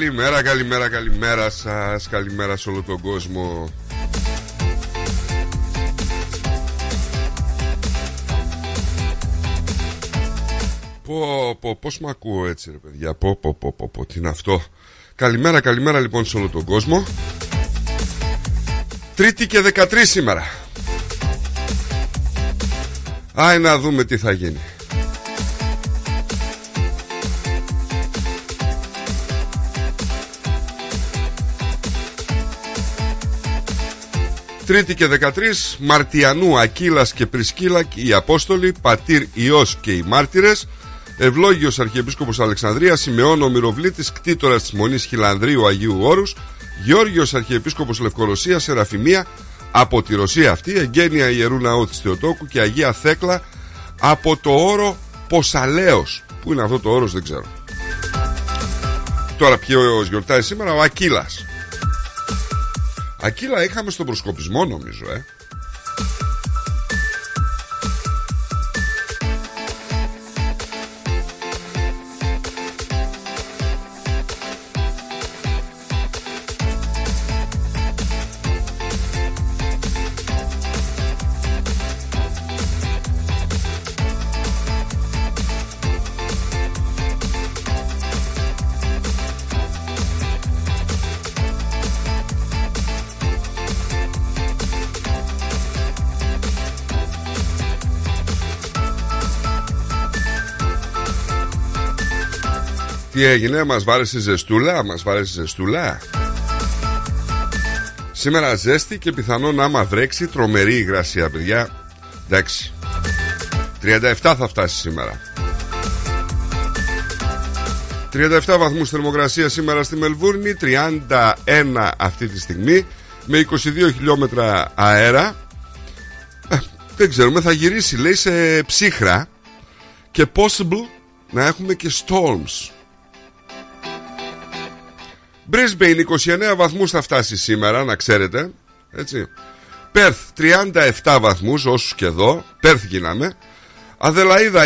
Καλημέρα, καλημέρα, καλημέρα σας. Καλημέρα σε όλο τον κόσμο. Πω, πω, πώς μ' ακούω έτσι ρε παιδιά. Πω, πω, πω, πω, πω, τι είναι αυτό. Καλημέρα, καλημέρα λοιπόν σε όλο τον κόσμο. Τρίτη και 13 σήμερα. Άι να δούμε τι θα γίνει Τρίτη και 13 Μαρτιανού, Ακύλας και Πρισκύλα οι Απόστολοι, Πατήρ, Ιός και οι Μάρτυρες Ευλόγιος Αρχιεπίσκοπος Αλεξανδρίας Σιμεών ο Μυροβλήτης, κτήτορας της Μονής Χιλανδρίου Αγίου Όρους Γεώργιος Αρχιεπίσκοπος Λευκορωσίας, Σεραφημία από τη Ρωσία αυτή, εγγένεια Ιερού Ναού της Θεοτόκου και Αγία Θέκλα από το όρο Ποσαλέος. Πού είναι αυτό το όρος δεν ξέρω. Τώρα ποιος γιορτάζει σήμερα, ο Ακύλας. Ακύλα είχαμε στον προσκοπισμό νομίζω, ε. Τι έγινε, μας βάρεσε ζεστούλα, μας βάρεσε ζεστούλα. Σήμερα ζέστη και πιθανόν άμα βρέξει τρομερή υγρασία, παιδιά. Εντάξει. 37 θα φτάσει σήμερα. 37 βαθμούς θερμοκρασία σήμερα στη Μελβούρνη, 31 αυτή τη στιγμή, με 22 χιλιόμετρα αέρα. Ε, δεν ξέρουμε, θα γυρίσει λέει σε ψύχρα και possible να έχουμε και storms. Brisbane 29 βαθμούς θα φτάσει σήμερα, να ξέρετε. Έτσι. Πέρθ 37 βαθμούς όσους και εδώ. Πέρθ γίναμε. Αδελαίδα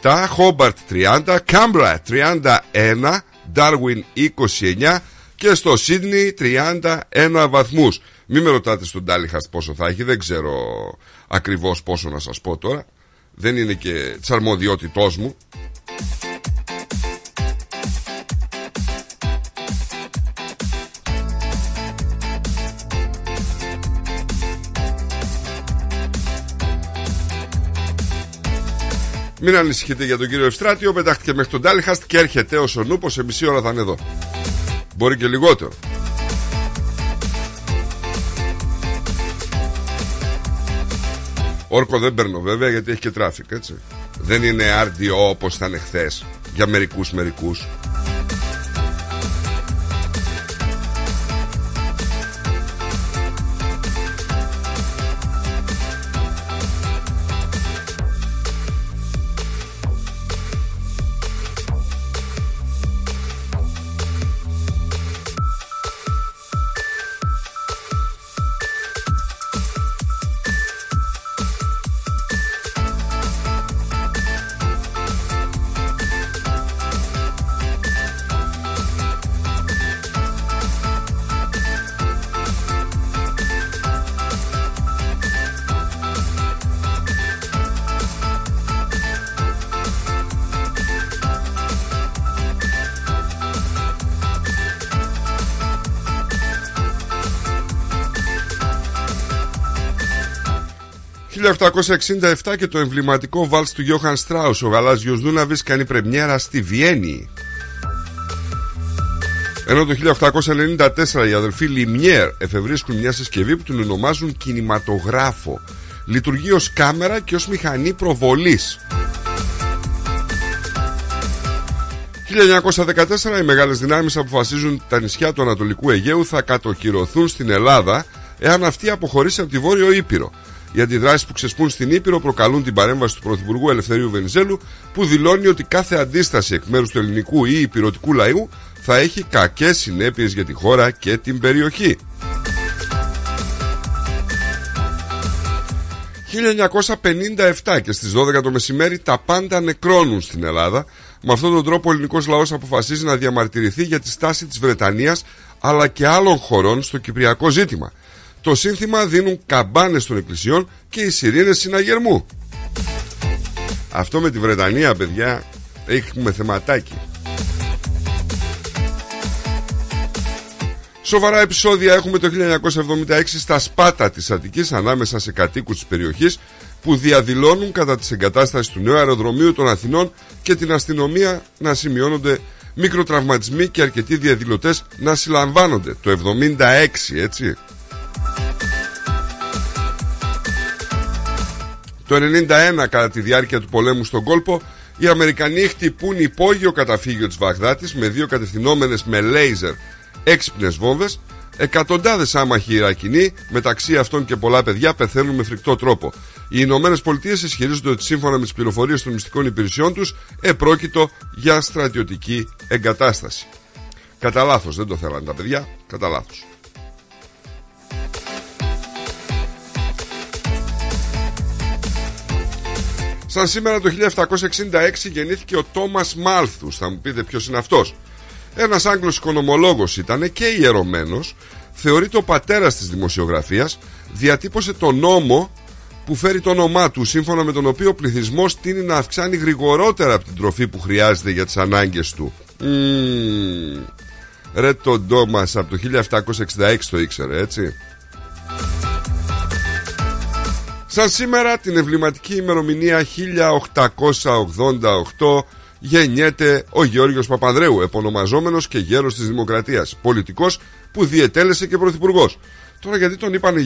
27, Χόμπαρτ 30, Κάμπρα 31, Ντάρουιν 29 και στο Σίδνη 31 βαθμούς. Μην με ρωτάτε στον Τάλιχαστ πόσο θα έχει, δεν ξέρω ακριβώς πόσο να σας πω τώρα. Δεν είναι και της μου. Μην ανησυχείτε για τον κύριο Ευστράτιο. Πετάχτηκε μέχρι τον Τάλιχαστ και έρχεται ω ο νούπο. Σε μισή ώρα θα είναι εδώ. Μπορεί και λιγότερο. Όρκο δεν παίρνω βέβαια γιατί έχει και traffic έτσι. Δεν είναι RDO όπως ήταν χθες για μερικούς μερικούς. 1867 και το εμβληματικό βάλς του Γιώχαν Στράους Ο γαλάζιος Δούναβης κάνει πρεμιέρα στη Βιέννη. Ενώ το 1894 οι αδελφοί Λιμιέρ εφευρίσκουν μια συσκευή που την ονομάζουν κινηματογράφο. Λειτουργεί ως κάμερα και ως μηχανή προβολής. 1914 οι μεγάλες δυνάμεις αποφασίζουν τα νησιά του Ανατολικού Αιγαίου θα κατοκυρωθούν στην Ελλάδα εάν αυτή αποχωρήσει από τη Βόρειο Ήπειρο οι αντιδράσει που ξεσπούν στην Ήπειρο προκαλούν την παρέμβαση του Πρωθυπουργού Ελευθερίου Βενιζέλου, που δηλώνει ότι κάθε αντίσταση εκ μέρους του ελληνικού ή υπηρετικού λαού θα έχει κακές συνέπειες για τη χώρα και την περιοχή. 1957 και στις 12 το μεσημέρι τα πάντα νεκρώνουν στην Ελλάδα. Με αυτόν τον τρόπο ο ελληνικός λαός αποφασίζει να διαμαρτυρηθεί για τη στάση της Βρετανίας αλλά και άλλων χωρών στο κυπριακό ζήτημα. Το σύνθημα δίνουν καμπάνες των εκκλησιών και οι σιρήνες συναγερμού. Αυτό με τη Βρετανία, παιδιά, έχουμε θεματάκι. Σοβαρά επεισόδια έχουμε το 1976 στα σπάτα της Αττικής ανάμεσα σε κατοίκους της περιοχής που διαδηλώνουν κατά της εγκατάστασης του νέου αεροδρομίου των Αθηνών και την αστυνομία να σημειώνονται μικροτραυματισμοί και αρκετοί διαδηλωτές να συλλαμβάνονται. Το 76 έτσι. Το 91 κατά τη διάρκεια του πολέμου στον κόλπο οι Αμερικανοί χτυπούν υπόγειο καταφύγιο της Βαγδάτης με δύο κατευθυνόμενες με λέιζερ έξυπνες βόμβες Εκατοντάδες άμαχοι Ιρακινοί, μεταξύ αυτών και πολλά παιδιά, πεθαίνουν με φρικτό τρόπο. Οι Ηνωμένες Πολιτείες ισχυρίζονται ότι σύμφωνα με τις πληροφορίες των μυστικών υπηρεσιών τους, επρόκειτο για στρατιωτική εγκατάσταση. Κατά λάθος, δεν το θέλανε τα παιδιά, κατά λάθος. Σαν σήμερα το 1766 γεννήθηκε ο Τόμας Μάλθους. Θα μου πείτε ποιος είναι αυτός. Ένας Άγγλος οικονομολόγος ήταν και ιερωμένος. Θεωρείται ο πατέρας της δημοσιογραφίας. Διατύπωσε το νόμο που φέρει το όνομά του Σύμφωνα με τον οποίο ο πληθυσμός τίνει να αυξάνει γρηγορότερα από την τροφή που χρειάζεται για τις ανάγκες του. Mm. Ρε τον Τόμας από το 1766 το ήξερε έτσι; Σαν σήμερα την εμβληματική ημερομηνία 1888 γεννιέται ο Γεώργιος Παπανδρέου, επωνομαζόμενος και γέρος της Δημοκρατίας, πολιτικός που διετέλεσε και πρωθυπουργός. Τώρα γιατί τον είπαν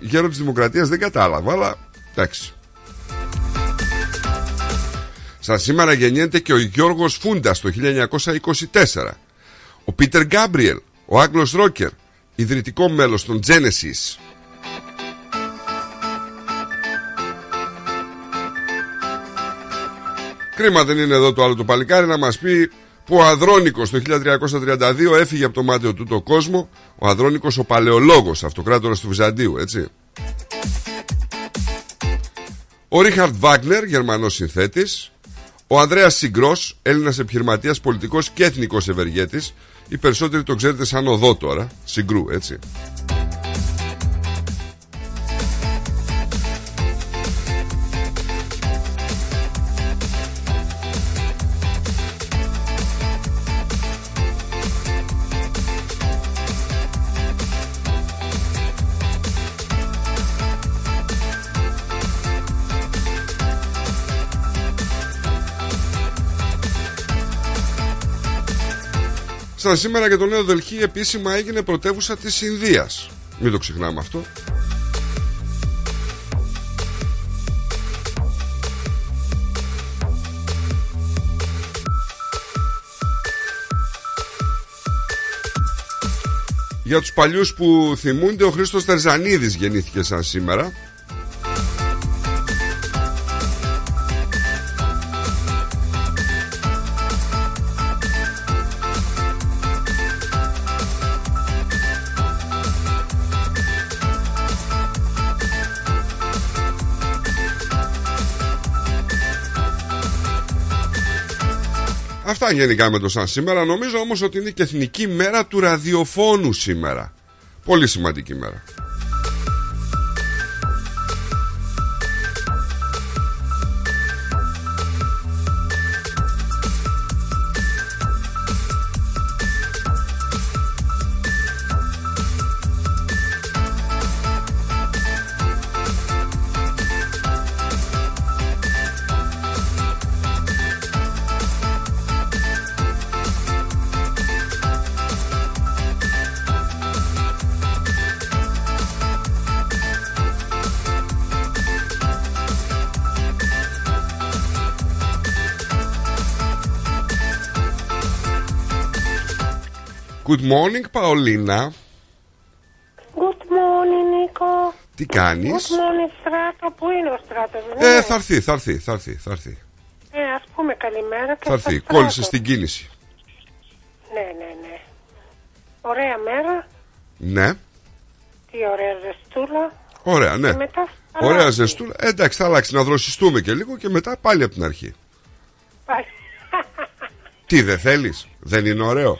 γέρο της Δημοκρατίας δεν κατάλαβα, αλλά εντάξει. Σαν σήμερα γεννιέται και ο Γιώργος Φούντας το 1924. Ο Πίτερ Γκάμπριελ, ο Άγγλος Ρόκερ, ιδρυτικό μέλος των Genesis. Κρίμα δεν είναι εδώ το άλλο το παλικάρι να μας πει που ο Ανδρώνικος το 1332 έφυγε από το μάτιο του το κόσμο. Ο Ανδρώνικος ο παλαιολόγος αυτοκράτορας του Βυζαντίου έτσι. Ο Ρίχαρτ Βάγνερ γερμανός συνθέτης. Ο Ανδρέας Συγκρός Έλληνας επιχειρηματίας πολιτικός και εθνικός ευεργέτης. Οι περισσότεροι το ξέρετε σαν οδό τώρα Συγκρού έτσι Σαν σήμερα και το Νέο Δελχή επίσημα έγινε πρωτεύουσα της Ινδίας. Μην το ξεχνάμε αυτό. Για τους παλιούς που θυμούνται, ο Χρήστος Τερζανίδης γεννήθηκε σαν σήμερα. Αυτά γενικά με το σαν σήμερα. Νομίζω όμως ότι είναι και εθνική μέρα του ραδιοφώνου σήμερα. Πολύ σημαντική μέρα. Good morning, Παολίνα. Good morning, Νίκο. Τι Good κάνεις; morning, στράτο. Πού είναι ο στράτος, Ε, θα έρθει, θα έρθει, θα έρθει, θα έρθει. Ε, ας πούμε καλημέρα και Θα στο έρθει. στράτο. Κόλλησε στην κίνηση. Ναι, ναι, ναι. Ωραία μέρα. Ναι. Τι ωραία ζεστούλα. Ωραία, ναι. Και μετά θα Ωραία αλλάξει. ζεστούλα. Ε, εντάξει, θα αλλάξει να δροσιστούμε και λίγο και μετά πάλι από την αρχή. Πάλι. Τι δεν θέλεις, δεν είναι ωραίο;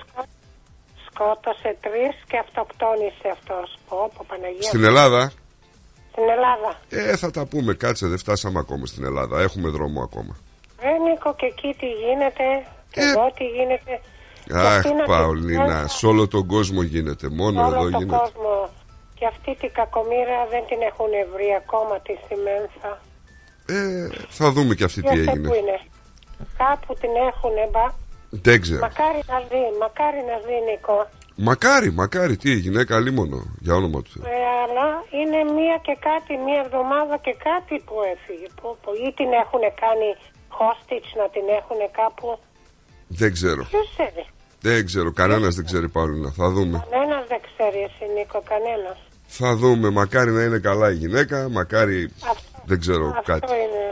Σκότωσε τρεις και αυτοκτόνησε αυτός. Πω, πω, Παναγία. Στην Ελλάδα, Στην Ελλάδα. ε, θα τα πούμε. Κάτσε, δεν φτάσαμε ακόμα στην Ελλάδα. Έχουμε δρόμο ακόμα. Ε, Νίκο, και εκεί τι γίνεται; Και Ε. εδώ τι γίνεται; Και Αχ, αυτή να Παολίνα, την- σε όλο τον κόσμο γίνεται. Μόνο όλο εδώ τον γίνεται. κόσμο. Και αυτή την κακομήρα δεν την έχουν βρει ακόμα τη Σιμένθα. Ε, θα δούμε και αυτή τι Ποιος έγινε. που είναι. Κάπου την έχουν, μπα. Δεν ξέρω. Μακάρι να δει, μακάρι να δει, Νίκο. Μακάρι, μακάρι, τι γυναίκα λίμωνο, για όνομα του Θεού. Ε, αλλά είναι μία και κάτι, μία εβδομάδα και κάτι που έφυγε. Που, που, ή την έχουν κάνει hostage να την έχουν κάπου. Δεν ξέρω. Ποιος ξέρει; Δεν ξέρω, κανένας δεν ξέρει Παολίνα. Θα δούμε. Κανένας δεν ξέρει εσύ, Νίκο, κανένας. Θα δούμε. Μακάρι να είναι καλά η γυναίκα. Μακάρι. Δεν ξέρω αυτό κάτι. είναι.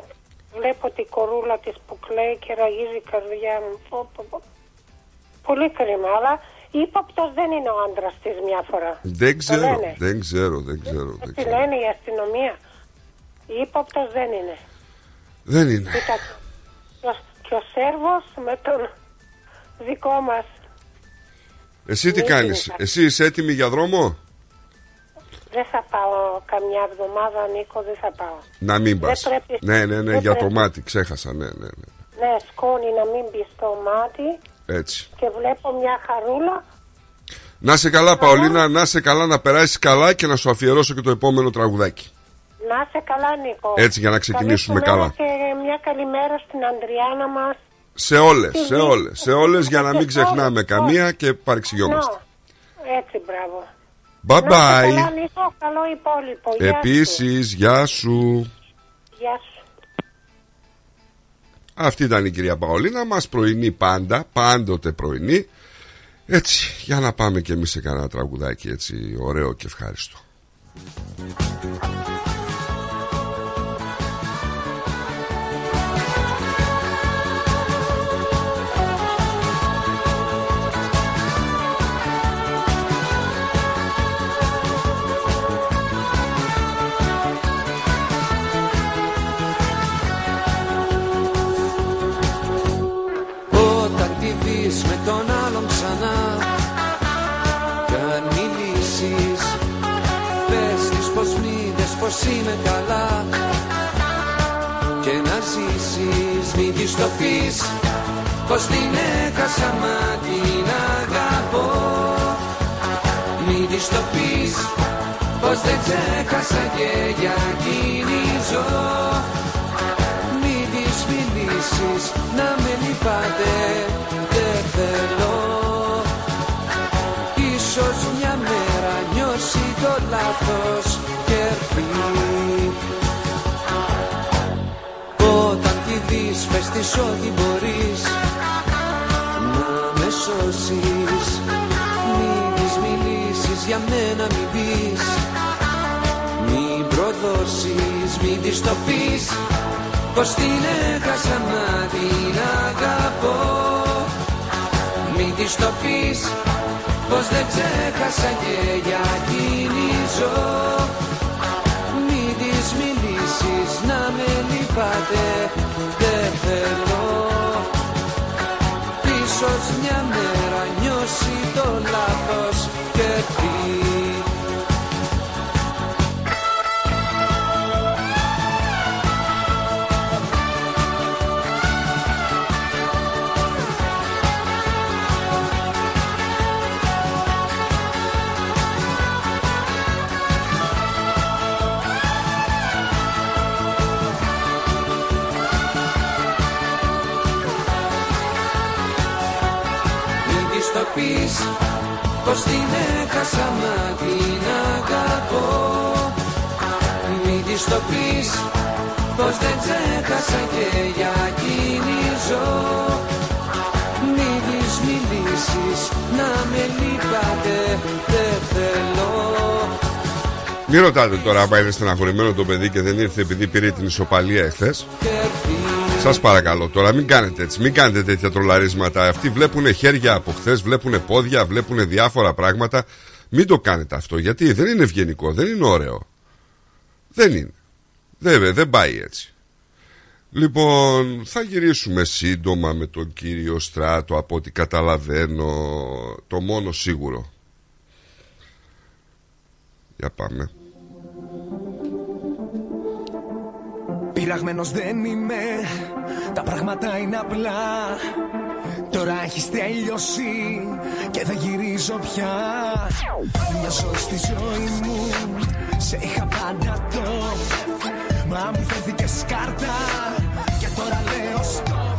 Βλέπω την κορούλα της που κλαίει και ραγίζει η καρδιά μου. Πω, πω, πω. Πολύ κρίμα, αλλά ύποπτος δεν είναι ο άντρας της μια φορά. Δεν Το ξέρω, λένε. δεν ξέρω, δεν ξέρω. Δεν Τι ξέρω. λένε η αστυνομία; Ύποπτος δεν είναι. Δεν είναι. Κοίτα, και ο- και ο Σέρβος με τον δικό μας Εσύ τι Μην κάνεις, είναι. εσύ είσαι έτοιμη για δρόμο; Δεν θα πάω καμιά εβδομάδα, Νίκο, δεν θα πάω. Να μην πας. πρέπει- Ναι, ναι, ναι, δεν για το πρέπει. μάτι, ξέχασα, ναι, ναι, ναι. Ναι, σκόνη να μην μπει στο μάτι Έτσι. και βλέπω μια χαρούλα. Να σε καλά, Παολίνα, να σε καλά, να περάσεις καλά και να σου αφιερώσω και το επόμενο τραγουδάκι. Να σε καλά, Νίκο. Έτσι, για να ξεκινήσουμε Καλή σου μέρα καλά. Και μια καλημέρα στην Αντριάννα μας. Σε όλες, Τι σε δίκιο. όλες, σε όλες για να μην Σε ξεχνάμε όλες, καμία και παρεξηγιόμαστε. Να, έτσι, μπράβο. Bye Να είσαι καλά, bye. Νίκο, καλό υπόλοιπο. Γεια σου. Επίσης, γεια σου. Γεια σου. Αυτή ήταν η κυρία Παολίνα μας πρωινή πάντα, πάντοτε πρωινή. Έτσι, για να πάμε και εμείς σε κανένα τραγουδάκι έτσι ωραίο και ευχάριστο. Πεις. Πως την έχασα μα την αγαπώ. Μην της το πεις. Πως δεν ξέχασα και για εκείνη ζω Μην της μιλήσεις να με λυπάτε Δεν θέλω. Ίσως μια μέρα νιώσει το λάθος δεις πες της ό,τι μπορείς. Να με σώσεις. Μην της μιλήσεις για μένα μην πεις. Μην προδώσεις μην της το πεις. Πως την έχασα να την αγαπώ. Μην της το πεις. Πως δεν ξέχασα και για εκείνη ζω. Μην της μιλήσεις να με λυπάτε Δεν θέλω. Ίσως μια μέρα πως την έχασα μα την αγαπώ. Μην της το πεις πως δεν ξέχασα και για εκείνη ζω Μην της μιλήσεις να με λυπάτε δεν θέλω. Μην ρωτάτε τώρα άμα είναι στεναχωρημένο το παιδί και δεν ήρθε επειδή πήρε την ισοπαλία εχθές. Και έρθει Σας παρακαλώ τώρα, μην κάνετε έτσι. Μην κάνετε τέτοια τρολαρίσματα. Αυτοί βλέπουν χέρια από χθες, βλέπουν πόδια, βλέπουν διάφορα πράγματα. Μην το κάνετε αυτό γιατί δεν είναι ευγενικό, δεν είναι ωραίο. Δεν είναι. Δεν, δεν πάει έτσι. Λοιπόν, θα γυρίσουμε σύντομα με τον κύριο Στράτο από ό,τι καταλαβαίνω. Το μόνο σίγουρο. Για πάμε. Πειραγμένος δεν είμαι, τα πράγματα είναι απλά. Τώρα έχεις τελειώσει και δεν γυρίζω πια. Μια ζωή στη ζωή μου, σε είχα πάντα το. Μα μου φεύγηκες κάρτα και τώρα λέω στο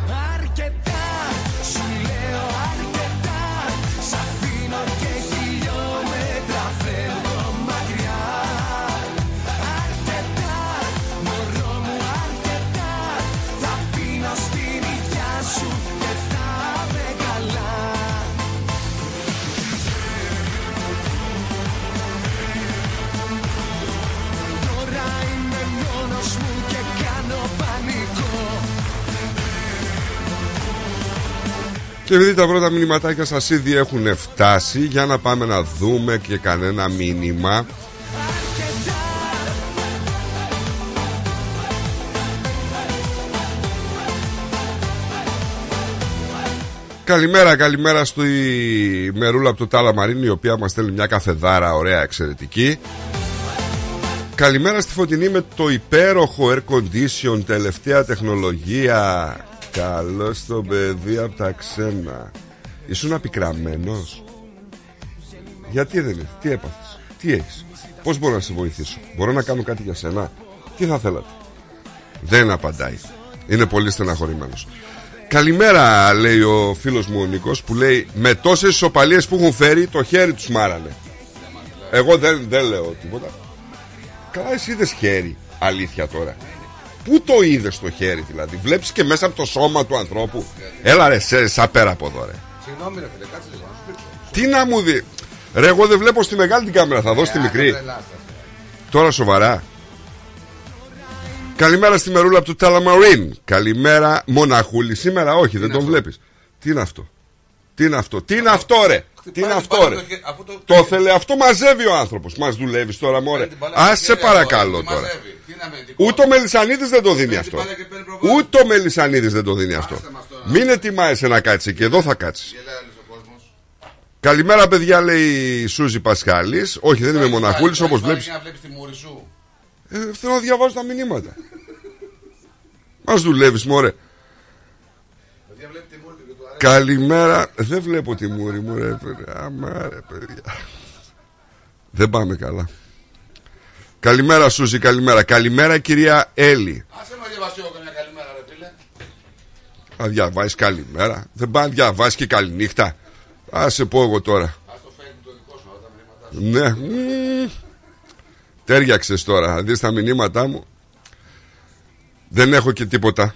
Και επειδή τα πρώτα μηνυματάκια σας ήδη έχουν φτάσει Για να πάμε να δούμε και κανένα μήνυμα Καλημέρα, καλημέρα στη Μερούλα από το Τάλα Μαρίνη η οποία μας στέλνει μια καφεδάρα ωραία εξαιρετική Καλημέρα στη Φωτεινή με το υπέροχο air condition, τελευταία τεχνολογία. Καλό το παιδί από τα ξένα. Ήσουν απεικραμένος. Γιατί δεν είναι, τι έπαθες, τι έχεις, πώς μπορώ να σε βοηθήσω, μπορώ να κάνω κάτι για σένα, τι θα θέλατε. Δεν απαντάει. Είναι πολύ στεναχωρημένος. Καλημέρα, λέει ο φίλος μου ο Νίκος που λέει με τόσες ισοπαλίες που έχουν φέρει το χέρι τους μάρανε. Εγώ δεν, δεν λέω τίποτα. Καλά, εσύ είδε χέρι. Αλήθεια τώρα. Πού το είδες το χέρι, δηλαδή; Βλέπεις και μέσα από το σώμα του ανθρώπου; Έλα ρε, σε, σαν πέρα από εδώ, ρε. Συγγνώμη, ρε φίλε, κάτσε λίγο να σου πείξω. Τι να μου δει. Ρε, εγώ δεν βλέπω στη μεγάλη την κάμερα. Θα δώσει τη μικρή. Τώρα σοβαρά. Καλημέρα στη μερούλα από του Ταλαμαρίν. Καλημέρα, μοναχούλη. Σήμερα όχι, δεν τον βλέπεις. Τι είναι αυτό; Τι είναι αυτό; Τι είναι αυτό, ρε; Τι είναι αυτό, ρε; Το θέλε αυτό μαζεύει ο άνθρωπος. Μας δουλεύεις τώρα, μωρέ. Α σε παρακαλώ τώρα. Ούτε ο Μελισανίδης δεν το δίνει αυτό. Ούτε ο Μελισανίδης δεν το δίνει αυτό. Μην ετοιμάζεσαι να κάτσει και εδώ θα κάτσεις. Καλημέρα, παιδιά, λέει η Σούζη Πασχάλης. Όχι, δεν είμαι μοναχούλης όπως βλέπεις. να βλέπεις τη μούρη σου. Ε, θέλω να διαβάζω τα μηνύματα. Μας δουλεύεις, μωρέ. Καλημέρα. Δεν βλέπω τη μούρη μου, ρε παιδιά. Άμα, ρε παιδιά. Δεν πάμε καλά. Καλημέρα, Σούζη, καλημέρα. Καλημέρα, κυρία Έλλη. Άσε να διαβάσει εγώ καμιά καλημέρα, ρε φίλε. Θα διαβάσεις καλημέρα. Δεν πάει να διαβάσεις και καληνύχτα. Α σε πω εγώ τώρα. Α το φέρνει το δικό σου, όλα τα μηνύματάς σου. Ναι. Μμμ. Τέριαξες τώρα. Αν δεις τα μηνύματά μου. Δεν έχω και τίποτα.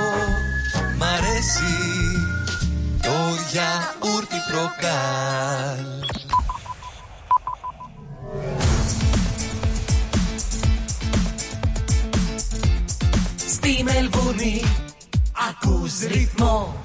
γιαούρτι προκάλ. Στη Μελβούνι ακούς ρυθμό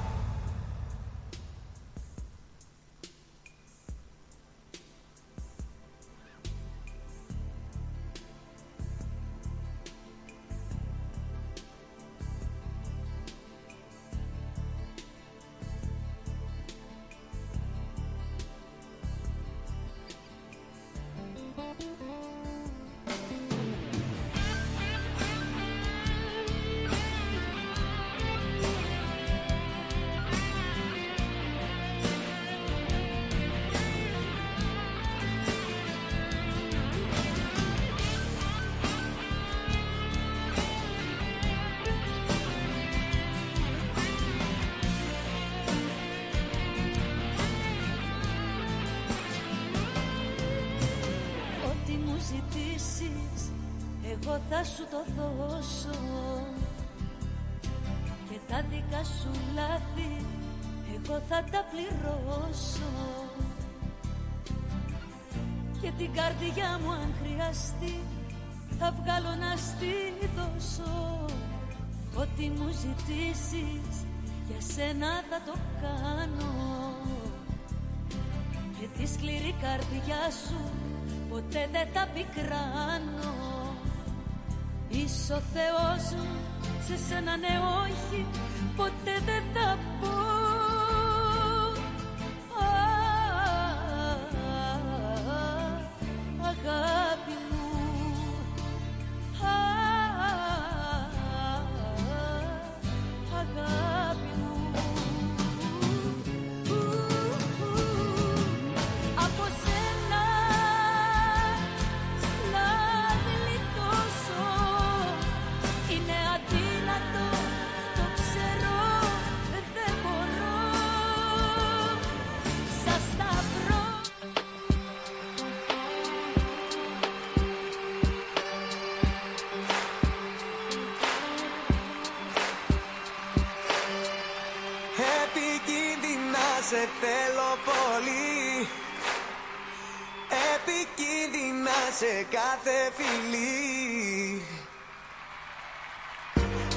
ο Θεός μου, σε σένα ναι όχι, ποτέ δεν θα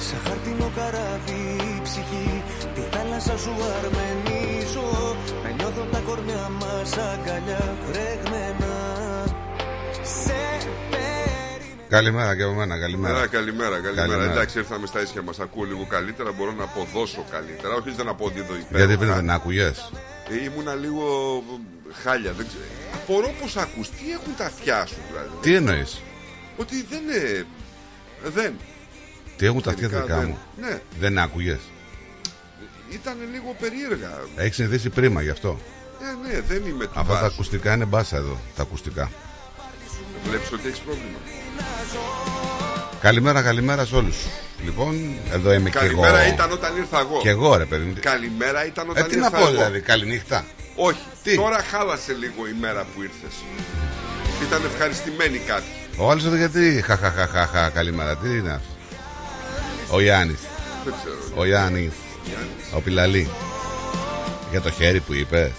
Σε χαρτινό καράβι η ψυχή Τη θάλασσα σου αρμενίζω Να νιώθω τα κορμιά μας αγκαλιά βρεγμένα Σε περίμενα Καλημέρα και από μένα, καλημέρα. Καλημέρα, καλημέρα, καλημέρα. Καλημέρα. Εντάξει, ήρθαμε στα ίσια μας. Ακούω λίγο καλύτερα. Μπορώ να αποδώσω καλύτερα. Όχι δεν αποδίδω υπέροχα. Γιατί πριν δεν άκουγες; Ε, ήμουνα λίγο χάλια. Δεν ξέρω. Απορώ πως ακούς. Τι έχουν τα αυτιά σου δηλαδή; Τι εννοείς; Ότι δεν είναι... Δεν. Τι έχουν τα αυτιά Γενικά δικά δεν. μου. Ναι. Δεν άκουγες. Ήταν λίγο περίεργα. Έχεις συνηθίσει πρίμα γι' αυτό; Ε, ναι, δεν είμαι του Αυτά τα βάσου. ακουστικά είναι μπάσα εδώ. Τα ακουστικά. Βλέπεις ότι έχεις πρόβλημα. Καλημέρα, καλημέρα σε όλους. Λοιπόν, εδώ είμαι και εγώ. Καλημέρα ήταν όταν ήρθα εγώ. Και εγώ, ρε παιδί μου. Καλημέρα ήταν Ε, όταν τι ήρθα να πω εγώ. δηλαδή, καληνύχτα. Όχι. Τι; Τώρα χάλασε λίγο η μέρα που ήρθες. Ήταν ευχαριστημένοι κάποιοι. Ο άλλο εδώ γιατί χαχαχαχαχα, καλημέρα. Τι είναι αυτό; Ο Γιάννη. Δεν ξέρω. Ο Γιάννη. Ο Πιλαλή. Για το χέρι που είπες.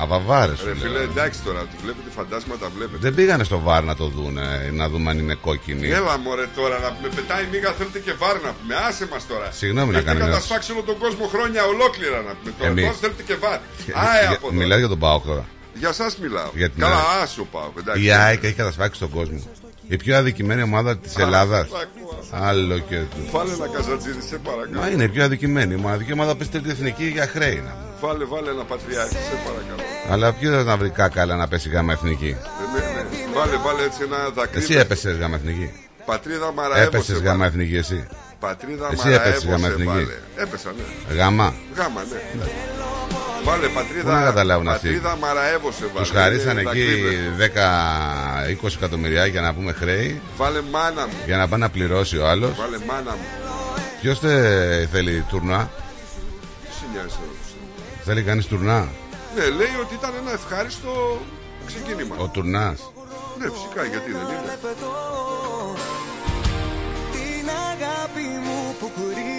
Αβαβάρε σου Ρε φίλε, λέω. εντάξει τώρα, τη βλέπετε φαντάσματα, βλέπετε. Δεν πήγανε στο βάρ να το δούνε, να δούμε αν είναι κόκκινη. Έλα μωρέ τώρα να με πετάει μίγα θέλετε και βάρ να πούμε. Άσε μας τώρα. Συγγνώμη να Έχετε κάνω μια- κατασφάξει όλο τον κόσμο χρόνια ολόκληρα να πούμε τώρα. Εμείς. Τώρα θέλετε και βάρ. Για- Άε για- από εδώ. Μιλάω για τον Πάοκ τώρα. Για σας μιλάω. Για την Καλά, ΑΕΚ. άσο πάω. Εντάξει. Η ΑΕΚ έχει κατασφάξει τον κόσμο. Η πιο αδικημένη ομάδα της Ελλάδας. τα ακούω. Άλλο και τους. Βάλε ένα καζατζίδι, σε παρακαλώ. Μα είναι η πιο αδικημένη. Η μοναδική ομάδα που στην εθνική για χρέη. να πούμε. Βάλε, βάλε ένα πατριάρχη, σε παρακαλώ. Αλλά ποιος θα να βρει κάκαλα να πέσει γάμα εθνική; Ε, ναι, ναι. Βάλε, βάλε έτσι ένα δακρύδι. Εσύ έπεσες γάμα εθνική. Πατρίδα Μαραέβωσε. Έπεσες βάλε. γάμα εθνική εσύ. Πατρίδα Εσύ Μαραέβωσε, έπεσες γάμα εθνική. βάλε. Έπεσα, ναι. Γάμα. Γάμα, ναι. Βάλε πατρίδα. Πού να καταλάβουν αυτοί. Πατρίδα Μαραέβωσε, βάλε. Του χαρίσαν Είναι εκεί δακρύδι. 10-20 εκατομμυριάκια να πούμε χρέη Βάλε μάνα μου. για να πάει να πληρώσει ο άλλος. Βάλε μάνα μου. Ποιος θέλει τουρνά, Τι σε νοιάζει εδώ. θέλει κανείς τουρνά; Ναι, λέει ότι ήταν ένα ευχάριστο ξεκίνημα. Ο τουρνάς. Ναι, φυσικά, γιατί δεν είναι.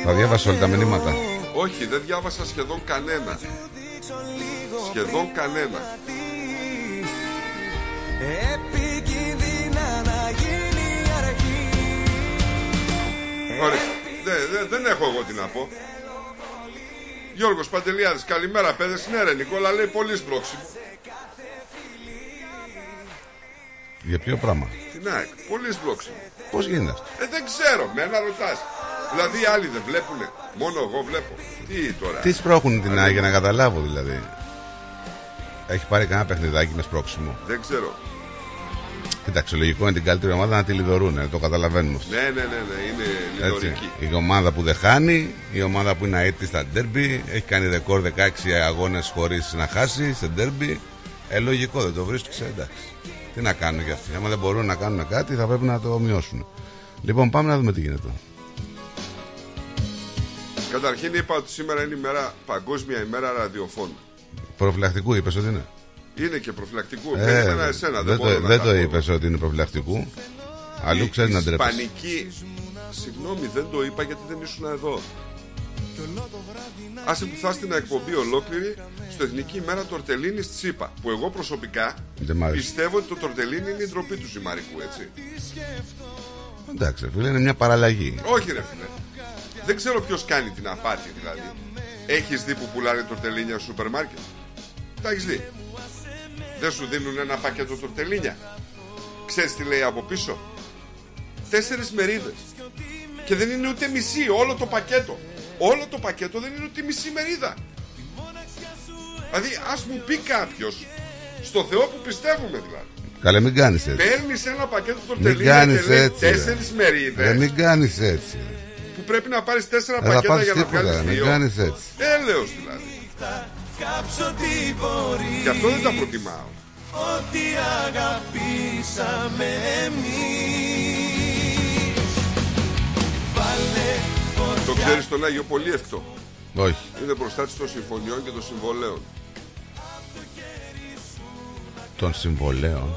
Θα διάβασα όλα τα μηνύματα. Όχι, δεν διάβασα σχεδόν κανένα. Σχεδόν κανένα. Ωραία. Δε- δε- δεν έχω εγώ τι να πω. Γιώργος Παντελιάδης, καλημέρα παιδες. Ναι ρε Νικόλα, λέει πολύ σπρώξιμο. Για ποιο πράγμα; Την ΑΕΚ, πολύ σπρώξιμο. Πώς γίνεται αυτό; Ε, δεν ξέρω, με ένα ρωτάς. Δηλαδή οι άλλοι δεν βλέπουνε. Μόνο εγώ βλέπω. Τι τώρα; Τι σπρώχνουν την ΑΕΚ για να καταλάβω δηλαδή. Έχει πάρει κανένα παιχνιδάκι με σπρώξιμο; Δεν ξέρω. Κοιτάξτε, λογικό είναι την καλύτερη ομάδα να τη λιδωρούν. Το καταλαβαίνουμε αυτό. Ναι, ναι, ναι, ναι, είναι Έτσι. λιδωρική. Η ομάδα που δεν χάνει, η ομάδα που είναι αίτητη στα ντέρμπι, έχει κάνει ρεκόρ 16 αγώνες χωρίς να χάσει σε ντέρμπι. Ε, λογικό, δεν το βρίσκει, εντάξει. Τι να κάνουν κι αυτοί. Άμα δεν μπορούν να κάνουν κάτι, θα πρέπει να το μειώσουν. Λοιπόν, πάμε να δούμε τι γίνεται. Καταρχήν είπα ότι σήμερα είναι η μέρα, παγκόσμια ημέρα ραδιοφώνου. Προφυλακτικού είπες ότι είναι; Είναι και προφυλακτικού. Ε, Περίμενα εσένα, δεν, δεν μπορώ το, να δεν τα το πω. είπες ότι είναι προφυλακτικού. Αλλού Η ξέρεις να ντρέπεσαι. Ισπανική. Συγγνώμη, δεν το είπα γιατί δεν ήσουν εδώ. Άσε που θα στην εκπομπή ολόκληρη στο Εθνική ημέρα Τορτελίνης Τσίπα. Που εγώ προσωπικά Δεν μ' άρεσε. πιστεύω ότι το Τορτελίνι είναι η ντροπή του Ζημαρικού, έτσι. Εντάξει, ρε φίλε, είναι μια παραλλαγή. Όχι, ρε φίλε. Δεν ξέρω ποιος κάνει την απάτη δηλαδή. Έχεις δει που πουλάνε τορτελίνια στο σούπερ μάρκετ; Τα έχεις δει. Δεν σου δίνουν ένα πακέτο τορτελίνια. Ξέρεις τι λέει από πίσω; Τέσσερις μερίδες. Και δεν είναι ούτε μισή όλο το πακέτο. Όλο το πακέτο δεν είναι ούτε μισή μερίδα. Δηλαδή ας μου πει κάποιος στο Θεό που πιστεύουμε δηλαδή. Καλέ, μην κάνεις έτσι. Παίρνεις ένα πακέτο Μην τορτελίνια κάνεις και λέει έτσι. ρε. τέσσερις Ρε, μερίδες μην κάνεις έτσι. Που πρέπει να πάρεις τέσσερα Δεν θα πακέτα πάρεις για να τίποτα. βγάλεις Μην δύο. κάνεις έτσι. Έλεος δηλαδή. Κάψω την πορεία Γι' αυτό δεν τα προτιμάω. Ό,τι αγαπήσαμε εμείς Βάλε Το ξέρεις τον Άγιο πολύ εύκολο. Όχι. Είναι προστάτης των συμφωνιών και των συμβολέων. Των συμβολέων.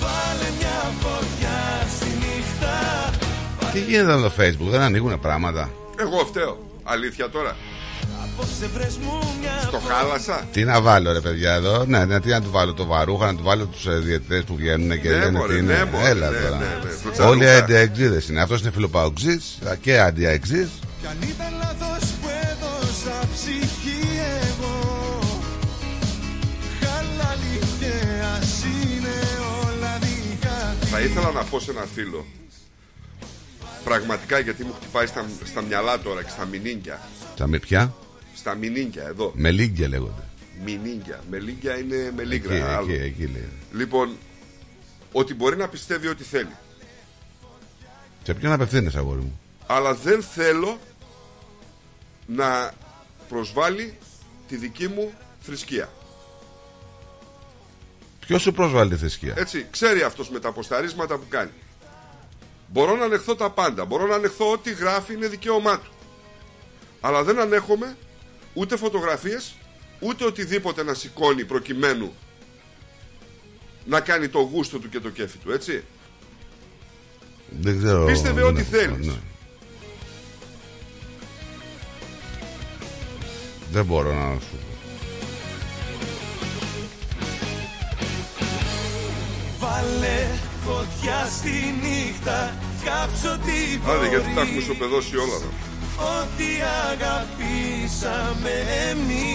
Βάλε μια φωτιά στη νύχτα Τι γίνεται με το facebook, δεν ανοίγουν πράγματα; Εγώ φταίω. Αλήθεια τώρα. Απόψε βρες μου μια Το χάλασα. Τι να βάλω ρε παιδιά εδώ, ναι, ναι, τι να του βάλω το βαρούχα, να του βάλω τους ε, διαιτητές που βγαίνουν και Ναι, λένε μωρέ, τι είναι. ναι, μωρέ, Έλα ναι, τώρα. ναι, ναι, το τσαρούχα. Όλοι αντιαεξίδε είναι. Αυτός είναι φιλοπαοξής και αντιαεξής. Κι αν ήταν λάθος που έδωσα ψυχή εγώ Χαλάλι και ας είναι όλα δικά Θα ήθελα να πω σε ένα φίλο Πραγματικά γιατί μου χτυπάει στα, στα μυαλά τώρα και στα μηνύγκια. Τα με πια. Στα μηνύγκια εδώ. Με λίγκια λέγονται. Μηνύγκια. Με λίγκια είναι με Εκεί, λίγρα. άλλο. εκεί, εκεί λέει. Λοιπόν, ότι μπορεί να πιστεύει ό,τι θέλει. Σε ποιον απευθύνεσαι, αγόρι μου; Αλλά δεν θέλω να προσβάλλει τη δική μου θρησκεία. Ποιος σου προσβάλλει τη θρησκεία; Έτσι, ξέρει αυτός με τα αποσταρίσματα που κάνει. Μπορώ να ανεχθώ τα πάντα. Μπορώ να ανεχθώ ό,τι γράφει είναι δικαίωμά του. Αλλά δεν ανέχομαι ούτε φωτογραφίες, ούτε οτιδήποτε να σηκώνει προκειμένου να κάνει το γούστο του και το κέφι του, έτσι. Δεν ξέρω. Πίστευε δεν ό,τι έχω- θέλεις. ναι. Δεν μπορώ να σου πω. Βάλε φωτιά στη νύχτα Κάψω την Άντε, γιατί τα πορεία έχουμε ισοπεδώσει όλα εδώ. Ό,τι αγαπήσαμε εμείς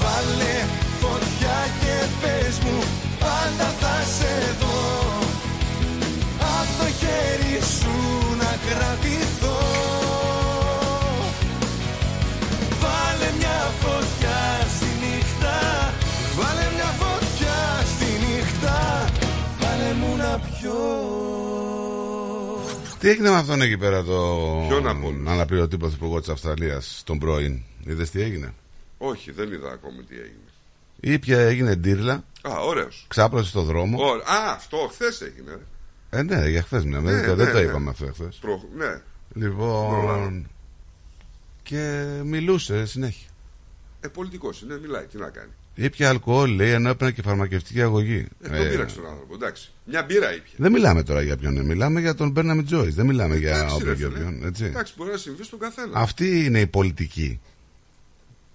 Βάλε φωτιά και πες μου Πάντα θα σε δω Απ' το χέρι σου να κρατηθώ Τι έγινε με αυτόν εκεί πέρα το. Ποιον από όλους; αναπληρωτή πρωθυπουργό της Αυστραλίας, τον πρώην; Είδες τι έγινε; Όχι, δεν είδα ακόμη τι έγινε. Ήπια έγινε ντύρλα, Α, ωραίος. ξάπλωσε στο δρόμο. Ωραία. Α, αυτό χθες έγινε. ρε. Ε, ναι, για χθες μιλάμε. Ναι, δεν, το- ναι, δεν το ναι. είπαμε αυτό χθες. Προ... Ναι. Λοιπόν. Προλάβω. Και μιλούσε συνέχεια. Ε, πολιτικός είναι, μιλάει. Τι να κάνει. Ήπια αλκοόλ, λέει, ενώ έπαιρνε και φαρμακευτική αγωγή. Ε, τον Ε, πείραξε τον άνθρωπο. Εντάξει. Μια μπύρα ήπια. δεν μιλάμε τώρα για ποιον, είναι, μιλάμε για τον Μπέρναμι Τζόι. Δεν μιλάμε για Εντάξει, όποιον ρε, και φίλε. όποιον. Έτσι. Εντάξει, μπορεί να συμβεί στον καθένα. Αυτή είναι η πολιτική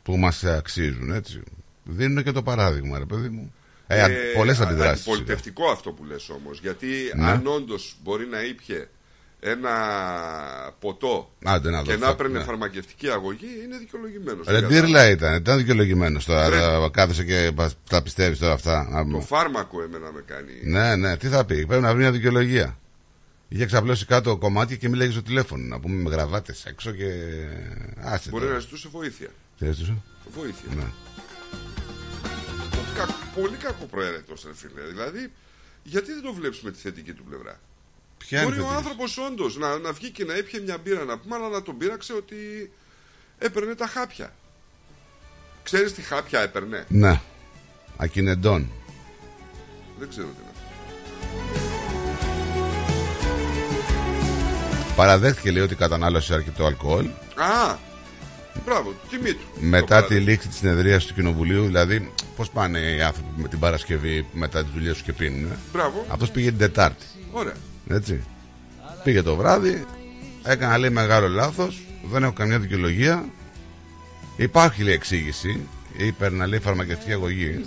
που μας αξίζουν, έτσι. Δίνουν και το παράδειγμα, ρε παιδί μου. Ε, ε, πολλές α- αντιδράσεις. Αντιπολιτευτικό αυτό που λες όμως Γιατί Ναι. αν όντως μπορεί να ήπιε ένα ποτό Άντε να δω, και να θα- έπαιρνε ναι. φαρμακευτική αγωγή, είναι δικαιολογημένος. Ρε ντύρλα ήταν, ήταν δικαιολογημένος τώρα. Ρε. τώρα Κάθεσαι και πα- τα πιστεύεις τώρα αυτά. Να Το πούμε. φάρμακο εμένα με κάνει. Ναι, ναι, τι θα πει. Πρέπει να βρει μια δικαιολογία. Είχε ξαπλώσει κάτω κομμάτια και μιλάει στο τηλέφωνο. Να πούμε με γραβάτες έξω και. Άσε Μπορεί τώρα. να ζητούσε βοήθεια. Τι έστωσε; Βοήθεια. Ναι. Ο κα- Πολύ κακό προαίρετο, ρε φίλε. Δηλαδή, γιατί δεν το βλέπεις με τη θετική του πλευρά; Ποια είναι Μπορεί ο θετική; άνθρωπος όντως να, να βγει και να έπιε μια μπύρα να πούμε, αλλά να τον πείραξε ότι έπαιρνε τα χάπια. Ξέρεις τι χάπια έπαιρνε; Ναι. Ακινεντών. Δεν ξέρω τι είναι αυτό. Παραδέχτηκε λέει ότι κατανάλωσε αρκετό αλκοόλ. Α! Μπράβο, τιμή του. Μετά Το τη λήξη της συνεδρίας του Κοινοβουλίου, δηλαδή, πώς πάνε οι άνθρωποι με την Παρασκευή μετά τις δουλειές τους και πίνουν. Μπράβο. Αυτός πήγε την Τετάρτη. Ωραία. Έτσι. Πήγε το βράδυ, έκανα λέει μεγάλο λάθος, δεν έχω καμιά δικαιολογία. Υπάρχει λέει εξήγηση, είπε να λέει φαρμακευτική αγωγή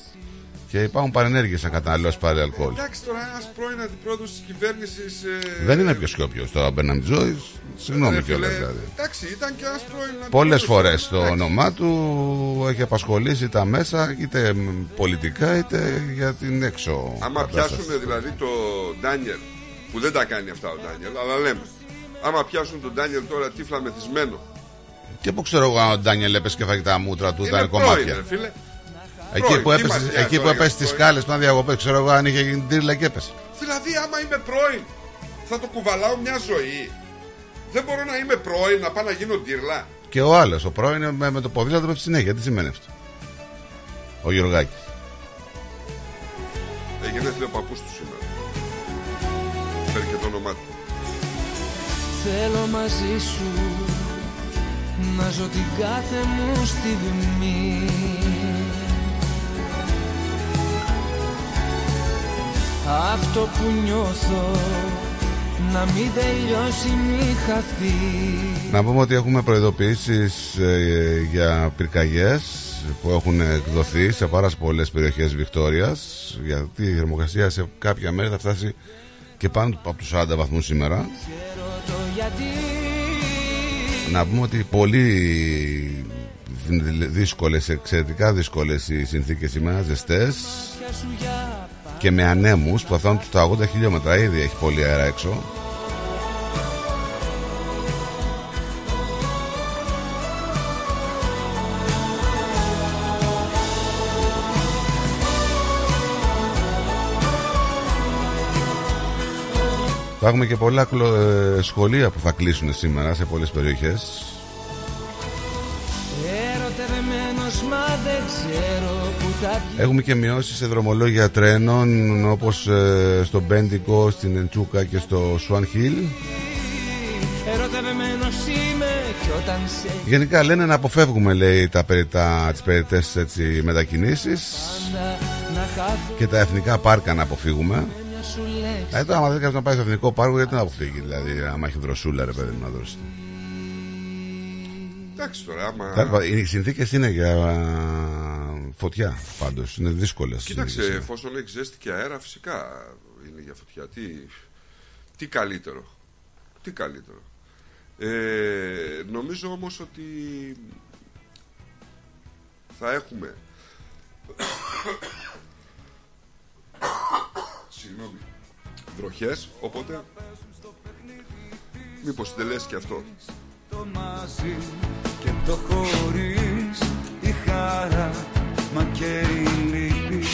και υπάρχουν παρενέργειες να καταναλώσει πάλι αλκοόλ. Εντάξει τώρα, ένας πρώην αντιπρόεδρος της κυβέρνησης. Δεν είναι πιο σκόπιο τώρα, Μπέρναμ Τζόις. Συγγνώμη κιόλας δηλαδή. Εντάξει, ήταν και ένας πρώην. Πολλές αντιπρόεδρος. φορές το Εντάξει. όνομά του έχει απασχολήσει τα μέσα είτε μ, πολιτικά είτε για την έξω. Άμα κατάσταση. πιάσουν δηλαδή το Ντάνιελ, που δεν τα κάνει αυτά ο Ντάνιελ, αλλά λέμε. Άμα πιάσουν τον Ντάνιελ τώρα τύφλα μεθυσμένο. Και πού ξέρω εγώ αν ο Ντάνιελ έπεσε και φάγει τα μούτρα του, είναι ήταν πρώην, κομμάτια. ρε φίλε. Εκεί Πρώην, που τι έπεσε, μας νοιάζει εκεί που τώρα έπεσε για στις πρώην. σκάλε των διακοπέ, ξέρω εγώ αν είχε γίνει τρίλα και έπεσε. Δηλαδή, άμα είμαι πρώην, θα το κουβαλάω μια ζωή. Δεν μπορώ να είμαι πρώην, να πάω να γίνω ντύρλα. Και ο άλλος, ο πρώην με, με το ποδήλατο πέφτει συνέχεια. Τι σημαίνει αυτό; Ο Γιωργάκης. Έγινε ο παππού του σήμερα. Φέρει και το όνομά του. Θέλω μαζί σου να ζω την κάθε μου στιγμή Αυτό που νιώθω να μην τελειώσει μη χαθεί Να πούμε ότι έχουμε προειδοποιήσεις ε, για πυρκαγιές που έχουν εκδοθεί σε πάρα πολλές περιοχές Βικτόριας γιατί η θερμοκρασία σε κάποια μέρη θα φτάσει και πάνω από τους 40 βαθμούς σήμερα. Ξέρω το γιατί Να πούμε ότι πολύ δύσκολες, εξαιρετικά δύσκολες οι συνθήκες σήμερα, ζεστές πια σου για και με ανέμους που θα φτάνουν στα 80 χιλιόμετρα. Ήδη έχει πολύ αέρα έξω. Θα έχουμε και πολλά κλο- ε, σχολεία που θα κλείσουν σήμερα σε πολλές περιοχές. Ερωτευμένος μα δεν ξέρω που θα βγει Έχουμε και μειώσεις σε δρομολόγια τρένων όπως ε, στο Μπέντικο, στην Εντσούκα και στο Σουάν Χιλ. Ερωτευμένος είμαι κι όταν σε Γενικά λένε να αποφεύγουμε λέει τα, περι- τα, τις περιττές έτσι, μετακινήσεις πάντα να χάθω και τα εθνικά πάρκα να αποφύγουμε. μια σου λέξη Ε, τώρα άμα δεν κάποιος να πάει στο εθνικό πάρκο γιατί να αποφύγει δηλαδή άμα έχει δροσούλα ρε παιδί μου να δώσει. Εντάξει τώρα, άμα. Τέλος πάντων, Οι συνθήκες είναι για α, φωτιά πάντως, είναι δύσκολες. Κοίταξε, συνθήκες. εφόσον έχει ζέστη και αέρα, φυσικά είναι για φωτιά. Τι, τι καλύτερο. Τι καλύτερο. Ε, νομίζω όμως ότι θα έχουμε συγγνώμη βροχές οπότε μήπως τελέσει και αυτό. Το μαζί και το χωρίς η χαρά μα και η λύπη.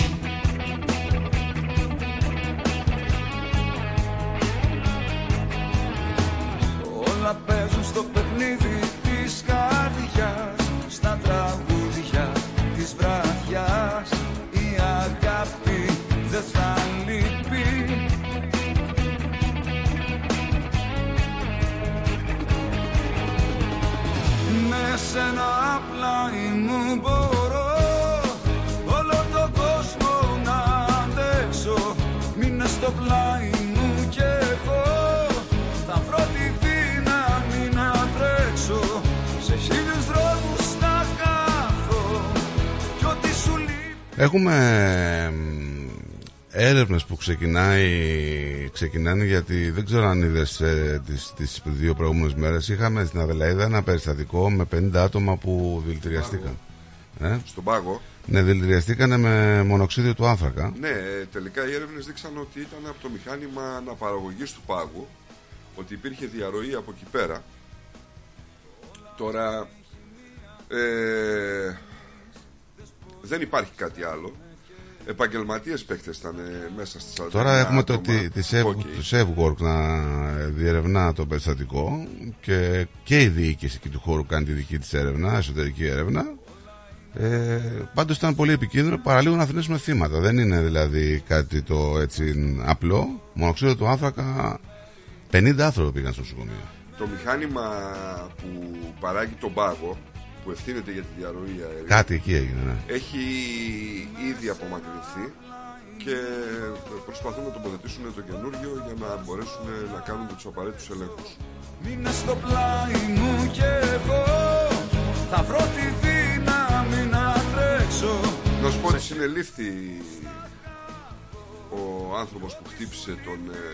Όλα παίζουν στο παιχνίδι της καρδιάς στα τραγούδια της βραδιάς. Η αγάπη δεν θα σένα πλάι μου μπορώ Όλο τον κόσμο να αντέξω. Μείνε στο πλάι μου κι εγώ. Θα βρω τη δύναμη να τρέξω. Σε χίλιους δρόμους να χάθω Κι ό,τι σου λείπει. Έχουμε μ, έρευνες που ξεκινάει, ξεκινάνε γιατί δεν ξέρω αν είδες ε, τις, τις δύο προηγούμενες μέρες είχαμε στην Αδελαίδα ένα περιστατικό με 50 άτομα που δηλητηριαστήκαν. Ε; στον πάγο Ναι, δηλητηριαστήκανε με μονοξίδιο του άνθρακα. Ναι, ε, τελικά οι έρευνες δείξαν ότι ήταν από το μηχάνημα αναπαραγωγής του πάγου ότι υπήρχε διαρροή από εκεί πέρα τώρα ε, δεν υπάρχει κάτι άλλο επαγγελματίες παίχτες ήταν ε, μέσα στις 49 Τώρα έχουμε το, άτομα. τη, της Safe- Ok. το SafeWork να διερευνά το περιστατικό και, και η διοίκηση εκεί του χώρου κάνει τη δική της έρευνα, εσωτερική έρευνα. Ε, πάντως ήταν πολύ επικίνδυνο παραλίγο να θρηνήσουμε θύματα. Δεν είναι δηλαδή κάτι το έτσι απλό. Μονοξίδιο του άνθρακα 50 άνθρωποι πήγαν στο νοσοκομείο. το μηχάνημα που παράγει τον πάγο που ευθύνεται για τη διαρροή αερίου Κάτι εκεί έγινε, ναι. έχει ήδη απομακρυνθεί και προσπαθούν να τοποθετήσουν το καινούργιο για να μπορέσουν να κάνουν τους απαραίτητους ελέγχους. Μείνε στο πλάι μου κι εγώ Θα βρω τη δύναμη να τρέξω Να σου πω ότι συνελήφθη ο άνθρωπος που χτύπησε τον, ε,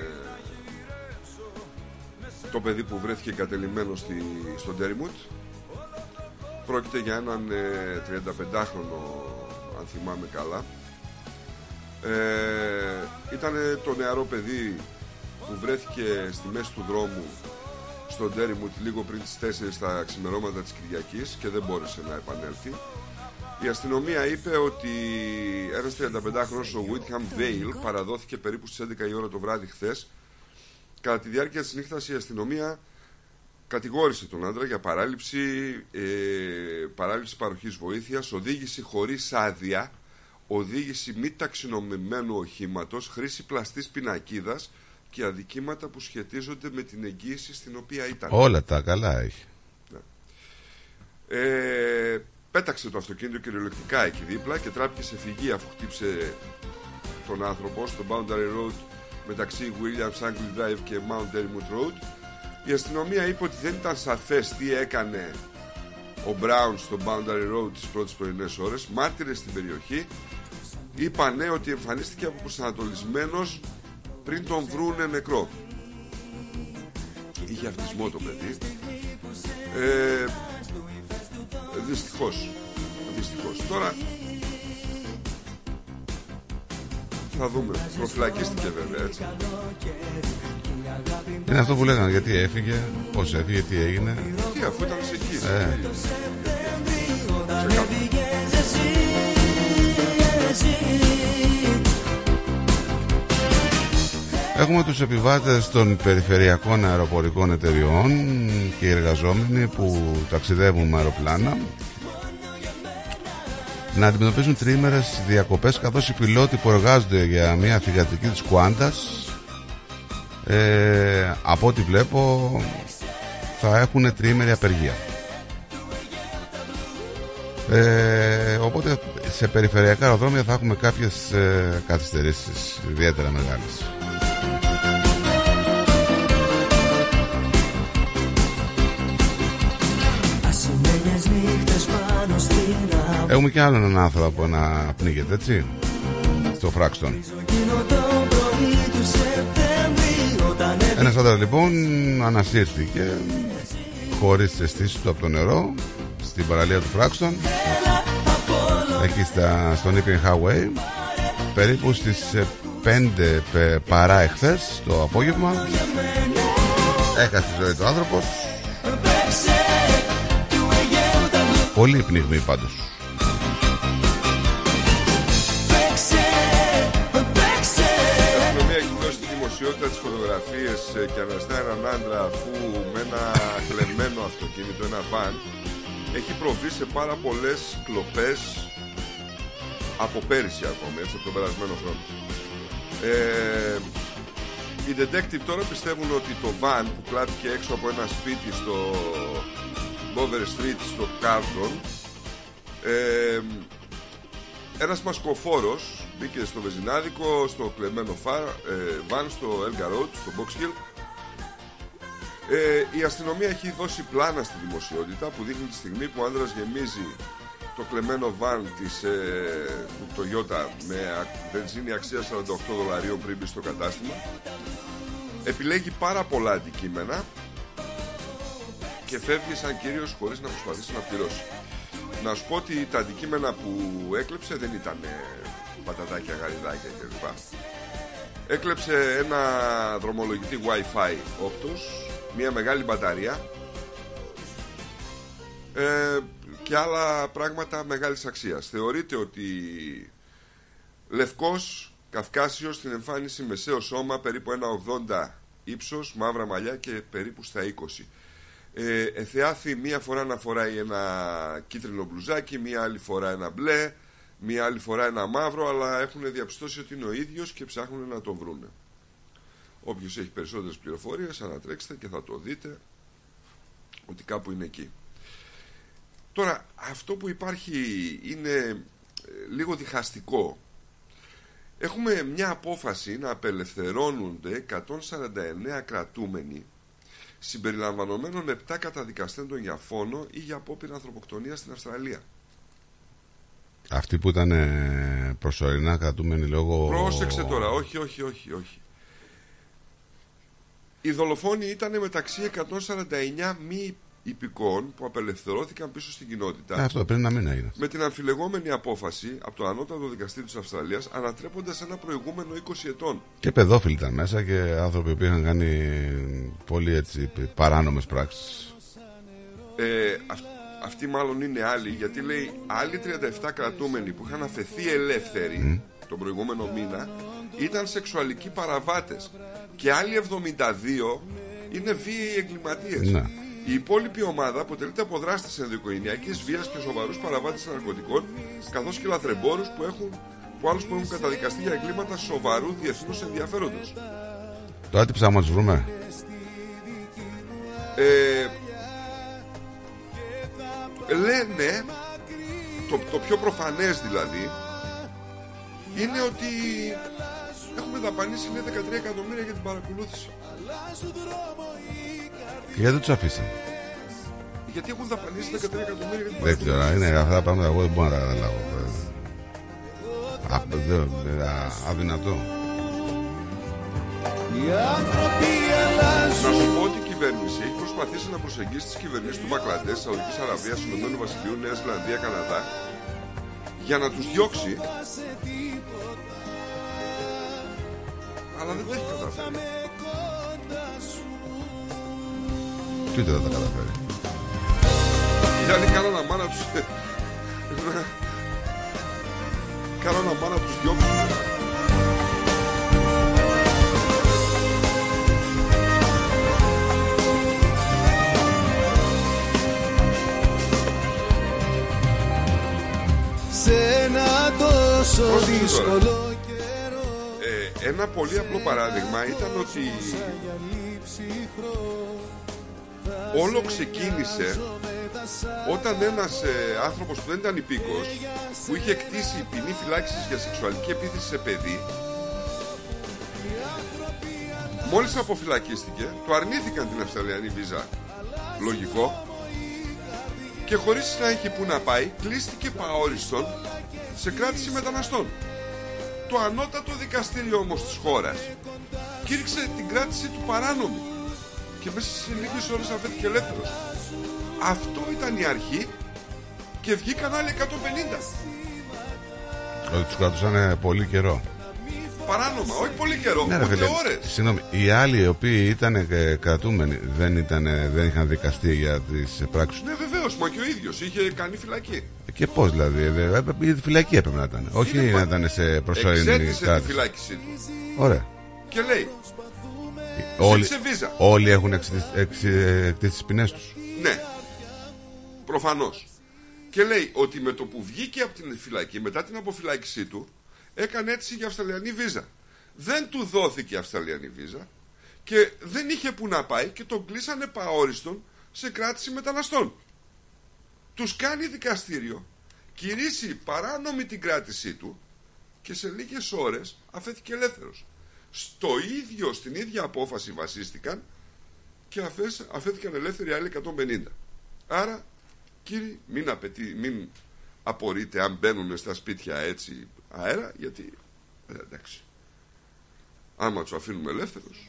το παιδί που βρέθηκε εγκατελειμμένο στη, στον Τέριμουτ. Πρόκειται για έναν ε, 35χρονο, αν θυμάμαι καλά. Ε, ήταν το νεαρό παιδί που βρέθηκε στη μέση του δρόμου στον Τέριμουτ λίγο πριν τις 4 τα ξημερώματα της Κυριακής και δεν μπόρεσε να επανέλθει. Η αστυνομία είπε ότι ένας 35χρονος ο Whitham Vale παραδόθηκε περίπου στις 11 η ώρα το βράδυ χθες. Κατά τη διάρκεια της νύχτας η αστυνομία κατηγόρησε τον άντρα για παράληψη, ε, παράληψη παροχής βοήθειας, οδήγηση χωρίς άδεια, οδήγηση μη ταξινομημένου οχήματος, χρήση πλαστής πινακίδας και αδικήματα που σχετίζονται με την εγγύηση στην οποία ήταν. Όλα τα καλά έχει. Ε, πέταξε το αυτοκίνητο κυριολεκτικά εκεί δίπλα και τράπηκε σε φυγή αφού χτύψε τον άνθρωπο στο Boundary Road μεταξύ Williams Angle Drive και Mount Dermot Road. Η αστυνομία είπε ότι δεν ήταν σαφές τι έκανε ο Brown στο Boundary Road τις πρώτες πρωινές ώρες. Μάρτυρες στην περιοχή είπανε ότι εμφανίστηκε από προσανατολισμένος πριν τον βρούνε νεκρό. Είχε αυτισμό το παιδί. Ε, δυστυχώς. Δυστυχώς. Τώρα Θα δούμε. Προφυλακίστηκε βέβαια έτσι. Είναι αυτό που λέγανε γιατί έφυγε, πώς έφυγε, τι έγινε. Τι αφού ήταν σε εκεί. Ε, Έχουμε τους επιβάτες των περιφερειακών αεροπορικών εταιριών και οι εργαζόμενοι που ταξιδεύουν με αεροπλάνα να αντιμετωπίζουν τρίμερες διακοπές καθώς οι πιλότοι που εργάζονται για μια θηγατρική της Κουάντας ε, από ό,τι βλέπω θα έχουν τρίμερη απεργία. Ε, οπότε σε περιφερειακά αεροδρόμια θα έχουμε κάποιες ε, καθυστερήσεις ιδιαίτερα μεγάλες. Ασημένιες νύχτες πάνω στην Έχουμε και άλλον έναν άνθρωπο να πνίγεται, έτσι, στο Φράξτον. Ένας άντρας λοιπόν ανασύρθηκε χωρίς αισθήσεις του από το νερό στην παραλία του Φράξτον εκεί στα, στον Epping Highway περίπου στις ε, 5 πε- παρά εχθές το απόγευμα έχασε τη ζωή του άνθρωπος. Πολύ πνιγμή πάντως φωτογραφίες ε, και αναστά έναν άντρα αφού με ένα κλεμμένο αυτοκίνητο, ένα βαν έχει προβεί σε πάρα πολλές κλοπές από πέρυσι ακόμη, έτσι από τον περασμένο χρόνο. Ε, οι detective τώρα πιστεύουν ότι το van που κλάπηκε έξω από ένα σπίτι στο Bover Street στο Carlton ε, ένας μασκοφόρος μπήκε στο βεζινάδικο, στο κλεμμένο φα, ε, βαν, στο Elgar Road, στο Box Hill. Ε, η αστυνομία έχει δώσει πλάνα στη δημοσιότητα που δείχνει τη στιγμή που ο άντρας γεμίζει το κλεμμένο βαν της ε, του Toyota με α- βενζίνη αξία 48 δολαρίων πριν μπει στο κατάστημα. Επιλέγει πάρα πολλά αντικείμενα και φεύγει σαν κύριος χωρίς να προσπαθήσει να πληρώσει. Να σου πω ότι τα αντικείμενα που έκλεψε δεν ήταν ε, πατατάκια, γαριδάκια κλπ. Έκλεψε ένα δρομολογητή Wi-Fi όπτος, μια μεγάλη μπαταρία ε, και άλλα πράγματα μεγάλης αξίας. Θεωρείται ότι λευκός, καυκάσιος, στην εμφάνιση μεσαίο σώμα, περίπου ένα 80 ύψος, μαύρα μαλλιά και περίπου στα 20. Ε, εθεάθη μία φορά να φοράει ένα κίτρινο μπλουζάκι, μία άλλη φορά ένα μπλε, μία άλλη φορά ένα μαύρο, αλλά έχουν διαπιστώσει ότι είναι ο ίδιος και ψάχνουν να τον βρούνε. Όποιος έχει περισσότερες πληροφορίες, ανατρέξτε και θα το δείτε ότι κάπου είναι εκεί. Τώρα, αυτό που υπάρχει είναι ε, λίγο διχαστικό. Έχουμε μια απόφαση να απελευθερώνονται 149 κρατούμενοι συμπεριλαμβανομένων 7 καταδικαστέντων για φόνο ή για απόπειρα ανθρωποκτονίας στην Αυστραλία. Αυτοί που ήταν ε, προσωρινά κρατούμενοι λόγω Πρόσεξε τώρα, όχι, όχι, όχι, όχι. Οι δολοφόνοι ήταν μεταξύ 149 μη υπηκών που απελευθερώθηκαν πίσω στην κοινότητα. Ε, αυτό πριν ένα μήνα έγινε. με την αμφιλεγόμενη απόφαση από το ανώτατο δικαστήριο της Αυστραλίας ανατρέποντας ένα προηγούμενο 20 ετών. Και παιδόφιλοι ήταν μέσα και άνθρωποι που είχαν κάνει πολύ έτσι παράνομες πράξεις. Ε, αυ- αυτοί μάλλον είναι άλλοι γιατί λέει άλλοι 37 κρατούμενοι που είχαν αφαιθεί ελεύθεροι τον προηγούμενο μήνα ήταν σεξουαλικοί παραβάτες και άλλοι 72 είναι βίαιοι εγκληματίες. Ναι. Η υπόλοιπη ομάδα αποτελείται από δράστες ενδοοικογενειακής βίας και σοβαρούς παραβάτες ναρκωτικών καθώς και λαθρεμπόρους που έχουν που άλλους που έχουν καταδικαστεί για εγκλήματα σοβαρού διεθνούς ενδιαφέροντος. Τώρα τι ψάχνουμε να τους βρούμε. Ε, λένε το, το πιο προφανές δηλαδή είναι ότι έχουμε δαπανίσει λέει, 13 εκατομμύρια για την παρακολούθηση Και γιατί τους αφήσαν; γιατί έχουν δαπανίσει 13 εκατομμύρια για την Δεν παρακολούθηση ξέρω, είναι αυτά τα πράγματα εγώ δεν μπορώ να τα καταλάβω. Α, δεν- δεν- α, Αδυνατό. Να σου πω ότι η κυβέρνηση έχει προσπαθήσει να προσεγγίσει τις κυβερνήσεις του Μπαγκλαντές, Σαουδικής Αραβίας, Ηνωμένου Βασιλείου, Νέα Ζηλανδία, Καναδά για να τους διώξει Αλλά δεν τα έχει καταφέρει. Και ούτε θα τα καταφέρει. Γιάννη, κάνω να μάνα τους... κάνω να μάνα τους διώξουν. Σε ένα τόσο Πρόσεξε τώρα; δύσκολο Ε, ένα πολύ απλό παράδειγμα ήταν ότι όλο ξεκίνησε όταν ένας ε, άνθρωπος που δεν ήταν υπήκος που είχε κτίσει ποινή φυλάξης για σεξουαλική επίθεση σε παιδί μόλις αποφυλακίστηκε του αρνήθηκαν την Αυστραλιανή βίζα. Λογικό. Και χωρίς να έχει που να πάει κλείστηκε παόριστον σε κράτηση μεταναστών. Το ανώτατο δικαστήριο όμως της χώρας κήρυξε την κράτηση του παράνομη και μέσα σε λίγες ώρες αφέθηκε ελεύθερος. Αυτό ήταν η αρχή και βγήκαν άλλοι 150. Ότι τους κρατούσαν πολύ καιρό. Παράνομα, όχι πολύ καιρό, Ναι, ρε ούτε φίλε, ώρες. συγγνώμη, οι άλλοι οι οποίοι ήταν ε, κρατούμενοι δεν, ήταν, δεν είχαν δικαστεί για τις πράξεις τους; Ναι, βεβαίως, μα και ο ίδιος είχε κάνει φυλακή. Και πώς δηλαδή, ε, ε, η φυλακή έπρεπε να ήταν. Όχι Είναι να πα- ήταν σε προσωρινή Εξέτησε τη κράτηση. φυλάκισή του Ωραία. και λέει, Όλοι, ζήτησε βίζα. όλοι έχουν εξητήσει τις ποινές τους. Ναι, προφανώς. Και λέει ότι με το που βγήκε από την φυλακή, μετά την αποφυλάκησή του, έκανε αίτηση για Αυστραλιανή βίζα. Δεν του δόθηκε Αυστραλιανή βίζα και δεν είχε που να πάει και τον κλείσανε παόριστον σε κράτηση μεταναστών. Τους κάνει δικαστήριο, κηρύσσει παράνομη την κράτησή του και σε λίγες ώρες αφέθηκε ελεύθερος. Στο ίδιο, στην ίδια απόφαση βασίστηκαν και αφές, αφέθηκαν ελεύθεροι άλλοι 150. Άρα, κύριοι, μην, απαιτεί, μην απορείτε αν μπαίνουν στα σπίτια έτσι αέρα, γιατί ε, εντάξει. Άμα τους αφήνουμε ελεύθερους,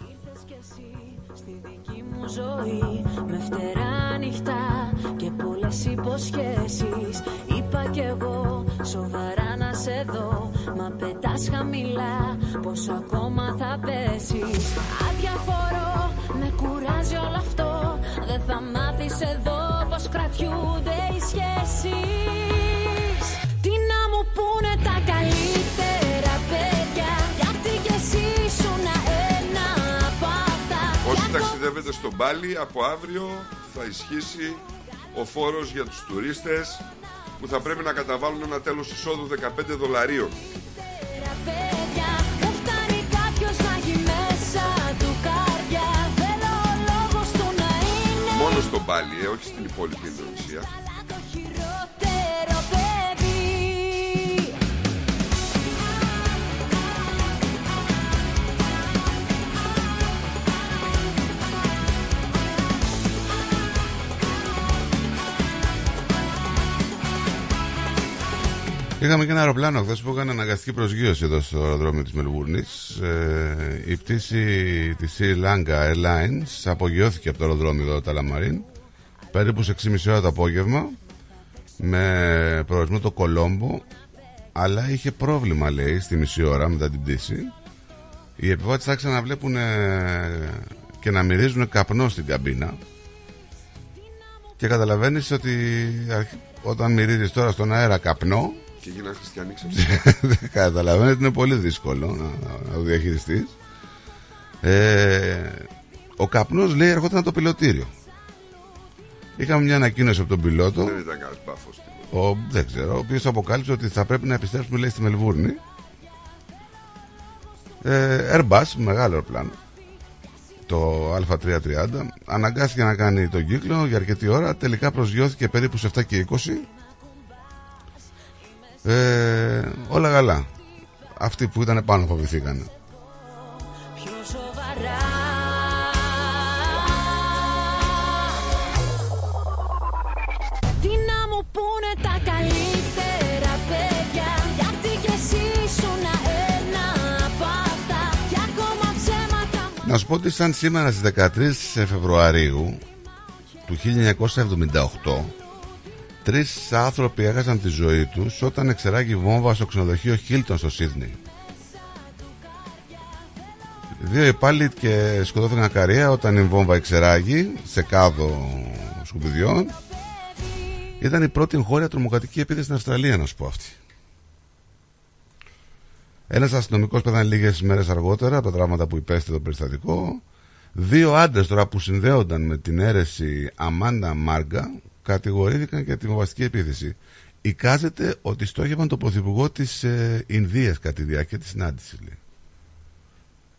Ήρθες κι εσύ στη δική μου ζωή. Με φτερά νυχτά και πολλές υποσχέσεις. Είπα κι εγώ σοβαρά να σε δω. Μα πετάς χαμηλά πως ακόμα θα πέσεις. Αδιαφορώ, με κουράζει όλο αυτό. Δεν θα μάθεις εδώ πως κρατιούνται οι σχέσεις. Τι να μου πούνε τα καλύτερα όσοι ταξιδεύετε στο Μπάλι, από αύριο θα ισχύσει ο φόρος για τους τουρίστες που θα πρέπει να καταβάλουν ένα τέλος εισόδου 15 δολαρίων. παιδιά Δεν φτάνει κάποιος να έχει μέσα του καρδιά Θέλω ο λόγος του να είναι Μόνο στο Μπάλι, ε, όχι στην υπόλοιπη Ινδονησία. Είχαμε και ένα αεροπλάνο χθες που έκανε αναγκαστική προσγείωση εδώ στο αεροδρόμιο της Μελβούρνης. Ε, η πτήση της Sri Lanka Airlines απογειώθηκε από το αεροδρόμιο εδώ, τα Λαμαρίν, περίπου σε 6,5 ώρα το απόγευμα, με προορισμό το Κολόμπο, αλλά είχε πρόβλημα, λέει, στη μισή ώρα μετά την πτήση. Οι επιβάτες άρχισαν να βλέπουν ε, και να μυρίζουν καπνό στην καμπίνα. Και καταλαβαίνεις ότι αρχ- όταν μυρίζεις τώρα στον αέρα καπνό, Και γίνανε χριστιανοί ξαφνικά. Καταλαβαίνετε είναι πολύ δύσκολο να, να το διαχειριστείς. Ε, Ο καπνός λέει ερχόταν από το πιλωτήριο. Είχαμε μια ανακοίνωση από τον πιλότο. Δεν ήταν κανένα μπάφο. ο, Δεν ξέρω Ο οποίος αποκάλυψε ότι θα πρέπει να επιστρέψουμε λέει στη Μελβούρνη. Ε, Airbus, μεγάλο αεροπλάνο το Α330 αναγκάστηκε να κάνει τον κύκλο για αρκετή ώρα. Τελικά προσγειώθηκε περίπου σε 7 και 20 ε, όλα καλά. Αυτοί που ήταν πάνω φοβηθήκανε. πιο σοβαρά Τι να μου πούνε τα καλύτερα παιδιά; Γιατί κι εσύ ήσουν ένα από αυτά Κι ακόμα ψέματα Να σου πω ότι σαν σήμερα στις 13 Φεβρουαρίου του 1978 τρεις άνθρωποι έχασαν τη ζωή τους όταν εξεράγει βόμβα στο ξενοδοχείο Χίλτον στο Σίδνεϊ. Δύο υπάλληλοι και σκοτώθηκαν καρία όταν η βόμβα εξεράγει σε κάδο σκουπιδιών. Ήταν η πρώτη εγχώρια τρομοκρατική επίθεση στην Αυστραλία, να σου πω αυτή. Ένας αστυνομικός πέθανε λίγες μέρες αργότερα από τα τραύματα που υπέστη το περιστατικό. Δύο άντρες τώρα που συνδέονταν με την αίρεση Αμάντα Μάργκα κατηγορήθηκαν για τη βομβαστική επίθεση. Εικάζεται ότι στόχευαν τον πρωθυπουργό της ε, Ινδίας κατά τη διάρκεια της συνάντησης. λέει.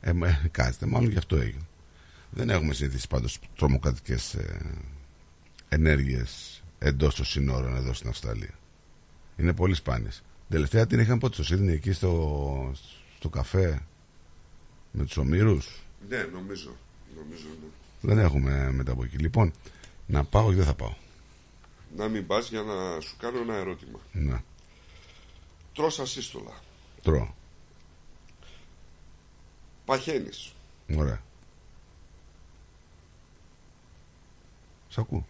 Ε, μα, ε, εικάζεται, μάλλον γι' αυτό έγινε. Δεν έχουμε συνηθίσει πάντως τρομοκρατικές ε, ενέργειες εντός των συνόρων εδώ στην Αυστραλία. Είναι πολύ σπάνιες. Τελευταία την είχαμε πότε στο Σίδνεϊ εκεί στο, στο καφέ με τους ομήρους. Ναι, νομίζω. νομίζω ναι. Δεν έχουμε μετά από εκεί. Λοιπόν, να πάω ή δεν θα πάω. Να μην πας για να σου κάνω ένα ερώτημα. Ναι, Τρως ασύστολα. τρώω. Παχαίνεις. Ωραία. Σ' ακούω.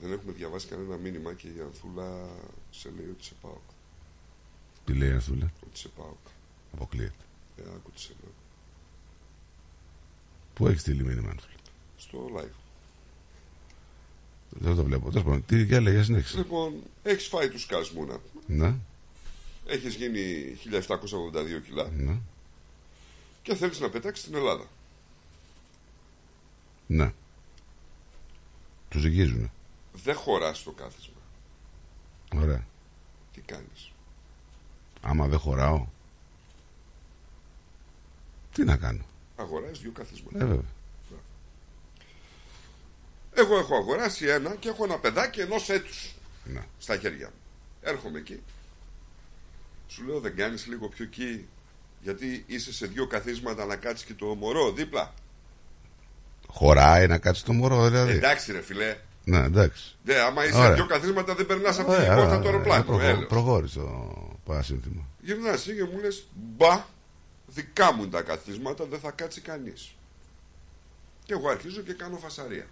Δεν έχουμε διαβάσει κανένα μήνυμα και η Ανθούλα σε λέει ότι σε πάω. Τι λέει αυτό, λέει. Ότι σε πάω. Αποκλείεται. Ε, άκου τι σε λέω. Πού έχεις στείλει μήνυμα, Ανθούλα; Στο live. Δεν το βλέπω. Τέλος πάντων, τι για λέει, συνέχισε. Λοιπόν, έχεις φάει τους σκασμούνα. Ναι, Έχεις γίνει 1782 κιλά ναι, και θέλεις να πετάξεις στην Ελλάδα. ναι. Τους ζυγίζουνε. Δεν χωράς το κάθισμα. Ωραία. Τι κάνεις; Άμα δεν χωράω. Τι να κάνω; Αγοράζεις δύο καθίσματα. Ε, βέβαια. Εγώ έχω αγοράσει ένα και έχω ένα παιδάκι ενός έτους Ναι. στα χέρια μου. Έρχομαι εκεί. Σου λέω δεν κάνεις λίγο πιο εκεί. Γιατί είσαι σε δύο καθίσματα να κάτσεις και το μωρό δίπλα. Χωράει να κάτσεις το μωρό, δηλαδή. Εντάξει, ρε φιλέ. Ναι, εντάξει. Ναι, άμα είσαι Ωραία. σε δύο καθίσματα δεν περνάς από Ωραία, την πόρτα ωραία, του ωραία. αεροπλάνου. Προχω- Έλεος. Προχώρησε το παρασύνθημα. Γυρνάς εσύ και μου λες μπα, δικά μου είναι τα καθίσματα, δεν θα κάτσει κανείς. Και εγώ αρχίζω και κάνω φασαρία.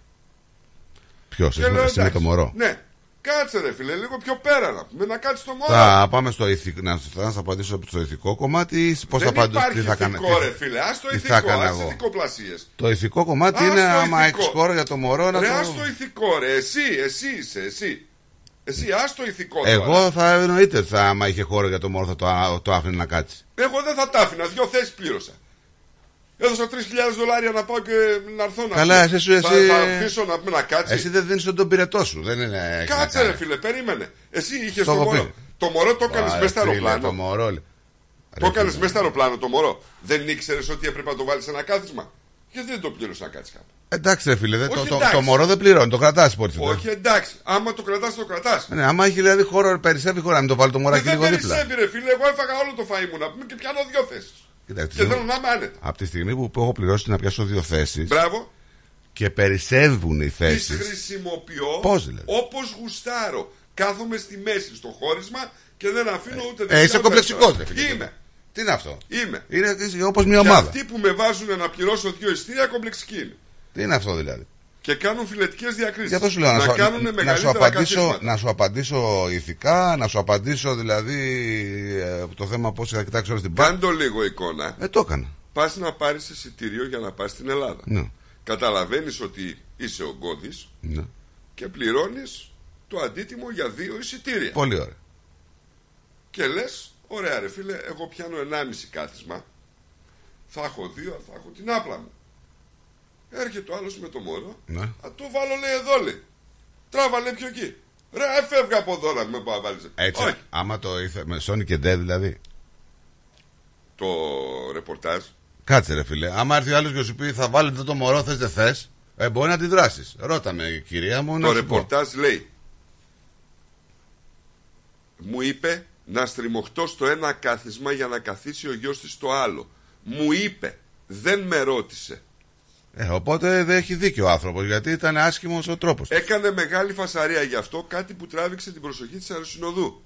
Ποιος, Και λέω, εσύ με εντάξει, το μωρό. Ναι, κάτσε ρε φίλε, λίγο πιο πέρα να πούμε, να κάτσεις το μωρό. Θα πάμε στο ηθικό, να θα σας απαντήσω στο ηθικό κομμάτι ή πώς θα δεν απαντήσω, υπάρχει τι θα κάνω. ηθικό ρε φίλε, ας το τι ηθικό, θα έκανα ας εγώ. ηθικοπλασίες. Το ηθικό κομμάτι Ας είναι το άμα ηθικό. έχεις χώρο για το μωρό να Ρε, το. ας το ηθικό ρε, εσύ, εσύ είσαι, εσύ. Εσύ, ας το ηθικό τώρα. Εγώ θα εννοείται θα, άμα είχε χώρο για το μωρό θα το, α- το άφηνε να κάτσει. Εγώ δεν θα τα άφηνα, δυο θέσεις πλήρωσα. Έδωσα 3.000 δολάρια να πάω και να έρθω να Καλά, πούμε. εσύ σου, Θα, εσύ- θα αφήσω να, πούμε, να κάτσει. Εσύ δεν δίνει τον πυρετό σου. Δεν είναι. έχει να Κάτσε κάνει. ρε φίλε, περίμενε. Εσύ είχες Στο το έχω μωρό. πει. Το μωρό το έκανες Α, μέσα στο φίλε, αεροπλάνο. Το μωρό. λέει. Το Ρε, έκανες φίλε. μέσα στο αεροπλάνο το μωρό. Δεν ήξερες ότι έπρεπε να το βάλεις σε ένα κάθισμα. Γιατί δεν το πλήρωσε να κάτσεις κάπου. Εντάξει, ρε φίλε, δεν- Όχι, το, το, εντάξει. το μωρό δεν πληρώνει, το κρατάς υποτίθεται. Όχι εντάξει, άμα το κρατάς, το κρατάς. Ναι, άμα έχει δηλαδή χώρο, περισσεύει χώρο, να μην το βάλει το μωράκι δεν λίγο δίπλα. περισσεύει, ρε φίλε. Εγώ έφαγα όλο το φαΐ μου να πούμε και πιάνω δύο θέσεις. Κοιτάξτε, Και θέλω να είμαι άνετα. Από τη στιγμή που, που έχω πληρώσει να πιάσω δύο θέσεις Μπράβο. και περισσεύουν οι Τις θέσεις. χρησιμοποιώ Πώς δηλαδή; όπως γουστάρω. Κάθομαι στη μέση στο χώρισμα και δεν αφήνω ούτε Ε, δεξιά, είσαι ούτε κομπλεξικός, αριστερά. ρε φίλε. Είμαι. Τι είναι αυτό; Είμαι. Είναι όπως μια Και ομάδα. αυτοί που με βάζουν να πληρώσω δύο ειστήρια κομπλεξικοί είναι. Τι είναι αυτό δηλαδή; Και κάνουν φιλετικές διακρίσεις. Γι' αυτό σου λέω να, σου, κάνουν να, σου μεγαλύτερα απαντήσω, καθίσματα. να σου απαντήσω ηθικά, να σου απαντήσω δηλαδή ε, το θέμα πώς θα κοιτάξω όλη την Κάνε το λίγο εικόνα. Ε, το έκανα. Πας να πάρεις εισιτήριο για να πας στην Ελλάδα. Ναι. Καταλαβαίνεις ότι είσαι ογκώδη ναι. και πληρώνεις το αντίτιμο για δύο εισιτήρια. Πολύ ωραία. Και λες, ωραία ρε φίλε, εγώ πιάνω 1,5 κάθισμα. Θα έχω δύο, θα έχω την άπλα μου. Έρχεται ο άλλος με το μωρό. Ναι. Α το βάλω λέει εδώ λέει. Τράβα λέει πιο εκεί. Ρε, έφευγα από εδώ να με βάλεις. Έτσι. Όχι. Άμα το ήθελε. Με Sonic και Dead δηλαδή. Το ρεπορτάζ Κάτσε ρε φίλε. Άμα έρθει ο άλλος και σου πει θα βάλετε το μωρό, θες δεν θες. Ε, μπορεί να αντιδράσεις. Ρώτα με, κυρία μου. να Το σου πω. ρεπορτάζ λέει Μου είπε να στριμωχτώ στο ένα κάθισμα για να καθίσει ο γιος της στο άλλο Μου είπε Δεν με ρώτησε Ε, οπότε δεν έχει δίκιο ο άνθρωπος γιατί ήταν άσχημος ο τρόπος. Έκανε μεγάλη φασαρία γι' αυτό Κάτι που τράβηξε την προσοχή της αεροσυνοδού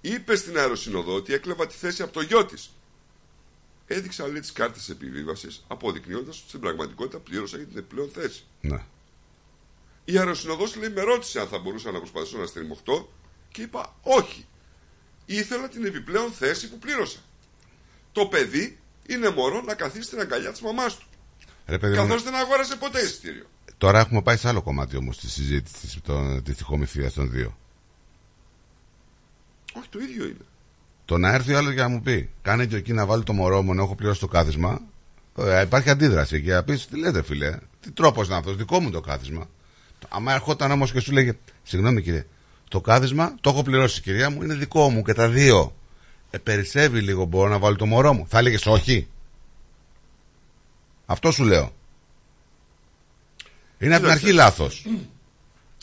Είπε στην αεροσυνοδό ότι έκλεβα τη θέση από το γιο της Έδειξα λέει τις κάρτες επιβίβασης Αποδεικνύοντας ότι στην πραγματικότητα πλήρωσα για την επιπλέον θέση Ναι. Η αεροσυνοδός λέει με ρώτησε αν θα μπορούσα να προσπαθήσω να στριμωχτώ και είπα όχι. Ήθελα την επιπλέον θέση που πλήρωσα. Το παιδί είναι μωρό να καθίσει στην αγκαλιά της μαμάς του. Ρε παιδί μου, Καθώς δεν αγόρασε ποτέ εισιτήριο. τώρα έχουμε πάει σε άλλο κομμάτι όμως της συζήτησης της τυχομηθεία των δύο. Όχι, το ίδιο είναι. Το να έρθει ο άλλος για να μου πει, κάνε και εκεί να βάλει το μωρό μου, να έχω πληρώσει το κάθισμα. Ε, υπάρχει αντίδραση και να πεις, τι λέτε φίλε, τι τρόπος να αυτός, δικό μου το κάθισμα. Άμα ερχόταν όμως και σου λέγε, συγγνώμη κύριε, το κάθισμα το έχω πληρώσει κυρία μου, είναι δικό μου και τα δύο. Ε, περισσεύει λίγο, μπορώ να βάλω το μωρό μου. Θα έλεγες όχι. Αυτό σου λέω. Είναι από την Κοίταξε. αρχή λάθος.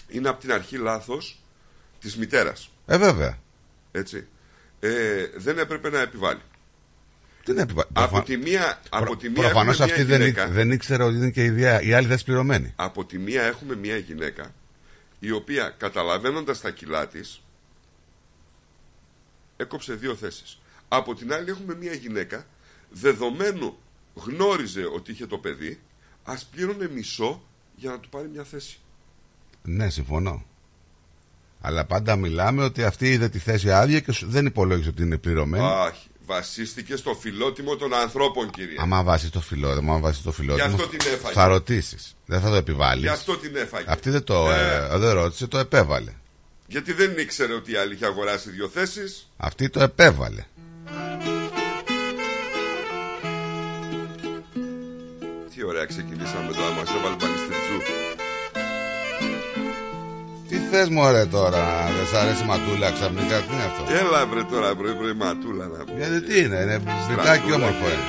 Είναι από την αρχή λάθος της μητέρας. Ε, βέβαια. Έτσι. Ε, δεν έπρεπε να επιβάλλει. Τι να επιβα... Από τη μία, από τη μία Προφανώς έχουμε αυτή μια δεν, γυναίκα, ή- δεν ήξερε ότι είναι και η, διά, η άλλη δεν πληρωμένη. από τη μία έχουμε μια γυναίκα η οποία καταλαβαίνοντας τα κιλά της έκοψε δύο θέσεις. Από την άλλη έχουμε μια γυναίκα δεδομένου γνώριζε ότι είχε το παιδί ας πλήρωνε μισό για να του πάρει μια θέση. Ναι, συμφωνώ. Αλλά πάντα μιλάμε ότι αυτή είδε τη θέση άδεια και σου- δεν υπολόγισε ότι είναι πληρωμένη. Άχι, βασίστηκε στο φιλότιμο των ανθρώπων κυρία. Άμα βάσει το φιλότιμο, άμα βάσει το φιλότιμο, Γι' αυτό την έφαγε. θα ρωτήσεις. Δεν θα το επιβάλλεις. Γι' αυτό την έφαγε. Αυτή δεν το Ε, ε, δεν ρώτησε, το επέβαλε. γιατί δεν ήξερε ότι η άλλη είχε αγοράσει δύο θέσεις Αυτή το επέβαλε. Ωραία ξεκινήσαμε τώρα, μας έβαλε πανιστριτσού. Τι θες μωρέ τώρα, δεν σ' αρέσει η ματούλα ξαφνικά, τι είναι αυτό; Έλα βρε τώρα πρωί πρωί ματούλα να πούμε. Γιατί τι είναι, είναι μπιτάκι Στρατούλα όμορφο. και- είναι.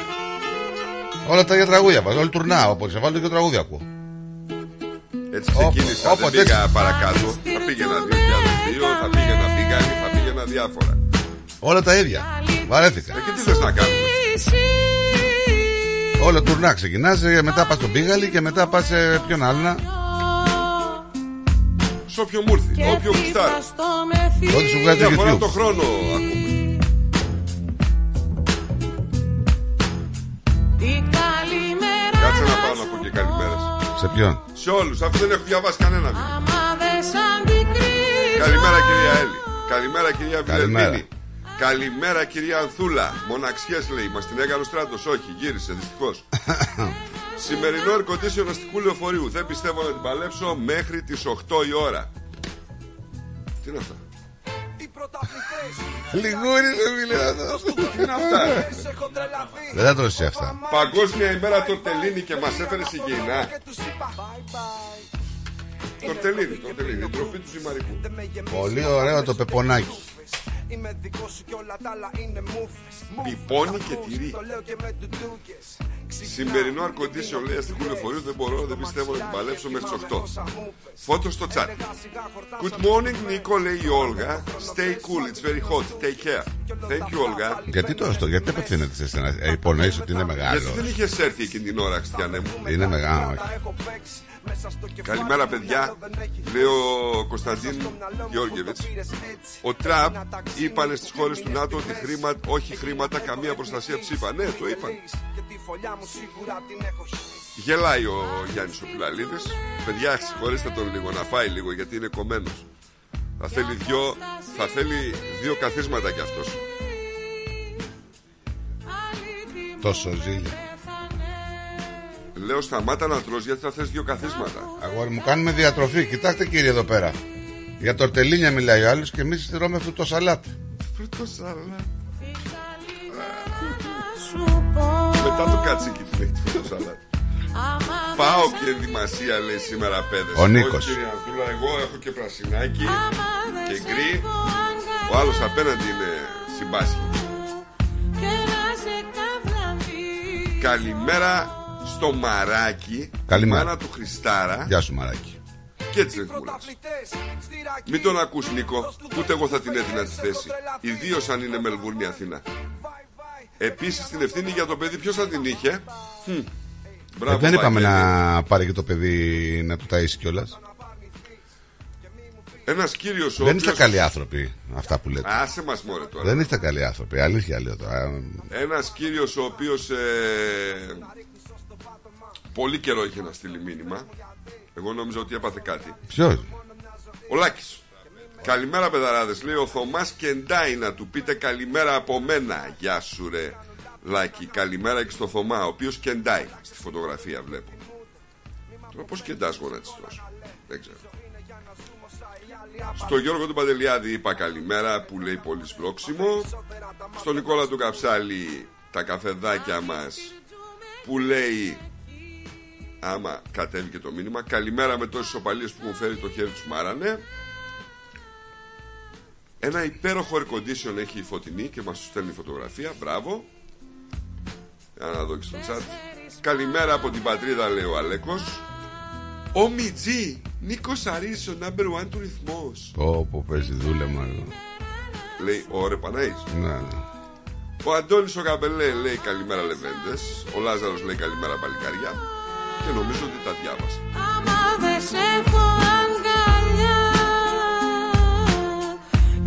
Όλα τα ίδια τραγούδια πας, όλοι τουρνά, όποτε σε βάλω και τραγούδια ακούω. Έτσι Όπα, ξεκίνησα, όποτε δεν πήγα έτσι. παρακάτω. Θα πήγαινα 2002, θα πήγαινα πήγανε, θα πήγαινα διάφορα. Όλα τα ίδια. Βαρέθηκα. Ε, και τι θες να κάνουμε; Όλα τουρνά ξεκινάς, μετά πας στον Πίγαλη και μετά πας σε ποιον άλλο να. Σ' όποιο μου έρθει, όποιο γουστάρει. Ό,τι σου βγάζει Μια το φορά YouTube. το χρόνο ακούμε. Κάτσε να πάω να πω και καλημέρες. Σε ποιον; Σε όλους, αφού δεν έχω διαβάσει κανένα βήμα. Καλημέρα κυρία Έλλη. Καλημέρα κυρία Καλημέρα. Βιλερμίνη. Καλημέρα κυρία Ανθούλα. Μοναξιές λέει. Μας την έκανε ο στράτος. Όχι, γύρισε δυστυχώς. Σημερινό air condition αστικού λεωφορείου. Δεν πιστεύω να την παλέψω μέχρι τις 8 η ώρα. Τι είναι αυτά; Λιγούρι ρε φίλε αυτό. Τι είναι αυτά. Δεν θα τρώσει αυτά. Παγκόσμια ημέρα τορτελίνη και μας έφερες συγγενά. Τορτελίνη, τορτελίνη. Η ντροπή του ζυμαρικού. Πολύ ωραίο το πεπονάκι. Πιπώνει και τυρί. Σημερινό air condition λέει αστικού λεωφορείου δεν μπορώ, δεν πιστεύω να την παλέψω μέχρι τις 8. Φώτο στο chat. Good morning, Nico, λέει η Όλγα. Stay cool, it's very hot. Take care. Thank you, Όλγα. Γιατί τώρα στο, γιατί απευθύνεται σε εσένα; Ε, υπονοείς ότι είναι μεγάλος. Γιατί δεν είχες έρθει εκείνη την ώρα, Χριστιανέ μου. Είναι μεγάλο. όχι. Καλημέρα, παιδιά. Λέει ο Κωνσταντίν Γιώργεβιτς. Ο Τραμπ είπανε στις χώρες του ΝΑΤΟ ότι χρήμα, όχι χρήματα, καμία προστασία ψήφα. Ναι, το είπαν. Γελάει ο Γιάννης ο Πιλαλίδης. Παιδιά, συγχωρέστε τον λίγο να φάει λίγο γιατί είναι κομμένος. Θα θέλει δυο, θα θέλει δύο καθίσματα κι αυτός Τόσο ζήλια. Λέω σταμάτα να τρως γιατί θα θες δύο καθίσματα. Αγόρι μου, κάνουμε διατροφή. Κοιτάξτε κύριε εδώ πέρα. Για τορτελίνια μιλάει ο άλλος και εμείς τρώμε φρουτό σαλάτ. Φρουτό σαλάτ. Μετά το κάτσικι του έχει τη φρουτό σαλάτ. Πάω και ενδυμασία λέει σήμερα παιδες Ο Νίκος. Όχι κύριε Ανθούλα, εγώ έχω και πρασινάκι και γκρι Ο άλλος απέναντι είναι συμπάσχη Καλημέρα στο Μαράκι Καλημέρα. Μάνα του Χριστάρα Γεια σου, Μαράκι. Και έτσι δεν μου λες. Μην τον ακούς Νίκο Ούτε εγώ θα την έδινα τη θέση Ιδίως αν είναι Μελβούρνη Αθήνα Επίσης την ευθύνη για το παιδί ποιος θα την είχε; Χμ. Ε, Μπράβο, δεν είπαμε Βαγγέλη. να πάρει και το παιδί να του ταΐσει κιόλας. Ένας κύριος ο Δεν είστε οποίος- καλοί άνθρωποι αυτά που λέτε. Άσε μας μωρέ τώρα Δεν είστε καλοί άνθρωποι. Αλήθεια λέω τώρα. Ένας κύριος ο οποίος ε, Πολύ καιρό είχε να στείλει μήνυμα Εγώ νόμιζα ότι έπαθε κάτι Ποιος; Ο Λάκης Καλημέρα παιδαράδες Λέει ο Θωμάς Κεντάι να του πείτε καλημέρα από μένα Γεια σου ρε Λάκη, καλημέρα και στο Θωμά, ο οποίος κεντάει στη φωτογραφία, βλέπω. Τώρα πώς κεντάς γονάτι τόσο. Δεν ξέρω. Στο Γιώργο του Παντελιάδη είπα καλημέρα που λέει πολύ σπρώξιμο. Στον Νικόλα του Καψάλη τα καφεδάκια μας που λέει άμα κατέβηκε το μήνυμα καλημέρα με τόσες οπαλίες που μου φέρει το χέρι τους μάρανε. Ένα υπέροχο air condition έχει η Φωτεινή και μας τους στέλνει φωτογραφία. Μπράβο. Για να δω και στο chat. Καλημέρα από την πατρίδα λέει ο Αλέκος. Ο Μιτζή Νίκος Αρής ο number one του ρυθμός. Πω πω παίζει δούλεμα εδώ. λέει ο Ρε Παναής. Ναι, ναι. Ο Αντώνης ο Καπελέ λέει καλημέρα Λεβέντες Ο Λάζαρος λέει καλημέρα Παλικάρια Και νομίζω ότι τα διάβασα. Άμα δεν σε έχω αγκαλιά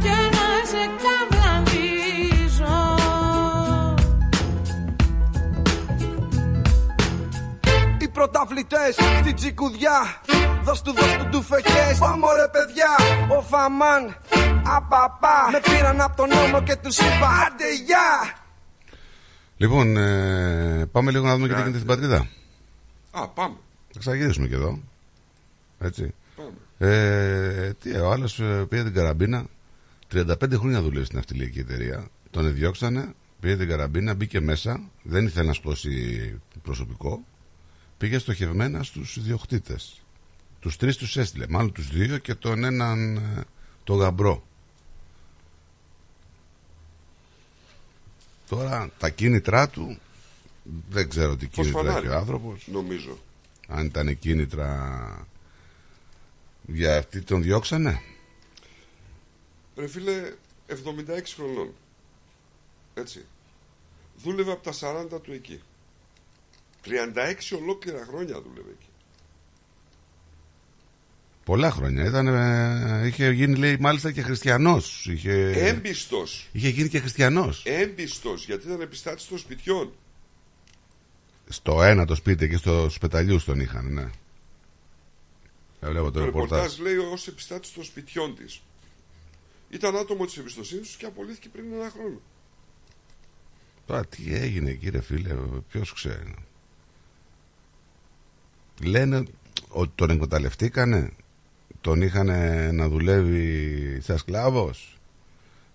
και να σε καβλαντίζω. Οι πρωταθλητές στην τσικουδιά Δώσ' του, δώσ' του ντουφεκές. Πάμε ρε παιδιά Ο Φαμάν Απαπά. Με πήραν από τον νόμο και τους είπα Άντε γεια Λοιπόν, ε, πάμε λίγο να δούμε και τι γίνεται στην πατρίδα. Α πάμε Θα ξαγυρίσουμε και εδώ. Έτσι. Πάμε. Ε, τι, ο άλλος πήγε την καραμπίνα. 35 χρόνια δουλεύει στην αυτιλιακή εταιρεία. Τον εδιώξανε, πήγε την καραμπίνα, μπήκε μέσα. Δεν ήθελε να σπώσει προσωπικό. Πήγε στοχευμένα στους ιδιοκτήτες. Τους τρεις τους έστειλε. Μάλλον τους δύο και τον έναν, ε, το γαμπρό. Τώρα τα κίνητρά του δεν ξέρω τι κίνητρα Φωσφανάρι, έχει ο άνθρωπος. Νομίζω Αν ήταν κίνητρα για αυτή τον διώξανε; Ρε φίλε 76 χρονών Έτσι Δούλευε από τα 40 του εκεί 36 ολόκληρα χρόνια δούλευε εκεί Πολλά χρόνια. Ήταν, ε, είχε γίνει λέει μάλιστα και χριστιανός. Είχε, Έμπιστος είχε γίνει και χριστιανός. Έμπιστος γιατί ήταν επιστάτης των σπιτιών Στο ένα το σπίτι και στο σπεταλιούς τον είχαν, ναι. Ε, βλέπω το Το ρεπορτάζ. ρεπορτάζ λέει ως επιστάτης των σπιτιών της Ήταν άτομο της εμπιστοσύνης τους και απολύθηκε πριν ένα χρόνο Τώρα τι έγινε κύριε φίλε, ποιος ξέρει. Λένε ότι τον εκμεταλλευτήκανε, τον είχαν να δουλεύει σαν σκλάβος.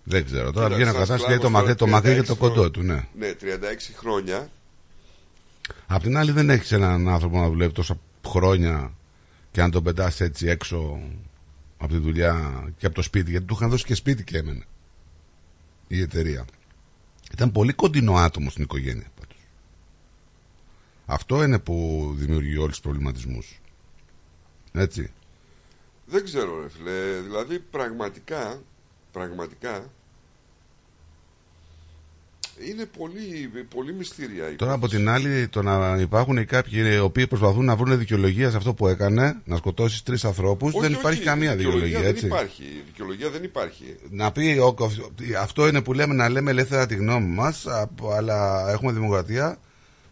Δεν ξέρω. Τώρα Κοίτα, βγαίνει ο σαν καθένας και λέει το σκλάβος μακρύ, το τώρα, μακρύ και 36 το κοντό χρόνια. του, ναι. Ναι 36 χρόνια Απ' την άλλη δεν έχεις έναν άνθρωπο να δουλεύει τόσα χρόνια και να τον πετάς έτσι έξω από τη δουλειά και από το σπίτι, γιατί του είχαν δώσει και σπίτι και έμενε η εταιρεία. Ήταν πολύ κοντινό άτομο στην οικογένεια πάντως. Αυτό είναι που δημιουργεί όλους τους προβληματισμούς. Έτσι. Δεν ξέρω ρε φίλε Δηλαδή πραγματικά Πραγματικά Είναι πολύ, πολύ μυστήρια η Τώρα από υπόθεση. την άλλη, το να υπάρχουν κάποιοι οι οποίοι προσπαθούν να βρουν δικαιολογία σε αυτό που έκανε, να σκοτώσεις τρεις ανθρώπους, Όχι, δεν όχι, υπάρχει καμία δικαιολογία. Δεν έτσι. υπάρχει Δικαιολογία δεν υπάρχει Να πει, ο- αυτό είναι που λέμε να λέμε ελεύθερα τη γνώμη μας, αλλά έχουμε δημοκρατία.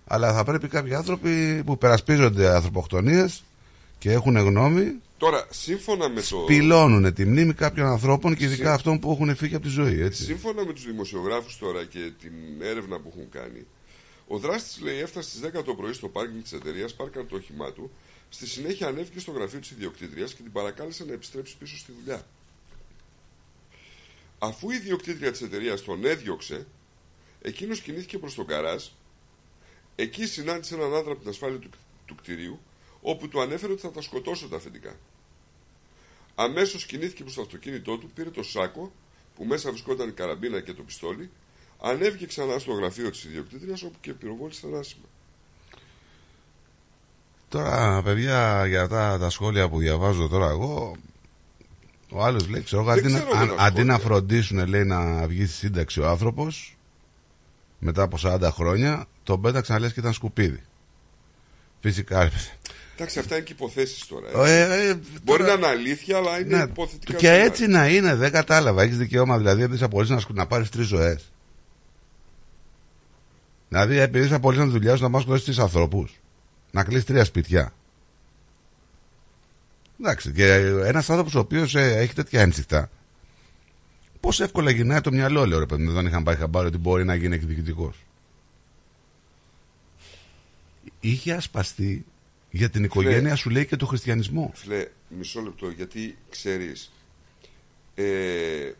Αλλά θα πρέπει κάποιοι άνθρωποι που περασπίζονται ανθρωποκτονίες και έχουν γνώμη, Τώρα σύμφωνα με το πυλώνουν τη μνήμη κάποιων ανθρώπων και ειδικά Συ- αυτών που έχουν φύγει από τη ζωή. Έτσι. Σύμφωνα με τους δημοσιογράφους τώρα και την έρευνα που έχουν κάνει, ο δράστης λέει έφτασε στις 10 το πρωί στο πάρκινγκ της εταιρείας, πάρκαρε το όχημά του, στη συνέχεια ανέβηκε στο γραφείο της ιδιοκτήτριας και την παρακάλεσε να επιστρέψει πίσω στη δουλειά. Αφού η ιδιοκτήτρια της εταιρείας τον έδιωξε, εκείνος κινήθηκε προς τον καράζ, εκεί συνάντησε έναν άντρα από την ασφάλεια του, του κτηρίου, όπου του ανέφερε ότι θα τα σκοτώσω τα αφεντικά. Αμέσως κινήθηκε προς το αυτοκίνητό του, πήρε το σάκο που μέσα βρισκόταν η καραμπίνα και το πιστόλι, ανέβηκε ξανά στο γραφείο της ιδιοκτήτριας όπου και πυροβόλησε θανάσιμα. Τώρα, παιδιά, για τα, τα σχόλια που διαβάζω τώρα εγώ, ο άλλος λέει, ξέρω, εγώ, Δεν αντί, να- ξέρω για αν- τα αντί να σχόλια. φροντίσουν, λέει, να βγει στη σύνταξη ο άνθρωπος, μετά από 40 χρόνια, τον πέταξαν λες και ήταν σκουπίδι. Φυσικά, ρε παιδιά. Εντάξει, αυτά είναι και υποθέσεις τώρα. Ε, έτσι. ε, Μπορεί τώρα- να είναι αλήθεια, αλλά είναι Ναι, υποθετικά. και σενάρια. έτσι να είναι, δεν κατάλαβα. Έχεις δικαίωμα δηλαδή επειδή είσαι απολύσει να, σκου- να πάρεις τρεις ζωές. Δηλαδή, επειδή είσαι απολύσει τη δουλειάς σου να πας σκοτώσει τρεις ανθρώπους. Να κλείσει τρία σπιτιά. Εντάξει, και ένας άνθρωπος ο οποίος έχει τέτοια ένσυχτα, πώς εύκολα γυρνάει το μυαλό, λέω ρε παιδί μου, δεν είχαν πάει χαμπάρι ότι μπορεί να γίνει εκδικητικός. είχε ασπαστεί για την οικογένεια σου λέει και το χριστιανισμό. Φλε, μισό λεπτό, γιατί ξέρεις, ε,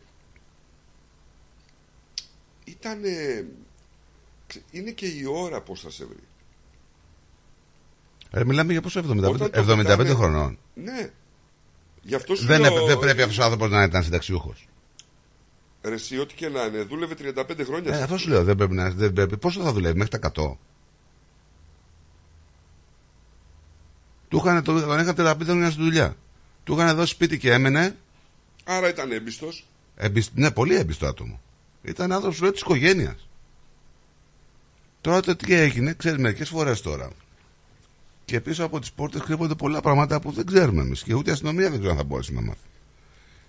ήταν, είναι και η ώρα πώς θα σε βρει. Ε, μιλάμε για πόσο 75, Όταν το 75 πετάνε- χρονών. Ναι. Γι' αυτό σου Δεν, λέω, έπρεπε- δεν πρέπει αυτός ο άνθρωπος να ήταν συνταξιούχος. Ρε εσύ, ό,τι και να είναι, δούλευε 35 χρόνια. Ε, σε αυτό σου λέω. Δεν πρέπει να, δεν πρέπει. Πόσο θα δουλεύει, μέχρι τα 100. Του είχαν, το, τον είχαν 35 χρόνια στη δουλειά. Του είχαν δώσει σπίτι και έμενε. Άρα ήταν έμπιστος. Εμπισ... Ναι, πολύ έμπιστο άτομο. Ήταν άνθρωπος της οικογένειας. Τώρα το τι έγινε, ξέρεις μερικές φορές τώρα. Και πίσω από τις πόρτες κρύβονται πολλά πράγματα που δεν ξέρουμε εμείς. Και ούτε η αστυνομία δεν ξέρω αν θα μπορέσει να μάθει.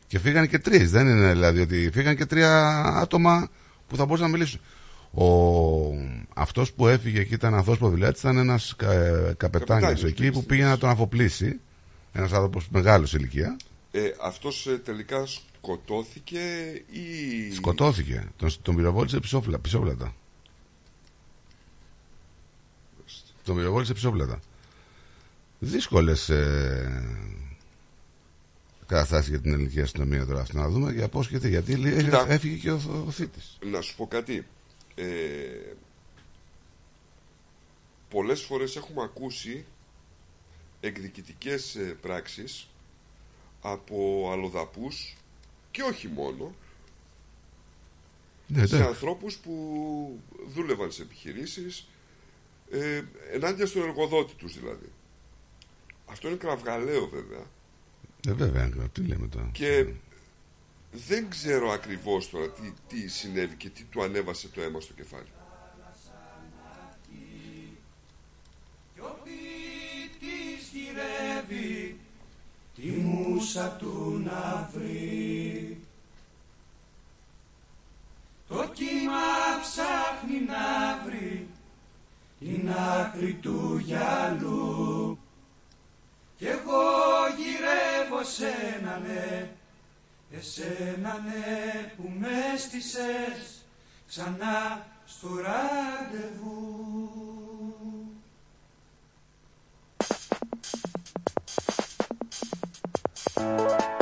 Και φύγανε και τρεις. Δεν είναι δηλαδή ότι φύγανε και τρία άτομα που θα μπορούσαν να μιλήσουν. Ο... Αυτός που έφυγε εκεί ήταν αυτό που ήταν ένας κα... καπετάνιος Καπετάνιος, εκεί που πήγε να τον αφοπλίσει. Ένας άνθρωπος μεγάλος ηλικία. Ε, αυτός ε, τελικά σκοτώθηκε ή... Σκοτώθηκε. Τον, τον πυροβόλησε πισόπλα, πισόπλατα. Τον πυροβόλησε πισόπλατα. Δύσκολες ε, καταστάσεις για την ελληνική αστυνομία τώρα. αυτή. Να δούμε για πώς και τι. Γιατί λέει, Κοίτα. έφυγε και ο, ο θήτης. Να σου πω κάτι. Ε, πολλές φορές έχουμε ακούσει εκδικητικές ε, πράξεις από αλλοδαπούς και όχι μόνο Ναι, σε εντάξει. ανθρώπους που δούλευαν σε επιχειρήσεις ε, ενάντια στον εργοδότη τους δηλαδή. Αυτό είναι κραυγαλαίο βέβαια Ε, βέβαια, τι λέμε τώρα. και δεν ξέρω ακριβώς τώρα τι, τι συνέβη και τι του ανέβασε το αίμα στο κεφάλι. Της γυρεύει τη μουσα του να βρει Το κύμα ψάχνει να βρει την άκρη του γυαλού Κι εγώ γυρεύω σένα ναι Εσένα ναι που με στήσες ξανά στο ραντεβού. Έψαχνα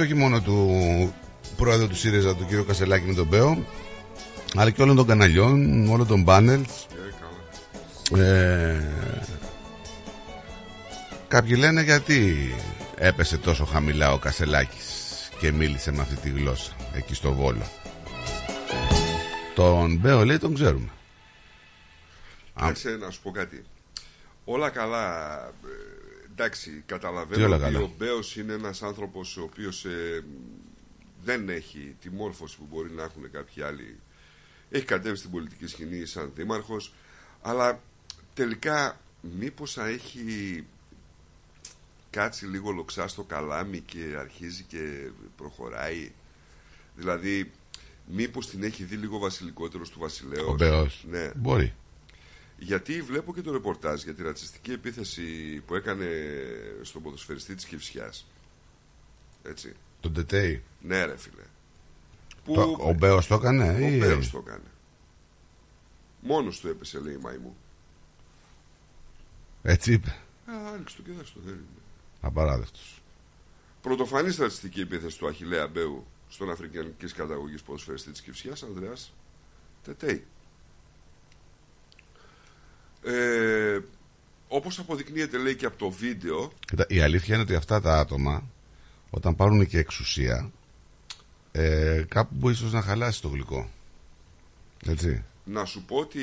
αντιπαράθεση όχι μόνο του πρόεδρου του ΣΥΡΙΖΑ, του κ. Κασελάκη με τον Μπέο, αλλά και όλων των καναλιών, όλων των πάνελς. Ε, κάποιοι λένε γιατί έπεσε τόσο χαμηλά ο Κασελάκης και μίλησε με αυτή τη γλώσσα εκεί στο Βόλο; Τον Μπέο λέει τον ξέρουμε. Κάτσε να σου πω κάτι. Όλα καλά. Ε, εντάξει, Τι καταλαβαίνω όλα ότι καλά; ο Μπέος είναι ένας άνθρωπος ο οποίος ε, δεν έχει τη μόρφωση που μπορεί να έχουν κάποιοι άλλοι. Έχει κατέβει στην πολιτική σκηνή σαν δήμαρχος, αλλά τελικά μήπως θα έχει κάτσει λίγο λοξά στο καλάμι και αρχίζει και προχωράει. Δηλαδή, μήπως την έχει δει λίγο βασιλικότερος του βασιλέως. Ο Μπέος. Ναι. Μπορεί. Γιατί βλέπω και το ρεπορτάζ για τη ρατσιστική επίθεση που έκανε στον ποδοσφαιριστή της Κυψιάς. Έτσι. Τον Τετέι. Ναι ρε φίλε. Που Το- ο Μπέος το έκανε. ο ή- Μπέος το έκανε. Μόνος του έπεσε λέει η μαϊμού. Έτσι είπε. Α, άνοιξε το και δες το. δεν είναι. Απαράδεκτος. Πρωτοφανής ρατσιστική επίθεση του Αχιλέα Μπέου στον Αφρικανικής καταγωγής ποδοσφαιριστή της Κυψιάς, Ανδρέας Τετέι. Ε, όπως αποδεικνύεται λέει και από το βίντεο Κοίτα, η αλήθεια είναι ότι αυτά τα άτομα όταν πάρουν και εξουσία ε, κάπου μπορεί ίσως να χαλάσει το γλυκό. Έτσι. Να σου πω ότι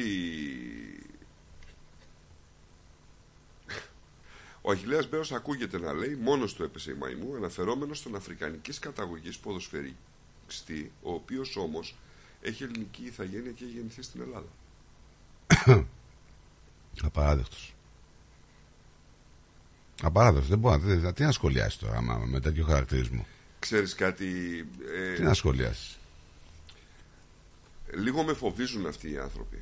ο Αχιλέας Μπέος ακούγεται να λέει μόνος του έπεσε η μαϊμού αναφερόμενος στον αφρικανικής καταγωγής ποδοσφαιριστή ο οποίος όμως έχει ελληνική ηθαγένεια και έχει γεννηθεί στην Ελλάδα. Απαράδεκτος. Απαράδεκτος. Δεν μπορεί να... Τι να σχολιάσεις τώρα άμα, με τέτοιο χαρακτηρισμό; Ξέρεις κάτι... ε, Τι να σχολιάσεις; Λίγο με φοβίζουν αυτοί οι άνθρωποι.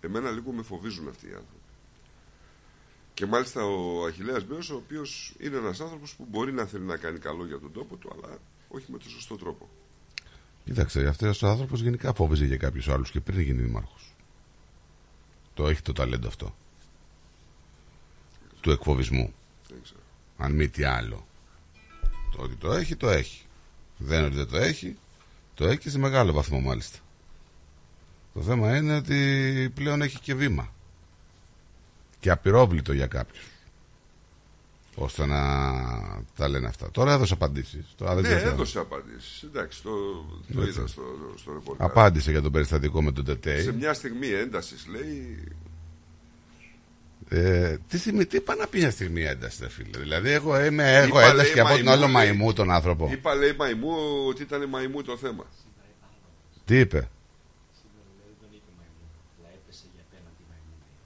Εμένα λίγο με φοβίζουν αυτοί οι άνθρωποι. Και μάλιστα ο Αχιλέας Μπέος, ο οποίος είναι ένας άνθρωπος που μπορεί να θέλει να κάνει καλό για τον τόπο του, αλλά όχι με τον σωστό τρόπο. Κοίταξε, αυτός ο άνθρωπος γενικά φόβιζε για κάποιους άλλους και πριν γίνει δήμαρχο. Το έχει το ταλέντο αυτό. Του εκφοβισμού. Δεν ξέρω. Αν μη τι άλλο. Το ότι το έχει, το έχει. Δεν είναι ότι δεν το έχει, το έχει και σε μεγάλο βαθμό μάλιστα. Το θέμα είναι ότι πλέον έχει και βήμα. Και απειρόβλητο για κάποιους. Ώστε να τα λένε αυτά. Τώρα έδωσε απαντήσεις. Τώρα δεν ναι, ξέρω. έδωσε απαντήσεις. Εντάξει, το, το Έτσι. είδα στο, στο ρεπορτάζ. Απάντησε για τον περιστατικό με τον Τετέι. Σε μια στιγμή έντασης λέει Ε, τι, στιγμή, τι είπα να πει μια στιγμή ένταση, ρε φίλε; Δηλαδή, εγώ είμαι, έχω Είπα, ένταση λέει, και από τον μαϊμού, άλλο λέει. μαϊμού τον άνθρωπο. Είπα λέει μαϊμού ότι ήταν μαϊμού το θέμα. Τι είπε;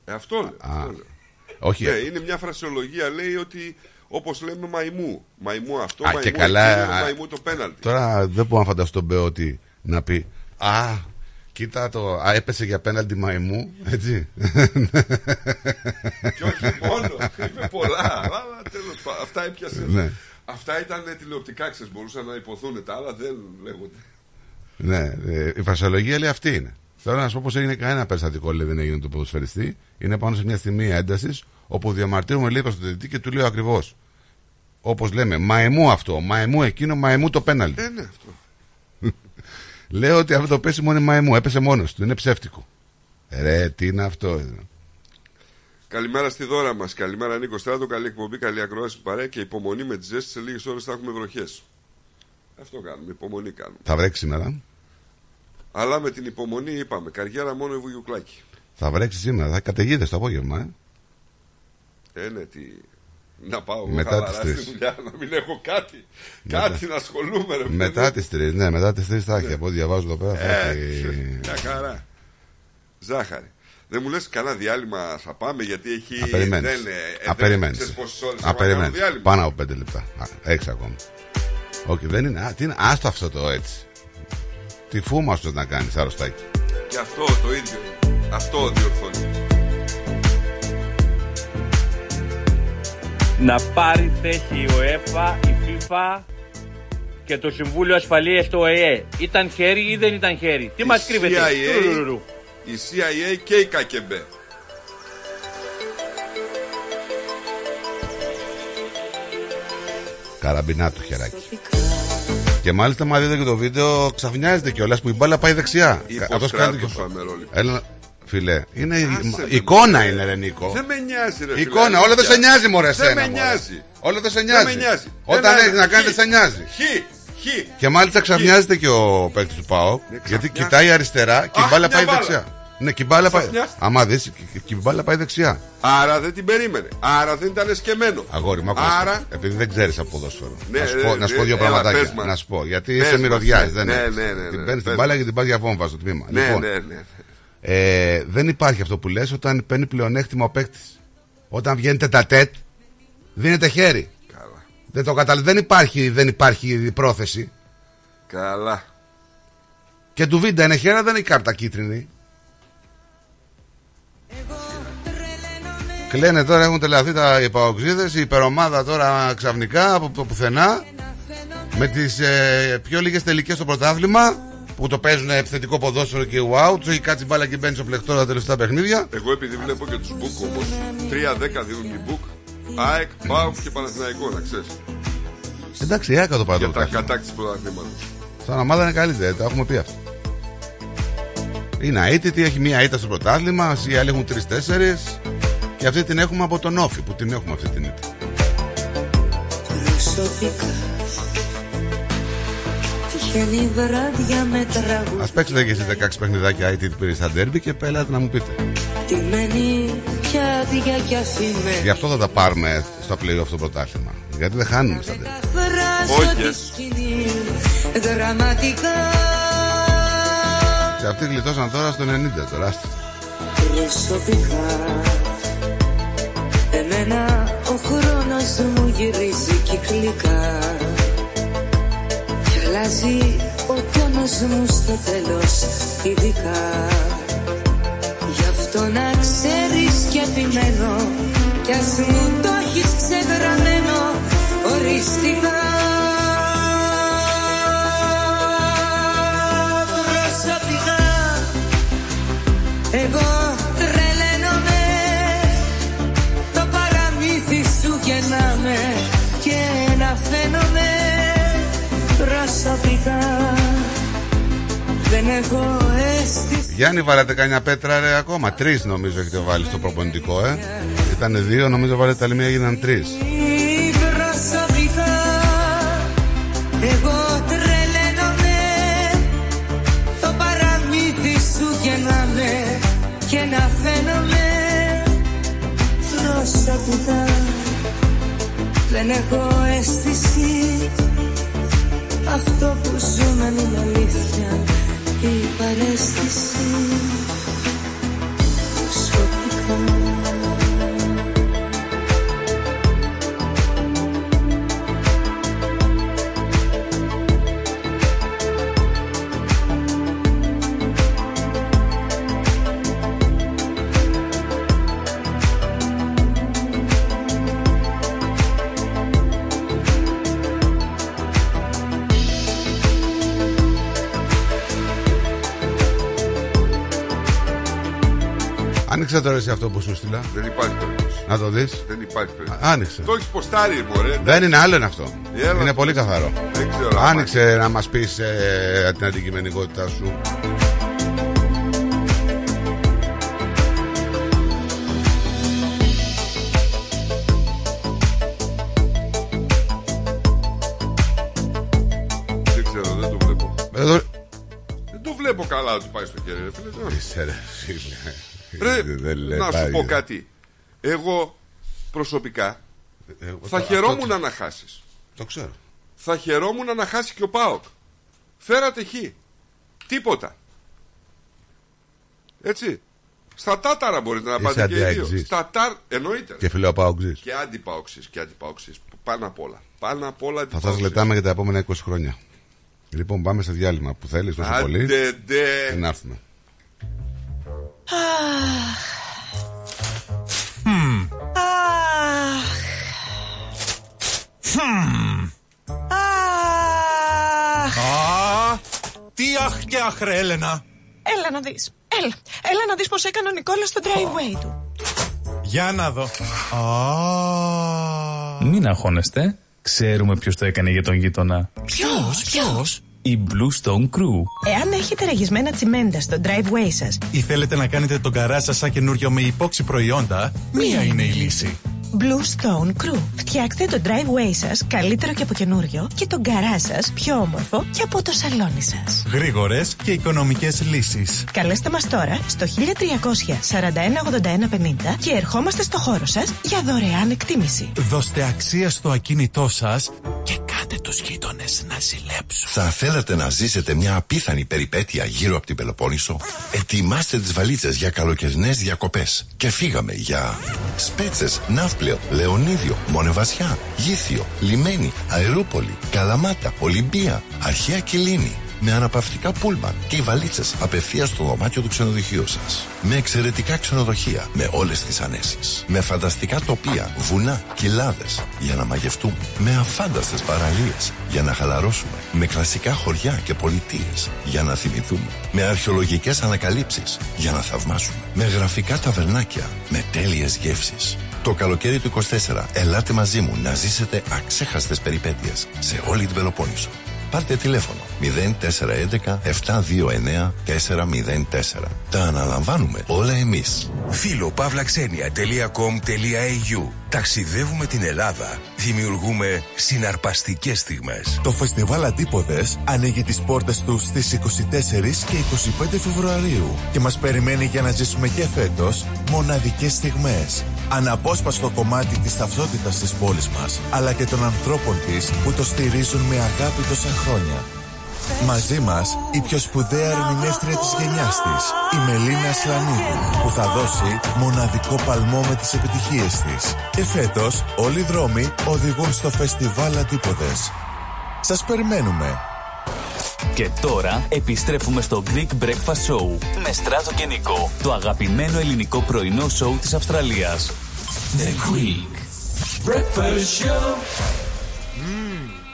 Ε, αυτό λέω. Α, αυτό λέω. Όχι. Ναι, είναι μια φρασιολογία λέει ότι όπως λέμε μαϊμού. Μαϊμού αυτό, Α, μαϊμού και καλά, εκείνο, α, μαϊμού το πέναλτι. Τώρα δεν μπορώ να φανταστώ τον Μπέο ότι να πει Α, κοίτα το. Α, έπεσε για πέναλτι μαϊμού. Έτσι. Και όχι μόνο, είπε πολλά. Αλλά τέλος πάντων, αυτά έπιασε. Ναι. Αυτά ήταν τηλεοπτικά, ξέρεις, μπορούσαν να υποθούν τα άλλα, δεν λέγονται. ναι, ε, η φασιολογία λέει αυτή είναι. Θέλω να σου πω πως έγινε κανένα περιστατικό λέει δεν έγινε του ποδοσφαιριστή. Είναι πάνω σε μια στιγμή έντασης όπου διαμαρτύρουμε λέει προς τον διαιτητή και του λέω ακριβώς. Όπως λέμε, μαϊμού αυτό, μαϊμού εκείνο, μαϊμού το πέναλτι. Ε, ναι, αυτό. Λέω ότι αυτό το πέσιμο είναι μαϊμού, έπεσε μόνος του, είναι ψεύτικο. Ρε, τι είναι αυτό. Καλημέρα στη δώρα μας. Καλημέρα Νίκο Στράτο. Καλή εκπομπή, καλή ακρόαση παρέα και υπομονή με τη ζέστη. Σε λίγες ώρες θα έχουμε βροχές. Αυτό κάνουμε, υπομονή κάνουμε. Θα βρέξει σήμερα. Αλλά με την υπομονή είπαμε, καριέρα μόνο η βουγιουκλάκη. Θα βρέξει σήμερα, θα καταιγίδε το απόγευμα. Ε. Ε, ναι, τι... Να πάω εγώ Μετά χαλαρά τις στη τρεις. δουλειά, να μην έχω κάτι. Μετά. Κάτι να ασχολούμαι, ρε Μετά παιδί. τις τρεις, ναι, μετά τις τρεις θα έχει. Από ό,τι διαβάζω εδώ πέρα θα Ε, έχει. μια χαρά. Ζάχαρη. Δεν μου λες κανένα διάλειμμα θα πάμε γιατί έχει... Απεριμένεις. Δεν, ε, ε, δεν Απεριμένεις. ξέρεις πόσες ώρες θα Απεριμένεις. κάνουμε διάλειμμα. Πάνω από πέντε λεπτά. Α, Έξι ακόμα. Όχι, δεν είναι. Α, τι είναι. Άστο αυτό το έτσι. Τι φούμα σου να κάνεις, αρρωστάκι. Και αυτό το ίδιο. Αυτό διορθώνει. να πάρει θέση η ΟΕΦΑ, η FIFA και το Συμβούλιο Ασφαλείας του ΟΕΕ. Ήταν χέρι ή δεν ήταν χέρι; Τι Η μας κρύβεται; CIA, Τουρουρουρου. η CIA και η ΚΑΚΕΜΠΕ. Καραμπινά το χεράκι. Και μάλιστα, μα δείτε και το βίντεο, ξαφνιάζεται κιόλας που η μπάλα πάει δεξιά. Είπε ο Αυτός κάνει Στράτος και- ο Αμερόληπτος. Έλα, φιλέ, είναι η- Άσε με, εικόνα μωρέ. είναι, ρε Νίκο. Δεν με νοιάζει, ρε Εικόνα, φίλε, όλο δεν σε αλήθεια. νοιάζει, μωρέ, Δεν εσένα. με μωρέ. νοιάζει. Όλο δεν σε Δεν νοιάζει. με νοιάζει. Όταν Ένα, έχεις να κάνεις, χ. δεν σε νοιάζει. Χ, Και μάλιστα ξαφνιάζεται και ο παίκτης του ΠΑΟ. γιατί ξαφνιάζεται. κοιτάει αριστερά και η Αχ, μπάλα μια πάει μπάλα. δεξιά. Ναι, και η μπάλα πάει. Ξαφνιάστηκε. Άμα δεις, και η μπάλα πάει δεξιά. Άρα δεν την περίμενε. Άρα δεν ήταν σκεμμένο. Αγόρι μου, άκου, Άρα. επειδή δεν ξέρεις από ποδόσφαιρο. Ναι, να, σου πω, ναι, να σου πω δύο ναι, έλα, πραγματάκια. πες μας. Να σου πω. Γιατί Πες είσαι μας, μυρωδιάς. ναι. Δεν Ναι, έχεις. ναι, ναι, ναι, Την ναι, παίρνεις την πες μπάλα μας. και την πας για βόμβα στο τμήμα. Ναι, Λοιπόν, ναι, ναι. ε, δεν υπάρχει αυτό που λες όταν παίρνει πλεονέκτημα ο παίκτης. Όταν βγαίνετε τα τέτ, δίνετε χέρι. Καλά. Δεν το καταλαβαίνω. Δεν υπάρχει, δεν υπάρχει πρόθεση. Καλά. Και του βίντα είναι χέρα, δεν είναι κάρτα κίτρινη. Κλαίνε τώρα, έχουν τελεαθεί τα υπαοξίδες, η υπερομάδα τώρα ξαφνικά από το πουθενά με τις ε, πιο λίγες τελικές στο πρωτάθλημα που το παίζουν επιθετικό ποδόσφαιρο και wow, τους έχει κάτσει μπάλα και μπαίνει στο πλεκτό τα τελευταία παιχνίδια. Εγώ επειδή βλέπω και τους μπουκ όμως 3-10 δίνουν την μπουκ ΑΕΚ, ΠΑΟΚ και Παναθηναϊκό να ξέρεις Εντάξει, η Άκα το πάρει Για το τα πρωτάθλημα. κατάκτηση πρωταθλήματος Σαν ομάδα είναι καλύτερη, το έχουμε πει αυτό. Είναι αίτητη, έχει μία ήττα στο πρωτάθλημα, οι άλλοι έχουν τρει-τέσσερι. Και αυτή την έχουμε από τον Όφη που την έχουμε αυτή την ήττα. Προσωπικά Τυχαίνει βράδια με τραγούδι Α παίξετε και εσείς 16 παιχνιδάκια IT που πήρε στα ντέρμπι και πέλατε να μου πείτε. Τιμένη πιάτια κι αφημένα Γι' αυτό θα τα πάρουμε στα playoff στο πρωτάθλημα. Γιατί δεν χάνουμε στα ντέρμπι. Φράζω Όχι. τη σκηνή Δραματικά Και αυτοί γλιτώσαν τώρα στο 90 τώρα. άστο. Προσωπικά Εμένα ο χρόνος μου γυρίζει κυκλικά. Και αλλάζει ο τόνος μου στο τέλος ειδικά. Γι' αυτό να ξέρεις και επιμένω Κι ας μου το έχεις ξεγραμμένο οριστικά προσωπικά Δεν έχω αίσθηση. Γιάννη, βάλατε κανένα πέτρα ρε ακόμα. Τρεις νομίζω έχετε βάλει στο προπονητικό, ε. Ήταν δύο, νομίζω βάλετε άλλη μία, έγιναν τρεις. προσωπικά Εγώ τρελαίνομαι. Το παραμύθι σου γεννάμε Και να φαίνομαι. Προσωπικά Δεν έχω αίσθηση Αυτό που ζούμε είναι αλήθεια. Η παρέστηση τώρα εσύ αυτό που σου στείλα. Δεν υπάρχει περίπτωση Να το δεις. Δεν υπάρχει περίπτωση Άνοιξε. Το έχεις ποστάρει μωρέ Δεν είναι άλλο είναι αυτό. Έλα. Είναι πολύ καθαρό. Δεν ξέρω Άνοιξε να μας πεις ε, την αντικειμενικότητά σου. Δεν ξέρω δεν το βλέπω Εδώ... Δεν το βλέπω καλά ότι πάει στο χέρι ρε φίλε τώρα. Είσαι ρε φίλε. Ρε, Δεν λέει να σου τα πω ίδια. κάτι. Εγώ προσωπικά Εγώ θα το- χαιρόμουν αυτό- να χάσεις. Το ξέρω. Θα χαιρόμουν να χάσει και ο Πάοκ. Φέρατε χ. Τίποτα. Έτσι. Στα τάταρα μπορείτε να Είσαι πάτε και οι δύο. αντιαεξής. Στα τάρ. Εννοείται. Και φιλεοπαοξής. Και αντιπαοξής και αντιπαοξής. Πάνω απ' όλα. Πάνω απ' όλα Θα αντιπαοξής. σας λετάμε για τα επόμενα 20 χρόνια. Λοιπόν, πάμε σε διάλειμμα που θέλεις τόσο πολύ. Άντε, ντε. Και να έρθουμε. Α, τι αχ και αχ ρε Έλενα. Έλα να δεις. Έλα. Έλα να δεις πως έκανε ο Νικόλας στο driveway του. Για να δω. Α, Μην αγχώνεστε. Ξέρουμε ποιος το έκανε για τον γείτονα. Ποιος, ποιος; Η Blue Stone Crew. Εάν έχετε ραγισμένα τσιμέντα στο driveway σας, ή θέλετε να κάνετε τον καρά σας σαν καινούριο με υπόξι προϊόντα, μία είναι η λύση. Blue Stone Crew. Φτιάξτε το driveway σας καλύτερο και από καινούριο και τον γκαράζ σας πιο όμορφο και από το σαλόνι σας. Γρήγορες και οικονομικές λύσεις. Καλέστε μας τώρα στο 1341 81 50 και ερχόμαστε στο χώρο σας για δωρεάν εκτίμηση. Δώστε αξία στο ακίνητό σας και κάτε τους γείτονες να ζηλέψουν. Θα θέλατε να ζήσετε μια απίθανη περιπέτεια γύρω από την Πελοπόννησο; Ετοιμάστε τις βαλίτσες για καλοκαιρινές διακοπές. Και φύγαμε για Σπέτσες, Ναύπλαιο, Λεωνίδιο, Μονεβασιά, Γήθιο, Λιμένη, Αερούπολη, Καλαμάτα, Ολυμπία, Αρχαία Κιλίνη. Με αναπαυτικά πούλμαν και οι βαλίτσες απευθείας στο δωμάτιο του ξενοδοχείου σας. Με εξαιρετικά ξενοδοχεία, με όλες τις ανέσεις. Με φανταστικά τοπία, βουνά, κοιλάδε για να μαγευτούμε. Με αφάνταστες παραλίες για να χαλαρώσουμε. Με κλασικά χωριά και πολιτείες για να θυμηθούμε. Με αρχαιολογικές ανακαλύψεις για να θαυμάσουμε. Με γραφικά ταβερνάκια, με τέλειες γεύσεις. Το καλοκαίρι του 24 ελάτε μαζί μου να ζήσετε αξέχαστες περιπέτειες σε όλη την Πελοπόννησο. Πάρτε τηλέφωνο 0411 729 404. Τα αναλαμβάνουμε όλα εμείς. Φίλο παύλαξενια.com.au Ταξιδεύουμε την Ελλάδα. Δημιουργούμε συναρπαστικές στιγμές. Το φεστιβάλ Αντίποδες ανοίγει τις πόρτες του στις 24 και 25 Φεβρουαρίου και μας περιμένει για να ζήσουμε και φέτος μοναδικές στιγμές. Αναπόσπαστο κομμάτι της ταυτότητας της πόλης μας, αλλά και των ανθρώπων της που το στηρίζουν με αγάπη τόσα χρόνια. Μαζί μας η πιο σπουδαία ερμηνεύτρια της γενιάς της, η Μελίνα Σλανίδου, που θα δώσει μοναδικό παλμό με τις επιτυχίες της. Και φέτος όλοι οι δρόμοι οδηγούν στο φεστιβάλ Αντίποδες. Σας περιμένουμε. Και τώρα επιστρέφουμε στο Greek Breakfast Show με Στράτο και Νικό, το αγαπημένο ελληνικό πρωινό σοου της Αυστραλίας. The Greek Breakfast Show.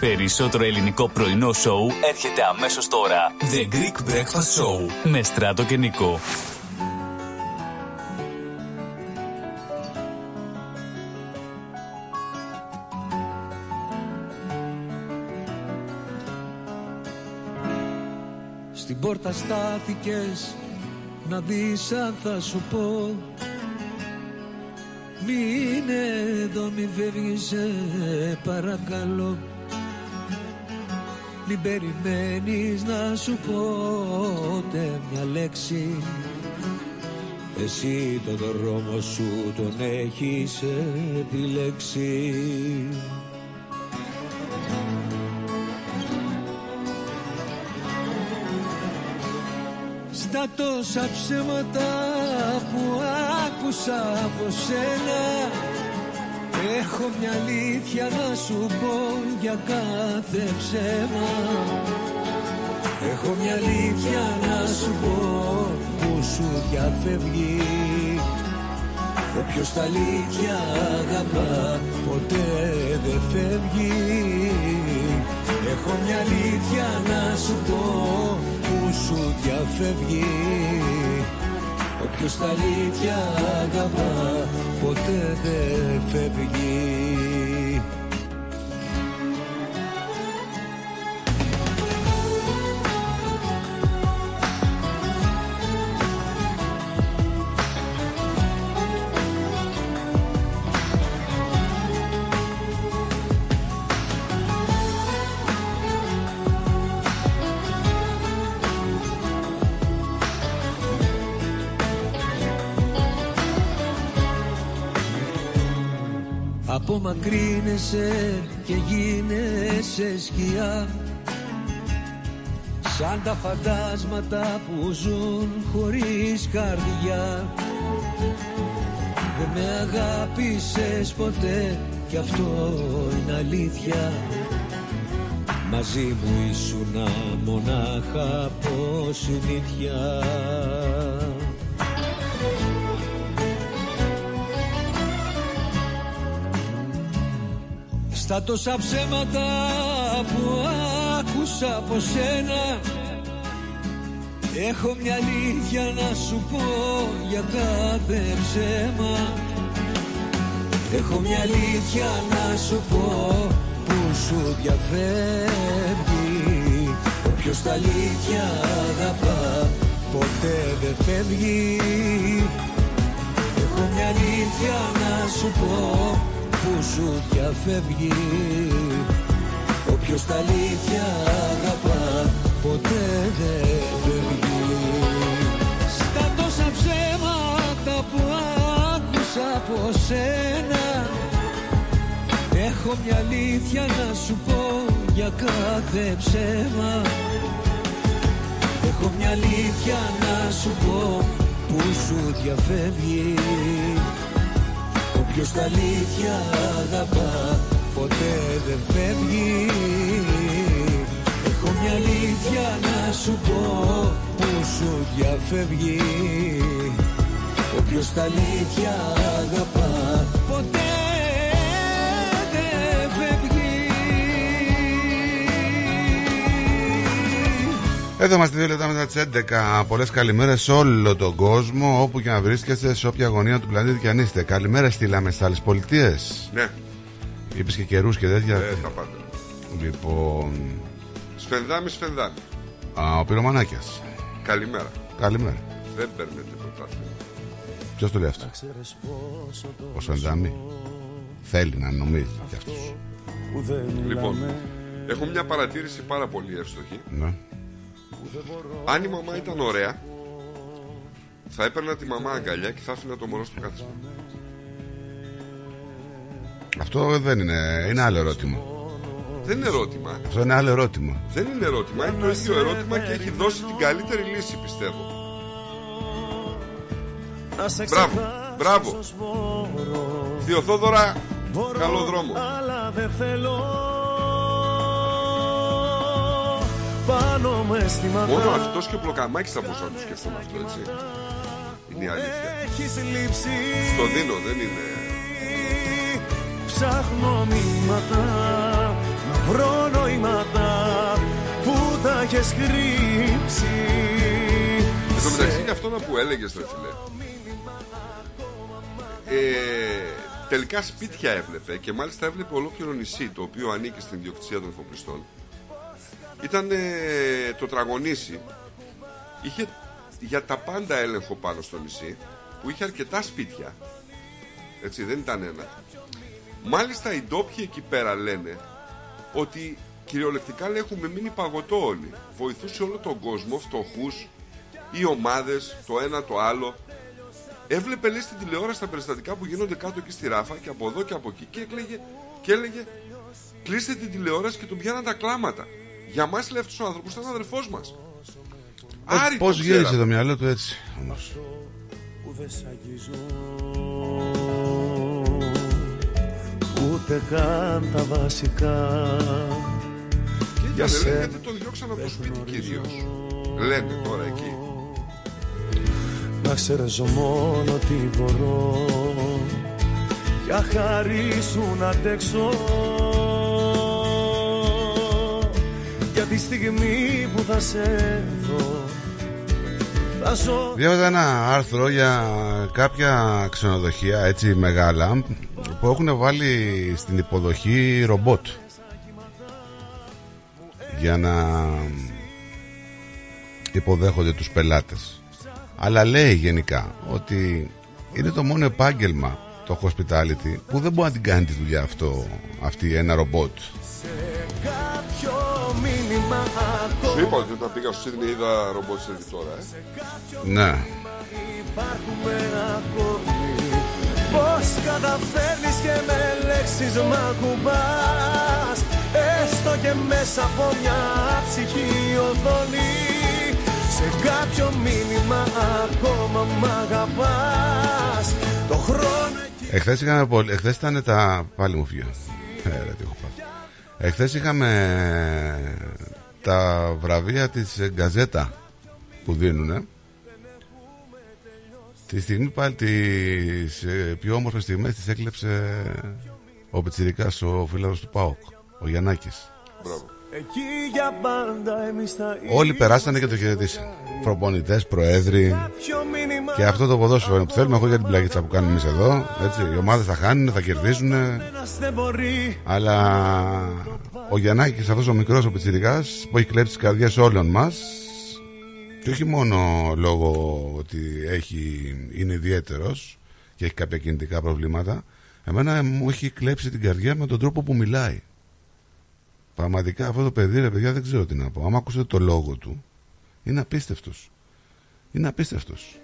Περισσότερο ελληνικό πρωινό σοου έρχεται αμέσως τώρα. The Greek Breakfast Show με Στράτο και Νικό. Στην πόρτα στάθηκες να δεις αν θα σου πω Μην εδώ μη φεύγεις σε παρακαλώ Μην περιμένεις να σου πω ούτε μια λέξη. Εσύ το δρόμο σου τον έχεις επιλέξει. Στα τόσα ψέματα που άκουσα από σένα Έχω μια αλήθεια να σου πω για κάθε ψέμα. Έχω μια αλήθεια να σου πω που σου διαφεύγει. Όποιος τα αλήθεια αγαπά ποτέ δεν φεύγει. Έχω μια αλήθεια να σου πω που σου διαφεύγει Όποιος τα αλήθεια αγαπά ποτέ δεν φεύγει Απομακρύνεσαι και γίνεσαι σκιά. Σαν τα φαντάσματα που ζουν χωρίς καρδιά. Δεν με αγάπησες ποτέ κι αυτό είναι αλήθεια. Μαζί μου ήσουνα μονάχα από συνήθεια Στα τόσα ψέματα που άκουσα από σένα Έχω μια αλήθεια να σου πω για κάθε ψέμα. Έχω μια αλήθεια να σου πω που σου διαφεύγει. Όποιος τα αλήθεια αγαπά ποτέ δεν φεύγει. Έχω μια αλήθεια να σου πω που σου διαφεύγει Όποιος τα αλήθεια αγαπά ποτέ δεν φεύγει. Στα τόσα ψέματα που άκουσα από σένα Έχω μια αλήθεια να σου πω για κάθε ψέμα. Έχω μια αλήθεια να σου πω που σου διαφεύγει Όποιος τα αλήθεια αγαπά ποτέ δεν φεύγει. Έχω μια αλήθεια να σου πω που σου διαφεύγει. Όποιος τα αλήθεια αγαπά ποτέ Εδώ είμαστε δύο λεπτά μετά τις 11. Πολλές καλημέρες σε όλο τον κόσμο, όπου και να βρίσκεστε, σε όποια γωνία του πλανήτη και αν είστε. Καλημέρα στείλαμε στις άλλες πολιτείες. Ναι. Είπες και καιρούς και τέτοια. Ε, τα πάντα. Λοιπόν. Σφενδάμι, σφενδάμι. Α, ο Πυρομανάκιας. Καλημέρα. Καλημέρα. Δεν παίρνετε πρωτάθλημα. Ποιος το λέει αυτό, Ο Σφενδάμι. Θέλει να νομίζει κι αυτός. Λοιπόν, έχω μια παρατήρηση πάρα πολύ εύστοχη. Ναι. Αν η μαμά ήταν ωραία, θα έπαιρνα τη μαμά αγκαλιά και θα άφηνα το μωρό στο κάθισμα. Αυτό δεν είναι. Είναι άλλο ερώτημα. Δεν είναι ερώτημα. Αυτό είναι άλλο ερώτημα. Δεν είναι ερώτημα. Είναι το ίδιο ερώτημα και έχει δώσει την καλύτερη λύση, πιστεύω. Μπράβο, μπράβο. Θεοθόδωρα, καλό δρόμο. Πάνω μες αισθήματα Μόνο αυτός και ο Πλοκαμάκης θα μπορούσαν να το σκεφτούν αυτό, έτσι. Είναι η αλήθεια. Έχεις λείψει Στο δίνω, δεν είναι. Ψάχνω μηνύματα Να βρω νοήματα Που τα έχεις κρύψει Εν τω μεταξύ και αυτό να που έλεγες ρε φίλε ε, Τελικά σπίτια έβλεπε Και μάλιστα έβλεπε ολόκληρο νησί Το οποίο ανήκει στην ιδιοκτησία των εφοπλιστών Ήταν ε, το τραγωνήσι Είχε για τα πάντα έλεγχο πάνω στο νησί Που είχε αρκετά σπίτια. Έτσι δεν ήταν ένα. Μάλιστα οι ντόπιοι εκεί πέρα λένε Ότι κυριολεκτικά λέει, έχουμε μείνει παγωτό όλοι Βοηθούσε όλο τον κόσμο φτωχούς οι ομάδες, το ένα το άλλο. Έβλεπε λέει στην τηλεόραση τα περιστατικά που γίνονται κάτω εκεί στη ράφα και από εδώ και από εκεί. Και έκλαιγε και έλεγε κλείστε την τηλεόραση και τον πιάναν τα κλάματα. Για μας λέει αυτός ο άνθρωπος ήταν αδερφός μας. Άρη Πώς το γύρισε ξέραμε. το μυαλό του έτσι; Όμως. Που δεν σ' αγγίζουν Ούτε καν τα βασικά Και Για ήταν, λένε, σένα γιατί τον διώξαν από το σπίτι κυρίως. Λένε τώρα εκεί. Να ξέρεις μόνο τι μπορώ Για χάρη σου να αντέξω τη στιγμή που θα σε δω Θα ζω Διάβαζα ένα άρθρο για κάποια ξενοδοχεία έτσι μεγάλα που έχουν βάλει στην υποδοχή ρομπότ για να υποδέχονται τους πελάτες. Αλλά λέει γενικά ότι είναι το μόνο επάγγελμα το hospitality που δεν μπορεί να την κάνει τη δουλειά αυτό αυτή ένα ρομπότ. Είπα ότι όταν πήγα στο Σίδνη είδα ρομπότ σε τώρα. Ε. Ναι. Πώς καταφέρνεις και με λέξεις μα κουμπά. Έστω και μέσα από μια ψυχή οδόνη. Σε κάποιο μήνυμα ακόμα μ' αγαπάς. Το χρόνο. Εχθές, είχαμε πολύ... Εχθές ήταν τα... Πάλι μου φύγει. Ε, Εχθές είχαμε τα βραβεία της ε, Γκαζέτα που δίνουνε. Τη στιγμή πάλι τις ε, πιο όμορφες στιγμές τις έκλεψε ο Πιτσιρικάς, ο φίλος του ΠΑΟΚ, ο Γιαννάκης. Μπράβο. Εκεί για πάντα εμείς θα Όλοι περάσανε και το χαιρετήσαν. Προπονητές, προέδροι. Ποιο μήνυμα Και αυτό το ποδόσφαιρο που θέλουμε, εγώ για την πλαγίτσα που κάνουμε εμείς εδώ. Έτσι, οι ομάδες θα χάνουν, θα κερδίζουν. ένας δεν μπορεί Αλλά ο Γιαννάκης αυτός ο μικρός ο Πιτσιρικάς που έχει κλέψει τις καρδιές όλων μας και όχι μόνο λόγω ότι έχει, είναι ιδιαίτερος και έχει κάποια κινητικά προβλήματα εμένα μου έχει κλέψει την καρδιά με τον τρόπο που μιλάει πραγματικά αυτό το παιδί ρε παιδιά δεν ξέρω τι να πω. Άμα ακούσετε το λόγο του είναι απίστευτος. Είναι απίστευτος.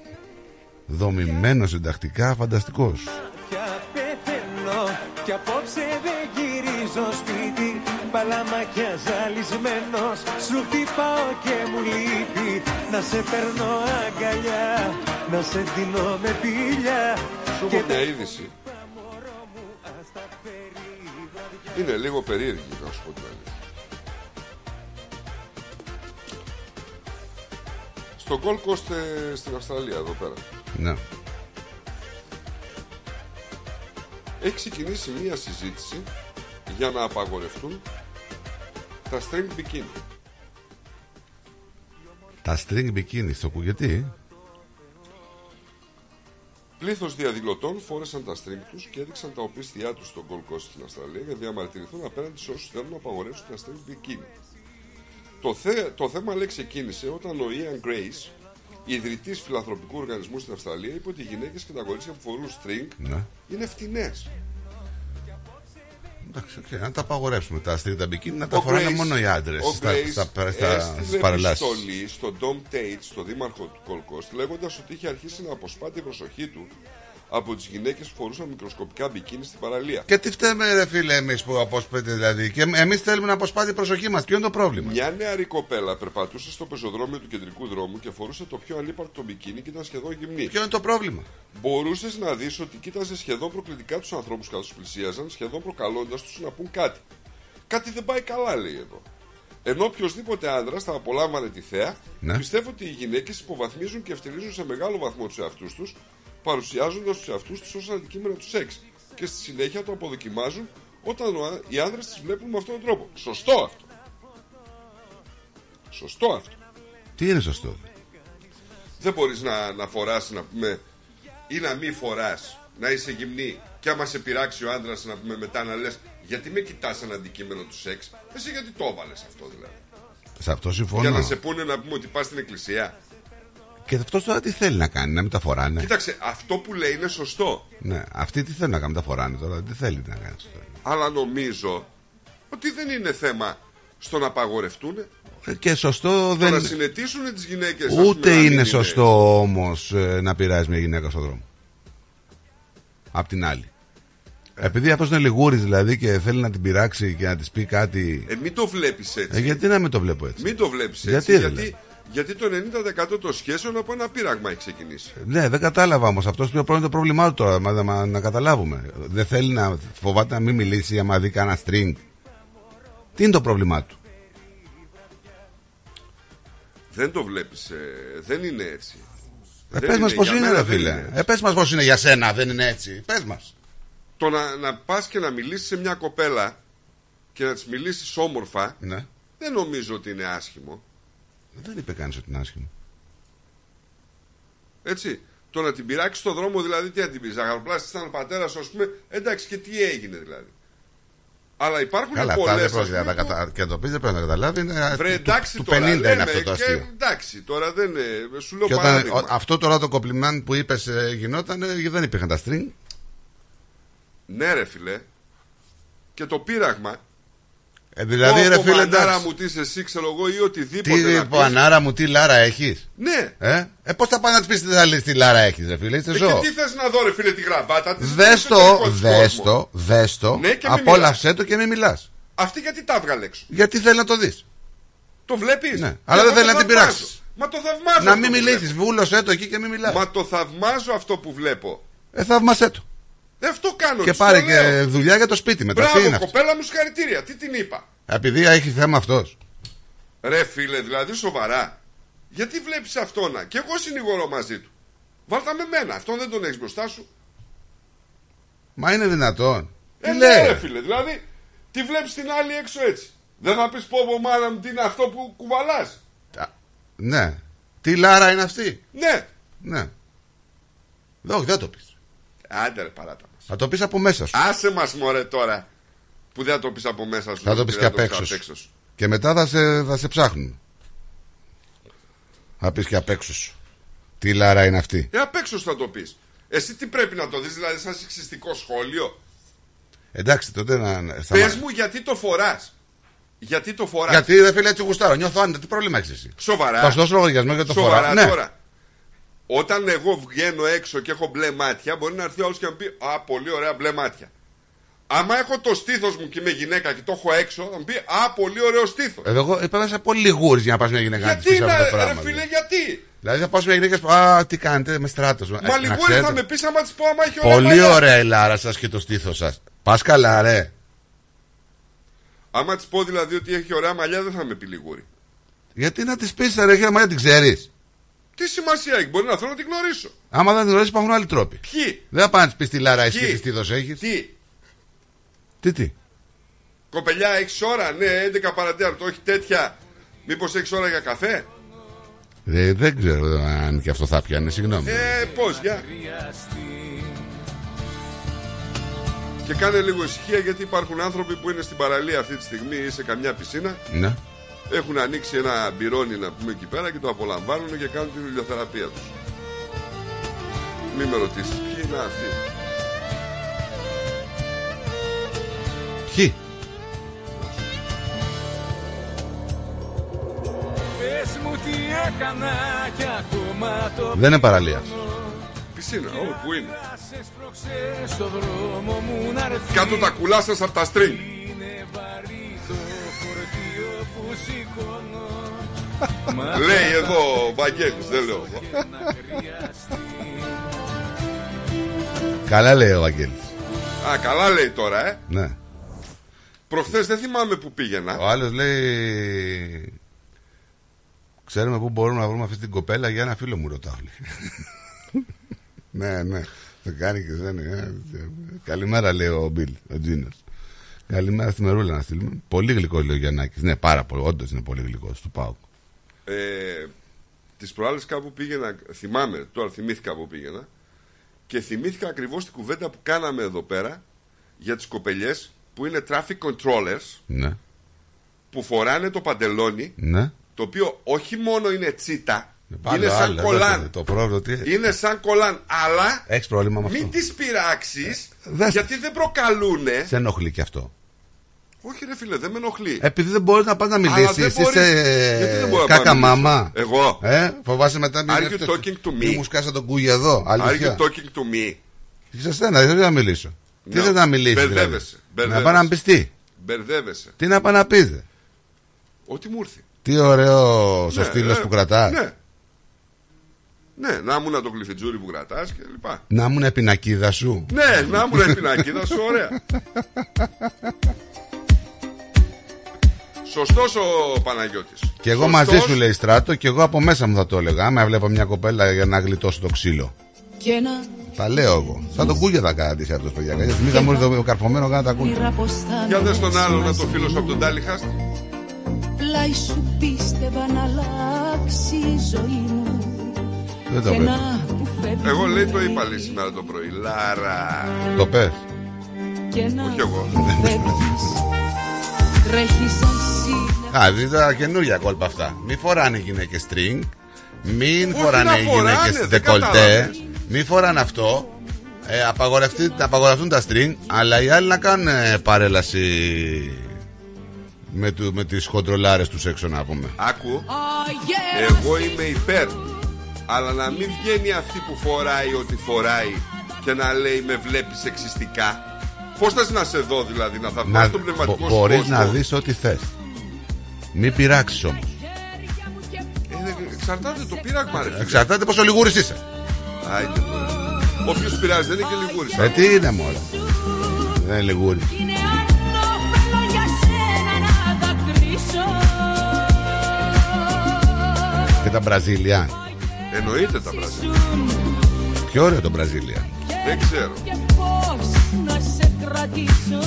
Δομημένος συντακτικά φανταστικός. Πια πεθαίνω Κι απόψε δεν γυρίζω σπίτι. Παλαμάκια ζαλισμένος Σου χτυπάω και μου λείπει. Να σε παίρνω αγκαλιά Να σε δίνω με πηλιά. Σου έχω μια είδηση. Είναι λίγο περίεργη, να σου πω την αλήθεια. Στο Gold Coast ε, στην Αυστραλία, εδώ πέρα. ναι. Έχει ξεκινήσει μία συζήτηση για να απαγορευτούν τα string bikini. τα string bikini στο γιατί; Πλήθος διαδηλωτών φόρεσαν τα string τους και έδειξαν τα οπίστια τους στο Gold Coast στην Αυστραλία για να διαμαρτυρηθούν απέναντι σε όσους θέλουν να απαγορεύσουν τα string bikini. Το, θε, το θέμα λέει ξεκίνησε όταν ο Ian Grace, ιδρυτής φιλανθρωπικού οργανισμού στην Αυστραλία, είπε ότι οι γυναίκες και τα κορίτσια που φορούν string ναι. είναι φτηνές. Εντάξει, οκ, να τα απαγορεύσουμε τα string τα μπικίνι, να τα Ο φοράνε Grace- μόνο οι άντρες Ο στα, Grace στα, στα, στα, έστειλε παρελάσεις. επιστολή στον Tom Tate, στον δήμαρχο του Gold Coast, λέγοντας ότι είχε αρχίσει να αποσπά την προσοχή του από τις γυναίκες που φορούσαν μικροσκοπικά μπικίνι στην παραλία. Και τι φταίμε, ρε φίλε, εμείς που αποσπάται δηλαδή; Και εμείς θέλουμε να αποσπάται την προσοχή μας. Ποιο είναι το πρόβλημα; Μια νεαρή κοπέλα περπατούσε στο πεζοδρόμιο του κεντρικού δρόμου και φορούσε το πιο ανύπαρκτο μπικίνι και ήταν σχεδόν γυμνή. Ποιο είναι το πρόβλημα; Μπορούσες να δεις ότι κοίταζε σχεδόν προκλητικά τους ανθρώπους καθώ πλησίαζαν, σχεδόν προκαλώντας τους να πούν κάτι. Κάτι δεν πάει καλά, λέει εδώ. Ενώ οποιοδήποτε άντρα θα απολάμβανε τη θέα, Ναι. πιστεύω ότι οι γυναίκες υποβαθμίζουν και ευτελίζουν σε μεγάλο βαθμό τους εαυτούς τους, παρουσιάζοντας τους εαυτούς τους ως αντικείμενο του σεξ. Και στη συνέχεια το αποδοκιμάζουν όταν ο α- οι άνδρες τις βλέπουν με αυτόν τον τρόπο. Σωστό αυτό. Σωστό αυτό. Τι είναι σωστό; Δεν μπορείς να, να φοράς, να πούμε, ή να μην φοράς, να είσαι γυμνή και άμα σε πειράξει ο άντρα να πούμε μετά να λες γιατί με κοιτάς σαν αντικείμενο του σεξ; Εσύ γιατί το έβαλες αυτό δηλαδή; Σε αυτό συμφωνώ. Για να σε πούνε να πούμε ότι πας στην εκκλησία. Και αυτός τώρα τι θέλει να κάνει, να μην τα φοράνε; Κοίταξε, αυτό που λέει είναι σωστό. Ναι, αυτοί τι θέλουν να κάνουν, τα φοράνε τώρα. Τι θέλει να κάνει αυτό. Αλλά νομίζω ότι δεν είναι θέμα στο να απαγορευτούν. Ε, Και σωστό Το να δεν. συνετίσουν τις γυναίκες. Ούτε είναι σωστό όμως να πειράζει μια γυναίκα στον δρόμο. Απ' την άλλη. Επειδή αυτός είναι λιγούρης δηλαδή και θέλει να την πειράξει και να της πει κάτι. Ε, μην το βλέπεις έτσι. Ε, γιατί να μην το βλέπω έτσι; Μην το βλέπεις έτσι. Γιατί, ρε, γιατί, γιατί το 90% των σχέσεων από ένα πείραγμα έχει ξεκινήσει. Ναι, δεν κατάλαβα όμως. Αυτός ποιο είναι το πρόβλημά του τώρα, μα, μα- να καταλάβουμε. Δεν θέλει να φοβάται να μην μιλήσει άμα δει κανένα string. Τι είναι το πρόβλημά του; Δεν το βλέπεις. δεν είναι έτσι. Ε, Δεν πες μας πώς για είναι μένα ρε δεν φίλε. είναι. Ε, πες μας πώς είναι για σένα, δεν είναι έτσι. Πες μας. Το να, να πας και να μιλήσεις σε μια κοπέλα και να της μιλήσεις όμορφα, Ναι. δεν νομίζω ότι είναι άσχημο. Δεν είπε κανείς ότι είναι άσχημο. Έτσι. Το να την πειράξει στον δρόμο, δηλαδή, τι να την πεις. Αγαροπλάστη ήταν ο πατέρα, ας πούμε. Εντάξει, και τι έγινε δηλαδή. Αλλά υπάρχουν Καλά, αυτά πολλέ. δεν πρόκειται να τα κατα... και να το πεις, δεν πρέπει να καταλάβει. Είναι Βρε, του- εντάξει του, τώρα, 50 είναι λέμε, αυτό το και, αστείο. εντάξει, τώρα δεν είναι. Σου λέω Και όταν, παράδειγμα. ο- αυτό τώρα το κομπλιμάν που είπες γινόταν, ε, δεν υπήρχαν τα string. Ναι, ρε φιλέ. Και το πείραγμα. Ε, δηλαδή, Πω, ρε πω, φίλε, μανάρα εντάξει. μου τι είσαι εσύ, ξέρω εγώ, ή οτιδήποτε. Τι να πεις. πανάρα μου, τι λάρα έχεις; Ναι. Ε, ε πώς θα πάει να της πεις τι θα λες, τι λάρα έχεις, ρε φίλε, είστε Ε, ζώο. και τι θες να δω, ρε φίλε, τη γραβάτα της. Δες το, δες το, δες το, Ναι, και μη απόλαυσέ το και μην μιλάς. Αυτή γιατί τα έβγαλε έξω; Γιατί θέλει να το δεις. Το βλέπεις; Ναι, αλλά δεν θέλει να την πειράξεις. Μα το θαυμάζω. Να αυτό μην που μιλήσεις. βλέπω. Βούλωσέ το εκεί και μην μιλάς. Μα το θαυμάζω αυτό που βλέπω. Ε, θαύμασέ το. Ε, αυτό κάνω. Και της πάρε το και λέω. δουλειά για το σπίτι μετά. Τι Μπράβο, είναι αυτό; κοπέλα μου, συγχαρητήρια. Τι την είπα; Επειδή έχει θέμα αυτός. Ρε φίλε, δηλαδή σοβαρά. Γιατί βλέπεις αυτό να; Και εγώ συνηγορώ μαζί του. Βάλτα με μένα. Αυτόν δεν τον έχεις μπροστά σου. Μα είναι δυνατόν. Ε, Τι ναι, λέει; ρε φίλε, δηλαδή τη βλέπεις την άλλη έξω έτσι. Δεν θα πεις πω πω μάνα μου τι είναι αυτό που κουβαλάς. Ναι. Τι λάρα είναι αυτή; Ναι. Ναι. Δεν, όχι, δεν το πεις. Άντε ρε παράτα μας. Θα το πεις από μέσα σου. Άσε μας μωρέ τώρα. Που δεν θα το πεις από μέσα σου. Θα το πεις δεν και απ' πεις έξω. σου. Και μετά θα σε, θα σε ψάχνουν. Θα πεις και απ' έξω σου. Τι λάρα είναι αυτή; Ε, απ' έξω θα το πεις. Εσύ τι πρέπει να το δεις, δηλαδή σαν σεξιστικό σχόλιο; Εντάξει, τότε να. να- Πες σταμα- μου γιατί το φοράς; Γιατί το φοράς; Γιατί δεν φίλε έτσι γουστάρω. Νιώθω άνετα. Τι πρόβλημα έχεις εσύ; Σοβαρά. Θα σου δώσω λογαριασμό για το Σοβαρά φορά. Ναι. τώρα. Όταν εγώ βγαίνω έξω και έχω μπλε μάτια, μπορεί να έρθει ο άλλος και να μου πει Α, πολύ ωραία μπλε μάτια. Άμα έχω το στήθος μου και είμαι γυναίκα και το έχω έξω, θα μου πει Α, πολύ ωραίο στήθος. Εδώ εγώ έπρεπε πολύ λιγούρι για να πας μια γυναίκα να της Γιατί πεις να, αυτό το ρε πράγμα. φίλε, γιατί; Δηλαδή θα πας μια γυναίκα και σου πει, Α, τι κάνετε με στράτος. Μα λιγούρι θα με πεις άμα της πω άμα έχει ωραία Πολύ μαλλιά. ωραία η λάρα σας και το στήθος σας. Πας καλά, ρε. Άμα της πω δηλαδή ότι έχει ωραία μαλλιά, δεν θα με πει λιγούρι. Γιατί να της πεις, ρε, έχει μαλλιά την ξέρεις. Τι σημασία έχει, μπορεί να θέλω να την γνωρίσω. Άμα δεν την γνωρίζεις, υπάρχουν άλλοι τρόποι. Ποιοι; Δεν θα πάνε να τη πεις τη λάρα εσύ Ποιοι; και τι στήθο έχεις. Τι; Τι, τι; Κοπελιά, έχεις ώρα, ναι, 11 παρατέταρτο, όχι τέτοια. Μήπως έχεις ώρα για καφέ; Ε, δεν ξέρω αν και αυτό θα πιάνε, συγγνώμη. Ε, πώς, για. Και κάνε λίγο ησυχία γιατί υπάρχουν άνθρωποι που είναι στην παραλία αυτή τη στιγμή ή σε καμιά πισίνα. Ναι. Έχουν ανοίξει ένα μπυρόνι να πούμε εκεί πέρα και το απολαμβάνουν και κάνουν την ηλιοθεραπεία τους. Μην με ρωτήσεις ποιοι είναι αυτοί; Ποιοι; Πες μου τι έκανα και ακόμα το Δεν είναι παραλία. Πισίνα, ό, πού είναι; σε σπρώξε στο δρόμο μου να έρθει Κάτω τα κουλά σας από τα στριγκ. Λέει εδώ ο Βαγγέλης, δεν λέω εγώ. Καλά λέει ο Βαγγέλης. Α, καλά λέει τώρα, ε. Ναι. Προχθές δεν θυμάμαι που πήγαινα. Ο άλλος λέει. Ξέρουμε πού μπορούμε να βρούμε αυτή την κοπέλα για ένα φίλο μου, ρωτάω. λέει. ναι, ναι. Το κάνει και δεν είναι. Καλημέρα, λέει ο Μπιλ, ο Τζίνος. Καλημέρα στη Μερούλα να στείλουμε. Πολύ γλυκό, λέει ο Γιαννάκης. Ναι, πάρα πολύ. Όντως είναι πολύ γλυκός του Πάου. Ε, τις προάλλες κάπου πήγαινα, θυμάμαι, τώρα θυμήθηκα που πήγαινα και θυμήθηκα ακριβώς την κουβέντα που κάναμε εδώ πέρα για τις κοπελιές που είναι traffic controllers Ναι, που φοράνε το παντελόνι ναι. το οποίο όχι μόνο είναι τσίτα Πάλι είναι σαν άλλο, κολάν Το, το πρόβλημα τι. είναι σαν κολάν αλλά Έχεις πρόβλημα με αυτό. μην τις πειράξεις δες. γιατί δεν προκαλούνε Σε ενοχλεί και αυτό. Όχι ρε φίλε δεν με ενοχλεί Επειδή δεν μπορείς να πας να Αλλά μιλήσεις. δεν Εσύ μπορείς. είσαι Γιατί δεν μπορώ να πάω κάκα να μιλήσω; μαμά. Εγώ. Ε, φοβάσαι μετά μην Are you έρθεις- talking to me? Μη μου σκάσα τον κούγι εδώ. Are Αλήθεια. you talking to me; Σε σένα, δεν θέλω να μιλήσω. Τι No. δεν να μιλήσεις, Μπερδεύεσαι, δηλαδή; μπερδεύεσαι. Να πάει να πεις τι; μπερδεύεσαι Τι να πάει να πεις. δε; ό,τι μου ήρθε Τι ωραίο ο Ναι, στήλο ε, που κρατάς. Ναι. Ναι, να ήμουν το γλυφιτζούρι που κρατάς και λοιπά. Να ήμουν πινακίδα σου. Ναι, να ήμουν η πινακίδα σου, ωραία. Σωστός ο Παναγιώτης. Και εγώ Σωστός. μαζί σου λέει στράτο και εγώ από μέσα μου θα το έλεγα. Άμα βλέπω μια κοπέλα για να γλιτώσω το ξύλο. Και να Τα λέω εγώ. Σαν τον κούγια θα κάνει τη αυτό, παιδιά. Κάποια στιγμή θα μου έρθει το καρφωμένο κάνα τα κούγια. μοίρα πως θα Για δες τον με άλλο να μαζί. το φίλο σου από τον Τάλι Χάστη. Πλάι σου πίστευα να αλλάξει η ζωή μου Δεν το Και πες. να που φεύγει Εγώ λέει το είπα λέει σήμερα το πρωί. Λάρα. Το πες. Και να Όχι εγώ. Φεύγεις Τρέχεις σαν σύννεφο Α, δείτε τα καινούργια κόλπα αυτά. Μην φοράνε γυναίκες string. Μην Όχι φοράνε να οι φοράνε, γυναίκε δεν δεκολτέ. κατάλαβες. Μην φοράνε αυτό. Ε, απαγορευτεί, να απαγορευτούν τα string. Αλλά οι άλλοι να κάνουν ε, παρέλαση με, του, με τις χοντρολάρες τους έξω να πούμε. Άκου. Εγώ είμαι υπέρ. Αλλά να μην βγαίνει αυτή που φοράει ό,τι φοράει και να λέει με βλέπεις σεξιστικά. Πώς θες να σε δω δηλαδή, να θαυμάσω Να, τον πνευματικό μπο- σου μπορείς κόσμο. να δεις ό,τι θες. Μην πειράξεις όμως. Ε, δεν- Εξαρτάται το πείραγμα, ρε. φίλε. Εξαρτάται πόσο λιγούρης είσαι. Άιντε τώρα. Όποιος πειράζει δεν είναι και λιγούρης. Ε, τι είναι μόνο. Δεν είναι λιγούρης. Είναι ανώφελο για σένα να δακρύσω Και τα Μπραζίλια. Εννοείται τα πράσινα. Πιο ωραίο το Μπραζίλια. Δεν ξέρω. Κρατήσω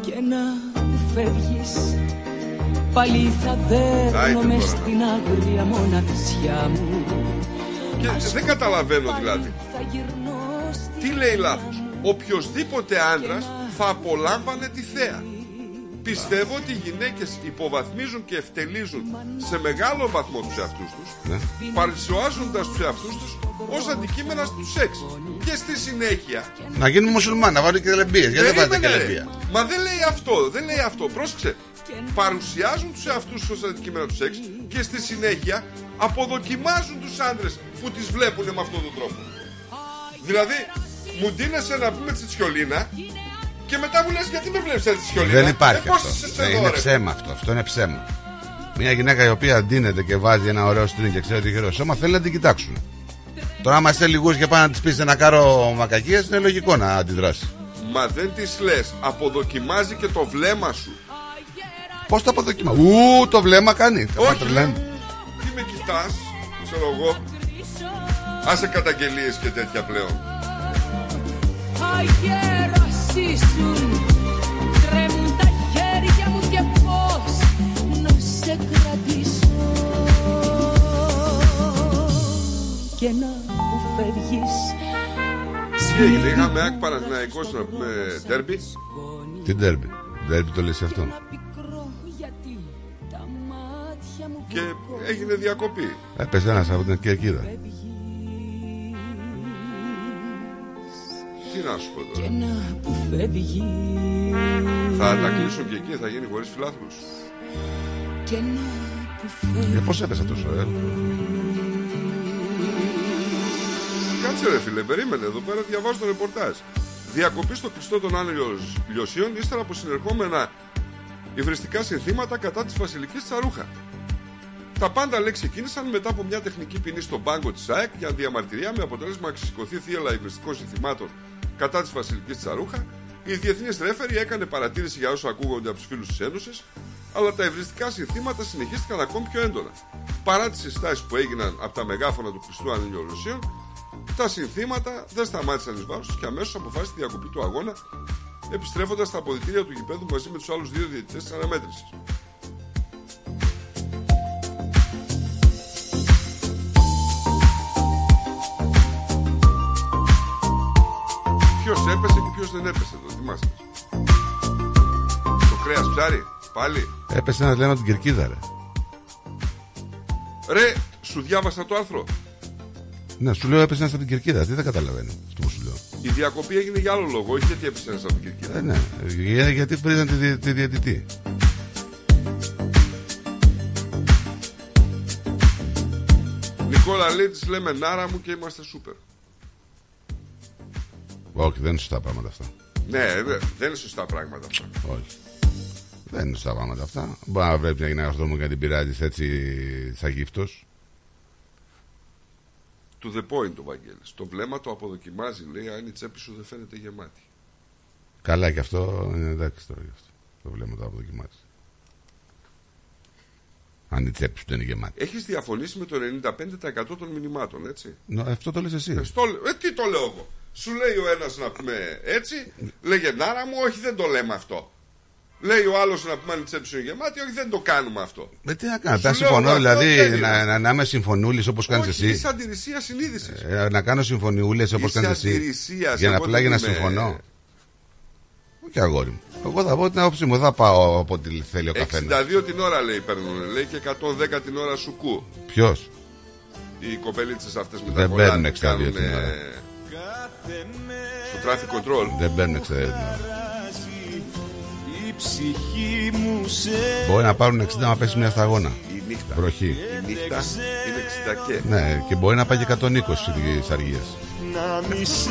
Και να φεύγεις Πάλι θα δέρνω Άιντε μες τώρα. στην άγρια μοναξιά μου Και δεν καταλαβαίνω δηλαδή. Θα γυρνώ Τι λέει λάθος; Οποιοςδήποτε άντρας θα απολάμβανε τη θέα. Πιστεύω ότι οι γυναίκες υποβαθμίζουν και ευτελίζουν σε μεγάλο βαθμό τους εαυτούς τους Ναι. παρουσιάζοντας τους εαυτούς τους ως αντικείμενα του σεξ. Και στη συνέχεια Να γίνουν μουσουλμάν, να βάλουν και λεμπίες. Γιατί δεν βάζετε και Περίμενε, ρε. λεμπία. Μα δεν λέει αυτό, δεν λέει αυτό. Πρόσεξε. Παρουσιάζουν τους εαυτούς τους ως αντικείμενα του σεξ και στη συνέχεια αποδοκιμάζουν τους άντρες που τις βλέπουν με αυτόν τον τρόπο. Δηλαδή, μου ντύνεσαι να πούμε τσιτσιολίνα και μετά μου λες γιατί με βλέπεις έτσι τσιτσιολίνα. Δεν υπάρχει ε, πώς αυτό. είσαι Δεν εδώ, είναι ρε; ψέμα αυτό. Αυτό είναι ψέμα. Μια γυναίκα η οποία ντύνεται και βάζει ένα ωραίο στριν και ξέρει ότι έχει ωραίο σώμα θέλει να την κοιτάξουν. Τώρα, άμα είσαι λιγούς και πάει να της πεις ένα κάρο μακακίες, είναι λογικό να αντιδράσεις. Μα δεν τις λες, αποδοκιμάζει και το βλέμμα σου. Πώς το αποδοκιμά. Ου, το βλέμμα κάνει. Όχι. Το λένε. Τι με κοιτάς, ξέρω εγώ. Άσε καταγγελίες και τέτοια πλέον. Αγέρας ήσουν Τρέμουν τα χέρια μου και πώς Να σε κρατήσω Και να μου φεύγεις Τι έγινε, είχαμε άκ Παναθηναϊκός να πούμε τέρμπι; Τις ντέρμπι. Ντέρμπι το λες αυτό. Γιατί τα μάτια μου Και έγινε διακοπή. Έπεσε ένας από την κερκίδα. Τι να σου πω Και τώρα. να μου φεύγεις Θα τα κλείσουν και εκεί, θα γίνει χωρίς φιλάθλους. Και να μου Για φεύγεις πώς έπεσε τόσο, ε; Κάτσε ρε φίλε, περίμενε. Εδώ πέρα διαβάζω το ρεπορτάζ. Διακοπή στο κλειστό των Άννων Λιωσίων ύστερα από συνερχόμενα υβριστικά συνθήματα κατά της Βασιλικής Τσαρούχα. Τα πάντα λέει ξεκίνησαν μετά από μια τεχνική ποινή στον πάγκο της ΑΕΚ για διαμαρτυρία με αποτέλεσμα να ξεσηκωθεί θύελα υβριστικών συνθημάτων κατά της Βασιλικής Τσαρούχα. Η διεθνής ρέφερη έκανε παρατήρηση για όσα ακούγονται από τους φίλους της Ένωσης, αλλά τα υβριστικά συνθήματα συνεχίστηκαν ακόμη πιο έντονα. Παρά τις συστάσεις που έγιναν από τα μεγάφωνα του Χριστού Ανηλιορουσίων, τα συνθήματα δεν σταμάτησαν εις βάρος και αμέσως αποφάσισε τη διακοπή του αγώνα, επιστρέφοντας στα αποδητήρια του γηπέδου μαζί με τους άλλους δύο διαιτητές της αναμέτρησης. Δεν έπεσε εδώ, θυμάστε. Το κρέας ψάρι, πάλι. Έπεσε ένας λέμε από την κερκίδα, ρε. Ρε, σου διάβασα το άρθρο. Ναι, σου λέω έπεσε ένας από την κερκίδα. Τι δεν καταλαβαίνω αυτό που σου λέω. Η διακοπή έγινε για άλλο λόγο, όχι γιατί έπεσε ένας από την κερκίδα. Ε, ναι, Για- γιατί βρίζαν τη, δι- τη διαιτητή. Νικόλα λέει, της λέμε νάρα μου και είμαστε σούπερ. Όχι, δεν είναι σωστά πράγματα αυτά. Ναι, δε- δεν είναι σωστά πράγματα αυτά. Όχι. Δεν είναι σωστά πράγματα αυτά. Μπορεί να βλέπει μια γυναίκα στον δρόμος και να την πειράζει έτσι σαν γύφτο. To the point ο Βαγγέλης. Το βλέμμα το αποδοκιμάζει, λέει, αν η τσέπη σου δεν φαίνεται γεμάτη. Καλά και αυτό είναι εντάξει τώρα γι' αυτό. Το βλέμμα το αποδοκιμάζει. Αν η τσέπη σου δεν είναι γεμάτη. Έχεις διαφωνήσει με το 95% των μηνυμάτων, έτσι; Νο, αυτό το λες εσύ. Ε, στο, ε, τι το λέω εγώ; Σου λέει ο ένας να πούμε έτσι, λέγε νάρα μου, όχι δεν το λέμε αυτό. Λέει ο άλλος να πούμε αν η τσέπη σου είναι γεμάτη, όχι δεν το κάνουμε αυτό. Με τι να κάνω, Σου τα λέω συμφωνώ αυτό, δηλαδή τέλειο. να, να, να είμαι συμφωνούλης όπως κάνεις όχι, εσύ. είσαι αντιρρησία συνείδησης. Ε, να κάνω συμφωνιούλες όπως Είσαι κάνεις εσύ. αντιρρησίας, Για να εγώ απλά δεν για να είμαι- συμφωνώ. Όχι αγόρι μου. Εγώ θα πω την άποψή μου. Δεν θα πάω από ό,τι θέλει ο καθένας. 62 την ώρα λέει παίρνουν, λέει και 110 την ώρα σου κου. Ποιος; Οι κοπελίτσες αυτές με τα Δεν κολλάρια παίρνουν που 62 κάνουν, την ώρα. Ε, Στο traffic control. Δεν παίρνουν εξαιρετικά. Η ψυχή μου σε Μπορεί να πάρουν 60 να πέσει μια σταγόνα. Η νύχτα. Βροχή. Η νύχτα είναι 60 και. Ναι, και μπορεί να πάει και 120 οι αργίες. να μη σε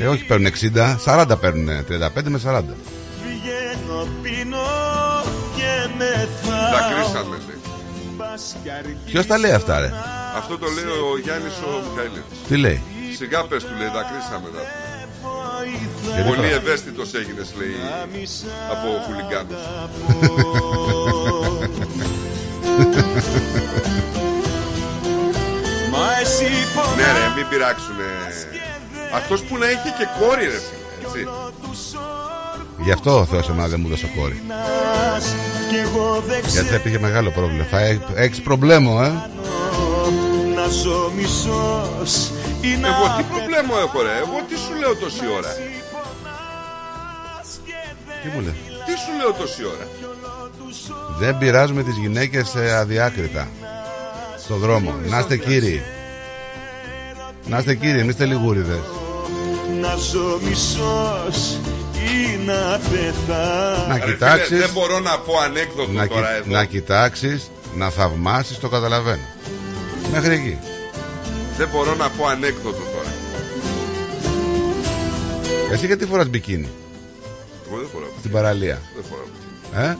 Ε, όχι παίρνουν 60, 40 παίρνουν. 35 με 40. βγαίνω πίνω και με Δακρύσεις δακρύσαμε λέει. Ποιος τα λέει αυτά, ρε; Αυτό το λέει ο Γιάννης ο Μιχαηλίδης Τι λέει; Σιγά πες του λέει δακρύσαμε να πούμε. Γιατί Πολύ τώρα- ευαίσθητος έγινες λέει από χουλιγκάνους Μα εσύ Ναι ρε μην πειράξουνε Αυτός που να είχε και κόρη ρε φίλε, έτσι. Γι' αυτό ο Θεός εμένα δεν μου δώσε κόρη. πονάς Κι εγώ δεν Γιατί θα ξέρω υπήρχε μεγάλο πρόβλημα. Θα έχεις προβλέμο, ε. να ζω μισός ή να Εγώ τι προβλέμα έχω ρε Εγώ τι σου λέω τόση ώρα; Τι μου λέει. Τι σου λέω τόση ώρα; Δεν πειράζουμε τις γυναίκες ε, αδιάκριτα. Στο δρόμο. Να είστε κύριοι. Να είστε κύριοι, εμείς είστε λιγούριδες. να ζω μισός ή να πεθάνω Να Ρε φίλε, κοιτάξεις. Δεν μπορώ να πω ανέκδοτο Να, τώρα κοι- εδώ να κοιτάξεις, να θαυμάσεις, το καταλαβαίνω. Μέχρι εκεί. Δεν μπορώ να πω ανέκδοτο τώρα Εσύ γιατί φοράς μπικίνι; Εγώ δεν φοράω στην παραλία. Δεν φοράω Ε;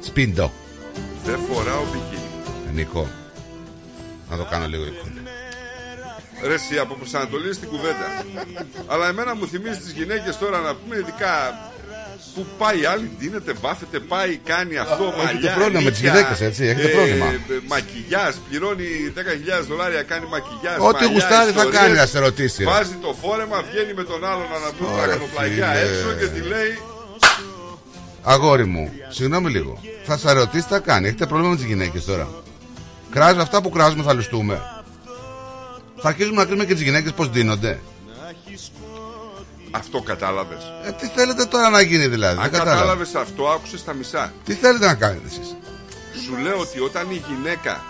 Σπίντο. Δεν φοράω μπικίνι Ε, Νικό. Να το κάνω λίγο εικόνα. Ρε εσύ από προσανατολίζει την κουβέντα Αλλά εμένα μου θυμίζει τις γυναίκες τώρα να πούμε ειδικά που πάει η άλλη, ντύνεται, βάφεται, πάει, κάνει αυτό, έχετε μαλλιά, πρόβλημα με τις νύχια, γυναίκες, έτσι, έχετε πρόβλημα. ε, μακιγιάζ, πληρώνει 10.000 δολάρια, κάνει μακιγιάζ. Ό,τι μαλλιά, γουστάρει θα ιστορίες, κάνει, να σε ρωτήσει, ρε. Βάζει το φόρεμα, βγαίνει με τον άλλον να πούμε Ωραία, τραχανοπλαγιά φίλε. έξω και τη λέει Αγόρι μου, συγγνώμη λίγο. Θα σα ρωτήσει τι θα κάνει. Έχετε πρόβλημα με τις γυναίκες τώρα. Κράζουμε αυτά που κράζουμε, θα λουστούμε. Θα αρχίσουμε να κρίνουμε και τις γυναίκες πώς δίνονται. Αυτό κατάλαβες Ε, τι θέλετε τώρα να γίνει δηλαδή. Αν δεν κατάλαβα. κατάλαβες αυτό, άκουσες τα μισά. Τι θέλετε να κάνετε εσείς; Σου λέω ότι όταν η γυναίκα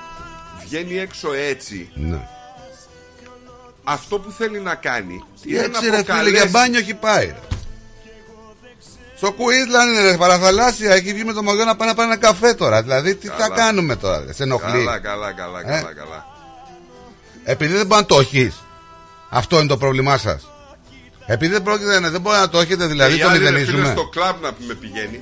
βγαίνει έξω έτσι, Ναι. αυτό που θέλει να κάνει Τι είναι έτσι να ρε φίλε, προκαλέσει για μπάνιο έχει πάει. Ρε. Στο Κουίσλαν είναι ρε, παραθαλάσσια. Έχει βγει με το μαγιό να πάει να πάρει ένα καφέ τώρα. Δηλαδή, τι θα Καλά. κάνουμε τώρα, ρε, σε ενοχλεί. Καλά, καλά, καλά, Ε; καλά, καλά. Επειδή δεν μπορεί να το έχεις. Αυτό είναι το πρόβλημά σας. Επειδή δεν, πρόκειται, να- δεν μπορεί να το έχετε, δηλαδή Και η το άλλη, ρε φίλε, μηδενίζουμε. στο κλαμπ να πούμε πηγαίνει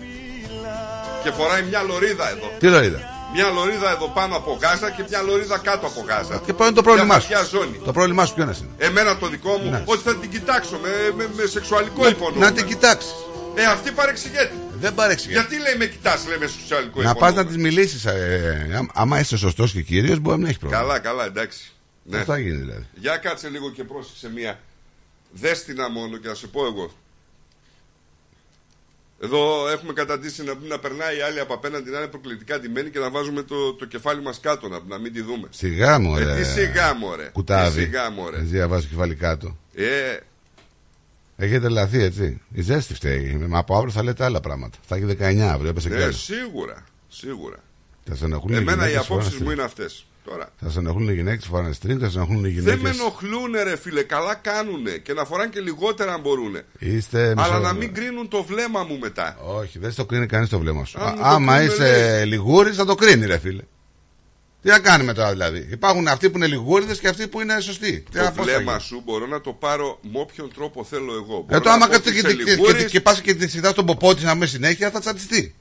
και φοράει μια λωρίδα εδώ. Τι λωρίδα; Μια λωρίδα εδώ πάνω από Γάζα και μια λωρίδα κάτω από Γάζα. Και ποιο είναι το πρόβλημά Μια σου. βαθιά ζώνη. Το πρόβλημά σου ποιο είναι; Εμένα το δικό μου, Ναι. ότι θα την κοιτάξω με, με, με σεξουαλικό υπονοούμενο. Να την κοιτάξεις. Ε, αυτή παρεξηγείται. Δεν παρεξηγείται. Γιατί λέει με κοιτάς, λέει με σεξουαλικό Να πας υπονοούμενο. να της μιλήσεις. Ε, άμα- άμα είσαι σωστός και κύριο, μπορεί να μην έχει πρόβλημα. Καλά, καλά, εντάξει. Ναι. Πώς θα γίνει δηλαδή; Για κάτσε λίγο και πρόσεξε μία. Δέστηνα μόνο και να σε πω εγώ. Εδώ έχουμε καταντήσει να, να περνάει η άλλη από απέναντι να είναι προκλητικά ντυμένη και να βάζουμε το, το κεφάλι μας κάτω να, να μην τη δούμε. Σιγά μου, Ε, ρε. τι σιγά μου, ρε. Κουτάβι. Τι σιγά μου, ρε. Έτσι να βάζεις κεφάλι κάτω. Ε, Έχετε λαθεί έτσι. Η ζέστη φταίει. Μα από αύριο θα λέτε άλλα πράγματα. Θα έχει 19 αύριο, έπεσε ναι, κι άλλο. σίγουρα, σίγουρα. Θα σε ενοχλούν οι Εμένα οι γυναίκες απόψεις φοράνε μου string. είναι αυτές. Τώρα. Θα σε ενοχλούν οι γυναίκες φοράνε string, θα σε ενοχλούν οι Δεν με γυναίκες. ενοχλούνε ρε φίλε, καλά κάνουνε και να φοράνε και λιγότερα αν μπορούνε. Είστε Αλλά μισό- να μην κρίνουν το βλέμμα μου μετά. Όχι, δεν στο κρίνει κανείς το βλέμμα σου. Αν Α, μου το άμα κρίνει, είσαι λέει. λιγούρι, θα το κρίνει, ρε φίλε. Τι να κάνουμε τώρα δηλαδή. Υπάρχουν αυτοί που είναι λιγούριδες και αυτοί που είναι σωστοί. Τι Το να- πώς θα βλέμμα γίνει; σου μπορώ να το πάρω με όποιον τρόπο θέλω εγώ. Ε, Μπορώ το να άμα πω κάτσε ότι και, είσαι και, και, λιγούρης. και πας και τη συζητά τον ποπό της να με συνέχεια, θα τσατιστεί.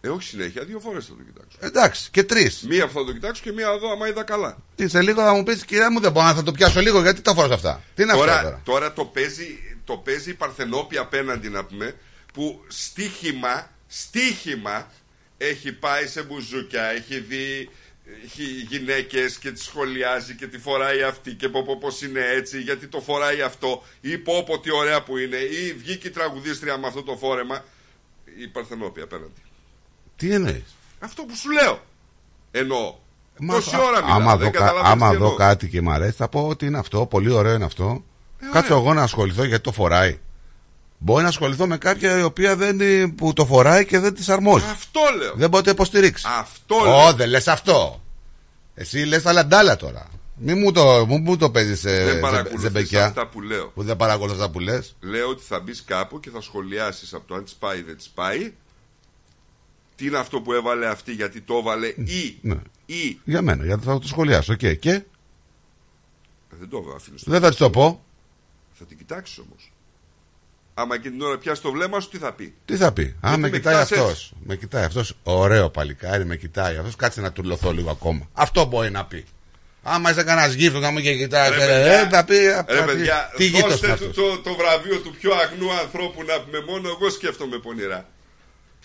Ε, όχι συνέχεια, δύο φορές θα το κοιτάξω. Εντάξει, και τρεις. Μία που θα το κοιτάξω και μία εδώ, άμα είδα καλά. Τι σε λίγο θα μου πεις, κυρία μου, δεν μπορώ να θα το πιάσω λίγο, γιατί τα φοράς αυτά. Τι είναι τώρα, αυτό τώρα. τώρα το, παίζει, το παίζει η Παρθενόπη απέναντι να πούμε, που στίχημα, στίχημα έχει πάει σε μπουζούκια, έχει δει έχει γυναίκες και τη σχολιάζει και τη φοράει αυτή και πω πω πως είναι έτσι γιατί το φοράει αυτό ή πω πω τι ωραία που είναι ή βγήκε η τραγουδίστρια με αυτό το φόρεμα η Παρθενόπη απέναντι Τι εννοείς; αυτό που σου λέω εννοώ Μα, τόση α- ώρα μιλάω άμα δεν δω, κα- καταλαβαίνεις άμα τι δω εννοώ. κάτι και μ' αρέσει, θα πω ότι είναι αυτό, πολύ ωραίο είναι αυτό. Κάτσω εγώ να ασχοληθώ γιατί το φοράει. Μπορεί να ασχοληθώ με κάποια η οποία δεν, είναι- που το φοράει και δεν τη αρμόζει. αυτό λέω Δεν μπορεί να το υποστηρίξεις. αυτό Ω, λέω δεν λες αυτό. Εσύ λες τα λαντάλα τώρα. Μη μου το, μου, μου το παίζεις σε δεν ζεμπε- παρακολουθείς ζεμπεκιά. αυτά που λέω Που δεν παρακολουθείς αυτά που λες. Λέω ότι θα μπεις κάπου και θα σχολιάσεις από το αν της πάει ή δεν της πάει. Τι είναι αυτό που έβαλε αυτή, γιατί το έβαλε ή. Ναι. ή. Για μένα, γιατί θα το σχολιάσω. Και, και; Δεν το αφήνεις. δεν θα της το πω. Θα την κοιτάξεις όμως. Άμα και την ώρα πιάσει το βλέμμα σου, τι θα πει; Τι θα πει; Α, Γιατί με με κοιτάει κοιτάς αυτός. έτσι. Με κοιτάει αυτός. Ωραίο παλικάρι, με κοιτάει αυτός. Κάτσε να τουρλωθώ λίγο ακόμα. Αυτό μπορεί να πει. Άμα είσαι κανένας γύφτος να μου και κοιτάει. Ρε, Ε, παιδιά, ε, θα πει. Ρε θα πει, παιδιά, Τι γύτο δώστε είναι του αυτό. το, το βραβείο του πιο αγνού ανθρώπου να πούμε μόνο εγώ σκέφτομαι πονηρά.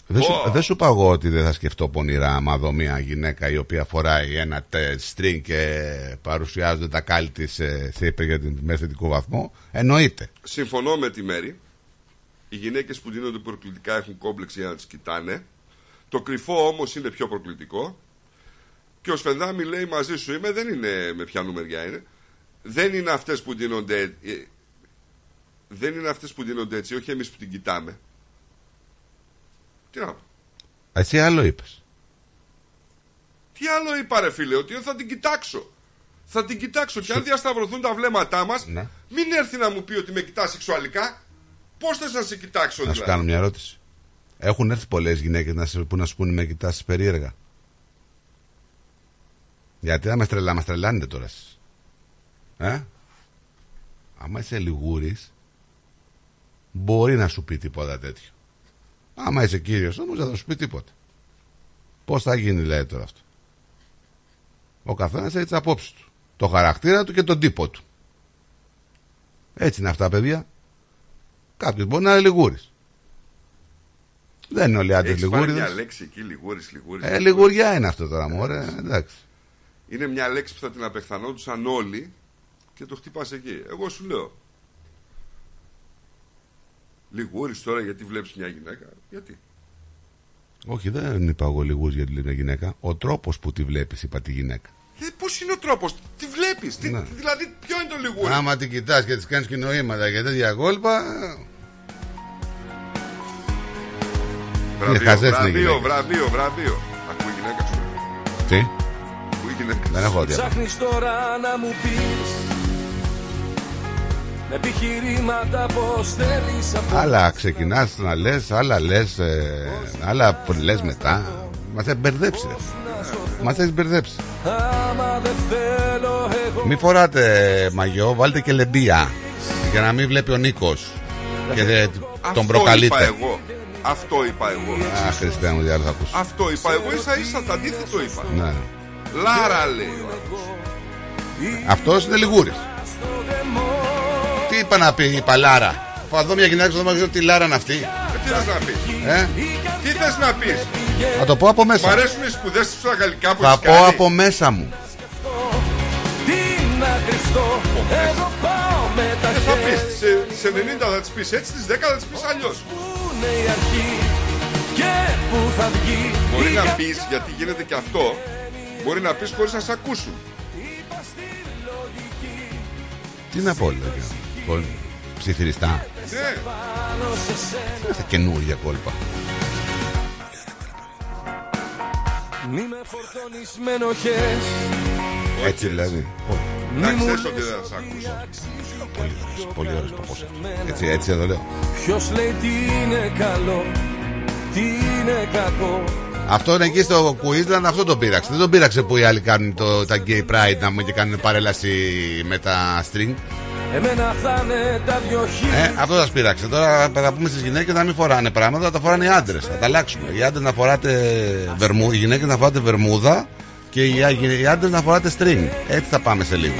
Δεν σου, Ω. δεν σου είπα εγώ ότι δεν θα σκεφτώ πονηρά άμα δω μια γυναίκα η οποία φοράει ένα τε- string και παρουσιάζονται τα κάλλη της σε, σε υπερ- με θετικό βαθμό. Εννοείται. Συμφωνώ με τη Μέρη. Οι γυναίκες που δίνονται προκλητικά έχουν κόμπλεξ για να τις κοιτάνε. Το κρυφό όμως είναι πιο προκλητικό. Και ο Σφενδάμι λέει μαζί σου είμαι, δεν είναι με ποια μεριά είναι. Δεν είναι αυτές που δίνονται. ε, Δεν είναι αυτές που δίνονται έτσι, όχι εμείς που την κοιτάμε. Τι να πω. Εσύ άλλο είπες. Τι άλλο είπα, ρε φίλε, ότι θα την κοιτάξω. Θα την κοιτάξω και αν διασταυρωθούν τα βλέμματά μας, Ναι. μην έρθει να μου πει ότι με κοιτά σεξουαλικά. Πώς θες να σε κοιτάξω, Να σου δηλαδή; κάνω μια ερώτηση. Έχουν έρθει πολλές γυναίκες να σε, που να σου πούνε με κοιτάς περίεργα; Γιατί να με τρελά, μας τρελάνετε τώρα εσείς. Ε; Άμα είσαι λιγούρης, μπορεί να σου πει τίποτα τέτοιο. Άμα είσαι κύριος όμως δεν θα σου πει τίποτα. Πώς θα γίνει λέει τώρα αυτό. Ο καθένας έχει τις απόψεις του. Το χαρακτήρα του και τον τύπο του. Έτσι είναι αυτά παιδιά. Κάποιος μπορεί να είναι λιγούρης. Δεν είναι όλοι οι άντρες Έχεις πάρει λιγούριδες. μια λέξη εκεί, λιγούρης, λιγούρης. Ε, λιγούρης. λιγουριά είναι αυτό τώρα, μωρέ. Εντάξει. Είναι μια λέξη που θα την απεχθανόντουσαν όλοι και το χτυπάς εκεί. Εγώ σου λέω. Λιγούρης τώρα γιατί βλέπεις μια γυναίκα. Γιατί; Όχι, δεν είπα εγώ λιγούρι γιατί λέει μια γυναίκα. Ο τρόπος που τη βλέπεις, είπα τη γυναίκα. Ε, πώς είναι ο τρόπος; Τι βλέπεις. Τι, Ναι. δηλαδή ποιο είναι το λιγούρι. Άμα την κοιτάς και της κάνεις κοινοήματα και τέτοια κόλπα. Βραβείο, χαζές είναι βραβείο, γυναίκες. βραβείο, βραβείο. Ακούει η γυναίκα σου. Τι, Ακούει η γυναίκα δεν έχω δει. Ψάχνεις τώρα να μου πεις Με επιχειρήματα πως θέλεις από Άλλα ξεκινάς να λες, άλλα λες, άλλα λες μετά. Μα έχει μπερδέψεις. Μα έχει μπερδέψεις. Άμα δεν θέλω εγώ Μην φοράτε μαγιό, βάλτε και λεμπία. Για να μην βλέπει ο Νίκος. Και δεν τον Αυτό είπα προκαλείτε. εγώ. Αυτό είπα εγώ. Α, Χριστέ μου, τι άλλο θα ακούσω. Αυτό είπα εγώ. Ίσα ίσα το αντίθετο είπα. Ναι. Λάρα λέει ο άλλος. Αυτός είναι λιγούρης. Τι είπα να πει η παλάρα. Θα δω μια γυναίκα στο δώμα και ξέρω τι λάρα είναι αυτή. Ε, Τι θες να πεις; Ε, Τι θες να πεις; θα το πω από Μ' μέσα. αρέσουν οι σπουδές σου στα γαλλικά που Θα έχεις πω κάνει. από μέσα μου. Τι να κρυφτώ Εγώ πάω με τα Ε, θα πεις, χέρια σε, σε 90 θα τις πεις έτσι, στις 10 θα τις πεις αλλιώς. Πού είναι η αρχή Και πού θα βγει Μπορεί η να κα- πεις, γιατί γίνεται και αυτό, μπορεί να πεις χωρίς να σε ακούσουν. Τι να πω, λέγε. Λοιπόν, Ψιθυριστά. Ναι, Πάνω σε σένα Τι είναι αυτά καινούργια κόλπα. Μη με φορτώνεις με ενοχές Έτσι δηλαδή. να Μη μου ξέρεις λες ότι δεν θα σε ακούσουν. Πολύ ωραίος, πολύ ωραίος παππούς αυτός. Έτσι, έτσι εδώ λέω. Ποιος λέει τι είναι καλό Τι είναι κακό Αυτό είναι εκεί στο Queensland, αυτό τον πείραξε. Δεν τον πείραξε που οι άλλοι κάνουν το, τα gay pride να μου και κάνουν παρέλαση με τα string. Εμένα θα είναι τα δυο χίλια Ε, αυτό σας πείραξε. Τώρα θα πούμε στις γυναίκες να μην φοράνε πράγματα, θα τα φοράνε οι άντρες. Θα τα αλλάξουμε. Οι άντρες να φοράτε βερμού, οι γυναίκες να φοράτε βερμούδα και οι, οι άντρες να φοράτε string. Έτσι θα πάμε σε λίγο.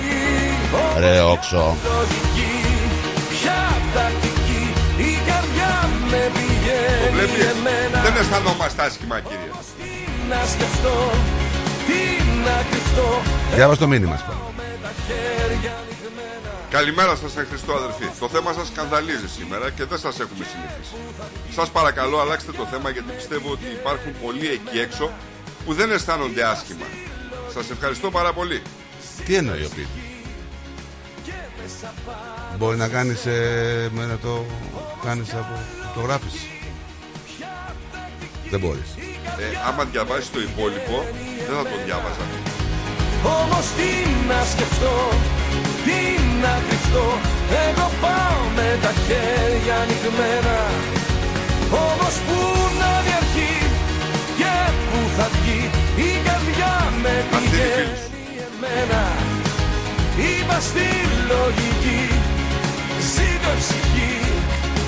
Ρε όξο. λογική Ποια τακτική Η καρδιά με Το πηγαίνει βλέπεις, εμένα δεν αισθανόμαστε άσχημα κύριε. Τι να σκεφτώ Τι να κρυφτώ Διάβασε το μήνυμα Καλημέρα σας Εν Χριστώ αδερφοί. Το θέμα σας σκανδαλίζει σήμερα και δεν σας έχουμε συνηθίσει. Σας παρακαλώ αλλάξτε το θέμα γιατί πιστεύω ότι υπάρχουν πολλοί εκεί έξω που δεν αισθάνονται άσχημα. Σας ευχαριστώ πάρα πολύ. Τι εννοεί ο Πίτη; Μπορεί να κάνεις ε, με να το κάνεις από το γράφεις. Δεν μπορείς. Ε, άμα διαβάσεις το υπόλοιπο δεν θα το διάβαζα. Όμως τι να σκεφτώ Τι να κρυφτώ Εγώ πάω με τα χέρια ανοιγμένα Όμως πού να διαρχεί Και πού θα βγει Η καρδιά με Αυτή είναι η φίλη πηγαίνει εμένα Είπα στη λογική Ζήτω ψυχή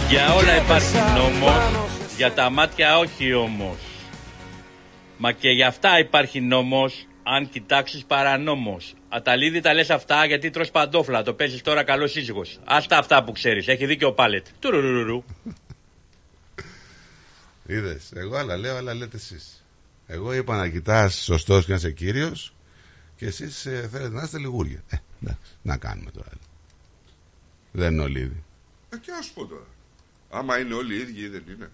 Για όλα υπάρχει νόμος, για τα μάτια όχι όμως. Μα και για αυτά υπάρχει νόμος, αν κοιτάξεις παρανόμος. Αταλίδη τα λες αυτά γιατί τρως παντόφλα, το παίζεις τώρα καλός σύζυγος. Άστα αυτά που ξέρεις, έχει δίκιο ο Πάλετ. Τουρουρουρου. Είδες. Εγώ άλλα λέω, άλλα λέτε εσείς. Εγώ είπα να κοιτάς σωστός και να είσαι κύριος και εσείς θέλετε να είστε λιγούρια. Ε, εντάξει, να κάνουμε τώρα. Δεν είναι όλοι ίδιοι. Ε, και να σου πω τώρα. Άμα είναι όλοι οι ίδιοι, δεν είναι.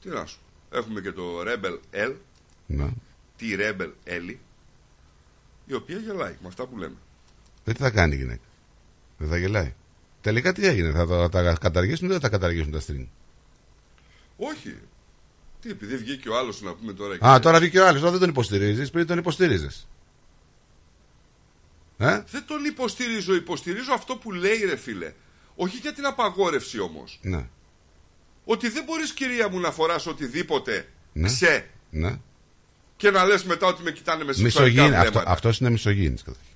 Τι να σου. πω. Έχουμε και το Rebel L, Να. τη Rebel L, η οποία γελάει με αυτά που λέμε. Δεν τι θα κάνει η γυναίκα; Δεν θα γελάει. Τελικά τι έγινε, θα τα, τα καταργήσουν ή δεν θα τα καταργήσουν τα string. Όχι. Τι, επειδή βγήκε ο άλλος να πούμε τώρα. Α, και- τώρα βγήκε ο άλλος. Δεν τον υποστηρίζεις. Πριν τον υποστήριζε. Ε; Δεν τον υποστηρίζω. Υποστηρίζω αυτό που λέει, ρε φίλε. Όχι για την απαγόρευση όμως. Ναι. Ότι δεν μπορείς, κυρία μου, να φοράς οτιδήποτε Ναι. ξε ναι. Και να λες μετά ότι με κοιτάνε με σεξουαλικά Μισογίνη. Αυτό, βλέμματα. αυτός είναι μισογίνης. καταρχήν.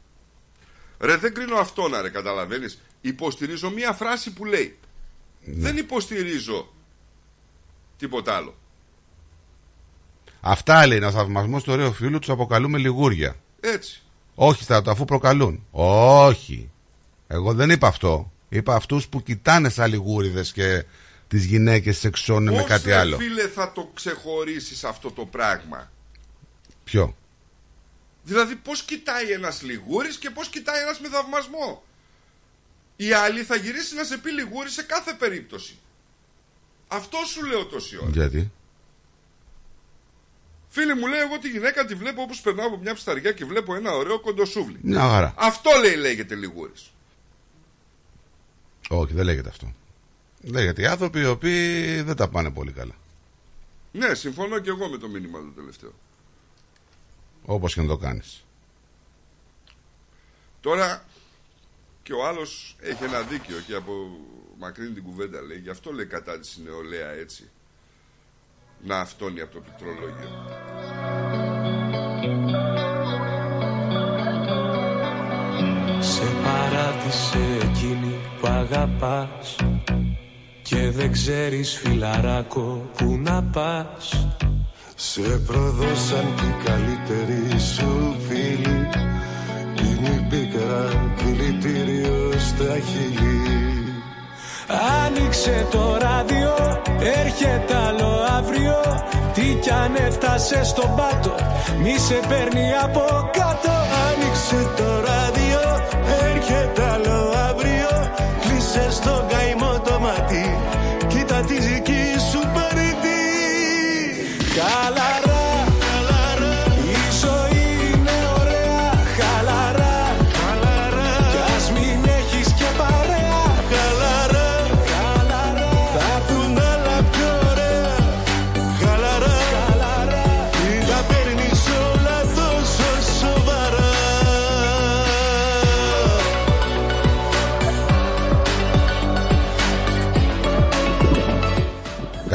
Ρε, δεν κρίνω αυτόν, ρε, καταλαβαίνεις. Υποστηρίζω μία φράση που λέει. Ναι. Δεν υποστηρίζω τίποτα άλλο. Αυτά λέει είναι ο θαυμασμός του ωραίου φίλου, τους αποκαλούμε λιγούρια. Έτσι. Όχι στρατό, αφού προκαλούν. Όχι. Εγώ δεν είπα αυτό. Είπα αυτούς που κοιτάνε σαν λιγούριδες και τις γυναίκες σεξώνουν με Πώς, κάτι ρε, άλλο. φίλε, θα το ξεχωρίσεις αυτό το πράγμα; Ποιο; Δηλαδή, πώς κοιτάει ένας λιγούρης και πώς κοιτάει ένας με θαυμασμό; Η άλλη θα γυρίσει να σε πει λιγούρη σε κάθε περίπτωση. Αυτό σου λέω τόση ώρα. Γιατί; Φίλοι μου λέει, εγώ τη γυναίκα τη βλέπω όπως περνάω από μια ψταριά και βλέπω ένα ωραίο κοντοσούβλι. Μια χαρά. Αυτό λέει λέγεται λιγούρης. Όχι, δεν λέγεται αυτό. Λέγεται οι άνθρωποι οι οποίοι δεν τα πάνε πολύ καλά. Ναι, συμφωνώ και εγώ με το μήνυμα του τελευταίο. Όπως και να το κάνεις. Τώρα και ο άλλος έχει ένα δίκιο και από μακρύνει την κουβέντα λέει. Γι' αυτό λέει κατά της νεολαία έτσι. Να αυτόνει από το πληκτρολόγιο. Σε παράτησε εκείνη που αγαπάς Και δεν ξέρεις φιλαράκο που να πας Σε προδώσαν και οι καλύτεροι σου φίλοι. Είναι η πίκρα δηλητήριο στα χείλη. Άνοιξε το ράδιο, έρχεται άλλο αύριο. Τι κι αν έφτασες στον πάτο, μη σε παίρνει από κάτω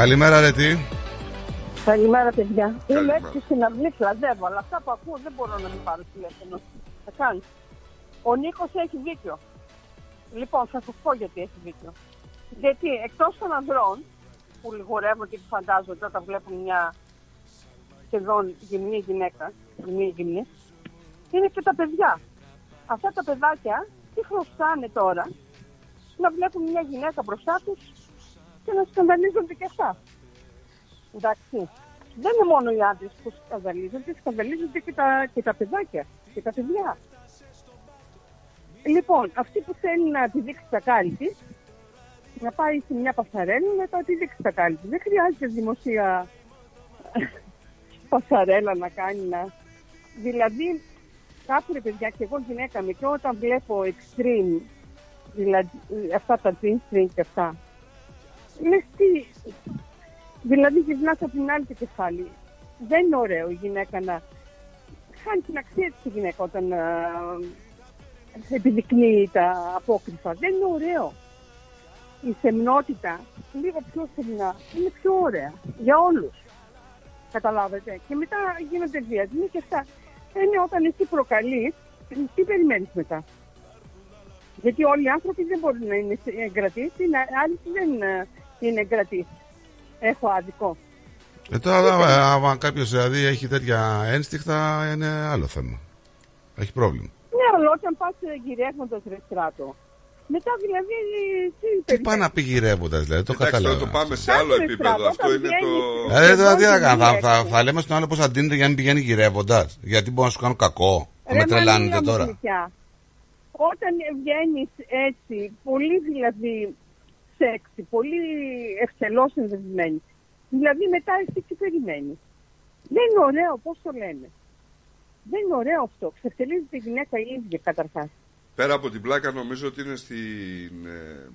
Καλημέρα, ρε τι; Καλημέρα, παιδιά. Είμαι Καλημέρα. έξω στην αυλή, κλαδεύω, αλλά αυτά που ακούω δεν μπορώ να μην πάρω τηλέφωνο. Θα κάνεις. Ο Νίκος έχει δίκιο. Λοιπόν, θα σα πω γιατί έχει δίκιο. Γιατί εκτός των ανδρών που λιγορεύουν και του φαντάζονται όταν βλέπουν μια σχεδόν γυμνή γυναίκα, γυμνή γυμνή, είναι και τα παιδιά. Αυτά τα παιδάκια τι χρωστάνε τώρα να βλέπουν μια γυναίκα μπροστά τους και να σκανδαλίζονται και αυτά. Εντάξει. Δεν είναι μόνο οι άντρες που σκανδαλίζονται, σκανδαλίζονται και τα, και τα παιδάκια και τα παιδιά. Λοιπόν, αυτή που θέλει να επιδείξει τα κάλλη τη, να πάει σε μια πασαρέλα να τα επιδείξει τα κάλλη της. Δεν χρειάζεται δημοσία πασαρέλα να κάνει να. Δηλαδή, κάπου ρε παιδιά, και εγώ γυναίκα με και όταν βλέπω extreme, δηλαδή αυτά τα jean string και αυτά, λες τι, Δηλαδή γυρνάς από την άλλη το κεφάλι. Δεν είναι ωραίο η γυναίκα να χάνει την αξία της η γυναίκα όταν α, επιδεικνύει τα απόκριφα. Δεν είναι ωραίο. Η σεμνότητα, λίγο πιο σεμνά, είναι πιο ωραία για όλους. Καταλάβετε. Και μετά γίνονται βιασμοί και αυτά. Είναι όταν εσύ προκαλείς, τι περιμένεις μετά; Γιατί όλοι οι άνθρωποι δεν μπορούν να είναι εγκρατήσει, άλλοι δεν ε, είναι εγκρατήσει. Έχω άδικο. Ε, τώρα, άμα- άμα κάποιος δηλαδή έχει τέτοια ένστιχτα, είναι άλλο θέμα. Έχει πρόβλημα. Ναι, αλλά όταν πας γυρεύοντας ρε στράτο, μετά δηλαδή τι Τι πάει να πει γυρεύοντας, δηλαδή, το Εντάξει, καταλαβαίνω. τώρα το πάμε σε άλλο Κάτσε, επίπεδο. Στράτο, Αυτό όταν είναι το. βγαίνεις- Δηλαδή, τώρα τι θα Εδώ κάνω, θα, είναι θα, έξω. θα λέμε στον άλλο πώ θα ντύνεται για να μην πηγαίνει γυρεύοντας. Γιατί μπορεί να σου κάνω κακό. Θα Ρε με τρελάνετε Μανίλα μου τώρα. γλυκιά, Όταν βγαίνεις έτσι, πολύ δηλαδή σεξι, πολύ ευθελώς συνδεδεμένη, δηλαδή μετά εσύ τι περιμένει. Δεν είναι ωραίο, πώς το λένε; Δεν είναι ωραίο αυτό. Ξεφτελίζει τη γυναίκα η ίδια καταρχάς. Πέρα από την πλάκα, νομίζω ότι είναι στην, ε,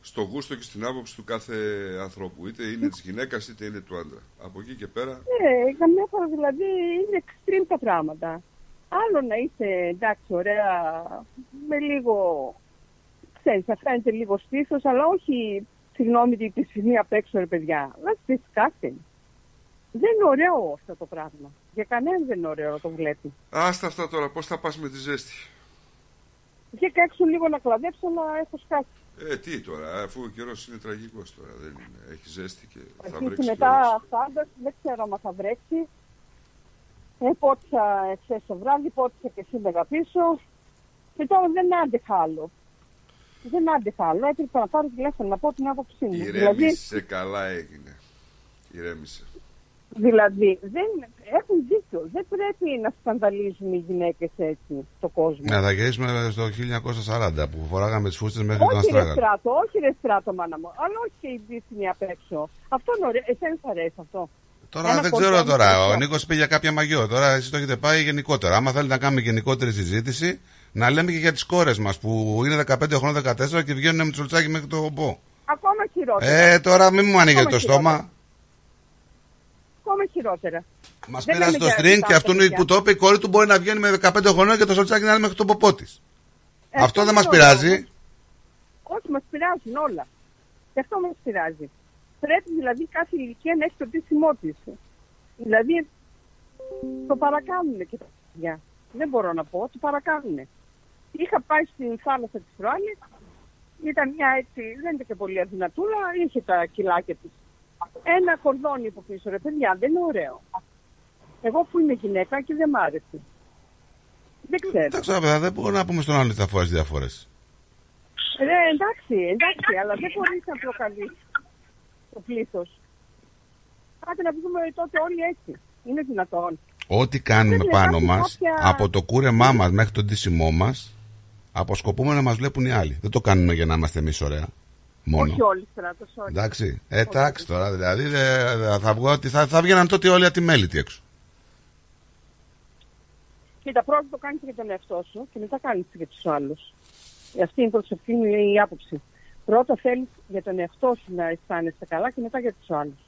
στο γούστο και στην άποψη του κάθε ανθρώπου. Είτε είναι της γυναίκας είτε είναι του άντρα. Από εκεί και πέρα. Ναι, καμιά φορά δηλαδή είναι extreme τα πράγματα. Άλλο να είσαι εντάξει, ωραία, με λίγο. Ξέρεις, να φαίνεται λίγο στήθος, αλλά όχι συγγνώμη τη τη στιγμή απ' έξω, ρε παιδιά. Let's discuss it. Δεν είναι ωραίο αυτό το πράγμα. Για κανέναν δεν είναι ωραίο να το βλέπει. Άστα αυτά τώρα, πώς θα πας με τη ζέστη. Βγήκα έξω λίγο να κλαδέψω, αλλά έχω σκάσει. Ε, τι τώρα, αφού ο καιρός είναι τραγικός τώρα. Δεν είναι. Έχει ζέστη και θα Αρχίσει βρέξει. κιόλας. μετά φάντας, δεν ξέρω αν θα βρέξει. Ε, πότισα εχθές το βράδυ, πότισα και σήμερα πίσω. Και τώρα δεν άντεχα άλλο. Δεν άντεχα άλλο. Έπρεπε να πάρω τηλέφωνο να πω την άποψή μου. Δηλαδή, Ηρέμησε, καλά έγινε. Ηρέμησε. δηλαδή δεν, έχουν δίκιο. Δεν πρέπει να σκανδαλίζουν οι γυναίκες έτσι στον κόσμο. Ναι, θα γυρίσουμε στο 1940 που φοράγαμε τις φούστες μέχρι τον όχι ρε Αστράγαλο. στράτο, όχι ρε στράτο μάνα μου. Αλλά όχι και η δύσινη απ' έξω. Αυτό είναι ωραίο. Εσένα σου αρέσει αυτό; Τώρα Ένα δεν κοντό ξέρω τώρα. μικρό. Ο Νίκος πήγε για κάποια μαγειό. Τώρα εσεί το έχετε πάει γενικότερα. Άμα θέλετε να κάνουμε γενικότερη συζήτηση, να λέμε και για τις κόρες μας που είναι 15 χρόνια 14 και βγαίνουν με τσολτσάκι μέχρι το πό. Ακόμα χειρότερα. Ε, τώρα μην μου ανοίγετε Ακόμα το στόμα. Ακόμα χειρότερα. Μας Δεν πήρασε λέμε το για string και τα αυτόν παιδιά. που το είπε η κόρη του μπορεί να βγαίνει με 15 χρονών και το σολτσάκι να είναι μέχρι το ποπό της. Ε, Αυτό δεν είναι μας ωραίο. πειράζει. Όχι, μας πειράζουν όλα. Και αυτό μας πειράζει. Πρέπει δηλαδή κάθε ηλικία να έχει το ντύσιμό της. Δηλαδή το παρακάνουν και τα παιδιά. Δεν μπορώ να πω, το παρακάνουν. Είχα πάει στην θάλασσα της προάλλη, ήταν μια έτσι, δεν ήταν και πολύ αδυνατούλα, είχε τα κιλάκια της. Ένα κορδόνι από πίσω, ρε παιδιά, δεν είναι ωραίο. Εγώ που είμαι γυναίκα και δεν μ' άρεσε. Δεν ξέρω. Εντάξει, τώρα, παιδιά, δεν μπορούμε να πούμε στον άλλο ότι θα φοράσει διαφορέ. Ρε, εντάξει, εντάξει, αλλά δεν μπορείς να προκαλείς το πλήθος. Άντε να πούμε τότε όλοι έτσι. Είναι δυνατόν. Ό,τι κάνουμε Δεν πάνω υπάρχει μας, κάποια- από το κούρεμά μας μέχρι τον ντύσιμό μας, αποσκοπούμε να μας βλέπουν οι άλλοι. Δεν το κάνουμε για να είμαστε εμείς ωραία. Μόνο. Όχι όλοι στράτο, όχι. Εντάξει. Ε, εντάξει τώρα. Δηλαδή δε- δε- θα, βγω, ότι θα, θα βγαίναν τότε όλοι ατιμέλητοι έξω. Κοίτα, πρώτα το κάνεις για τον εαυτό σου και μετά κάνεις και για τους άλλους. Αυτή είναι η προσωπική μου η άποψη. Πρώτα θέλεις για τον εαυτό σου να αισθάνεσαι καλά και μετά για τους άλλους.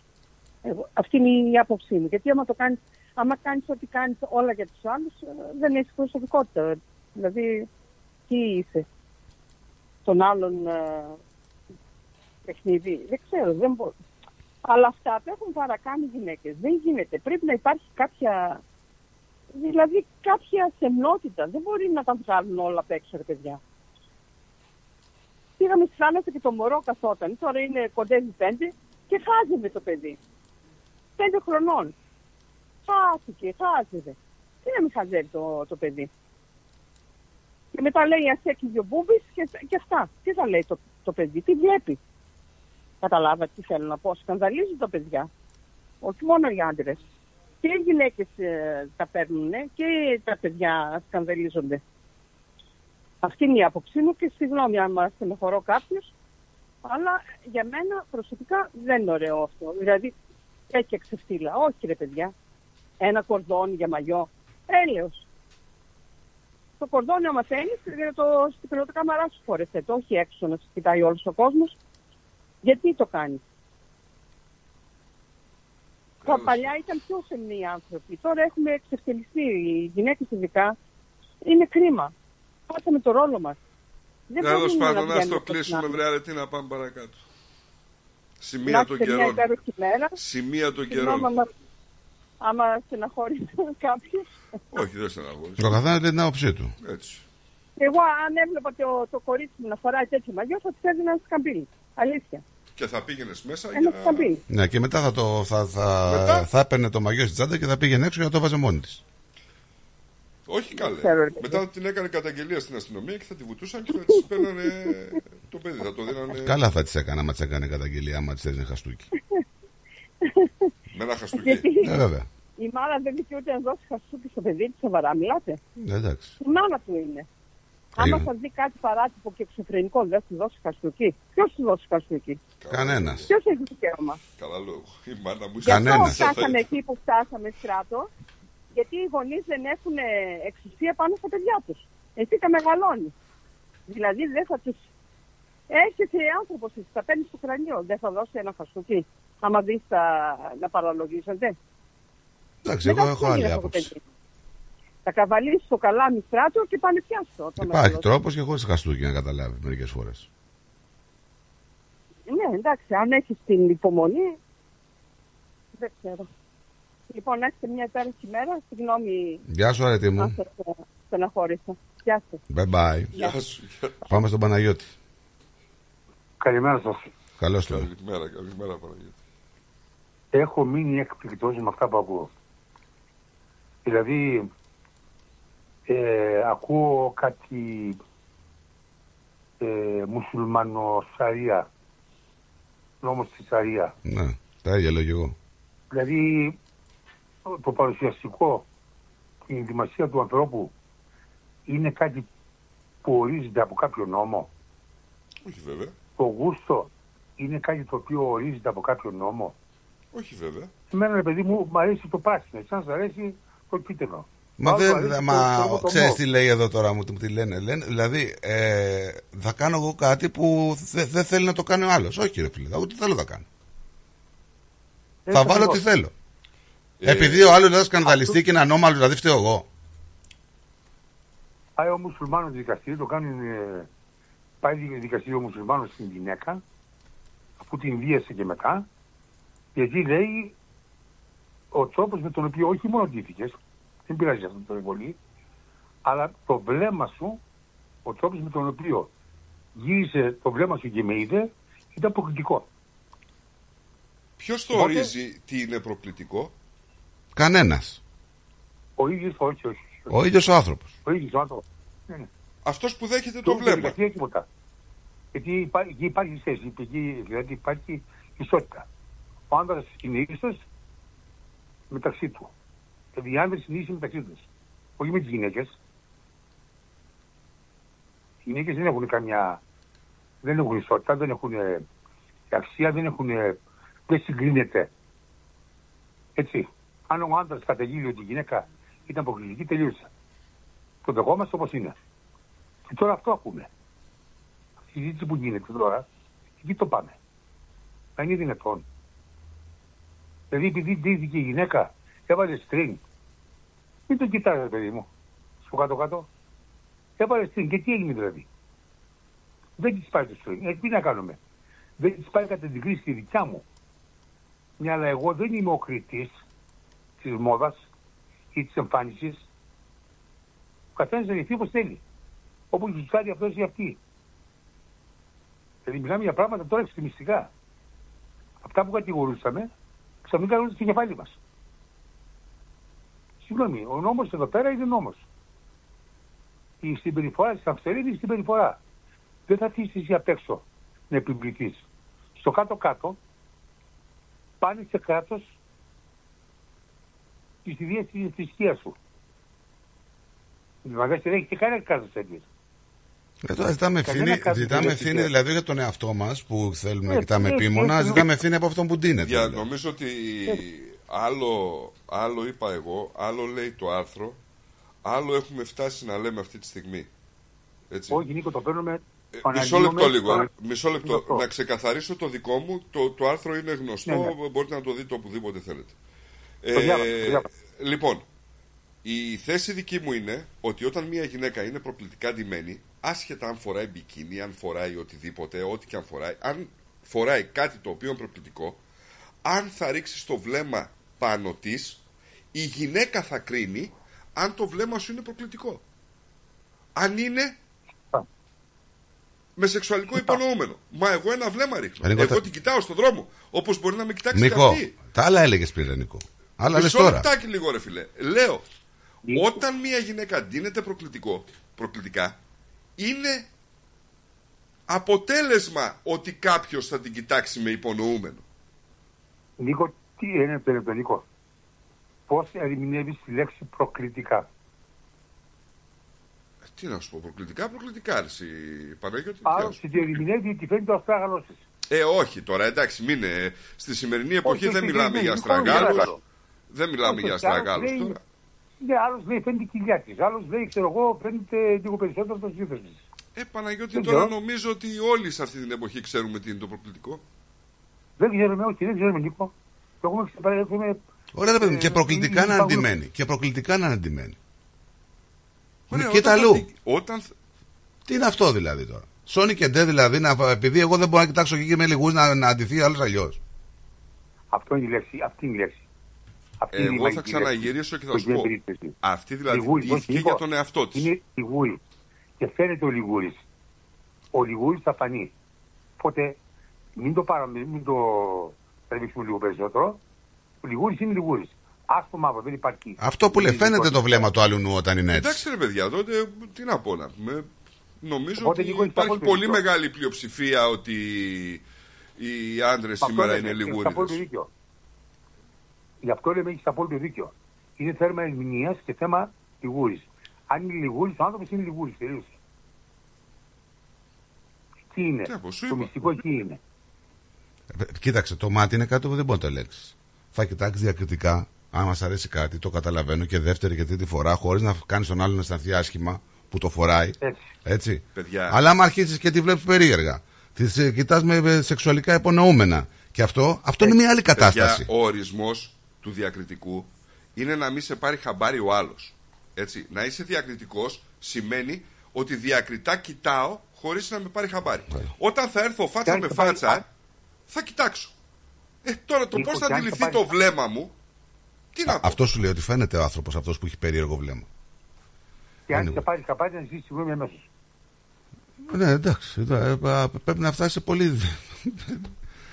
Αυτή είναι η άποψή μου. Γιατί άμα το κάνεις, άμα κάνεις ό,τι κάνεις όλα για τους άλλους, ε, δεν έχεις προσωπικότητα. Δηλαδή, τι είσαι. Τον άλλον ε, παιχνίδι. Δεν ξέρω, δεν μπορώ. Αλλά αυτά τα έχουν παρακάνει οι γυναίκες. Δεν γίνεται. Πρέπει να υπάρχει κάποια... Δηλαδή κάποια σεμνότητα. Δεν μπορεί να τα βγάλουν όλα απ' έξω, ρε παιδιά. Πήγαμε στη θάλασσα και το μωρό καθόταν. Τώρα είναι κοντεύει πέντε και χάζευε το παιδί. Πέντε χρονών. Χάθηκε, χάζευε. Τι να μην χαζεύει το, το παιδί. Και μετά λέει ασέκει δύο μπούμπης και, και αυτά. Τι θα λέει το, το παιδί, τι βλέπει. Καταλάβατε τι θέλω να πω. Σκανδαλίζουν τα παιδιά. Όχι μόνο οι άντρες. Και οι γυναίκες τα παίρνουν και τα παιδιά σκανδαλίζονται. Αυτή είναι η άποψή μου και συγγνώμη αν μας στενοχωρώ κάποιος. Αλλά για μένα προσωπικά δεν είναι ωραίο αυτό. Δηλαδή τέτοια ξεφτύλα. Όχι ρε παιδιά. Ένα κορδόνι για μαγιό. Έλεος. Το κορδόνι άμα θέλεις, για το στην πιλωτοκάμαρά σου φόρεσε το, όχι έξω να σε κοιτάει όλος ο κόσμος. Γιατί το κάνεις; Τα παλιά ήταν πιο σεμνοί οι άνθρωποι. Τώρα έχουμε εξευτελιστεί. Οι γυναίκες ειδικά είναι κρίμα. Πάσαμε το ρόλο μας. Δεν Τέλο μπορούμε πάντων, να βγαίνουμε το από την κλείσουμε, άλλη. βρε αρετή, να πάμε παρακάτω. Να Σημεία των έχετε μια καιρών. υπέροχη μέρα. Σημεία των Συγγνώμη καιρών. Άμα- άμα στεναχωρήσω κάποιους. Όχι, δεν στεναχωρείς. Ο καθένα λέει την άποψή του. Έτσι. Εγώ αν έβλεπα το, το κορίτσι μου να φοράει τέτοιο μαγιό, θα της έδινα ένα σκαμπίλ. Αλήθεια. Και θα πήγαινες μέσα Ένα για... σκαμπίλ. Ναι, και μετά θα, το, θα, θα, Μετά; θα έπαιρνε το μαγιό στη τσάντα και θα πήγαινε έξω και θα το βάζε μόνη της. Όχι καλέ. ξέρω, ρε παιδί. Μετά την έκανε καταγγελία στην αστυνομία και θα τη βουτούσαν και θα της παίρνανε το παιδί. Θα το δίνανε Καλά θα της έκανε άμα της έκανε καταγγελία, άμα της έδινε χαστούκι. με ένα χαστούκι. Γιατί Ε, βέβαια. η μάνα δεν δικαιούται να δώσει χασούκι στο παιδί της, σοβαρά μιλάτε. Ε, εντάξει. Η μάνα του είναι. Άμα θα δει κάτι παράτυπο και εξωφρενικό, δεν του δώσει χαστούκι. Ποιος του δώσει χαστούκι; Κανένας. Ποιος έχει δικαίωμα; Καλά λόγο. Η μάνα μου Γι' αυτό Κανένας. φτάσαμε εκεί που φτάσαμε στράτο, γιατί οι γονείς δεν έχουν εξουσία πάνω στα παιδιά τους. Εσύ τα μεγαλώνεις. Δηλαδή δεν θα του. Έρχεσαι άνθρωπος, εσύ τα παίρνεις στο κρανίο. Δεν θα δώσει ένα χαστούκι; Άμα δεις να παραλογίζονται. Εντάξει, Μετά εγώ έχω τι άλλη γίνεται αυτό το άποψη. παιδί. Θα καβαλήσει το καλάμι στράτο και πάνε πιάστο. όταν Υπάρχει μεγαλώσει. τρόπος και χωρίς χαστούκι να καταλάβει μερικές φορές. Ναι, εντάξει, αν έχεις την υπομονή. Δεν ξέρω. Λοιπόν, να έχετε μια υπέροχη μέρα. Συγγνώμη Γεια σου, αρετή αν μου. σας ε, στεναχώρησα. Γεια σας. Bye bye. Γεια σου. Πάμε στον Παναγιώτη. Καλημέρα σας. Καλώς το. Καλημέρα, καλημέρα Παναγιώτη. Έχω μείνει εκπληκτός με αυτά που ακούω. Δηλαδή, ε, ακούω κάτι ε, μουσουλμάνο Σαρία, νόμος της Σαρία. Ναι, τα ίδια λέω και εγώ. Δηλαδή, το παρουσιαστικό, η ενδυμασία του ανθρώπου είναι κάτι που ορίζεται από κάποιο νόμο. Όχι βέβαια. Το γούστο είναι κάτι το οποίο ορίζεται από κάποιο νόμο. Όχι βέβαια. Εμένα, ρε παιδί μου, μου αρέσει το πράσινο. Εσάς αρέσει το κίτρινο. Μα Άλλο δεν. αρέσει το- Μα το- το ξέρεις μοβ. τι λέει εδώ τώρα, μου τι- μου τι λένε. λένε δηλαδή, ε, θα κάνω εγώ κάτι που δεν δεν θέλει να το κάνει ο άλλος. Όχι, ρε φίλε, ούτε θέλω να κάνω. Έτσι θα βάλω τι ακριβώς. θέλω. Ε, Επειδή ο άλλος θα σκανδαλιστεί και είναι ανώμαλος, δηλαδή φταίω εγώ. Πάει ο μουσουλμάνος δικαστήριο, το κάνουν. ε, πάει δικαστήριο ο μουσουλμάνος στην γυναίκα, αφού την βίασε και μετά, γιατί λέει ο τρόπος με τον οποίο όχι μόνο ντύθηκες, δεν πειράζει αυτό το πολύ, αλλά το βλέμμα σου, ο τρόπος με τον οποίο γύρισε το βλέμμα σου και με είδε, ήταν προκλητικό. Ποιος το Οπότε- ορίζει τι είναι προκλητικό; Κανένας. Ο ίδιος, όχι, όχι. Ο ίδιος ο άνθρωπος. Ο ίδιος ο άνθρωπος. Ναι, ναι. Αυτός που δέχεται Το το βλέμμα. δικαστήριο τίποτα. Γιατί υπά- εκεί υπάρχει θέση, εκεί δηλαδή υπάρχει ισότητα. Ο άνδρας είναι ίσος μεταξύ του. Δηλαδή οι άνδρες είναι ίσοι μεταξύ τους. Όχι με τις γυναίκες. Οι γυναίκες δεν έχουν καμιά... Δεν έχουν ισότητα, δεν έχουν ε, αξία, δεν έχουν... ε, Δεν συγκρίνεται. Έτσι. Αν ο άντρας καταγγείλει ότι η γυναίκα ήταν αποκλειστική, τελείωσε. Το δεχόμαστε όπως είναι. Και τώρα αυτό ακούμε. Αυτή η συζήτηση που γίνεται τώρα, εκεί το πάμε. Αν είναι δυνατόν. Δηλαδή επειδή ντύθηκε η γυναίκα, έβαλες string. Μην το κοιτάζεις, παιδί μου. Στο κάτω-κάτω. Έβαλες string. Και τι έγινε δηλαδή. Δεν της πάει το string. Ε, τι να κάνουμε. Δεν της πάει κατά την κρίση τη δικιά μου. Μια αλλά εγώ δεν είμαι ο κριτής της μόδας ή της εμφάνισης. Ο καθένας θα ρηχθεί όπως θέλει. Όπως τους κάνει αυτός ή αυτή. Δηλαδή μιλάμε για πράγματα τώρα εξτρεμιστικά. Αυτά που κατηγορούσαμε, ξαφνικά έρχονται στο κεφάλι μας. Συγγνώμη, ο νόμος εδώ πέρα είναι νόμος. Η συμπεριφορά της αυστηρής είναι η συμπεριφορά. Δεν θα αφήσεις εσύ απ' έξω να επιβληθείς. Στο κάτω-κάτω πάνε σε κράτος της ιδίας της θρησκείας σου. Δηλαδή δεν έχει και κανένα κράτος τέτοιο. Ε, τώρα ζητάμε Κανένα ευθύνη, κράτος ζητάμε δεν ευθύνη έχει δηλαδή για τον εαυτό μας που θέλουμε να Ε, κοιτάμε ε, επίμονα, ε, ζητάμε ευθύνη από αυτόν που ντύνεται. Για, δηλαδή. νομίζω ότι άλλο, άλλο είπα εγώ, άλλο λέει το άρθρο, άλλο έχουμε φτάσει να λέμε αυτή τη στιγμή. Έτσι. Όχι, Νίκο, το παίρνουμε. Ε, το Μισό αναλύουμε, λεπτό λίγο. το- ε. Μισό λεπτό. αυτό. Να ξεκαθαρίσω το δικό μου. Το, το άρθρο είναι γνωστό. Ναι, Μπορείτε να το δείτε οπουδήποτε θέλετε. Το διάβασα, το διάβασα. λοιπόν, η θέση δική μου είναι ότι όταν μια γυναίκα είναι προπληκτικά ντυμένη, άσχετα αν φοράει μπικίνι, αν φοράει οτιδήποτε, ό,τι και αν φοράει, αν φοράει κάτι το οποίο είναι προπληκτικό, αν θα ρίξει το βλέμμα πάνω της, η γυναίκα θα κρίνει αν το βλέμμα σου είναι προκλητικό. αν είναι με σεξουαλικό υπονοούμενο. Μα εγώ ένα βλέμμα ρίχνω. Ε, Νίκο, εγώ τα- την κοιτάω στον δρόμο. Όπως μπορεί να με κοιτάξει και Νικό, αυτή. τα άλλα έλεγες πριν, Νικό. Άλλα λες Μισό τώρα. λεπτάκι λίγο, ρε φιλέ. Λέω, όταν μια γυναίκα ντύνεται προκλητικό, προκλητικά, είναι αποτέλεσμα ότι κάποιος θα την κοιτάξει με υπονοούμενο. Νίκο, τι είναι περίπου, Νίκο. Πώς ερμηνεύεις τη λέξη προκλητικά. Ε, Τι να σου πω, προκλητικά, προκλητικά, ρε, εσύ, Παναγιώτη. τι Άρα, να σου τη ερμηνεύει ότι φαίνεται ο αστράγαλος της. πω. Ε, όχι τώρα, εντάξει, μην είναι. Στη σημερινή εποχή Όχι, δεν όχι, μιλάμε δεν για είναι, στραγγάλου. αστραγάλους. Δεν μιλάμε Όχι, για όχι, άλλος στραγγάλου λέει- τώρα. Ναι, άλλος λέει φαίνεται η κοιλιά της. Άλλος λέει, ξέρω εγώ, φαίνεται λίγο περισσότερο το σύνθεσμο της. Ε, Παναγιώτη, Δεν τώρα ξέρω. νομίζω ότι όλοι σε αυτή την εποχή ξέρουμε τι είναι το προκλητικό. Δεν ξέρουμε, όχι, δεν ξέρουμε, Νίκο. Το έχουμε ξεπεράσει. Ωραία, ρε παιδί μου, Ε, και προκλητικά είναι να παγού. αντιμένει. Και προκλητικά να αντιμένει. Ωραία, και τα όταν αλλού. θα δει- Όταν, Τι είναι αυτό δηλαδή τώρα; Σόνι και ντε δηλαδή, να, επειδή εγώ δεν μπορώ να κοιτάξω εκεί και με λιγούς να, να αντιθεί άλλος αλλιώς. Αυτό είναι η λέξη. Αυτή είναι η λέξη. Αυτή είναι η Εγώ θα μαγική ξαναγυρίσω και λέξη θα σου που πω. γίνεται περίπτωση. Αυτή δηλαδή Λιγούρης, όχι, ντύθηκε Νίκο. για τον εαυτό της. Είναι λιγούρι. Και φαίνεται ο λιγούρι. Ο λιγούρι θα φανεί. Οπότε μην το πάρουμε, μην το τραβήξουμε λίγο περισσότερο. Ο λιγούρι είναι λιγούρι. Άσπρο μαύρο, δεν υπάρχει. Αυτό που λέει, φαίνεται το βλέμμα του άλλου νου όταν είναι έτσι. Εντάξει ρε παιδιά, τότε τι να πω να πούμε. Νομίζω Οπότε ότι λίγο υπάρχει έχει πολύ δίκιο. μεγάλη πλειοψηφία ότι οι άντρες σήμερα είναι Έχεις απόλυτο λιγούριδες. Δίκιο. Γι' αυτό λέμε έχεις απόλυτο δίκιο. Είναι θέμα ερμηνείας και θέμα λιγούρι. Αν είναι λιγούρι, ο άνθρωπος είναι λιγούρι. Τελείωσε. Τι είναι; Τι να πω, σου το είπα. μυστικό εκεί είναι; Ε, Κοίταξε, το μάτι είναι κάτι που δεν μπορεί να το ελέγξεις. Θα κοιτάξει διακριτικά, αν μα αρέσει κάτι, το καταλαβαίνω και δεύτερη και τρίτη φορά, χωρίς να κάνεις τον άλλον να αισθανθεί άσχημα που το φοράει. Έτσι. Έτσι. Παιδιά. Αλλά άμα αρχίσεις και τη βλέπεις περίεργα, τη κοιτάς με ε, σεξουαλικά υπονοούμενα. Και αυτό, αυτό είναι μια άλλη κατάσταση. Παιδιά, ο ορισμός του διακριτικού είναι να μην σε πάρει χαμπάρι ο άλλος. Έτσι. Να είσαι διακριτικός σημαίνει ότι διακριτά κοιτάω χωρίς να με πάρει χαμπάρι. Ναι. Όταν θα έρθω φάτσα Και αν με σε πάρει- φάτσα, θα κοιτάξω. Ε, τώρα το Νίκο, πώς θα και αν αντιληφθεί σε πάρει- το βλέμμα μου, τι να πω. Αυτός σου λέει ότι φαίνεται ο άνθρωπος αυτός που έχει περίεργο βλέμμα. Και αν Anyway. σε πάρει καπάκι, να ζήσει συγγνώμη αμέσως. Ναι, εντάξει. ε, ε, ε, Πρέπει να φτάσει σε πολύ.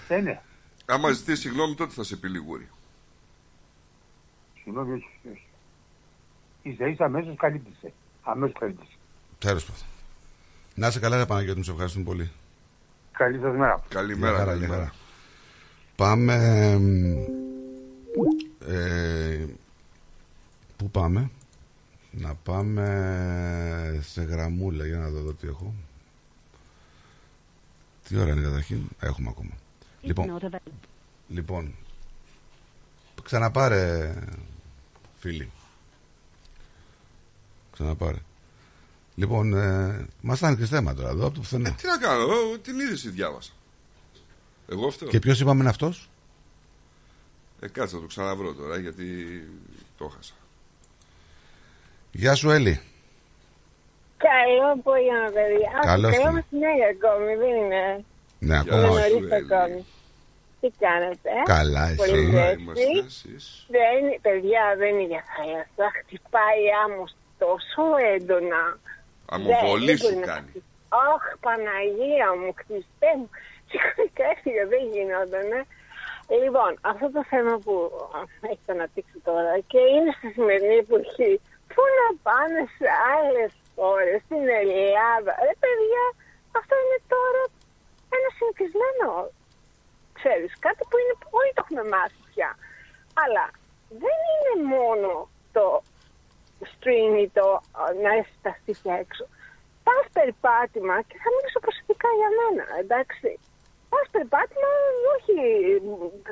Ε, ναι. Άμα ζητήσει συγγνώμη, τότε θα σε πει λιγούρι. Συγγνώμη, όχι. όχι. σα ίσα αμέσως καλύπτησε. Αμέσως καλύπτησε. Τέλος πάντων. Να είσαι καλά, ρε Παναγιώτη, μου σε ευχαριστούμε πολύ. Καλή σας μέρα. Καλημέρα, Γεια χαρά, καλημέρα. γεια χαρά. Πάμε. Ε, πού πάμε; Να πάμε σε γραμμούλα για να δω εδώ τι έχω. Τι ώρα είναι καταρχήν; Έχουμε ακόμα. Λοιπόν, λοιπόν, ξαναπάρε φίλοι. Ξαναπάρε. Λοιπόν, ε, μας φτάνει και θέμα τώρα εδώ από το πουθενά. Τι να κάνω, εγώ την είδηση διάβασα. Εγώ αυτό. Και ποιος είπαμε είναι αυτός; Ε, κάτσε να το ξαναβρω τώρα γιατί το χάσα. Γεια σου Έλλη. Καλό απόγευμα, παιδιά. Α, Καλώς Καλό την. μεσημέρι ακόμη, δεν είναι. Ναι, Γεια ακόμα Είναι σου, όχι. νωρίς Έλλη. ακόμη. Τι κάνετε, ε; Καλά, εσύ. Πολύ Καλά ζέστη. είμαστε εσείς. Δεν είναι, παιδιά, δεν είναι για θάλασσα. Χτυπάει άμμος τόσο έντονα. Αμοβολή Δεν- σου δεν μπορεί να κάνει. χτυπήσει. Αχ, Παναγία μου, Χριστέ μου. Συγχωρικά έφυγα, δεν γινόταν. Λοιπόν, αυτό το θέμα που α, έχετε αναπτύξει τώρα και είναι στη σημερινή εποχή. Πού να πάνε σε άλλες χώρες, στην Ελλάδα. Ρε παιδιά, αυτό είναι τώρα ένα συνηθισμένο. Ξέρεις, κάτι που είναι, όλοι το έχουμε μάθει πια. Αλλά δεν είναι μόνο το stream ή το α, να αισθανθείς έξω. Πας περπάτημα και θα μιλήσω προσωπικά για μένα, εντάξει. Πας περπάτημα, όχι,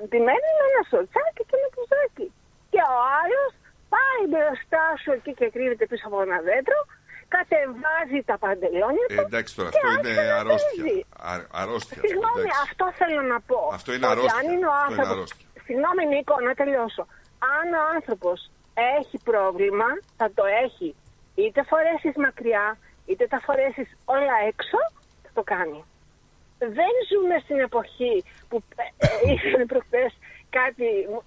ντυμένη με ένα σορτσάκι και ένα πουζάκι. Και ο άλλος πάει μπροστά σου εκεί και κρύβεται πίσω από ένα δέντρο, κατεβάζει τα παντελόνια Ε, του εντάξει τώρα, και αυτό είναι άρχισε να αρρώστια. παίζει. Α- αρρώστια. Συγγνώμη, εντάξει. αυτό θέλω να πω. Αυτό είναι Ότι αρρώστια. Αν είναι ο Αυτό είναι άνθρωπος... αρρώστια. Συγγνώμη Νίκο, να τελειώσω. Αν ο άνθρωπος έχει πρόβλημα, θα το έχει. Είτε φορέσεις μακριά, είτε τα φορέσεις όλα έξω, θα το κάνει. Δεν ζούμε στην εποχή που ε, ε, είχαν προχθές κάτι μου-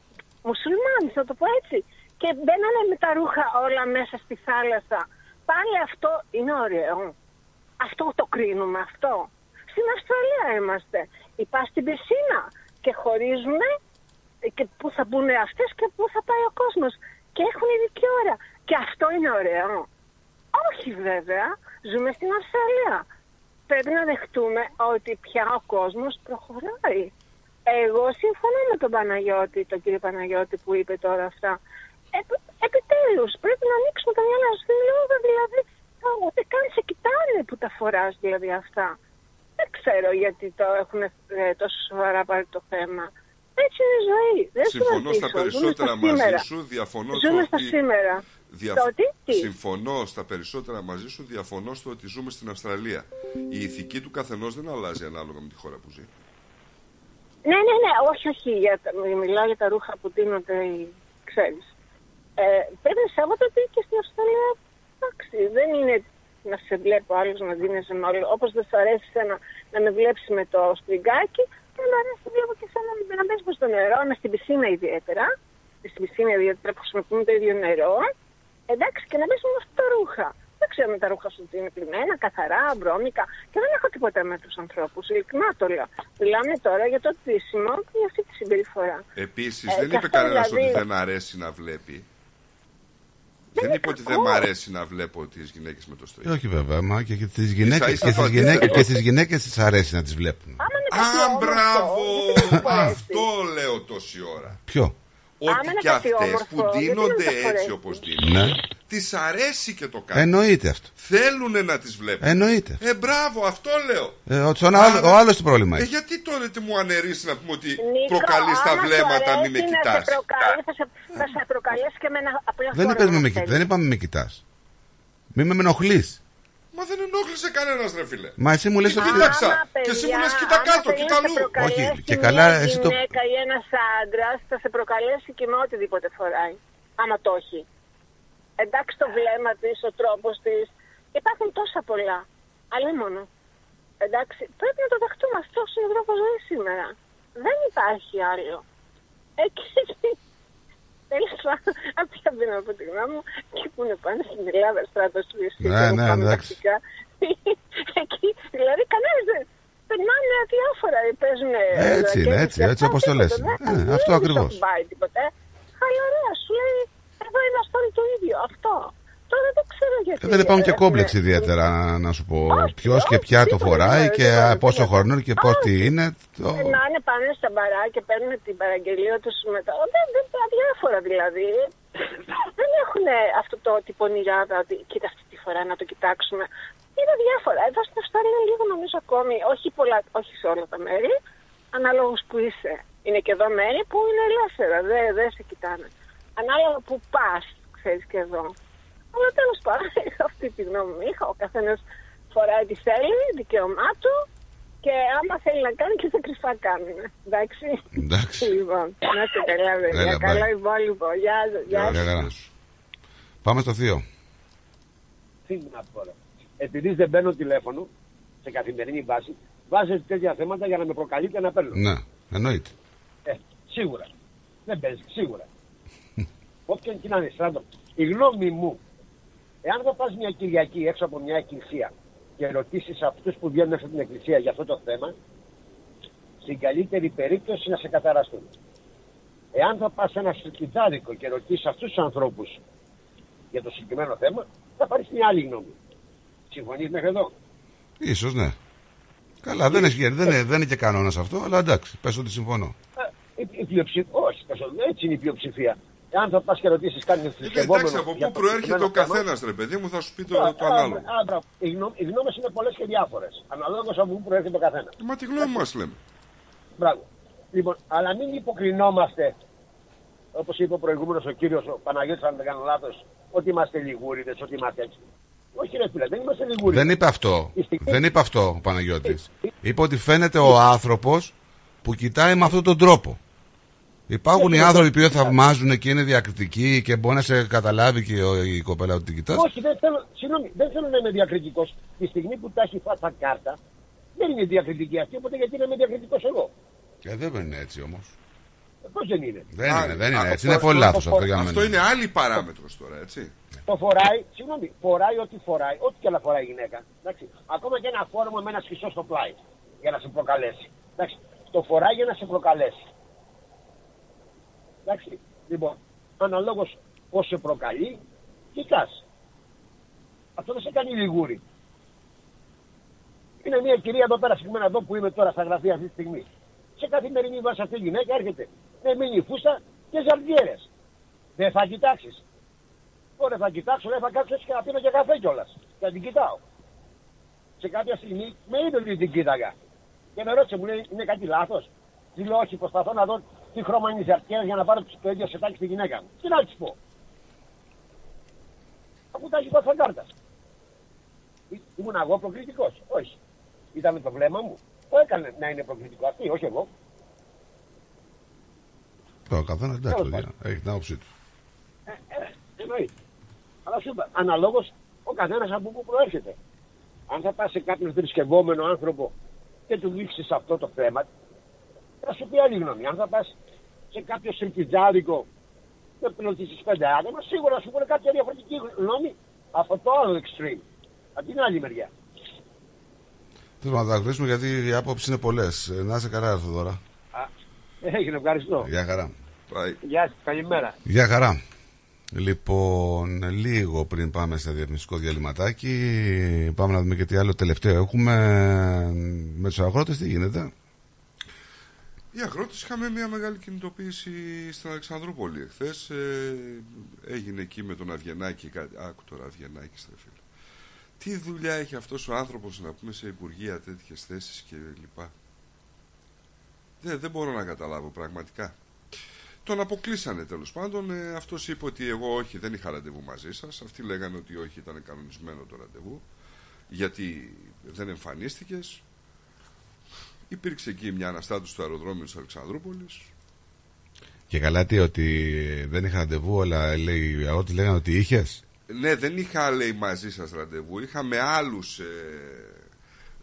μουσουλμάνοι, θα το πω έτσι, και μπαίνανε με τα ρούχα όλα μέσα στη θάλασσα. Πάλι αυτό είναι ωραίο. Αυτό το κρίνουμε αυτό. Στην Αυστραλία είμαστε. Είπα στην πισίνα και χωρίζουμε και πού θα μπουν αυτές και πού θα πάει ο κόσμος. Και έχουν ειδική ώρα. Και αυτό είναι ωραίο. Όχι βέβαια. Ζούμε στην Αυστραλία. Πρέπει να δεχτούμε ότι πια ο κόσμος προχωράει. Εγώ συμφωνώ με τον Παναγιώτη, τον κύριο Παναγιώτη που είπε τώρα αυτά. Επ- επιτέλους, πρέπει να ανοίξουμε τα μυαλά στην Ελλάδα, δηλαδή, α, ούτε καν σε κοιτάνε που τα φοράς δηλαδή αυτά. Δεν ξέρω γιατί το έχουν ε, τόσο σοβαρά πάρει το θέμα. Έτσι είναι η ζωή. Δεν σου Συμφωνώ ρωτήσω. στα Ζούμε περισσότερα στα μαζί σήμερα. σου, διαφωνώ Ζούμε στο στα ότι- σήμερα. Διαφ- Το τι, τι; Συμφωνώ στα περισσότερα μαζί σου, διαφωνώ στο ότι ζούμε στην Αυστραλία. Η ηθική του καθενός δεν αλλάζει ανάλογα με τη χώρα που ζει. Ναι, ναι, ναι, όχι, όχι. Για, τα- μιλάω για τα ρούχα που δίνονται, οι- ξέρεις. Ε, πρέπει Σάββατο ότι και στην Αυστραλία, εντάξει, δεν είναι να σε βλέπω άλλος να δίνεσαι με όλο. Όπως δεν σου αρέσει σένα να με βλέπεις με το στριγκάκι, δεν μου αρέσει να βλέπω και σένα να- να μπες στο νερό, με στην πισίνα ιδιαίτερα. Στην πισίνα ιδιαίτερα που χρησιμοποιούμε το ίδιο νερό. Εντάξει, και να μπες με αυτά τα ρούχα. Δεν ξέρω με τα ρούχα σου ότι είναι πλημμένα, καθαρά, βρώμικα. Και δεν έχω τίποτα με τους ανθρώπους. Ειλικρινά το λέω. Μιλάμε τώρα για το ντύσιμο και για αυτή τη συμπεριφορά. Επίσης, Ε, δεν και είπε αυτό κανένας δηλαδή- ότι δεν αρέσει να βλέπει. Δεν, είπε ότι δεν μ' αρέσει να βλέπω τις γυναίκες με το Ε, στρίγγι. όχι βέβαια, μα και τις γυναίκε ίσα και το στις γυναίκες, αντίθετο. και στις γυναίκες τις αρέσει να τις βλέπουν. Α, μπράβο! Αυτό λέω τόση ώρα. Ποιο; Άμα Ότι είναι και κάτι αυτές όμορφο, που γιατί να δίνονται τα φορέσεις; έτσι όπως δίνονται, Ναι. τις αρέσει και το κάνουν. Εννοείται αυτό. Θέλουν να τις βλέπουν. Εννοείται. Ε, μπράβο, αυτό λέω. Ε, ο, ο, άλλο- ο άλλος τι πρόβλημα Ε, έχει; γιατί τώρα τι μου αναιρίσει να πούμε ότι Νίκο, προκαλείς τα άμα σου βλέμματα, αρέσει μην με να κοιτάς. σε προκαλεί, θα σε, θα σε προκαλέσει και με ένα απλό Δεν, φόρμα είπες με, να με, θέλεις. κοιτά- δεν είπαμε με κοιτάς. Μη με ενοχλείς. Μα δεν ενόχλησε κανένας, ρε φίλε. Μα εσύ μου λες Και ότι... κοίταξα. Άμα, Και εσύ μου παιδιά, λες κοίτα άμα κάτω, θέλεις κοίτα να σε αλλού. προκαλέσεις Όχι, και μια καλά, εσύ το- γυναίκα ή ένας άντρας θα σε προκαλέσει και με οτιδήποτε φοράει. Άμα το έχει. Εντάξει το βλέμμα της, ο τρόπος της. Υπάρχουν τόσα πολλά. Αλλά μόνο. Εντάξει, πρέπει να το δεχτούμε. Αυτός είναι ο τρόπος ζωής σήμερα. Δεν υπάρχει άλλο. Εκεί. Τέλος πάντων, αυτή δίνω από τη γνώμη μου, εκεί που είναι πάνω στην Ελλάδα, στράτο του Ναι, ναι, εντάξει. Εκεί, δηλαδή, κανένας δεν. Περνάνε αδιάφορα, παίζουν. Έτσι είναι, έτσι, έτσι όπως το λες. Ε, αυτό ακριβώς. Δεν πάει τίποτα. Αλλά ωραία, σου λέει, εδώ είμαστε όλοι το ίδιο. Αυτό. Τώρα δεν ξέρω γιατί. Ε, δεν υπάρχουν και έχουν- κόμπλεξ ιδιαίτερα να σου πω ποιος και όχι, ποια το τίποτα, φοράει τίποτα, και τίποτα, πόσο τίποτα. χρόνο και πώς τι είναι. Το... Περνάνε πάνε στα μπαρά και παίρνουν την παραγγελία τους μετά. Δεν, δεν, αδιάφορα δηλαδή. δεν έχουν αυτό το τύπο νηράδα ότι κοίτα αυτή τη φορά να το κοιτάξουμε. Είναι διάφορα. Εδώ στην Αυστραλία είναι λίγο νομίζω ακόμη, όχι, πολλά, όχι σε όλα τα μέρη, ανάλογα που είσαι. Είναι και εδώ μέρη που είναι ελεύθερα, δεν, δεν σε κοιτάνε. Ανάλογα που πας, ξέρεις και εδώ. Αλλά τέλος πάντων, αυτή τη γνώμη μου είχα. Ο καθένας φοράει τι θέλει, δικαίωμά του και άμα θέλει να κάνει και τα κρυφά κάνουν. Εντάξει. Εντάξει. Λοιπόν, να είστε καλά, παιδιά. Έλα, Καλό bye. υπόλοιπο. Γεια σας, γεια σας. Γεια χαρά. Πάμε στο θείο. Τι να πω τώρα. Επειδή δεν παίρνω τηλέφωνο σε καθημερινή βάση, βάζετε τέτοια θέματα για να με προκαλείτε να παίρνω. Ναι, εννοείται. Ε, σίγουρα. Δεν παίζεις, σίγουρα. Όποιον και να είναι στράτο. Η γνώμη μου, εάν θα πας μια Κυριακή έξω από μια εκκλησία και ρωτήσεις αυτούς που βγαίνουν έξω από την εκκλησία για αυτό το θέμα, στην καλύτερη περίπτωση να σε καταραστούν. Εάν θα πας σε ένα σπιτάδικο και ρωτήσεις αυτούς τους ανθρώπους για το συγκεκριμένο θέμα, θα πάρεις μια άλλη γνώμη. Συμφωνείς μέχρι εδώ; Ίσως ναι. Καλά, δεν, έχει, δεν, είναι, δεν είναι και κανόνας αυτό, αλλά εντάξει, πες ότι συμφωνώ. Η, η πλειοψηφία, όχι, τόσο, έτσι είναι η πλειοψηφία. Εάν θα πας και ρωτήσεις κάτι Ε, Εντάξει, από πού προέρχεται ο καθένας, ρε παιδί μου, θα σου πει το, το ανάλογο. Οι, γνω, οι γνώμες είναι πολλές και διάφορες. Αναλόγως από πού προέρχεται ο καθένας. Μα τη γνώμη μας λέμε. Μπράβο. Λοιπόν, αλλά μην υποκρινόμαστε, όπως είπε ο προηγούμενος ο κύριος ο Παναγιώτης, αν δεν κάνω λάθος, ότι είμαστε λιγούριδες, ότι είμαστε έτσι. Όχι, ρε φίλε, δεν είμαστε λιγούριδες. Δεν είπε αυτό. Δεν είπε αυτό ο Παναγιώτης. Είπε ότι φαίνεται ο άνθρωπος που κοιτάει με αυτόν τον τρόπο. Υπάρχουν οι άνθρωποι που θαυμάζουν και είναι διακριτικοί και μπορεί να σε καταλάβει και ο- η κοπέλα ότι την κοιτάς. Όχι, δεν θέλω, συγγνώμη, δεν θέλω να είμαι διακριτικός. Τη στιγμή που τα έχει φάει τα κάρτα, δεν είναι διακριτική αυτή, οπότε γιατί να είμαι διακριτικός εγώ; Ε, δεν είναι έτσι όμως. Πώς δεν είναι; Δεν είναι, δεν είναι. Α, Έτσι είναι πολύ λάθος αυτό για Αυτό μένα. είναι άλλη παράμετρος τώρα, έτσι. Το φοράει, συγγνώμη, φοράει ό,τι φοράει, ό,τι και να φοράει η γυναίκα. Εντάξει. Ακόμα και ένα φόρμα με ένα σχισό στο πλάι για να σε προκαλέσει. Εντάξει. Το φοράει για να σε προκαλέσει. Εντάξει. Λοιπόν, αναλόγως πώς σε προκαλεί, κοιτάς. Αυτό δεν σε κάνει λιγούρι. Είναι μια κυρία εδώ πέρα, συγκεκριμένα εδώ που είμαι τώρα στα γραφεία αυτή τη στιγμή. Σε καθημερινή βάση αυτή η γυναίκα έρχεται με μίνι φούστα και ζαρδιέρε. Δεν θα κοιτάξεις. Ωραία, θα κοιτάξω, δεν θα κάτσω έτσι και να πίνω και καφέ κιόλας. Και να την κοιτάω. Σε κάποια στιγμή με είδε ότι την κοίταγα. Και με ρώτησε, μου λέει, είναι κάτι λάθος; Τη λέω, Όχι, προσπαθώ να δω τι χρώμα είναι οι ζαρτιέρε για να πάρω το ίδιο σετάκι στη γυναίκα μου; Τι να της πω; Αφού τα έχει πάθει κάρτα. Ήμουν εγώ προκλητικό. Όχι. Ήταν το βλέμμα μου. Το έκανε να είναι προκλητικό αυτή, όχι εγώ. Το καθένα εντάξει, Τέλος παιδιά, έχει την άποψή του. Ε, ε, εννοείται. Αλλά σου είπα, αναλόγως ο καθένας από πού προέρχεται. Αν θα πας σε κάποιον θρησκευόμενο άνθρωπο και του δείξει αυτό το θέμα, θα σου πει άλλη γνώμη. Αν θα πας σε κάποιο συρτιτζάδικο και πλωτήσει πέντε άτομα, σίγουρα θα σου πούνε κάποια διαφορετική γνώμη από το άλλο extreme. Από την άλλη μεριά. Θέλω να τα ακούσουμε γιατί οι άποψεις είναι πολλές. Να είσαι καλά, Θοδωρά. Α, έγινε, ευχαριστώ. Γεια χαρά. Γεια σας, καλημέρα. Γεια χαρά. Λοιπόν, λίγο πριν πάμε σε διαφημιστικό διαλυματάκι, πάμε να δούμε και τι άλλο τελευταίο έχουμε με τους αγρότες. Τι γίνεται; Οι αγρότε είχαμε μια μεγάλη κινητοποίηση στην Αλεξανδρούπολη εχθές. έγινε εκεί με τον Αυγενάκη. Κάτι... Άκου τώρα Αυγενάκη, στα φίλε. Τι δουλειά έχει αυτός ο άνθρωπος να πούμε σε υπουργεία τέτοιες θέσεις και λοιπά; Δεν, δεν μπορώ να καταλάβω πραγματικά. Τον αποκλείσανε τέλος πάντων. Ε, Αυτός είπε ότι εγώ όχι, δεν είχα ραντεβού μαζί σας. Αυτοί λέγανε ότι όχι, ήταν κανονισμένο το ραντεβού. Γιατί δεν εμφανίστηκες. Υπήρξε εκεί μια αναστάτωση του αεροδρόμιου της Αλεξανδρούπολης. Και καλά τι, ότι δεν είχα ραντεβού, αλλά λέει, οι αγρότε λέγανε ότι είχες. Ναι, δεν είχα λέει μαζί σας ραντεβού. Είχα με άλλους. Ε,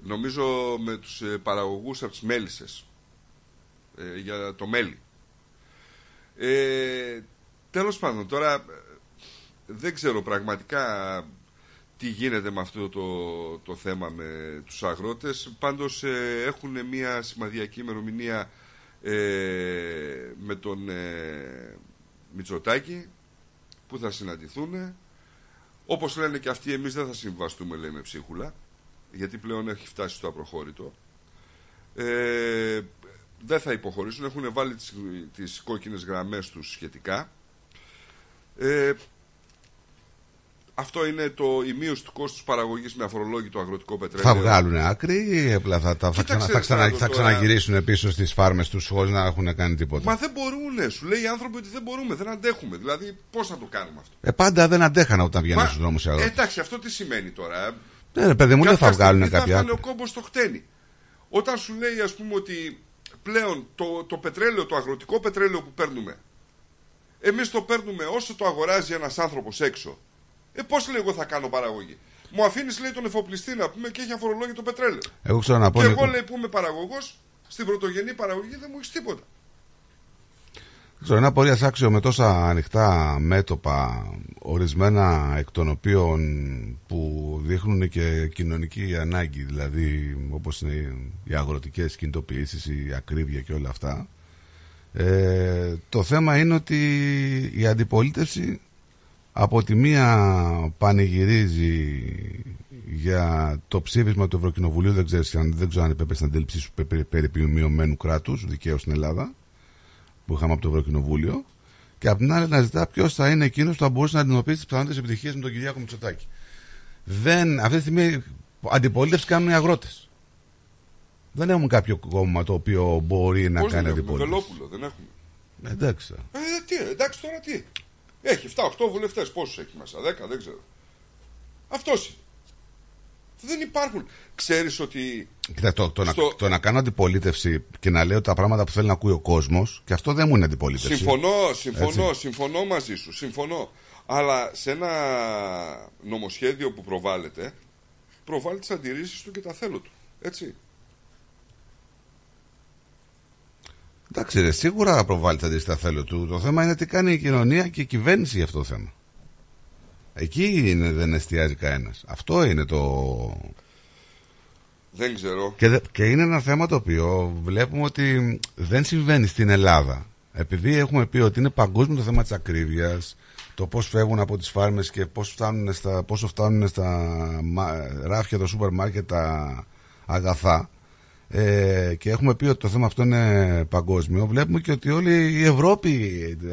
νομίζω με τους ε, παραγωγούς από τις μέλισσες. Ε, για το μέλι. Ε, τέλος πάντων, τώρα ε, δεν ξέρω πραγματικά τι γίνεται με αυτό το, το θέμα με τους αγρότες. Πάντως ε, έχουν μια σημαδιακή ημερομηνία ε, με τον ε, Μητσοτάκη που θα συναντηθούν. Όπως λένε και αυτοί εμείς δεν θα συμβαστούμε λέει με ψίχουλα γιατί πλέον έχει φτάσει στο απροχώρητο. Ε, δεν θα υποχωρήσουν, έχουν βάλει τις, τις κόκκινες γραμμές τους σχετικά. Ε, αυτό είναι το, η μείωση του κόστους παραγωγής με αφορολόγητο αγροτικό πετρέλαιο. Θα βγάλουν άκρη ή απλά θα, θα, θα, Κοίταξε, ξανα, θα, ξανα- Στράτο, θα τώρα. ξαναγυρίσουν πίσω στις φάρμες τους χωρίς να έχουν κάνει τίποτα. Μα δεν μπορούν, σου λέει οι άνθρωποι ότι δεν μπορούμε, δεν αντέχουμε. Δηλαδή, πώς θα το κάνουμε αυτό; Ε, πάντα δεν αντέχανε όταν βγαίνουν Μα, στους δρόμους οι ε, αγρότες. εντάξει, αυτό τι σημαίνει τώρα. ε; Ναι, ρε παιδί μου, δεν θα Κάποια βγάλουν στιγμή κάποια Θα βγάλει άκρη. ο κόμπος στο χτένι. Όταν σου λέει, ας πούμε, ότι πλέον το, το πετρέλαιο, το αγροτικό πετρέλαιο που παίρνουμε, εμείς το παίρνουμε όσο το αγοράζει ένας άνθρωπος έξω. Ε, πώς λέει, εγώ θα κάνω παραγωγή. Μου αφήνεις, λέει, τον εφοπλιστή να πούμε και έχει αφορολόγητο πετρέλαιο. Εγώ ξέρω να πω, και Νίκο. εγώ, λέει, που είμαι παραγωγός, στην πρωτογενή παραγωγή δεν μου έχεις τίποτα. Ξέρω, ένα πορεία άξιο με τόσα ανοιχτά μέτωπα, ορισμένα εκ των οποίων που δείχνουν και κοινωνική ανάγκη, δηλαδή όπως είναι οι αγροτικές κινητοποιήσεις, η ακρίβεια και όλα αυτά. Ε, το θέμα είναι ότι η αντιπολίτευση από τη μία πανηγυρίζει για το ψήφισμα του Ευρωκοινοβουλίου, δεν, ξέρεις, αν- δεν ξέρω αν επέπεσε στην αντίληψή σου περί, περί μειωμένου κράτους, δικαίου στην Ελλάδα που είχαμε από το Ευρωκοινοβούλιο και απ' την άλλη να ζητά ποιος θα είναι εκείνος που θα μπορούσε να αντιμετωπίσει τις πιθανότητε επιτυχίες με τον Κυριάκο Μητσοτάκη. Δεν, αυτή τη στιγμή αντιπολίτευση κάνουν οι αγρότες. Δεν έχουν κάποιο κόμμα το οποίο μπορεί να Πώς κάνει δεν έχουμε, αντιπολίτευση. Βελόπουλο, δεν έχουμε. Ε, Εντάξει. Ε, τι, εντάξει τώρα τι. Έχει 7-8 βουλευτές. Πόσους έχει μέσα, 10, δεν ξέρω. Αυτός είναι. Δεν υπάρχουν. Ξέρεις ότι. Κοίτα, το, το, Στο- να, το να κάνω αντιπολίτευση και να λέω τα πράγματα που θέλει να ακούει ο κόσμος, και αυτό δεν μου είναι αντιπολίτευση. Συμφωνώ, συμφωνώ, Έτσι. συμφωνώ μαζί σου. Συμφωνώ. Αλλά σε ένα νομοσχέδιο που προβάλλεται, προβάλλει τις αντιρρήσεις του και τα θέλω του. Έτσι. Εντάξει, ρε, σίγουρα προβάλλει τα αντίστοιχα θέλω του. Το θέμα είναι τι κάνει η κοινωνία και η κυβέρνηση για αυτό το θέμα. Εκεί είναι, δεν εστιάζει κανένας. Αυτό είναι το. Δεν ξέρω. Και, δε- και είναι ένα θέμα το οποίο βλέπουμε ότι δεν συμβαίνει στην Ελλάδα. Επειδή έχουμε πει ότι είναι παγκόσμιο το θέμα της ακρίβειας, το πώς φεύγουν από τις φάρμες και πώς φτάνουν στα, πόσο φτάνουν στα μα- ράφια των σούπερ μάρκετ τα αγαθά, ε, και έχουμε πει ότι το θέμα αυτό είναι παγκόσμιο, βλέπουμε και ότι όλη η Ευρώπη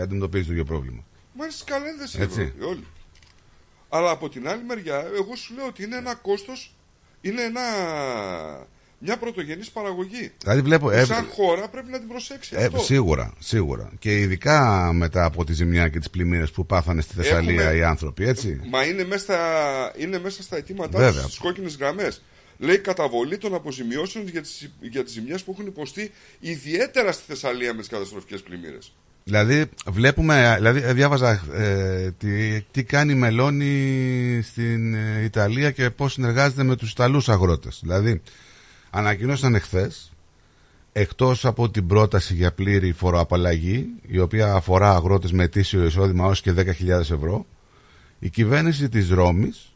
αντιμετωπίζει το ίδιο πρόβλημα. Μα είναι στι καλένδε η Έτσι. Ευρώπη, όλοι. Αλλά από την άλλη μεριά, εγώ σου λέω ότι είναι ένα κόστος, είναι ένα, μια πρωτογενής παραγωγή. Δηλαδή βλέπω, Που ε, σαν χώρα πρέπει να την προσέξει Ε, αυτό. σίγουρα, σίγουρα. Και ειδικά μετά από τη ζημιά και τις πλημμύρες που πάθανε στη Θεσσαλία Έχουμε- οι άνθρωποι, έτσι. Μα είναι μέσα στα, είναι μέσα στα αιτήματά Βέβαια. του, στις κόκκινες γραμμές. Λέει καταβολή των αποζημιώσεων για τις, για τις ζημιές που έχουν υποστεί ιδιαίτερα στη Θεσσαλία με τις καταστροφικές πλημμύρες. Δηλαδή, βλέπουμε, δηλαδή ε, διάβαζα ε, τι, τι κάνει η Μελώνη στην ε, Ιταλία και πώς συνεργάζεται με τους Ιταλούς αγρότες. Δηλαδή, ανακοινώσαν εχθές, εκτός από την πρόταση για πλήρη φοροαπαλλαγή, η οποία αφορά αγρότες με ετήσιο εισόδημα ως και 10.000 ευρώ, η κυβέρνηση της Ρώμης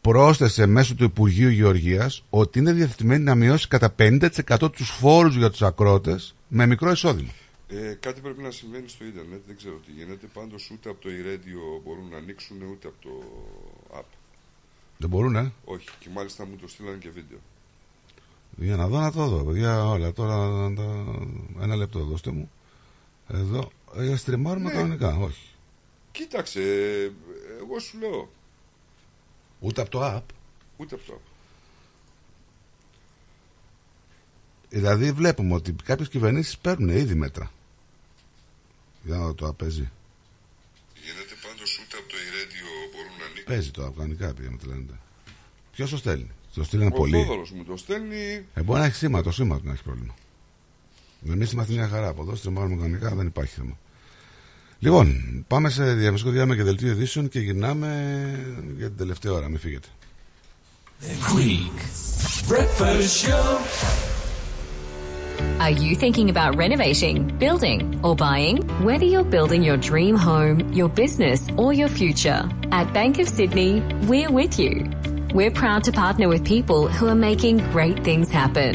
πρόσθεσε μέσω του Υπουργείου Γεωργίας ότι είναι διαθετημένη να μειώσει κατά 50% τους φόρους για τους ακρότες με μικρό εισόδημα. Ε, κάτι πρέπει να συμβαίνει στο ίντερνετ, δεν ξέρω τι γίνεται. Πάντως ούτε από το e-radio μπορούν να ανοίξουν, ούτε από το app. Δεν μπορούν, ε; Όχι, και μάλιστα μου το στείλανε και βίντεο. Για να δω να το δω, παιδιά, όλα. Τώρα να τα- ένα λεπτό δώστε μου. Εδώ. Ε, στριμάρουμε Ναι. κανονικά, όχι. Κοίταξε, εγώ σου λέω, Ούτε από το app. ούτε από το app. Δηλαδή βλέπουμε ότι κάποιες κυβερνήσεις παίρνουν ήδη μέτρα. Για να δω το app παίζει. Γίνεται πάντως ούτε από το e-radio μπορούν να ανοίξουν. Παίζει το app κανονικά, πήγαμε τι λένε. Ποιος το στέλνει; Το στείλανε Ο πολύ. Θόδωρος μου το στέλνει. Ε, μπορεί να έχει σήμα, το σήμα του να έχει πρόβλημα. Εμεί είμαστε μια χαρά από εδώ, στριμάρουμε κανονικά, δεν υπάρχει θέμα. Λοιπόν, πάμε σε διαμεσικό διάλειμμα και δελτίο ειδήσεων και γυρνάμε για την τελευταία ώρα. Μην φύγετε. Greek Breakfast Show. Are you thinking about renovating, building, or buying? Whether you're building your dream home, your business, or your future, at Bank of Sydney, we're with you. We're proud to partner with people who are making great things happen.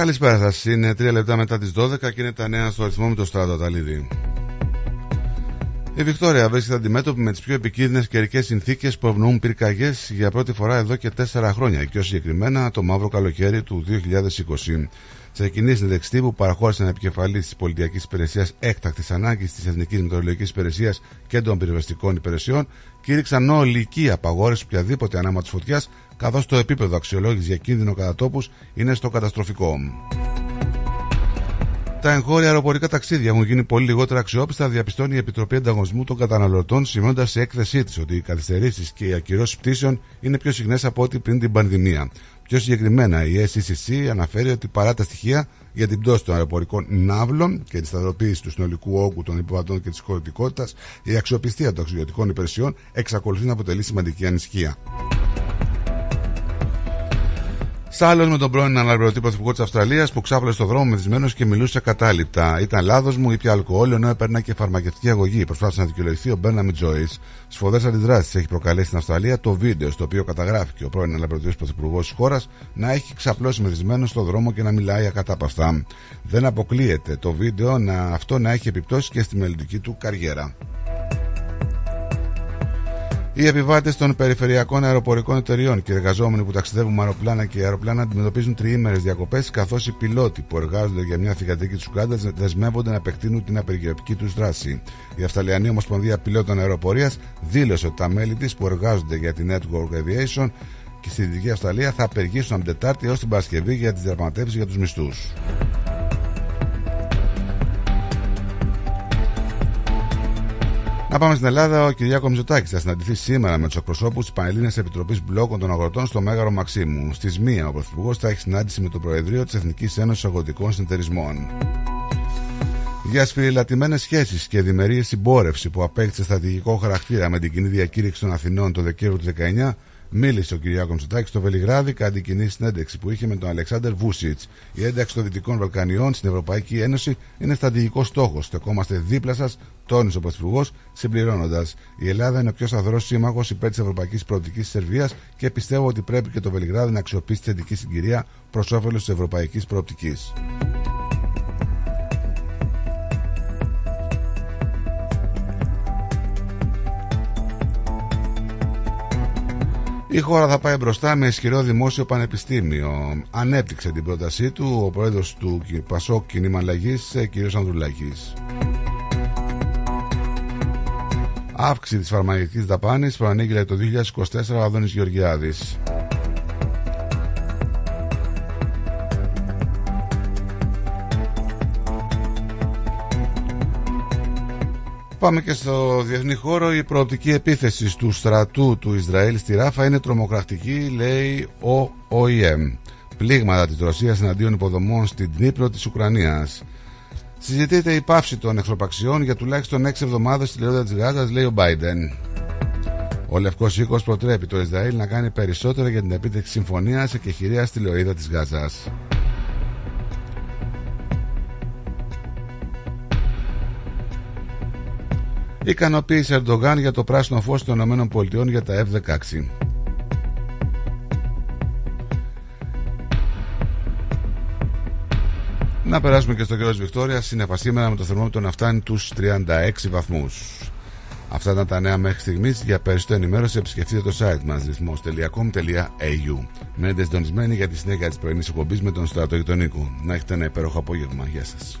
Καλησπέρα σας. Είναι τρία λεπτά μετά τις 12 και είναι τα νέα στο αριθμό με το Στράτο Αταλίδη. Η Βικτόρια βρίσκεται αντιμέτωπη με τις πιο επικίνδυνες καιρικές συνθήκες που ευνοούν πυρκαγιές για πρώτη φορά εδώ και τέσσερα χρόνια, και πιο συγκεκριμένα το μαύρο καλοκαίρι του 2020. Σε κοινή συνδεξτή που παραχώρησαν επικεφαλής της Πολιτιακής Υπηρεσίας Έκτακτης Ανάγκης της Εθνικής Μετεωρολογικής Υπηρεσίας και των Πυροσβεστικών Υπηρεσιών, κήρυξαν ολική απαγόρευση οποιαδήποτε ανάματο φωτιάς, καθώς το επίπεδο αξιολόγησης για κίνδυνο κατά τόπους είναι στο καταστροφικό. Τα εγχώρια αεροπορικά ταξίδια έχουν γίνει πολύ λιγότερα αξιόπιστα, διαπιστώνει η Επιτροπή Ανταγωνισμού των Καταναλωτών, σημειώνοντας σε έκθεσή της ότι οι καθυστερήσεις και οι ακυρώσεις πτήσεων είναι πιο συχνές από ό,τι πριν την πανδημία. Πιο συγκεκριμένα, η SCCC αναφέρει ότι παρά τα στοιχεία για την πτώση των αεροπορικών ναύλων και τη σταθεροποίηση του συνολικού όγκου των επιβατών και της χωρητικότητας, η αξιοπιστία των ταξιδιωτικών υπηρεσιών εξακολουθεί να αποτελεί σημαντική ανησυχία. Σάλλο με τον πρώην αναπληρωτή πρωθυπουργό τη Αυστραλίας που ξάπλωσε στο δρόμο μεθυσμένος και μιλούσε κατάληπτα. Ήταν λάθος μου, είπε αλκοόλ, ενώ έπαιρνα και φαρμακευτική αγωγή. Προσπάθησε να δικαιολογηθεί ο Μπέρναμι Τζόι. Σφοδρέ αντιδράσεις έχει προκαλέσει στην Αυστραλία το βίντεο στο οποίο καταγράφηκε ο πρώην αναπληρωτή πρωθυπουργός της χώρας να έχει ξαπλώσει μεθυσμένος στο δρόμο και να μιλάει ακατάπαυστα. Δεν αποκλείεται το βίντεο να αυτό να έχει επιπτώσεις και στη μελλοντική του καριέρα. Οι επιβάτες των περιφερειακών αεροπορικών εταιριών και οι εργαζόμενοι που ταξιδεύουν με αεροπλάνα και αεροπλάνα αντιμετωπίζουν τριήμερες διακοπές, καθώς οι πιλότοι που εργάζονται για μια θηγατρική τη Ουγκάντα δεσμεύονται να επεκτείνουν την απεργιοπική τους δράση. Η Αυστραλιανή Ομοσπονδία Πιλότων Αεροπορίας δήλωσε ότι τα μέλη της που εργάζονται για τη Network Aviation και στη Δυτική Αυστραλία θα απεργήσουν από την Τετάρτη έως την Παρασκευή για τις διαπραγματεύσεις για τους μισθούς. Να πάμε στην Ελλάδα. Ο Κυριάκος Μητσοτάκης θα συναντηθεί σήμερα με τους εκπροσώπους της Πανελλήνιας Επιτροπής Μπλόκων των Αγροτών στο Μέγαρο Μαξίμου. Στις 1 ο Πρωθυπουργός θα έχει συνάντηση με το Προεδρείο της Εθνικής Ένωσης Αγροτικών Συνεταιρισμών. Για σφυριλατημένες σχέσεις και διμερή συμπόρευση που απέκτησε στρατηγικό χαρακτήρα με την κοινή διακήρυξη των Αθηνών το Δεκέμβριο του 19, Μίλησε ο Κυριάκο Μητσοτάκη στο Βελιγράδι κατά την κοινή συνέντευξη που είχε με τον Αλεξάνδρ Βούσιτς. Η ένταξη των Δυτικών Βαλκανιών στην Ευρωπαϊκή Ένωση είναι στρατηγικός στόχος. Στεκόμαστε δίπλα σας, τόνισε ο Πρωθυπουργός, συμπληρώνοντας. Η Ελλάδα είναι ο πιο σταθερός σύμμαχος υπέρ της Ευρωπαϊκής Προοπτικής της Σερβίας και πιστεύω ότι πρέπει και το Βελιγράδι να αξιοποιήσει τη θετική συγκυρία προς όφελος της Ευρωπαϊκής Προοπτικής. Η χώρα θα πάει μπροστά με ισχυρό δημόσιο πανεπιστήμιο. Ανέπτυξε την πρότασή του ο πρόεδρος του Πασόκ Κινήμα Αλλαγής, ε, κ. Ανδρουλάκης. Αύξηση της φαρμακευτικής δαπάνης προανήγγειλε το 2024 ο Αδόνης Γεωργιάδης. Πάμε και στο διεθνή χώρο. Η προοπτική επίθεση του στρατού του Ισραήλ στη Ράφα είναι τρομοκρατική, λέει ο ΟΗΕ. Πλήγματα της Ρωσίας εναντίον υποδομών στην Νύπρο της Ουκρανίας. Συζητείται η πάυση των εχθροπαξιών για τουλάχιστον 6 εβδομάδες στη Λεώδα της Γάζας, λέει ο Μπάιντεν. Ο Λευκός Οίκος προτρέπει το Ισραήλ να κάνει περισσότερα για την επίτευξη συμφωνίας σε κεχηρία στη Λεωίδα της Γάζας. Ικανοποίηση Ερντογάν για το πράσινο φως των ΗΠΑ για τα F-16. Να περάσουμε και στο καιρό της Βικτόρια. Συνεφα σήμερα με το θερμόμετρο να φτάνει τους 36 βαθμούς. Αυτά ήταν τα νέα μέχρι στιγμής. Για περισσότερη ενημέρωση επισκεφτείτε το site μας ρυθμό.com.au. Μένετε συντονισμένοι για τη συνέχεια της πρωινής εκπομπής με τον Στρατό Γειτονίκου. Να έχετε ένα υπέροχο απόγευμα. Γεια σας.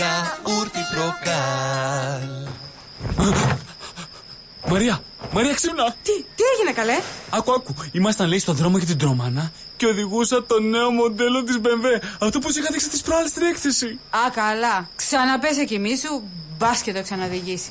γιαούρτι προκάλ Μαρία, Μαρία ξύπνα! Τι, τι έγινε καλέ; Άκου, άκου. Ήμασταν λέει στον δρόμο για την τρομάνα και οδηγούσα το νέο μοντέλο της BMW. Αυτό που σου είχα δείξει τις προάλλες στην έκθεση. Α, καλά. Ξαναπέσε κι σου, μπας και το ξαναδηγήσει.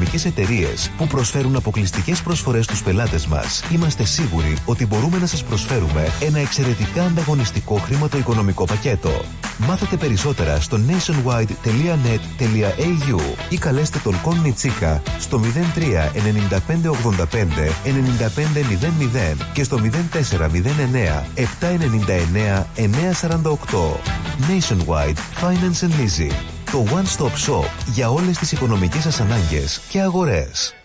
εταιρείες που προσφέρουν αποκλειστικές προσφορές στους πελάτες μας, είμαστε σίγουροι ότι μπορούμε να σας προσφέρουμε ένα εξαιρετικά ανταγωνιστικό χρηματοοικονομικό πακέτο. Μάθετε περισσότερα στο nationwide.net.au ή καλέστε τον Κον Τσίκα στο 03 95 85 95 00 και στο 0409 799 948. Nationwide Finance and Leasing. Το One Stop Shop για όλες τις οικονομικές σας ανάγκες και αγορές.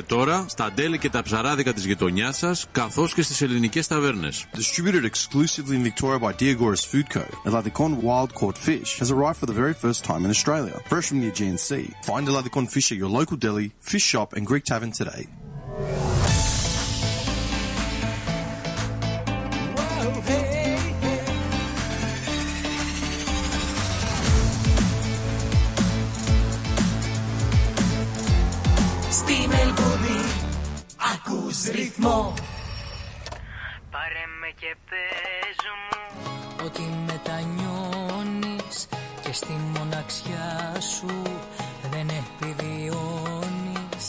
τώρα στα τέλη και τα ψαράδικα της γειτονιάς σας καθώς και στις ελληνικές ταβέρνες. Distributed exclusively in Victoria by Diagoras Food Co. Eladicon wild caught fish has arrived for the very first time in Australia, fresh from the Aegean Sea. Find Eladicon fish at your local deli, fish shop, and Greek tavern today. Ακούς ρυθμό. Πάρε με και πες μου Ότι μετανιώνεις Και στη μοναξιά σου Δεν επιβιώνεις.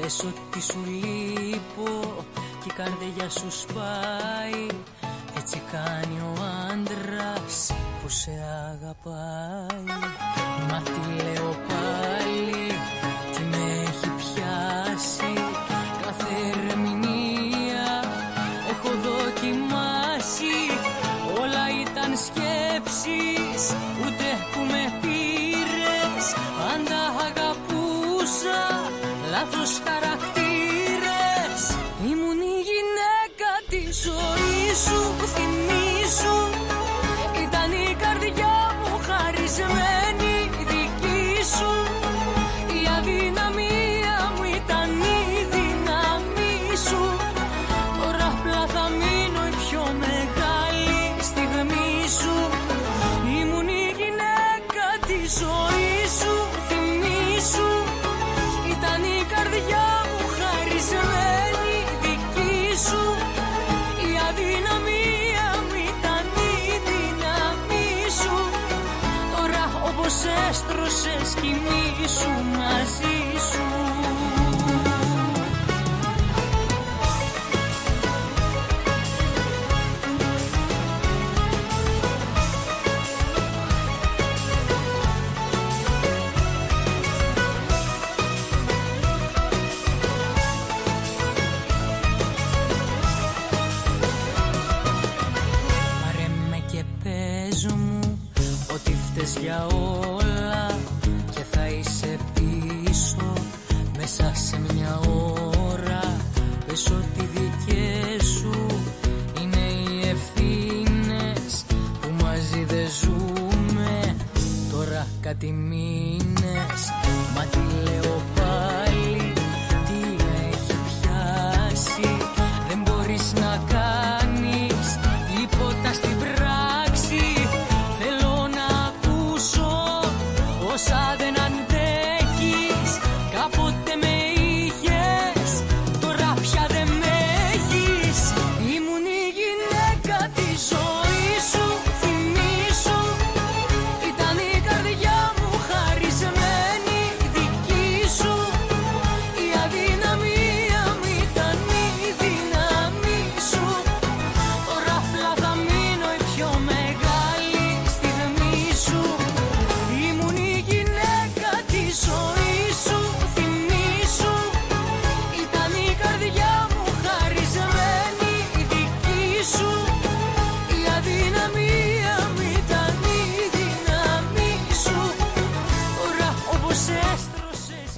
Πες ότι σου λείπω Και η καρδιά σου σπάει. Έτσι κάνει ο άντρας Που σε αγαπάει. Μα τι λέω πάλι σκέψεις Ούτε που με πήρες. Πάντα αγαπούσα Λάθος χαρακτήρες. Ήμουν η γυναίκα της ζωής σου Θυμήσου Ήταν έστρωσε και μαζί σου. Για όλα τώρα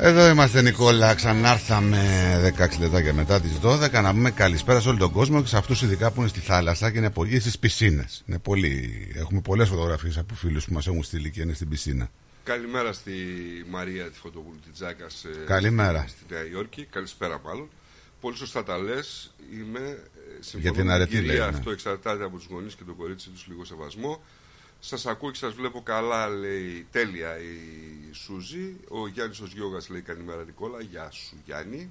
Εδώ είμαστε Νικόλα, ξανάρθαμε 16 λεπτάκια μετά τις 12 να πούμε καλησπέρα σε όλο τον κόσμο και σε αυτούς ειδικά που είναι στη θάλασσα και είναι πολύ ή στις πισίνες. Είναι πολύ... Έχουμε πολλές φωτογραφίες από φίλους που μας έχουν στείλει και είναι στην πισίνα. Καλημέρα στη Μαρία τη Φωτοβούλου τη Τζάκα Καλημέρα. στη Νέα Υόρκη. Καλησπέρα μάλλον. Πολύ σωστά τα λες. Είμαι. ε, συμφωνώ Για την με αρετή κυρία, λέει, ναι. Αυτό εξαρτάται από τους γονείς και το κορίτσι τους λίγο σεβασμό. Σας ακούω και σας βλέπω καλά, λέει τέλεια η Σούζη. Ο Γιάννης ο Γιώγα λέει καλημέρα Νικόλα. Γεια σου Γιάννη.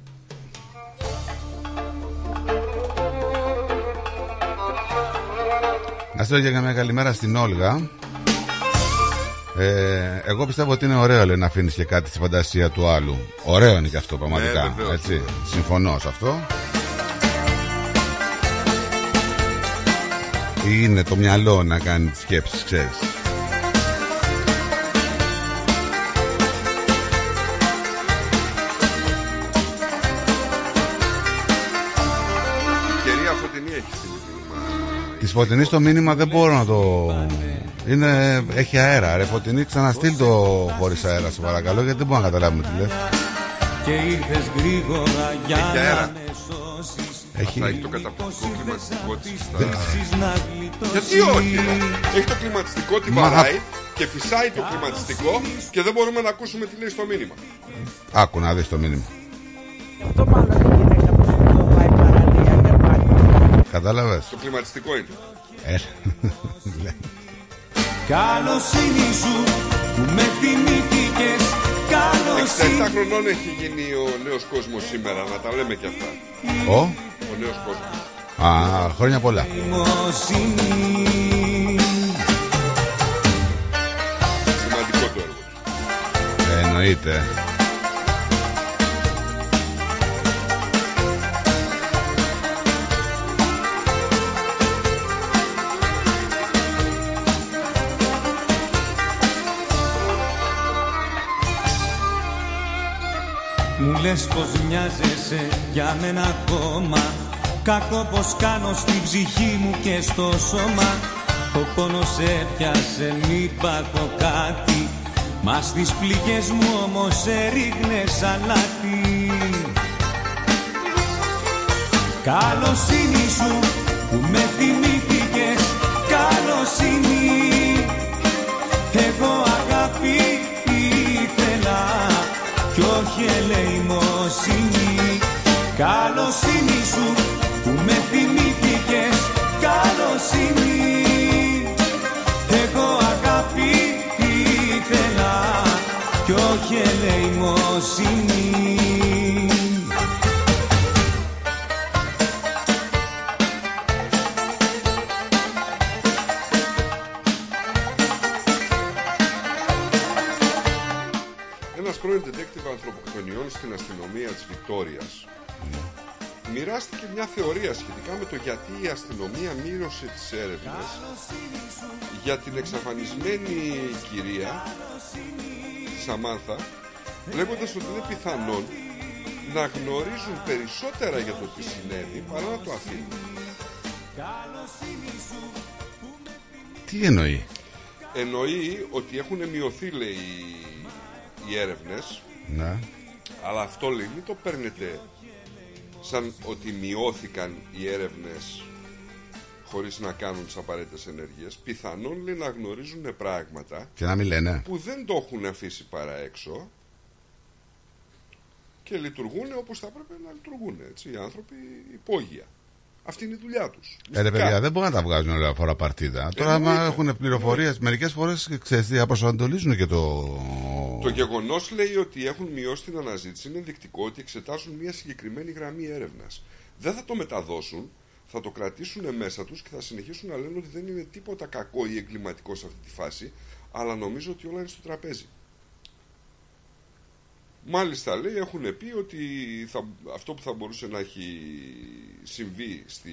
Να στείλω και μια καλημέρα στην Όλγα. Ε, εγώ πιστεύω ότι είναι ωραίο λέει, να αφήνεις και κάτι στη φαντασία του άλλου. Ωραίο είναι και αυτό πραγματικά. Ναι, βεβαίως, έτσι. βεβαίως. Συμφωνώ σε αυτό. Είναι το μυαλό να κάνεις τις σκέψεις, ξέρεις. Η κυρία Φωτεινή έχει στείλει μήνυμα. Τη φωτεινή το μήνυμα δεν μπορώ να το. Είναι, έχει αέρα. Ρε φωτεινή, ξαναστείλ το χωρίς αέρα, σε παρακαλώ, γιατί δεν μπορούμε να καταλάβουμε τι λες. Και ήρθες γρήγορα για Έχει αέρα. να με σώσεις Έχει- Θα έχει το καταπληκτικό κλιματιστικό της. Ζεις να γλιτώσεις Γιατί όχι, ρε. Έχει το κλιματιστικό, τη Μα- βαράει και φυσάει το κλιματιστικό και δεν μπορούμε να ακούσουμε τι λέει στο μήνυμα. Άκου να δεις το μήνυμα. Κατάλαβες; Το κλιματιστικό είναι. Ε, Καλοσύνη σου που με θυμήθηκες 67 χρονών έχει γίνει ο νέος κόσμος σήμερα, να τα λέμε και αυτά. Ο; Ο νέος κόσμος. Α, χρόνια πολλά. Σημαντικό το έργο. Ε, εννοείται. Μου λες πως μοιάζεσαι για μένα ακόμα. Κακό πως κάνω στην ψυχή μου και στο σώμα. Ο πόνος έπιασε μη πάθω κάτι. Μα στις πληγές μου όμως έριχνες αλάτι Καλοσύνη σου που με θυμήθηκες. Καλοσύνη Εγώ αγάπη ήθελα κι όχι ελεημοσύνη. Καλοσύνη σου που με θυμήθηκες Καλοσύνη. Εγώ αγάπη ήθελα κι όχι ελεημοσύνη πρώην detective ανθρωποκτονιών στην αστυνομία της Βικτόριας μοιράστηκε μια θεωρία σχετικά με το γιατί η αστυνομία μείωσε τις έρευνες για την εξαφανισμένη κυρία Σαμάνθα λέγοντας ότι είναι πιθανόν να γνωρίζουν περισσότερα για το τι συνέβη παρά να το αφήνουν. Τι εννοεί; εννοεί ότι έχουν μειωθεί λέει οι έρευνες Ναι. αλλά αυτό λέει μην το παίρνετε σαν ότι μειώθηκαν οι έρευνες χωρίς να κάνουν τις απαραίτητες ενέργειες πιθανόν λέει να γνωρίζουν πράγματα Και να μην λένε. που δεν το έχουν αφήσει παρά έξω και λειτουργούν όπως θα έπρεπε να λειτουργούν έτσι, οι άνθρωποι υπόγεια. Αυτή είναι η δουλειά τους. Ε, ρε παιδιά, δεν μπορούν να τα βγάζουν όλα φορά παρτίδα. Τώρα, άμα Εννοείται. έχουν πληροφορίες, μερικές φορές ξέρεις τι, αποσανατολίζουν και το. Το γεγονός λέει ότι έχουν μειώσει την αναζήτηση είναι ενδεικτικό ότι εξετάζουν μια συγκεκριμένη γραμμή έρευνας. Δεν θα το μεταδώσουν, θα το κρατήσουν μέσα τους και θα συνεχίσουν να λένε ότι δεν είναι τίποτα κακό ή εγκληματικό σε αυτή τη φάση, αλλά νομίζω ότι όλα είναι στο τραπέζι. Μάλιστα λέει έχουν πει ότι θα, αυτό που θα μπορούσε να έχει συμβεί στη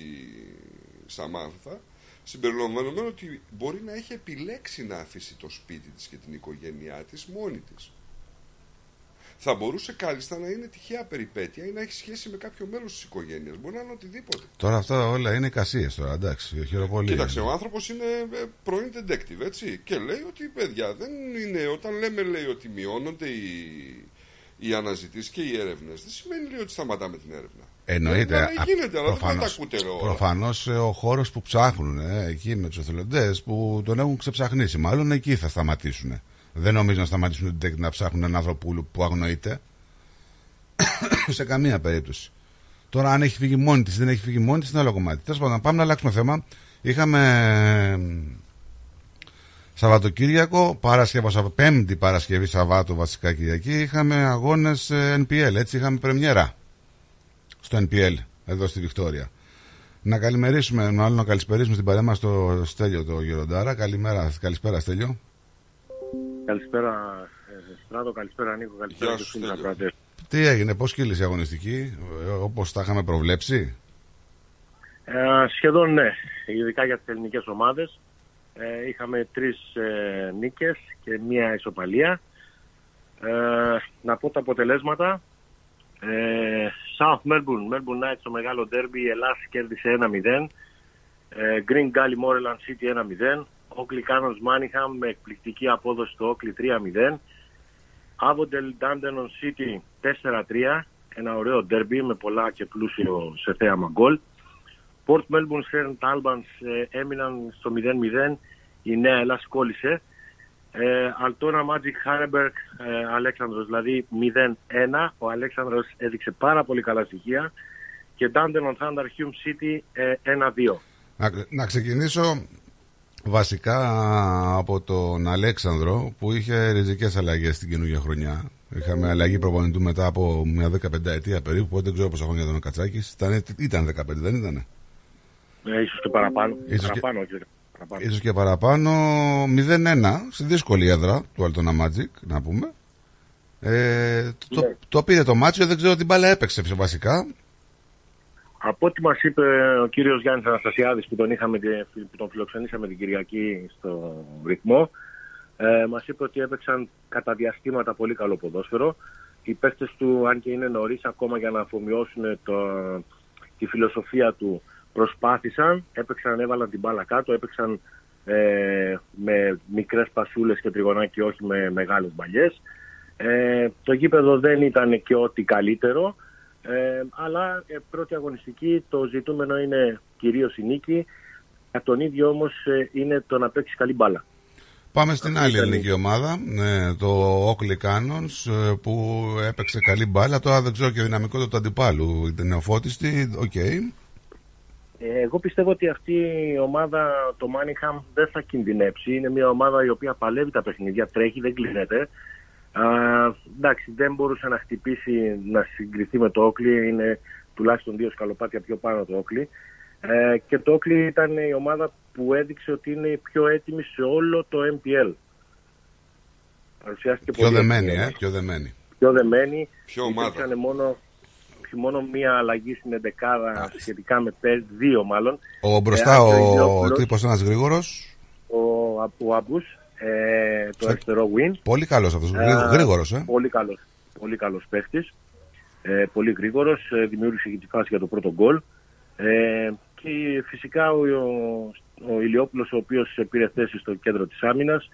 Σαμάνθα συμπεριλαμβανομένου ότι μπορεί να έχει επιλέξει να αφήσει το σπίτι της και την οικογένειά της μόνη της. Θα μπορούσε κάλλιστα να είναι τυχαία περιπέτεια ή να έχει σχέση με κάποιο μέλος της οικογένειας. Μπορεί να είναι οτιδήποτε. Τώρα αυτά όλα είναι εικασίε τώρα, εντάξει. Χειροπολία. Κοίταξε, ο άνθρωπος είναι ε, πρώην detective, έτσι. Και λέει ότι παιδιά δεν είναι. Όταν λέμε λέει ότι μειώνονται οι, οι αναζητήσεις και οι έρευνες, δεν σημαίνει λέει, ότι σταματάμε την έρευνα. Εννοείται. Ναι, γίνεται, αλλά δεν μπορεί να τα ακούτε όλα. Προφανώς ο χώρος που ψάχνουν ε, εκεί με τους εθελοντές που τον έχουν ξεψαχνίσει, μάλλον εκεί θα σταματήσουν. Δεν νομίζω να σταματήσουν την να ψάχνουν έναν άνθρωπο που, που αγνοείται. σε καμία περίπτωση. Τώρα, αν έχει φύγει μόνη της ή δεν έχει φύγει μόνη της, είναι άλλο κομμάτι. Τέλος πάντων, πάμε να αλλάξουμε θέμα. Είχαμε ε, Σαββατοκύριακο, Παρασκευό, Σαββα- Πέμπτη Παρασκευή, Σαββάτο βασικά Κυριακή, είχαμε αγώνες NPL. Έτσι, είχαμε πρεμιέρα στο NPL εδώ στη Βικτόρια. Να καλημερίσουμε, μάλλον να καλησπερίσουμε στην παρέα μας το Στέλιο το Γεροντάρα. Καλημέρα, καλησπέρα Στέλιο. Καλησπέρα ε, Στράτο, καλησπέρα Νίκο, καλησπέρα Γεια και σου, στους Στέλιο. ακροατές. Τι έγινε, πώς κύλησε η αγωνιστική, ε, όπως τα είχαμε προβλέψει; Ε, σχεδόν ναι, ειδικά για τις ελληνικές ομάδες. Ε, είχαμε τρεις ε, νίκες και μία ισοπαλία. Ε, να πω τα αποτελέσματα. Ε, South Melbourne, Melbourne Knights στο μεγάλο ντέρμπι, η Ελλάς κέρδισε 1-0. Ε, Green Gully Moreland City 1-0. Oakley Cannons Manningham με εκπληκτική απόδοση στο Oakley 3-0. Avondale Dandenong City 4-3. Ένα ωραίο ντέρμπι με πολλά και πλούσιο σε θέαμα γκολ. Port Melbourne St. Albans ε, έμειναν στο 0-0. Η Νέα Ελλάς κόλλησε. Ε, Αλτόνα Magic Harrenberg ε, Αλέξανδρος δηλαδή 0-1. Ο Αλέξανδρος έδειξε πάρα πολύ καλά στοιχεία. Και Dandenong Thunder Hume City ε, 1-2. Να, να ξεκινήσω βασικά από τον Αλέξανδρο που είχε ριζικές αλλαγές στην καινούργια χρονιά. Είχαμε αλλαγή προπονητού μετά από μια 15 ετία περίπου, δεν ξέρω πόσα χρόνια ήταν ο Κατσάκης. Ήταν, ήταν 15, δεν ήτανε; Ε, ίσως και παραπάνω. Ίσως και- παραπάνω, όχι, παραπάνω. Ίσως και παραπάνω 0-1 στη δύσκολη έδρα του Αλτόνα Magic, να πούμε. Ε, το, Ναι. το πήρε το μάτσιο, δεν ξέρω τι μπάλα έπαιξε βασικά. Από ό,τι μας είπε ο κύριος Γιάννης Αναστασιάδης που τον, είχαμε, που τον φιλοξενήσαμε την Κυριακή στο ρυθμό, ε, μας είπε ότι έπαιξαν κατά διαστήματα πολύ καλό ποδόσφαιρο. Οι παίκτες του, αν και είναι νωρίς ακόμα για να αφομοιώσουν το, τη φιλοσοφία του, προσπάθησαν, έπαιξαν, έβαλαν την μπάλα κάτω, έπαιξαν ε, με μικρές πασούλες και τριγωνάκι, όχι με μεγάλες μπαλιές. Ε, το γήπεδο δεν ήταν και ό,τι καλύτερο, ε, αλλά ε, πρώτη αγωνιστική το ζητούμενο είναι κυρίως η νίκη. Για τον ίδιο όμως ε, είναι το να παίξεις καλή μπάλα. Πάμε στην Αυτό άλλη ήταν ελληνική ομάδα, ναι, το Oakley Cannons, ε, που έπαιξε καλή μπάλα. Τώρα δεν ξέρω και δυναμικότητα του αντιπάλου. Ήταν νεοφώτιστη, οκ. Ε, Εγώ πιστεύω ότι αυτή η ομάδα, το Manningham, δεν θα κινδυνεύσει. Είναι μια ομάδα η οποία παλεύει τα παιχνίδια, τρέχει, δεν κλείνεται. Α, εντάξει, δεν μπορούσε να χτυπήσει, να συγκριθεί με το Oakley. Είναι τουλάχιστον δύο σκαλοπάτια πιο πάνω το Oakley. Ε, και το Oakley ήταν η ομάδα που έδειξε ότι είναι η πιο έτοιμη σε όλο το MPL. Παρουσιάστηκε Πιο πολύ δεμένη, έτοιμη ε, όμως. πιο δεμένη. Πιο δεμένη. Ποιο ομάδα; Υπήρξαν μόνο, μόνο μία αλλαγή στην εντεκάδα σχετικά με πέρυσι, δύο μάλλον. Ο μπροστά Ε, ο, Αγγελόπουλος, ο τύπος ένας γρήγορος, ο, ο Αμπούς, ε, το αριστερό win. πολύ καλός αυτός, Ε, γρήγο- γρήγορος, ε. Πολύ καλός, πολύ καλός παίχτης. Ε, πολύ γρήγορος, ε, δημιούργησε και τη φάση για το πρώτο γκολ. Ε, και φυσικά ο, ο, ο Ηλιόπουλος ο οποίος πήρε θέση στο κέντρο της άμυνας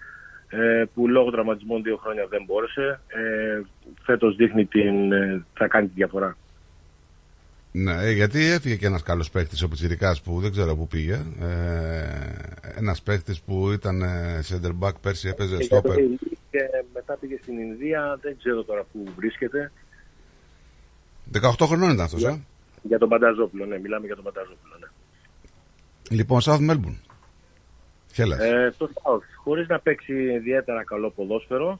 ε, που λόγω τραυματισμών δύο χρόνια δεν μπόρεσε. Ε, φέτος δείχνει την, ε, θα κάνει τη διαφορά. Ναι, ε, γιατί έφυγε και ένας καλός παίκτης ο Πιτσιρικάς που δεν ξέρω πού πήγε. Ε, ένας παίκτης που ήταν ε, center back πέρσι έπαιζε Και στόπερ. και μετά πήγε στην Ινδία, δεν ξέρω τώρα πού βρίσκεται. 18 χρονών ήταν αυτός, ε; Για τον Πανταζόπουλο, ναι, μιλάμε για τον Πανταζόπουλο. Ναι. Λοιπόν, South Melbourne. Χέλας. Ε, το South, χωρίς να παίξει ιδιαίτερα καλό ποδόσφαιρο,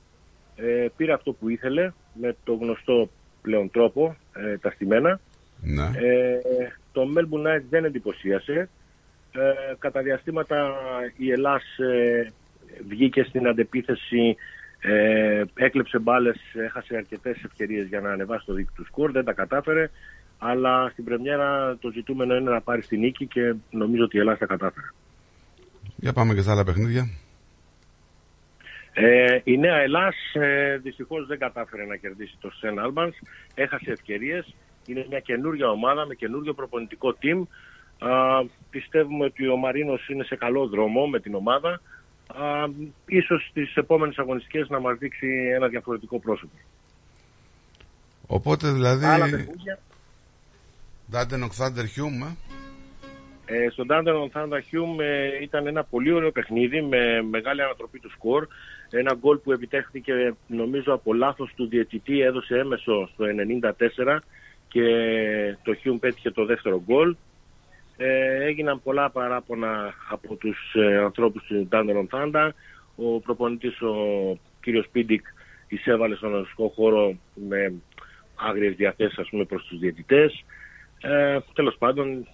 ε, πήρε αυτό που ήθελε με το γνωστό πλέον τρόπο, ε, τα στημένα. Ναι. Ε, το Melbourne Knights δεν εντυπωσίασε. Ε, κατά διαστήματα η Ελλάς ε, βγήκε στην αντεπίθεση, ε, έκλεψε μπάλες, έχασε αρκετές ευκαιρίες για να ανεβάσει το δίκτυο του σκορ, δεν τα κατάφερε. Αλλά στην πρεμιέρα το ζητούμενο είναι να πάρεις τη νίκη και νομίζω ότι η Ελλάς τα κατάφερε. Για πάμε και στα άλλα παιχνίδια. Ε, η Νέα Ελλάς ε, δυστυχώς δεν κατάφερε να κερδίσει το St Albans. Έχασε ευκαιρίες. Είναι μια καινούργια ομάδα με καινούργιο προπονητικό team. Α, πιστεύουμε ότι ο Μαρίνος είναι σε καλό δρόμο με την ομάδα. Α, ίσως στις επόμενες αγωνιστικές να μας δείξει ένα διαφορετικό πρόσωπο. Οπότε δηλαδή. Άλλα παιχνίδια. Dandenong Thunder Hume. ε. Ε, στον Dandenong Thunder Hume ε, ήταν ένα πολύ ωραίο παιχνίδι με μεγάλη ανατροπή του σκορ. Ένα γκολ που επιτέχθηκε νομίζω από λάθος του διαιτητή έδωσε έμεσο στο 94 και το Hume πέτυχε το δεύτερο γκολ. Ε, έγιναν πολλά παράπονα από τους ε, ανθρώπους του Dandenong Thunder. Ο προπονητής ο κύριος Πίντικ εισέβαλε στον ανοσικό χώρο με άγριες διαθέσεις ας πούμε προς τους διαιτητές. Ε, τέλος πάντων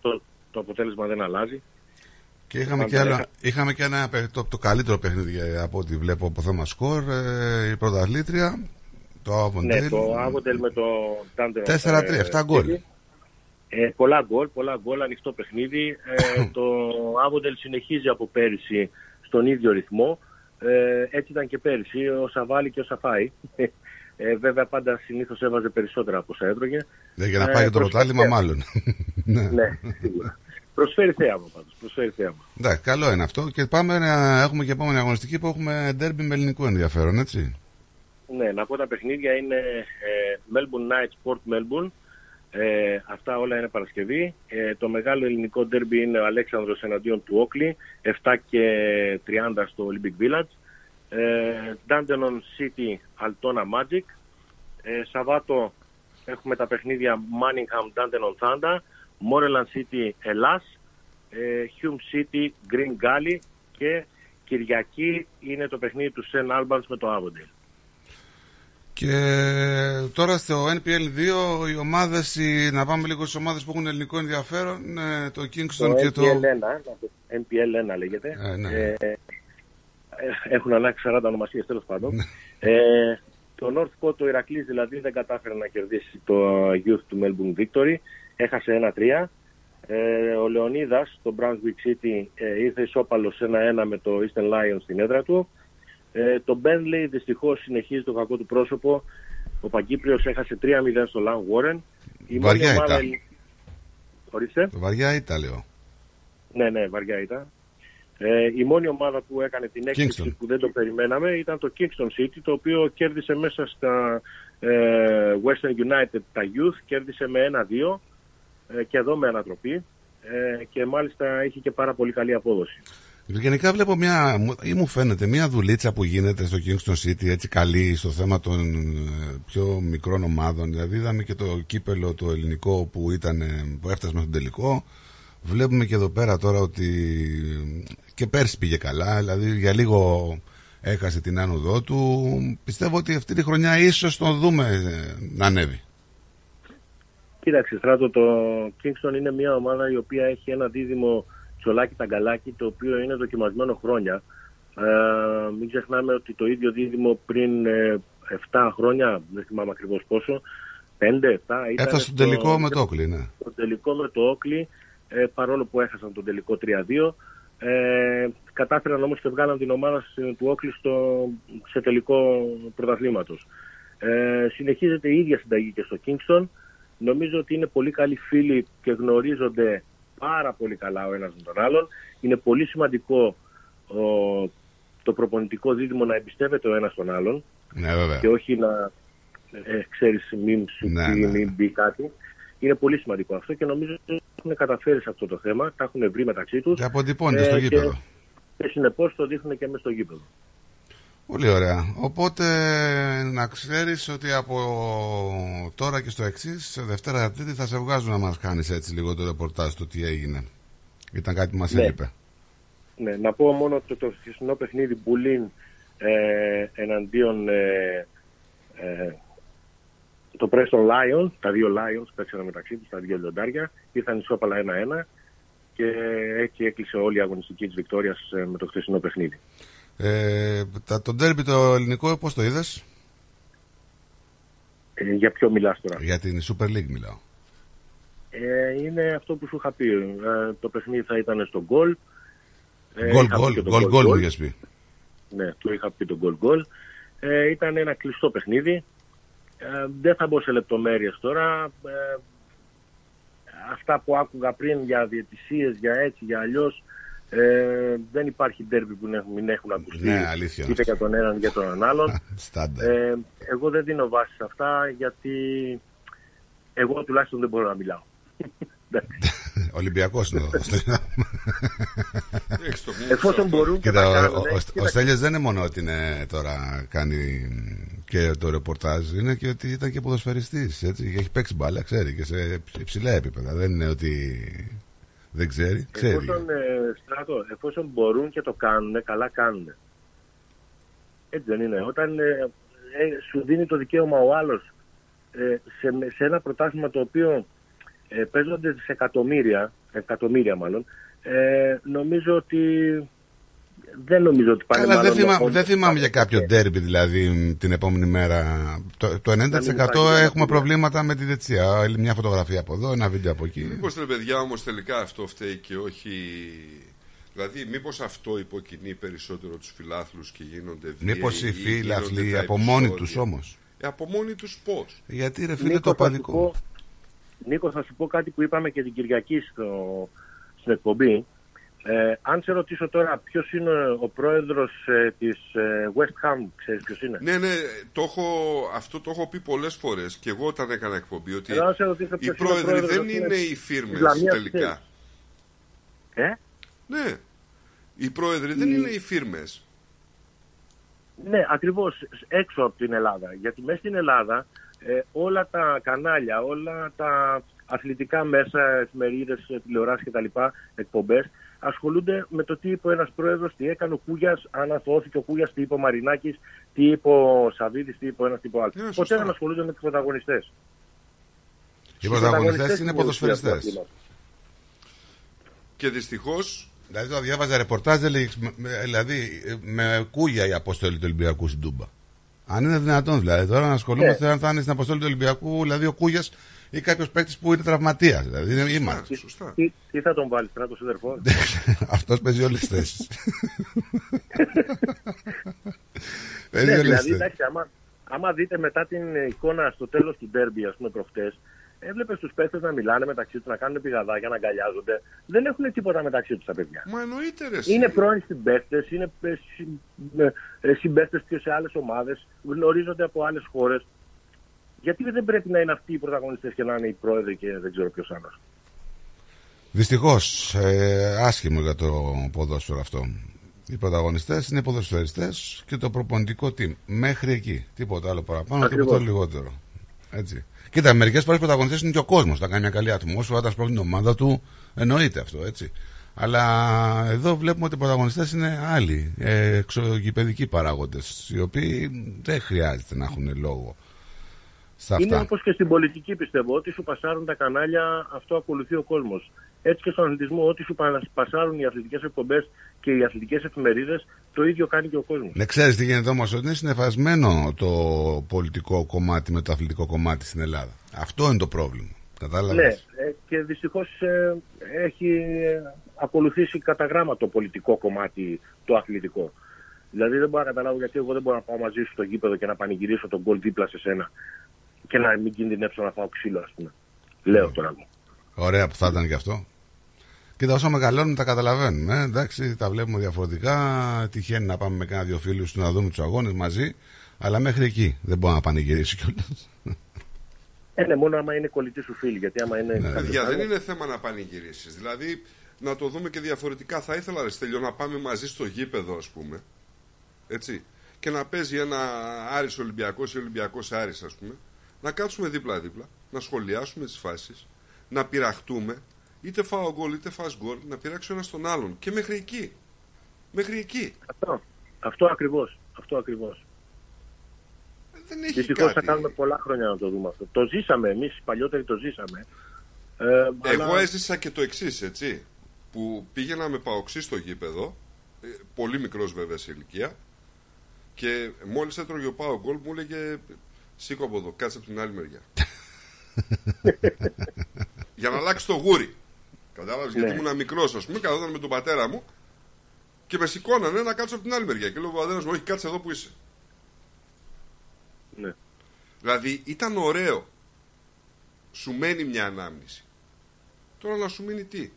το, το αποτέλεσμα δεν αλλάζει. Και είχαμε Πάντα και, άλλο, είχα- είχαμε και ένα παί- το, το καλύτερο παιχνίδι ε, από ό,τι βλέπω από θέμα σκορ. Ε, η πρωταθλήτρια, το Avondale. Ναι, το Avondale με το Dandenong. 4-3, ε, 7 γκολ. Ε, πολλά γκολ, πολλά γκολ, ανοιχτό παιχνίδι. Ε, το Avondale συνεχίζει από πέρυσι στον ίδιο ρυθμό. Ε, έτσι ήταν και πέρυσι, όσα βάλει και όσα φάει. Ε, βέβαια πάντα συνήθως έβαζε περισσότερα από όσα έτρωγε. Ναι, για να Ε, πάει για το προσφέρει πρωτάθλημα, θέαμα. μάλλον. ναι. Ναι, σίγουρα. Προσφέρει θέαμα πάντως, προσφέρει θέαμα. Εντάξει, καλό είναι αυτό. Και πάμε να έχουμε και επόμενη αγωνιστική που έχουμε ντέρμπι με ελληνικό ενδιαφέρον, έτσι. Ναι, να πω τα παιχνίδια είναι ε, Melbourne Knights, Port Melbourne. Ε, αυτά όλα είναι Παρασκευή. Ε, το μεγάλο ελληνικό ντέρμπι είναι ο Αλέξανδρος εναντίον του Όκλη, 7 και 30 στο Olympic Village. Ε, Dandenong City, Altona Magic. Ε, Σαββάτο έχουμε τα παιχνίδια Manningham, Dandenong Thunder, Moreland City, Ελλάς, ε, Hume City, Green Gully και Κυριακή είναι το παιχνίδι του St. Albans με το Avondale. Και τώρα στο NPL 2 οι ομάδες, οι- να πάμε λίγο στις ομάδες που έχουν ελληνικό ενδιαφέρον, είναι το Kingston Το και το... NPL 1, NPL 1 λέγεται. Ε, ναι. Ε, ε, έχουν αλλάξει 40 ονομασίες τέλος πάντων. ε, το North Coast, το Ηρακλής δηλαδή δεν κατάφερε να κερδίσει το Youth του Melbourne Victory. Έχασε 1-3. Ε, ο Λεωνίδας, το Brunswick City, ε, ήρθε ισόπαλος 1-1 με το Eastern Lions στην έδρα του. Ε, το Bentley δυστυχώς συνεχίζει το κακό του πρόσωπο. Ο Παγκύπριος έχασε 3-0 στο Lang Warren. Η μόνη Βαριά ομάδα- ήταν. Ορίστε. Βαριά ήταν, λέω. Ναι, ναι, βαριά ήταν. Ε, η μόνη ομάδα που έκανε την έκπληξη Kingston. που δεν το περιμέναμε ήταν το Kingston City, το οποίο κέρδισε μέσα στα ε, Western United τα Youth, κέρδισε με 1-2 ε, και εδώ με ανατροπή ε, και μάλιστα είχε και πάρα πολύ καλή απόδοση. Γενικά βλέπω μια, μου- ή μου φαίνεται μια δουλίτσα που γίνεται στο Kingston City έτσι καλή στο θέμα των ε, πιο μικρών ομάδων. Δηλαδή είδαμε και το κύπελο το ελληνικό που, ήταν, ε, που έφτασε μέχρι τον τελικό. Βλέπουμε και εδώ πέρα τώρα ότι ε, και πέρσι πήγε καλά, δηλαδή για λίγο έχασε την άνοδό του. Πιστεύω ότι αυτή τη χρονιά ίσως τον δούμε ε, να ανέβει. Κοίταξε, Στράτο, το Kingston είναι μια ομάδα η οποία έχει ένα δίδυμο τσολάκι ταγκαλάκι, το οποίο είναι δοκιμασμένο χρόνια. Ε, μην ξεχνάμε ότι το ίδιο δίδυμο πριν ε, 7 χρόνια, δεν θυμάμαι ακριβώς πόσο, 5-7 ήταν. Έφτασε στον τελικό με το Όκλι, ναι. Το τελικό με το Όκλι, ε, παρόλο που έχασαν τον τελικό 3-2. Ε, κατάφεραν όμως και βγάλαν την ομάδα στη- του Όκλι στο, σε τελικό πρωταθλήματος. Ε, συνεχίζεται η ίδια συνταγή και στο Kingston. Νομίζω ότι είναι πολύ καλοί φίλοι και γνωρίζονται πάρα πολύ καλά ο ένας με τον άλλον. Είναι πολύ σημαντικό ο, το προπονητικό δίδυμο να εμπιστεύεται ο ένας τον άλλον Ναι, βέβαια. και όχι να ε, ξέρεις μην σου Ναι, πει, ναι. μην μπει κάτι. Είναι πολύ σημαντικό αυτό και νομίζω ότι έχουν καταφέρει σε αυτό το θέμα, τα έχουν βρει μεταξύ τους. Και αποτυπώνεται στο Ε, γήπεδο. Και, και συνεπώς το δείχνουν και μέσα στο γήπεδο. Πολύ ωραία. Οπότε να ξέρεις ότι από τώρα και στο εξής, σε Δευτέρα Τρίτη θα σε βγάζουν να μας κάνεις έτσι λίγο το ρεπορτάζ το τι έγινε. Ήταν κάτι που μας Ναι. έλειπε. Ναι, να πω μόνο ότι το, το χθεσινό παιχνίδι Μπουλίν ε, εναντίον ε, ε, το Preston Lions, τα δύο Lions παίξανε μεταξύ τους, τα δύο λιοντάρια, ήρθαν ισόπαλα 1-1 και έτσι έκλεισε όλη η αγωνιστική της Βικτόριας ε, με το χθεσινό παιχνίδι. Ε, τα, το ντέρμπι το ελληνικό πώς το είδες; Ε, για ποιο μιλάς τώρα; Για την Super League μιλάω. Ε, είναι αυτό που σου είχα πει. Ε, το παιχνίδι θα ήταν στο γκολ. Ε, Γκολ είχα πει γκολ, και το γκολ goal γκολ μου goal. είχες πει. Ναι, το είχα πει το γκολ γκολ. Ε, ήταν ένα κλειστό παιχνίδι. Ε, δεν θα μπω σε λεπτομέρειες τώρα. Ε, αυτά που άκουγα πριν για διαιτησίες, για έτσι, για αλλιώς, ε, δεν υπάρχει ντέρμπι που να μην έχουν ακουστεί Ναι, αλήθεια είναι είτε για τον έναν είτε για τον άλλον. Στάντερ. ε, εγώ δεν δίνω βάση σε αυτά γιατί εγώ τουλάχιστον δεν μπορώ να μιλάω. Ολυμπιακός είναι εδώ. Εφόσον μπορούν και Κοίτα, τα ο, κάνουν, ο, ε, ο, κοίτα, ο Στέλιος δεν είναι μόνο ότι είναι τώρα κάνει και το ρεπορτάζ, είναι και ότι ήταν και ποδοσφαιριστής, έτσι, και έχει παίξει μπάλα, ξέρει, και σε υψηλά επίπεδα. Δεν είναι ότι δεν ξέρει, ξέρει. Εφόσον, ε, στράτο, εφόσον μπορούν και το κάνουν, καλά κάνουν. Έτσι δεν είναι. Όταν ε, ε, σου δίνει το δικαίωμα ο άλλος ε, σε, σε ένα πρωτάθλημα το οποίο ε, παίζονται σε εκατομμύρια, εκατομμύρια μάλλον, ε, νομίζω ότι δεν νομίζω ότι πάνε Καλά, δεν, μάλλον θυμά, με δεν θυμάμαι για κάποιο ντέρμπι δηλαδή την επόμενη μέρα. Το, το 90% υπάρχει έχουμε προβλήματα με τη δεξιά. Μια φωτογραφία από εδώ, ένα βίντεο από εκεί. Μήπως ρε παιδιά όμως τελικά αυτό φταίει και όχι... Δηλαδή μήπως αυτό υποκινεί περισσότερο τους φιλάθλους και γίνονται βίαιοι Μήπως οι ή φίλαθλοι γίνονται τα από μόνοι επεισόδια; τους όμως; Ε, από μόνοι τους πώς; Γιατί ρε φίλε Νίκο, το θα σου παδικό. πω- Νίκο, θα σου πω κάτι που είπαμε και την Κυριακή στο, στην εκπομπή. Ε, αν σε ρωτήσω τώρα ποιος είναι ο πρόεδρος ε, της ε, West Ham, ξέρεις ποιος είναι; Ναι, ναι, το έχω, αυτό το έχω πει πολλές φορές και εγώ όταν έκανα εκπομπή ότι Εδώ να σε ρωτήσω οι ποιος είναι ο πρόεδροι πρόεδρος δεν της είναι οι της φίρμες Λαμίας τελικά. Ε; Ναι, οι πρόεδροι δεν Η- είναι οι φίρμες. Ναι, ακριβώς έξω από την Ελλάδα. Γιατί μέσα στην Ελλάδα ε, όλα τα κανάλια, όλα τα αθλητικά μέσα, εφημερίδες, τηλεοράσεις κτλ. εκπομπές ασχολούνται με το τι είπε ο ένας πρόεδρος, τι έκανε ο Κούγιας, αν αθωώθηκε ο Κούγιας, τι είπε ο Μαρινάκης, τι είπε ο Σαββίδης, τι είπε ο ένας, τι είπε ο άλλος. Ποτέ σωστά. δεν ασχολούνται με τους πρωταγωνιστές. Οι πρωταγωνιστές είναι στην ουσία του ποδοσφαιριστές. αθλήματος. Και δυστυχώς Δηλαδή το διάβαζα ρεπορτάζ, δεν λέει, με- με- δηλαδή ε, με κούγια η αποστολή του Ολυμπιακού στην Τούμπα. Αν είναι δυνατόν δηλαδή τώρα να ασχολούμαστε Ναι. αν θα είναι στην αποστολή του Ολυμπιακού, δηλαδή ο Κούγιας ή κάποιος παίκτης που είναι τραυματίας. Δηλαδή είναι, είμαστε. Τι, τι θα τον βάλεις, στράτο σύντροφο. Αυτός παίζει όλες τις θέσεις. Ναι, παίζει όλε δηλαδή, τι θέσεις. εντάξει, άμα, άμα δείτε μετά την εικόνα στο τέλος του ντέρμπι, ας πούμε, προχτές, έβλεπες τους παίχτε να μιλάνε μεταξύ τους, να κάνουν πηγαδάκια, να αγκαλιάζονται. Δεν έχουν τίποτα μεταξύ τους τα παιδιά. Μα εννοείται ρε. Είναι πρώην συμπαίχτε, είναι συμπαίχτε και σε άλλες ομάδες, γνωρίζονται από άλλες χώρες. Γιατί δεν πρέπει να είναι αυτοί οι πρωταγωνιστές και να είναι οι πρόεδροι και δεν ξέρω ποιος άλλος. Δυστυχώς, ε, άσχημο για το ποδόσφαιρο αυτό. Οι πρωταγωνιστές είναι οι ποδοσφαιριστές και το προπονητικό team. Μέχρι εκεί. Τίποτα άλλο παραπάνω, Ακριβώς. τίποτα λιγότερο. Έτσι. Κοίτα, μερικές φορές πρωταγωνιστές είναι και ο κόσμος. Θα κάνει μια καλή ατμόσφαιρα, θα σπρώχνει την ομάδα του. Εννοείται αυτό, έτσι. Αλλά εδώ βλέπουμε ότι οι πρωταγωνιστές είναι άλλοι, ε, εξωγηπαιδικοί παράγοντες, οι οποίοι δεν χρειάζεται να έχουν λόγο σε Είναι αυτά. όπως και στην πολιτική, πιστεύω. Ό,τι σου πασάρουν τα κανάλια, αυτό ακολουθεί ο κόσμος. Έτσι και στον αθλητισμό, ό,τι σου πα- πασάρουν οι αθλητικές εκπομπές και οι αθλητικές εφημερίδες, το ίδιο κάνει και ο κόσμος. Ναι, ξέρεις τι γίνεται όμως, ότι είναι συνεφασμένο το πολιτικό κομμάτι με το αθλητικό κομμάτι στην Ελλάδα. Αυτό είναι το πρόβλημα. Κατάλαβες; Ναι, ε, και δυστυχώς έχει ε, ακολουθήσει κατά γράμμα το πολιτικό κομμάτι το αθλητικό. Δηλαδή δεν μπορώ να καταλάβω γιατί εγώ δεν μπορώ να πάω μαζί σου στο γήπεδο και να πανηγυρίσω τον γκολ δίπλα σε σένα και να μην κινδυνεύσω να φάω ξύλο, ας πούμε. Λέω τώρα εγώ. Ωραία που θα ήταν και αυτό. Κοίτα, όσο μεγαλώνουμε τα καταλαβαίνουμε. ε. Εντάξει, τα βλέπουμε διαφορετικά. Τυχαίνει να πάμε με κάνα δύο φίλους του να δούμε τους αγώνες μαζί. Αλλά μέχρι εκεί δεν μπορεί να πανηγυρίσει κιόλας. Ε, ναι, μόνο άμα είναι κολλητή σου φίλη. Γιατί άμα είναι. κάποιος Παιδιά, δεν άλλος- είναι θέμα να πανηγυρίσεις. Δηλαδή, να το δούμε και διαφορετικά. Θα ήθελα, ρε Στέλιο, να πάμε μαζί στο γήπεδο, ας πούμε. Έτσι. Και να παίζει ένα Άρης Ολυμπιακός ή Ολυμπιακός Άρης, ας πούμε. Να κάτσουμε δίπλα-δίπλα, να σχολιάσουμε τις φάσεις, να πειραχτούμε, είτε φάω γκολ είτε φας γκολ, να πειράξει ο ένας τον άλλον. Και μέχρι εκεί. Μέχρι εκεί. Αυτό, αυτό ακριβώς. Αυτό ακριβώς. Δεν έχει Δυστυχώς θα κάτι. κάνουμε πολλά χρόνια να το δούμε αυτό. Το ζήσαμε εμείς, οι παλιότεροι το ζήσαμε. Ε, Εγώ αλλά- έζησα και το εξής, έτσι. Που πήγαινα με παοξή στο γήπεδο, ε, πολύ μικρός βέβαια σε ηλικία, και μόλις έτρωγε ο Πάο γκολ μου έλεγε Σήκω από εδώ, κάτσε από την άλλη μεριά. Για να αλλάξει το γούρι. Κατάλαβες, γιατί Ναι. ήμουν μικρός, ας πούμε, καθόταν με τον πατέρα μου και με σηκώνανε να κάτσω από την άλλη μεριά. Και λέω ο πατέρας μου, Όχι, κάτσε εδώ που είσαι. Ναι. Δηλαδή ήταν ωραίο. Σου μένει μια ανάμνηση. Τώρα να σου μείνει τι;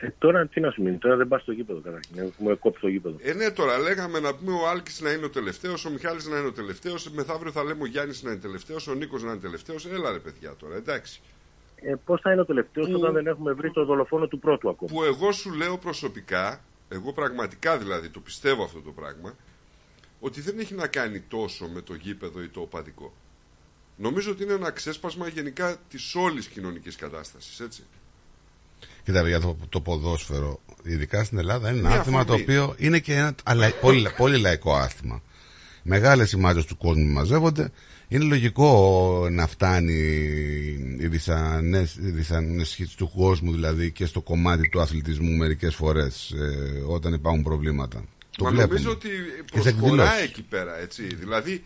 Ε, τώρα τι να σου μείνει, τώρα δεν πας στο γήπεδο καταρχήν. ε, Μου κόψει το γήπεδο. Ε, ναι, τώρα λέγαμε να πούμε ο Άλκης να είναι ο τελευταίος, ο Μιχάλης να είναι ο τελευταίος, μεθαύριο θα λέμε ο Γιάννης να είναι τελευταίος, ο Νίκος να είναι τελευταίος. Έλα ρε παιδιά τώρα, εντάξει. Ε, Πώς θα είναι ο τελευταίος Που- όταν δεν έχουμε βρει το δολοφόνο του πρώτου ακόμα; Που εγώ σου λέω προσωπικά, εγώ πραγματικά δηλαδή το πιστεύω αυτό το πράγμα, ότι δεν έχει να κάνει τόσο με το γήπεδο ή το οπαδικό. Νομίζω ότι είναι ένα ξέσπασμα γενικά της όλης κοινωνικής κατάστασης, έτσι. Κοίτα, για το, το ποδόσφαιρο, ειδικά στην Ελλάδα, είναι ένα Μια άθλημα το αφορμή. οποίο είναι και ένα αλλά, πολύ, πολύ λαϊκό άθλημα. Μεγάλες οι μάζες του κόσμου μαζεύονται. Είναι λογικό να φτάνει η δυσανές- η δυσανέσχυση του κόσμου δηλαδή και στο κομμάτι του αθλητισμού μερικές φορές ε, όταν υπάρχουν προβλήματα. Το Μα βλέπουμε. νομίζω ότι Και σε προσχωρά εκδηλώσεις. εκεί πέρα, έτσι. Δηλαδή,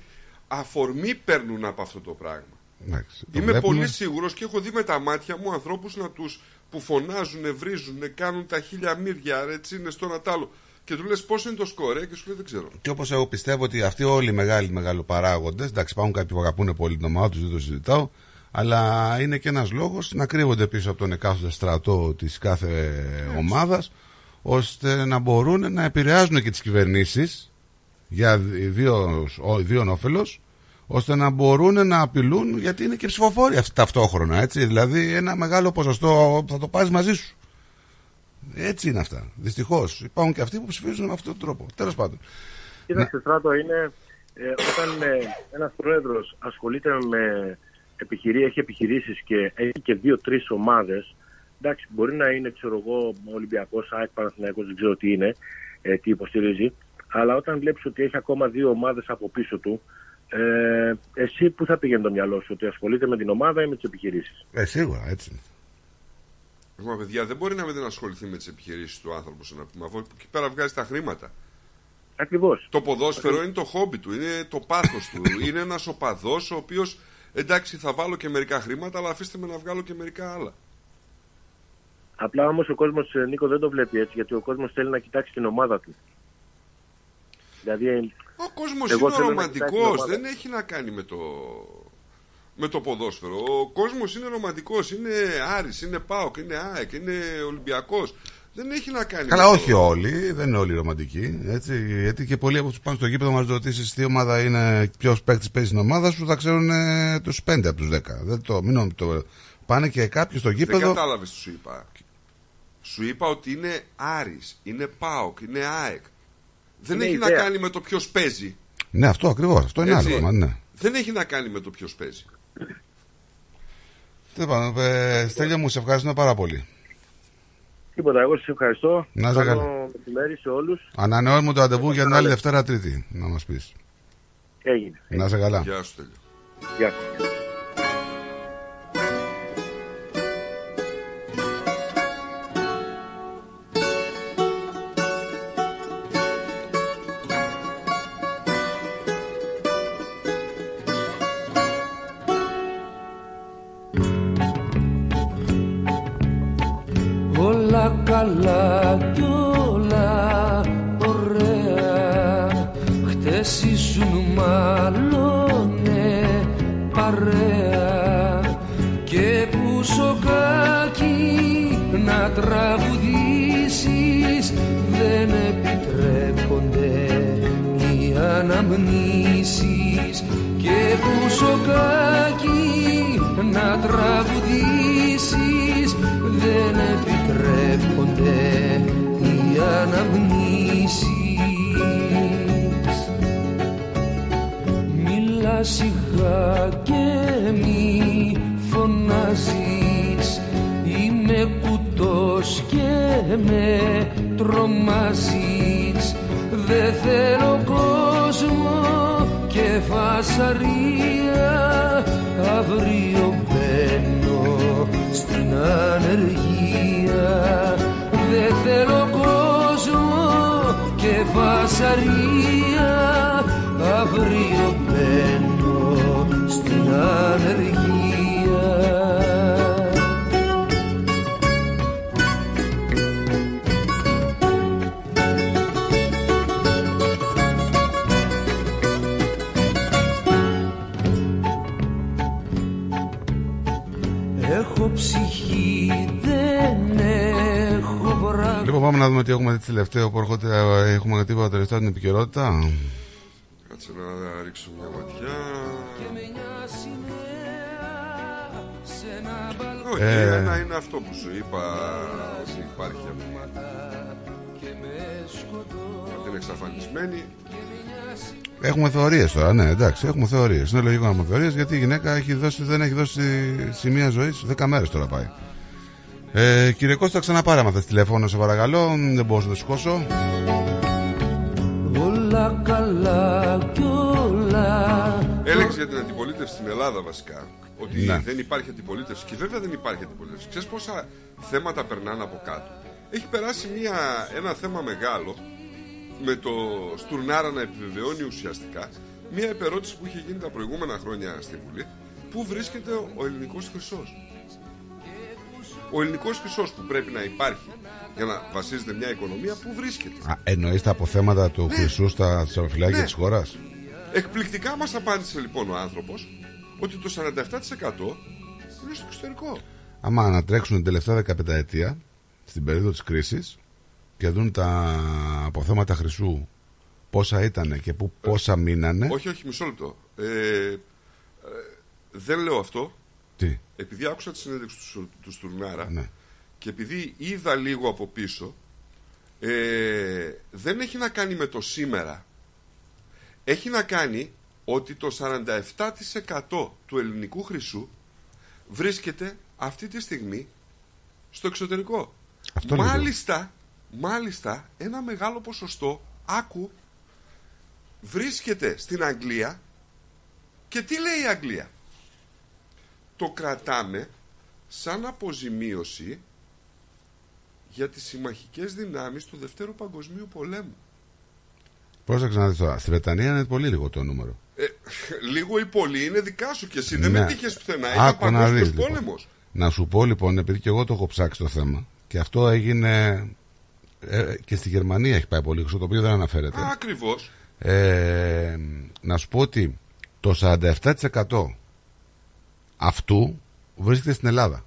αφορμή παίρνουν από αυτό το πράγμα. Εντάξει, το Είμαι βλέπουμε. πολύ σίγουρος και έχω δει με τα μάτια μου ανθρώπους να τους που φωνάζουν, βρίζουν, κάνουν τα χίλια μύρια, ρε, έτσι είναι στο ένα τ' άλλο. Και του λες πώς είναι το σκορέ και σου λέει δεν ξέρω. Και όπως εγώ πιστεύω ότι αυτοί όλοι οι μεγάλοι μεγαλοπαράγοντες, εντάξει, υπάρχουν κάποιοι που αγαπούν πολύ την ομάδα τους, δεν το συζητάω, αλλά είναι και ένας λόγος να κρύβονται πίσω από τον εκάστοτε στρατό της κάθε ομάδας, ώστε να μπορούν να επηρεάζουν και τις κυβερνήσεις για δύο, δύο όφελος, ώστε να μπορούν να απειλούν, γιατί είναι και ψηφοφόροι αυτοί ταυτόχρονα. Έτσι. Δηλαδή, ένα μεγάλο ποσοστό θα το πάρεις μαζί σου. Έτσι είναι αυτά. Δυστυχώς. Υπάρχουν και αυτοί που ψηφίζουν με αυτόν τον τρόπο. Τέλος πάντων. Κοίταξε, Στράτο, είναι ε, όταν ε, ένας πρόεδρος ασχολείται με επιχειρήσει, έχει επιχειρήσεις και έχει και δύο-τρει ομάδες. Εντάξει, μπορεί να είναι, ξέρω εγώ, Ολυμπιακός, ΑΕΚ, Παναθηναϊκός, δεν ξέρω τι είναι, ε, τι υποστηρίζει. Αλλά όταν βλέπεις ότι έχει ακόμα δύο ομάδες από πίσω του, ε, εσύ πού θα πήγαινε το μυαλό σου, ότι ασχολείται με την ομάδα ή με τις επιχειρήσεις; Ε, σίγουρα, έτσι είναι. Μα παιδιά, δεν μπορεί να μην ασχοληθεί με τις επιχειρήσεις του άνθρωπου, να πούμε, αφού εκεί πέρα βγάζει τα χρήματα. Ακριβώς. Το ποδόσφαιρο είναι το χόμπι του, είναι το πάθος του. είναι ένας οπαδός ο οποίος εντάξει θα βάλω και μερικά χρήματα, αλλά αφήστε με να βγάλω και μερικά άλλα. Απλά όμως ο κόσμος, Νίκο, δεν το βλέπει έτσι, γιατί ο κόσμος θέλει να κοιτάξει την ομάδα του. Δηλαδή, Ο κόσμος εγώ είναι θέλω να κοιτάξεις την ρομαντικό, ομάδα. δεν έχει να κάνει με το, με το ποδόσφαιρο. Ο κόσμος είναι ρομαντικός, είναι Άρης, είναι ΠΑΟΚ, είναι ΑΕΚ, είναι Ολυμπιακός. Δεν έχει να κάνει Καλά, με όχι το... όλοι, δεν είναι όλοι ρομαντικοί. Έτσι, γιατί και πολλοί από τους πάνε στο γήπεδο, μας ρωτήσεις τι ομάδα είναι, ποιος παίκτης παίζει στην ομάδα σου, θα ξέρουν ε, τους 5 από τους 10. Δεν το, μην νομ- το, πάνε και κάποιοι στο Δεν γήπεδο. κατάλαβες τι σου είπα. Σου είπα ότι είναι Άρης, είναι ΠΑΟΚ, είναι ΑΕΚ. Δεν Είναι έχει να ιδέα. κάνει με το ποιος παίζει. Ναι, αυτό ακριβώς. Αυτό είναι Έτσι. άλλο. θέμα, Ναι. Δεν έχει να κάνει με το ποιος παίζει. Τέλο πάντων, ε, Στέλιο μου, σε ευχαριστώ πάρα πολύ. τίποτα. Εγώ σας ευχαριστώ. Να είσαι Καλό καλά. μεσημέρι σε όλους. Ανανεώνουμε το ραντεβού για την άλλη Δευτέρα Τρίτη, να μας πεις. Έγινε. Να είσαι καλά. Γεια σου, Τέλειο. Γεια σας. Την επικαιρότητα. Κάτσε να ρίξω μια ματιά. Όχι, Ε. ένα είναι αυτό που σου είπα ότι υπάρχει αυτή. Αυτή είναι εξαφανισμένη. Έχουμε θεωρίες τώρα, ναι, εντάξει, έχουμε θεωρίες. Είναι λογικό να έχουμε θεωρίες γιατί η γυναίκα έχει δώσει, δεν έχει δώσει σημεία ζωής 10 μέρες τώρα πάει. Ε, κύριε Κώστα, ξαναπάρε με τηλέφωνο, σε παρακαλώ. Δεν μπορώ να το σηκώσω. Όλα καλά κι όλα Έλεγες για την αντιπολίτευση στην Ελλάδα βασικά. Ότι Ναι. δεν υπάρχει αντιπολίτευση. Και βέβαια δεν υπάρχει αντιπολίτευση. Ξέρεις πόσα θέματα περνάνε από κάτω. Έχει περάσει μια, ένα θέμα μεγάλο με το Στουρνάρα να επιβεβαιώνει ουσιαστικά μια επερώτηση που είχε γίνει τα προηγούμενα χρόνια στη Βουλή. Πού βρίσκεται ο ελληνικός χρυσός. Ο ελληνικός χρυσός που πρέπει να υπάρχει για να βασίζεται μια οικονομία, πού βρίσκεται. Α, εννοείς τα αποθέματα του χρυσού στα θησαυροφυλάκια Ναι. της χώρας; Εκπληκτικά μας απάντησε λοιπόν ο άνθρωπος ότι το 47% είναι στο εξωτερικό. Άμα ανατρέξουν την τελευταία 15 ετία, στην περίοδο της κρίσης, και δουν τα αποθέματα χρυσού πόσα ήταν και που πόσα μείνανε. Όχι, όχι, μισό λεπτό. Ε, ε, δεν λέω αυτό. Τι; Επειδή άκουσα τη συνέντευξη του, Σου- του Στουρνάρα Ναι. και επειδή είδα λίγο από πίσω, ε, δεν έχει να κάνει με το σήμερα. Έχει να κάνει ότι το 47% του ελληνικού χρυσού βρίσκεται αυτή τη στιγμή στο εξωτερικό. Αυτό λέγω. μάλιστα, μάλιστα, ένα μεγάλο ποσοστό, άκου, βρίσκεται στην Αγγλία και τι λέει η Αγγλία; Το κρατάμε σαν αποζημίωση για τις συμμαχικές δυνάμεις του Δευτέρου Παγκοσμίου Πολέμου. Πρόσεξε να δεις τώρα. Στη Βρετανία είναι πολύ λίγο το νούμερο. Ε, λίγο ή πολύ είναι δικά σου και εσύ δεν Ναι. με τύχες πουθενά. Ήταν Άκου να παγκόσμιος δεις, λοιπόν. πόλεμος. Να σου πω λοιπόν, επειδή και εγώ το έχω ψάξει το θέμα, και αυτό έγινε ε, και στη Γερμανία έχει πάει πολύ χρυσό, το οποίο δεν αναφέρεται. Α, ακριβώς. Ε, να σου πω ότι το 47% αυτού βρίσκεται στην Ελλάδα.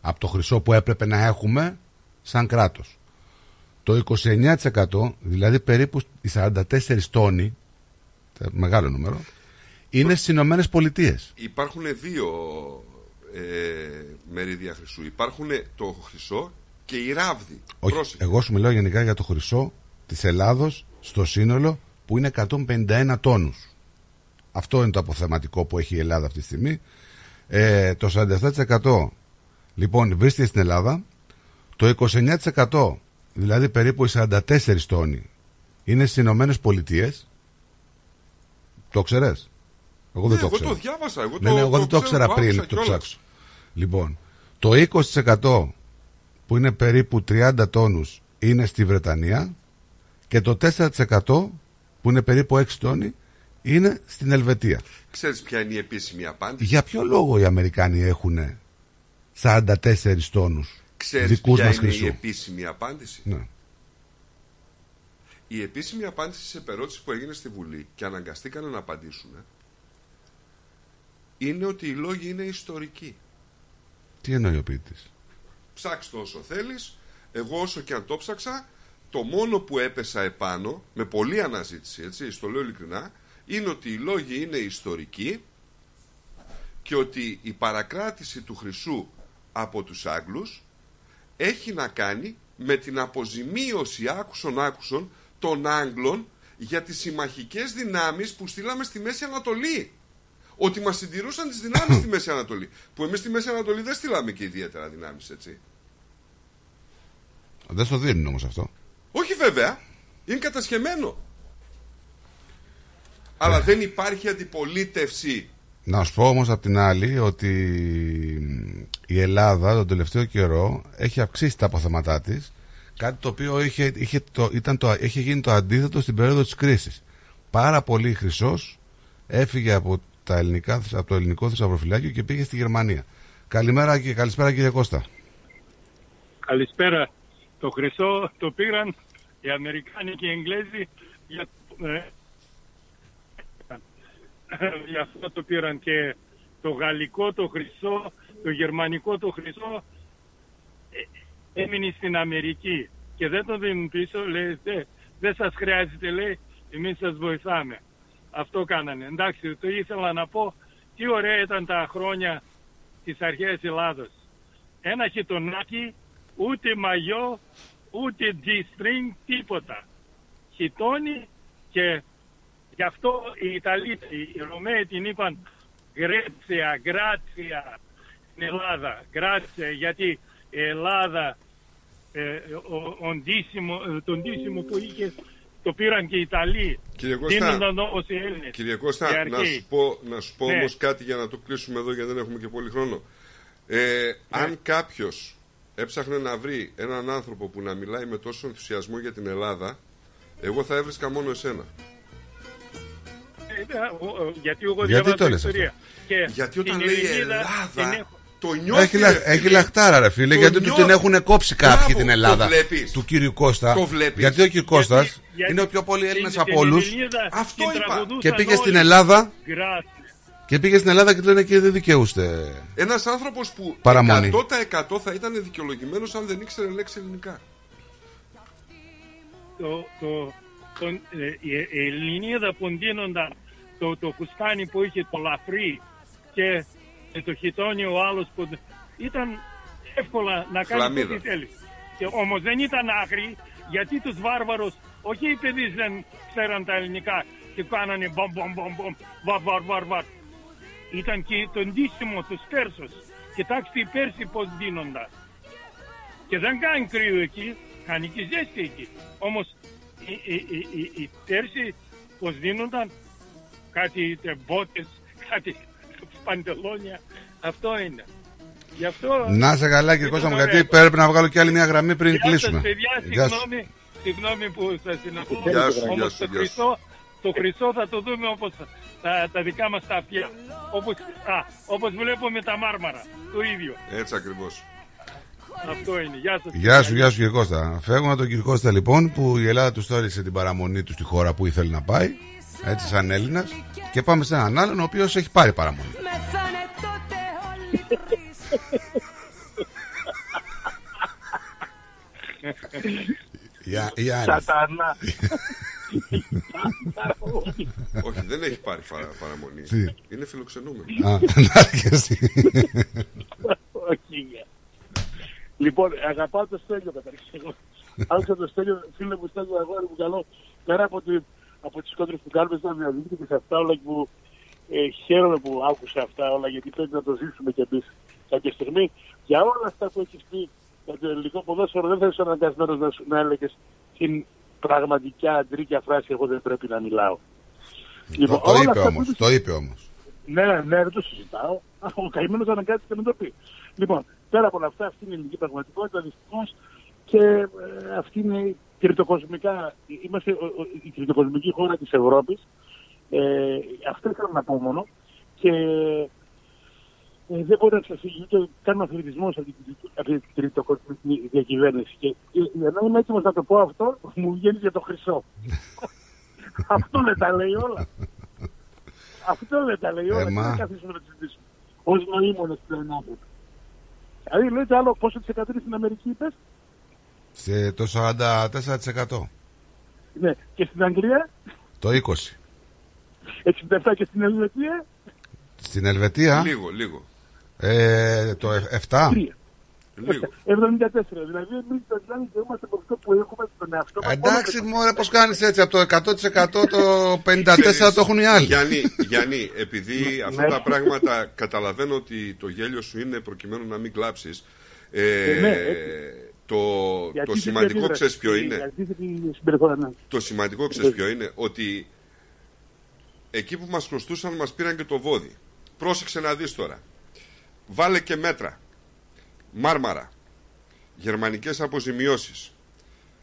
Από το χρυσό που έπρεπε να έχουμε σαν κράτος. Το 29% δηλαδή περίπου οι 44 τόνοι, τε- μεγάλο νούμερο, είναι στις Ηνωμένες Πολιτείες. Υπάρχουν δύο ε, μερίδια χρυσού. Υπάρχουν το χρυσό και η ράβδη. Όχι, Πρόσεχε. εγώ σου μιλάω γενικά για το χρυσό της Ελλάδος στο σύνολο που είναι 151 τόνους. Αυτό είναι το αποθεματικό που έχει η Ελλάδα αυτή τη στιγμή. Ε, το 47% λοιπόν βρίσκεται στην Ελλάδα. Το 29% δηλαδή περίπου οι 44 τόνοι είναι στις Ηνωμένες Πολιτείες. Το ξέρες; Εγώ δεν Ναι, το εγώ ξέρω. το διάβασα, εγώ ναι, το- ναι, εγώ το δεν το ξέρω, ήξερα το πριν άκουσα το κιόλας. ψάξω. Λοιπόν, το 20% που είναι περίπου 30 τόνους είναι στη Βρετανία και το 4% που είναι περίπου 6 τόνοι είναι στην Ελβετία. Ξέρεις ποια είναι η επίσημη απάντηση; Για ποιο λόγο οι Αμερικάνοι έχουν 44 τόνους Ξέρεις δικούς ποια μας είναι χρυσού; η επίσημη απάντηση; Ναι. Η επίσημη απάντηση σε περώτηση που έγινε στη Βουλή και αναγκαστήκανε να απαντήσουν είναι ότι οι λόγοι είναι ιστορικοί. Τι εννοεί ο ποιητής; Ψάξ' το όσο θέλεις. Εγώ όσο και αν το ψάξα, το μόνο που έπεσα επάνω, με πολλή αναζήτηση, έτσι, στο λέω ειλικρινά, είναι ότι οι λόγοι είναι ιστορικοί και ότι η παρακράτηση του χρυσού από τους Άγγλους έχει να κάνει με την αποζημίωση άκουσον άκουσον των Άγγλων για τις συμμαχικές δυνάμεις που στείλαμε στη Μέση Ανατολή. Ότι μας συντηρούσαν τις δυνάμεις στη Μέση Ανατολή. Που εμείς στη Μέση Ανατολή δεν στείλαμε και ιδιαίτερα δυνάμεις, έτσι. Δεν στο δίνουν όμως αυτό. Όχι βέβαια. Είναι κατασχεμένο. Αλλά δεν υπάρχει αντιπολίτευση. Να σου πω όμως απ' την άλλη ότι η Ελλάδα τον τελευταίο καιρό έχει αυξήσει τα αποθέματά της. Κάτι το οποίο είχε, είχε, το, ήταν το, είχε γίνει το αντίθετο στην περίοδο της κρίσης. Πάρα πολύ χρυσός έφυγε από, τα ελληνικά, από το ελληνικό θησαυροφυλάκιο και πήγε στη Γερμανία. Καλημέρα και καλησπέρα κύριε Κώστα. Καλησπέρα. Το χρυσό το πήραν οι Αμερικάνοι και οι Εγγλέζοι για, ε, για αυτό το πήραν και το γαλλικό το χρυσό, το γερμανικό το χρυσό ε, έμεινε στην Αμερική και δεν το δίνουν πίσω, λέει δεν, δεν σας χρειάζεται λέει, εμείς σας βοηθάμε. Αυτό κάνανε. Εντάξει, το ήθελα να πω, τι ωραία ήταν τα χρόνια της αρχαίας Ελλάδος. Ένα χιτονάκι, ούτε μαγιό, ούτε G-string, τίποτα. Χιτώνει και γι' αυτό οι Ιταλοί, οι Ρωμαίοι την είπαν Γκρέτσια, Γκράτσια στην Ελλάδα. Γκράτσια, γιατί η Ελλάδα ε, ο, ο ντύσιμο, ε, τον ντύσιμο που είχες το πήραν και οι Ιταλοί. Κύριε Κώστα, Δίνονταν όπως οι Έλληνες. Κύριε οι Κώστα, να αρχαίοι. σου πω, να σου πω Ναι. όμως κάτι για να το κλείσουμε εδώ γιατί δεν έχουμε και πολύ χρόνο. Ε, Αν κάποιος έψαχνε να βρει έναν άνθρωπο που να μιλάει με τόσο ενθουσιασμό για την Ελλάδα, εγώ θα έβρισκα μόνο εσένα. Ε, ο- ο- Γιατί εγώ Γιατί διάβασα το λες ιστορία. Και Γιατί όταν την λέει Ειρηνίδα Ελλάδα, την έχω- το νιώθει. Έχει, ρε λα- φίλε. έχει λαχτάρα, ρε φίλε, Το γιατί του νιώθει. την έχουν κόψει κάποιοι Μπράβο, την Ελλάδα. Το βλέπεις. Του κύριου Κώστα. Το βλέπεις. Γιατί ο κύριο Κώστας γιατί είναι ο πιο πολύ Έλληνας την- από την όλους. Ειρηνίδα Αυτό την είπα. τραγουδούσαν Και πήγε στην όλοι. Ελλάδα. Γκράτσια. Και πήγε στην Ελλάδα και του λένε και δεν δικαιούστε. Ένας άνθρωπος που Παραμονή. 100% θα ήταν δικαιολογημένος αν δεν ήξερε λέξη ελληνικά. το, το, τον, ε, η, η Ελληνίδα που ντύνονταν το, το φουστάνι που είχε το λαφρύ και, και το χιτόνι ο άλλος που ήταν εύκολα να κάνει Φλαμίδα. ό,τι θέλει. Και όμως δεν ήταν άγριοι γιατί τους βάρβαρους όχι οι παιδείς δεν ξέραν τα ελληνικά και κάνανε μπομ μπομ μπομ μπομ βαρ βαρ βαρ βαρ. Ήταν και το ντύσιμο τους Πέρσος. Κοιτάξτε οι Πέρσοι πώς ντύνονταν. Και δεν κάνει κρύο εκεί, κάνει και ζέστη εκεί. Όμως οι, οι, οι, οι, οι Πέρσοι πως δίνονταν κάτι τε, μπότες, κάτι παντελόνια. Αυτό είναι. Γι' αυτό... Να σε καλά κύριε ήταν Κώστα μου, ωραία. γιατί πρέπει να βγάλω και άλλη μια γραμμή πριν Γεια σας, κλείσουμε. παιδιά, Γεια σου. συγγνώμη, συγγνώμη που σας συναντώ. Γεια σου, γεια Όμως σου, το γεια σου. χρυσό, το χρυσό θα το δούμε όπως τα, τα δικά μας τα αυτιά. Όπως, α, όπως βλέπουμε τα μάρμαρα. Το ίδιο. Έτσι ακριβώς. Αυτό είναι. Γεια σας. Γεια σου, γεια σου κύριε Κώστα. Φεύγουμε τον κύριο Κώστα λοιπόν που η Ελλάδα του στόρισε την παραμονή του στη χώρα που ήθελε να πάει. Έτσι σαν Έλληνας. Και πάμε σε έναν άλλον ο οποίος έχει πάρει παραμονή. Μεθάνε τότε όλοι Για, για Σατανά. Όχι, δεν έχει πάρει παρα- παραμονή. Τι; Είναι φιλοξενούμενος. Α, να και εσύ. Όχι, γεια. Λοιπόν, αγαπάω το Στέλιο καταρχήν. Εγώ Άκουσα το Στέλιο, φίλε μου, Στέλιο, αγόρι μου καλό. Πέρα από, τη, από τις κόντρες που κάνουμε στα διαδίκτυα και σε αυτά όλα που ε, χαίρομαι που άκουσα αυτά όλα γιατί πρέπει να το ζήσουμε κι εμείς κάποια στιγμή. Για όλα αυτά που έχεις πει για το ελληνικό ποδόσφαιρο δεν θα είσαι αναγκασμένος να, σου- να έλεγες την πραγματικά αντρίκια φράση εγώ δεν πρέπει να μιλάω. Το, το όλα είπε αυτά που όμως. είπες- Το είπε όμως. ναι, ναι, δεν το συζητάω. Ο καημένος αναγκάστηκε να το πει. Λοιπόν, πέρα από όλα αυτά, αυτή είναι η ελληνική πραγματικότητα δυστυχώς και ε, αυτή είναι η τριτοκοσμικά. Είμαστε ο- ο- η τριτοκοσμική χώρα της Ευρώπης. Ε, αυτό ήθελα να πω μόνο. Και ε, δεν μπορεί να ξεφύγει ούτε καν ο αθλητισμός από την, από την τριτοκοσμική διακυβέρνηση. Και ε, ενώ είμαι έτοιμος να το πω αυτό, μου βγαίνει για το χρυσό. αυτό δεν τα λέει όλα. Αυτό δεν τα λέει όλα. Ε, Τι μα. να καθίσουμε να το συζητήσουμε. Ω νοήμονες πλέον άνθρωποι. Δηλαδή, λέτε άλλο πόσο της εκατό είναι στην Αμερική, είπες; Σε το 44%. Ναι. Και στην Αγγλία, Το 20%. 67 και στην Ελβετία, Στην Ελβετία Λίγο, λίγο. ε, το 7%. Τρία. Λίγο. 74. Δηλαδή, εμείς το Ισλάμ είμαστε από αυτό που έχουμε στον εαυτό μας. Εντάξει, μωρέ, πώς κάνεις έτσι. Από το 100% το 54% το έχουν οι άλλοι. Γιάννη, Γιάννη, επειδή αυτά Ναι. τα πράγματα καταλαβαίνω ότι το γέλιο σου είναι προκειμένου να μην κλάψεις. Ε, Ε, ναι, έτσι. Το, Η το αντίθετη σημαντικό αντίδραση, ξέρεις ποιο η είναι; αντίθετη συμπεριφορά, ναι. Το σημαντικό ξέρεις ποιο είναι; Ότι εκεί που μας χρωστούσαν μας πήραν και το βόδι. Πρόσεξε να δεις τώρα. Βάλε και μέτρα. Μάρμαρα. Γερμανικές αποζημιώσεις.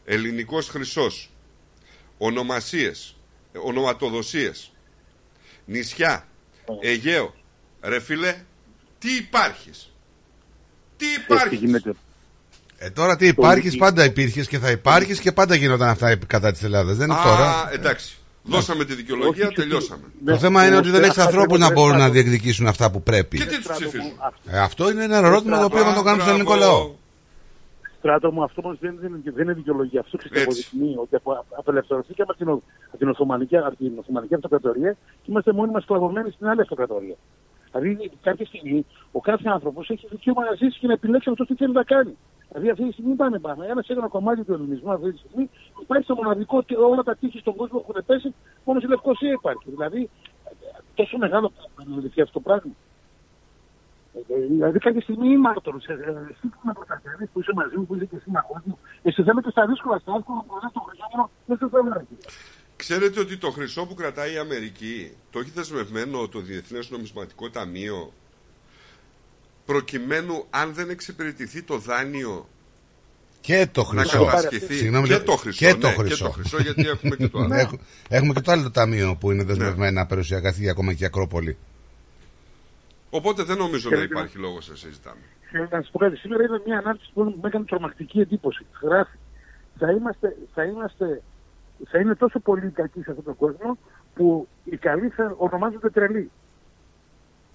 Ελληνικός χρυσός. Ονομασίες. ε, Ονοματοδοσίες. Νησιά. Αιγαίο. Ρε φίλε, τι υπάρχεις; Τι υπάρχεις; Ε, τώρα τι υπάρχεις, πάντα υπήρχες και θα υπάρχεις και πάντα γινόταν αυτά κατά της Ελλάδας. Δεν είναι Α, τώρα. εντάξει. Δώσαμε τη δικαιολογία, τελειώσαμε. Το θέμα είναι ότι δεν έχεις ανθρώπους να μπορούν να διεκδικήσουν αυτά που πρέπει. Και τι τους ψηφίζουν. Ε, αυτό είναι ένα ερώτημα το οποίο θα το κάνουμε στον ελληνικό λαό. Στράτο μου, αυτό όμω δεν, είναι- δεν είναι δικαιολογία. Αυτό ξέρει αποδεικνύει ότι απο- απελευθερωθήκαμε από την, ο- από την Οθωμανική, από την Οθωμανική Αυτοκρατορία και είμαστε μόνοι μας σκλαβωμένοι στην άλλη Αυτοκρατορία. Δηλαδή, κάποια στιγμή ο κάθε άνθρωπος έχει δικαίωμα να ζήσει και να επιλέξει αυτό τι θέλει να κάνει. Δηλαδή, αυτή τη στιγμή πάμε πάμε. Ένα ένα κομμάτι του ελληνισμού αυτή τη στιγμή υπάρχει στο μοναδικό ότι όλα τα τείχη στον κόσμο έχουν πέσει, μόνο στη Λευκοσία υπάρχει. Δηλαδή, τόσο μεγάλο πράγμα αυτό το πράγμα. Ε, Δηλαδή κάποια στιγμή είμαι άτομος. Ε, ε, Εσύ που με προταθερείς, που είσαι μαζί μου, που είσαι και σύμμαχός μου, εσύ θέλω και στα δύσκολα, στα εύκολα που δεν το χρυσόμενο, δεν σε θέλω να Ξέρετε ότι το χρυσό που κρατάει η Αμερική το έχει δεσμευμένο το Διεθνές Νομισματικό Ταμείο προκειμένου αν δεν εξυπηρετηθεί το δάνειο Και το να χρυσό. κατασχεθεί Συγγνώμη, και λέω- το χρυσό, και το ναι, χρυσό. και το χρυσό γιατί έχουμε και το άλλο. Έχουμε, έχουμε και το άλλο το ταμείο που είναι δεσμευμένα περιουσιακά στοιχεία ακόμα και η Ακρόπολη. Οπότε δεν νομίζω να υπάρχει λόγος να συζητάμε. Και να σας πω κάτι, σήμερα είδα μια ανάρτηση που μου έκανε τρομακτική εντύπωση. Γράφει, θα είμαστε, θα είμαστε, θα είναι τόσο πολύ κακοί σε αυτόν τον κόσμο που οι καλοί θα ονομάζονται τρελοί.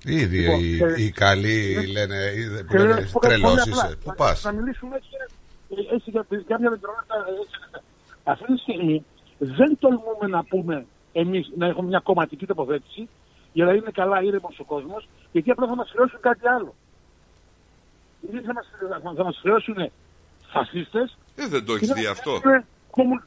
Ήδη Λοιπόν, οι, και- οι καλοί λένε, είδε- που Και λένε να σου πω κάτι τρελός πολύ απλά. είσαι. Πού Να- πας; Να μιλήσουμε έτσι, ε, έτσι για για κάποια δευτερόλεπτα. έτσι. Αυτή τη στιγμή δεν τολμούμε να πούμε εμείς να έχουμε μια κομματική τοποθέτηση για να είναι καλά ήρεμος ο κόσμος, γιατί απλά θα μας χρεώσουν κάτι άλλο. Ή θα μας, θα, θα μας χρεώσουν φασίστες. Ε, δεν το και έχεις θα δει μας αυτό. χρεώσουν κομμου-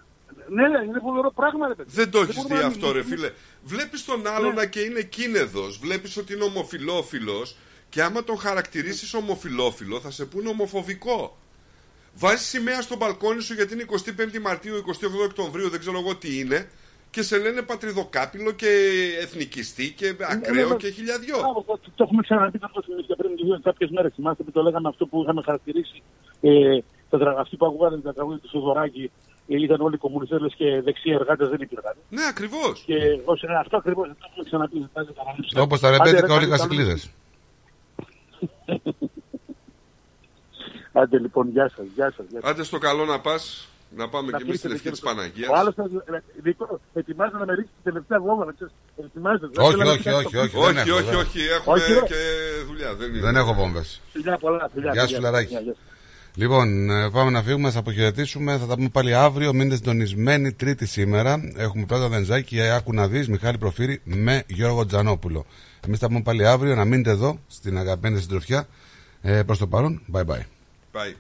Ναι, είναι φοβερό πράγμα, ρε παιδί. Δεν το έχεις μπορούμε δει να αυτό, ρε μιλήσουμε. φίλε. Βλέπεις τον άλλον Ναι. να και είναι κίνεδος. Βλέπεις ότι είναι ομοφιλόφιλος. Και άμα τον χαρακτηρίσεις ομοφιλόφιλο, θα σε πούνε ομοφοβικό. Βάζεις σημαία στο μπαλκόνι σου γιατί είναι 25η Μαρτίου, 28 Οκτωβρίου, δεν ξέρω εγώ τι είναι. Και σε λένε πατριδοκάπηλο και εθνικιστή και ακραίο ναι, και χιλιαδιό. Μπράβο, το, το έχουμε ξαναπεί αυτό θυμήθηκα πριν δύο κάποιες μέρες. Θυμάστε που το λέγαμε αυτό που είχαμε χαρακτηρίσει. Ε, τα, τρα- αυτοί που ακούγανε τα τραγούδια του Σοδωράκη ε, ήταν όλοι κομμουνιστές και δεξιοί εργάτες δεν υπήρχαν. Ναι, ακριβώς. Και όσο είναι αυτό ακριβώς το έχουμε ξαναπεί. δεν πάζει κανένα. Όπως τα Άντε, ρεμπέτικα ρε, όλοι οι καλή- κασικλίδε. Άντε λοιπόν, γεια σας. Γεια σας, γεια σας. Άντε στο καλό να πας, να πάμε Να και εμείς στην κλείσετε ευχή και τη το- Παναγίας. Ο άλλος ετοιμάζεται να με ρίξει την τελευταία βόμβα. ξέρεις. Ετοιμάζεται. δεν Όχι, θέλω να όχι, πιάσει όχι, το- όχι, δεν Όχι, έχω, όχι, δεν. όχι, έχουμε Όχι, ρε. και δουλειά. Δεν, είναι. Δεν έχω βόμβες. Φιλιά πολλά, φιλιά. Γεια σου, φιλιά, φιλαράκι. φιλιά, γεια σας. Λοιπόν, ε, πάμε να φύγουμε, να σας αποχαιρετήσουμε. Θα τα πούμε πάλι αύριο. Μείνετε συντονισμένοι Τρίτη σήμερα. Έχουμε πρώτα δενζάκι, άκου να δεις, Μιχάλη Προφύρη με Γιώργο Τζανόπουλο. Εμείς θα πούμε πάλι αύριο. Να μείνετε εδώ στην αγαπημένη συντροφιά. Ε, Προς το παρόν, bye bye. Bye.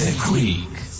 The Greek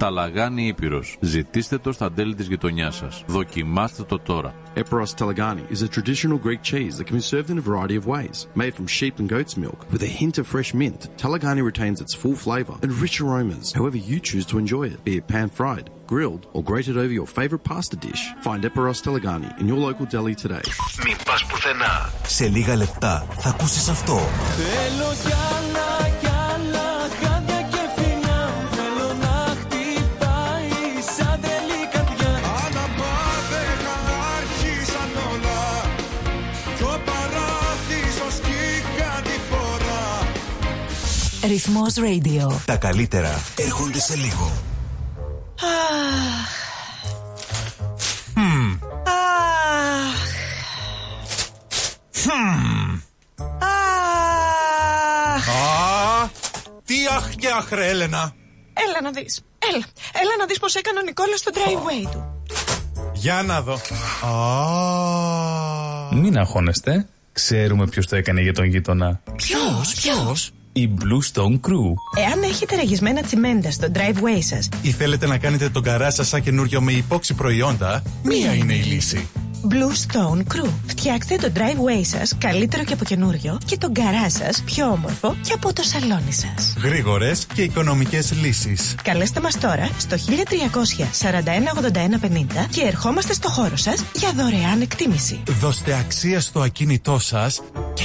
Ταλαγάνι Ήπειρος. Ζητήστε το στα τέλη της γειτονιάς σας. Δοκιμάστε το τώρα. Eperos Telegani is a traditional Greek cheese that can be served in a variety of ways. Made from sheep and goat's milk with a hint of fresh mint, Telegani retains its full flavor and rich aromas however you choose to enjoy it, be it pan-fried, grilled, or grated over your favorite pasta dish. Find Eperos Telegani in your local deli today. Μην πας πουθενά. Σε λίγα λεπτά θα ακούσεις αυτό. Θέλω κι άλλα κι άλλα Ρυθμός Radio. Τα καλύτερα έρχονται σε λίγο. Αχ. Μμμ. Αχ. Μμμ. Αχ. Α, Τι αχ και αχ ρε Έλενα. Έλα να δεις. Έλα. Έλα να δεις πως έκανε ο Νικόλας στο driveway του. Για να δω. Α. Μην αγχώνεστε. Ξέρουμε ποιος το έκανε για τον γείτονα. Ποιος, ποιος; Η Blue Stone Crew. Εάν έχετε ραγισμένα τσιμέντα στο driveway σας, Ή θέλετε να κάνετε τον καρά σας σαν καινούριο με υπόξη προϊόντα, μία είναι η λύση. Blue Stone Crew. Φτιάξτε το driveway σας καλύτερο και από καινούριο και τον καρά σας πιο όμορφο και από το σαλόνι σας. Γρήγορες και οικονομικές λύσεις. Καλέστε μας τώρα στο 1300 41 81 50 και ερχόμαστε στο χώρο σας για δωρεάν εκτίμηση. Δώστε αξία στο ακίνητό σας και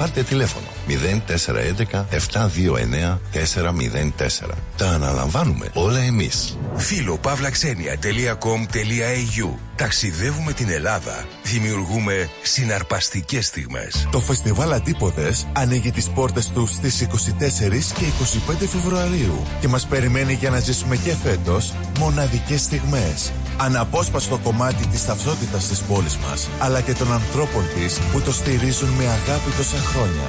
Πάρτε τηλέφωνο 0411 729 404. Τα αναλαμβάνουμε όλα εμείς. Φιλοπαύλαξενια.com.au Ταξιδεύουμε την Ελλάδα. Δημιουργούμε συναρπαστικές στιγμές. Το φεστιβάλ Αντίποδες ανοίγει τις πόρτες του στις 24 και 25 Φεβρουαρίου και μας περιμένει για να ζήσουμε και φέτος μοναδικές στιγμές. Αναπόσπαστο κομμάτι της ταυτότητας της πόλης μας, αλλά και των ανθρώπων της που το στηρίζουν με αγάπη τόσα χρόνια.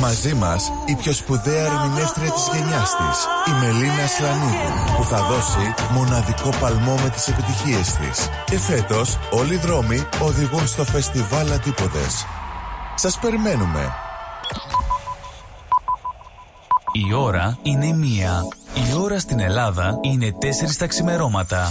Μαζί μας η πιο σπουδαία ερμηνεύτρια της γενιάς της, η Μελίνα Σλανίδου, που θα δώσει μοναδικό παλμό με τις επιτυχίες της. Και φέτος όλοι οι δρόμοι οδηγούν στο φεστιβάλ Αντίποδες. Σας περιμένουμε. Η ώρα είναι μία. Η ώρα στην Ελλάδα είναι τέσσερις τα ξημερώματα.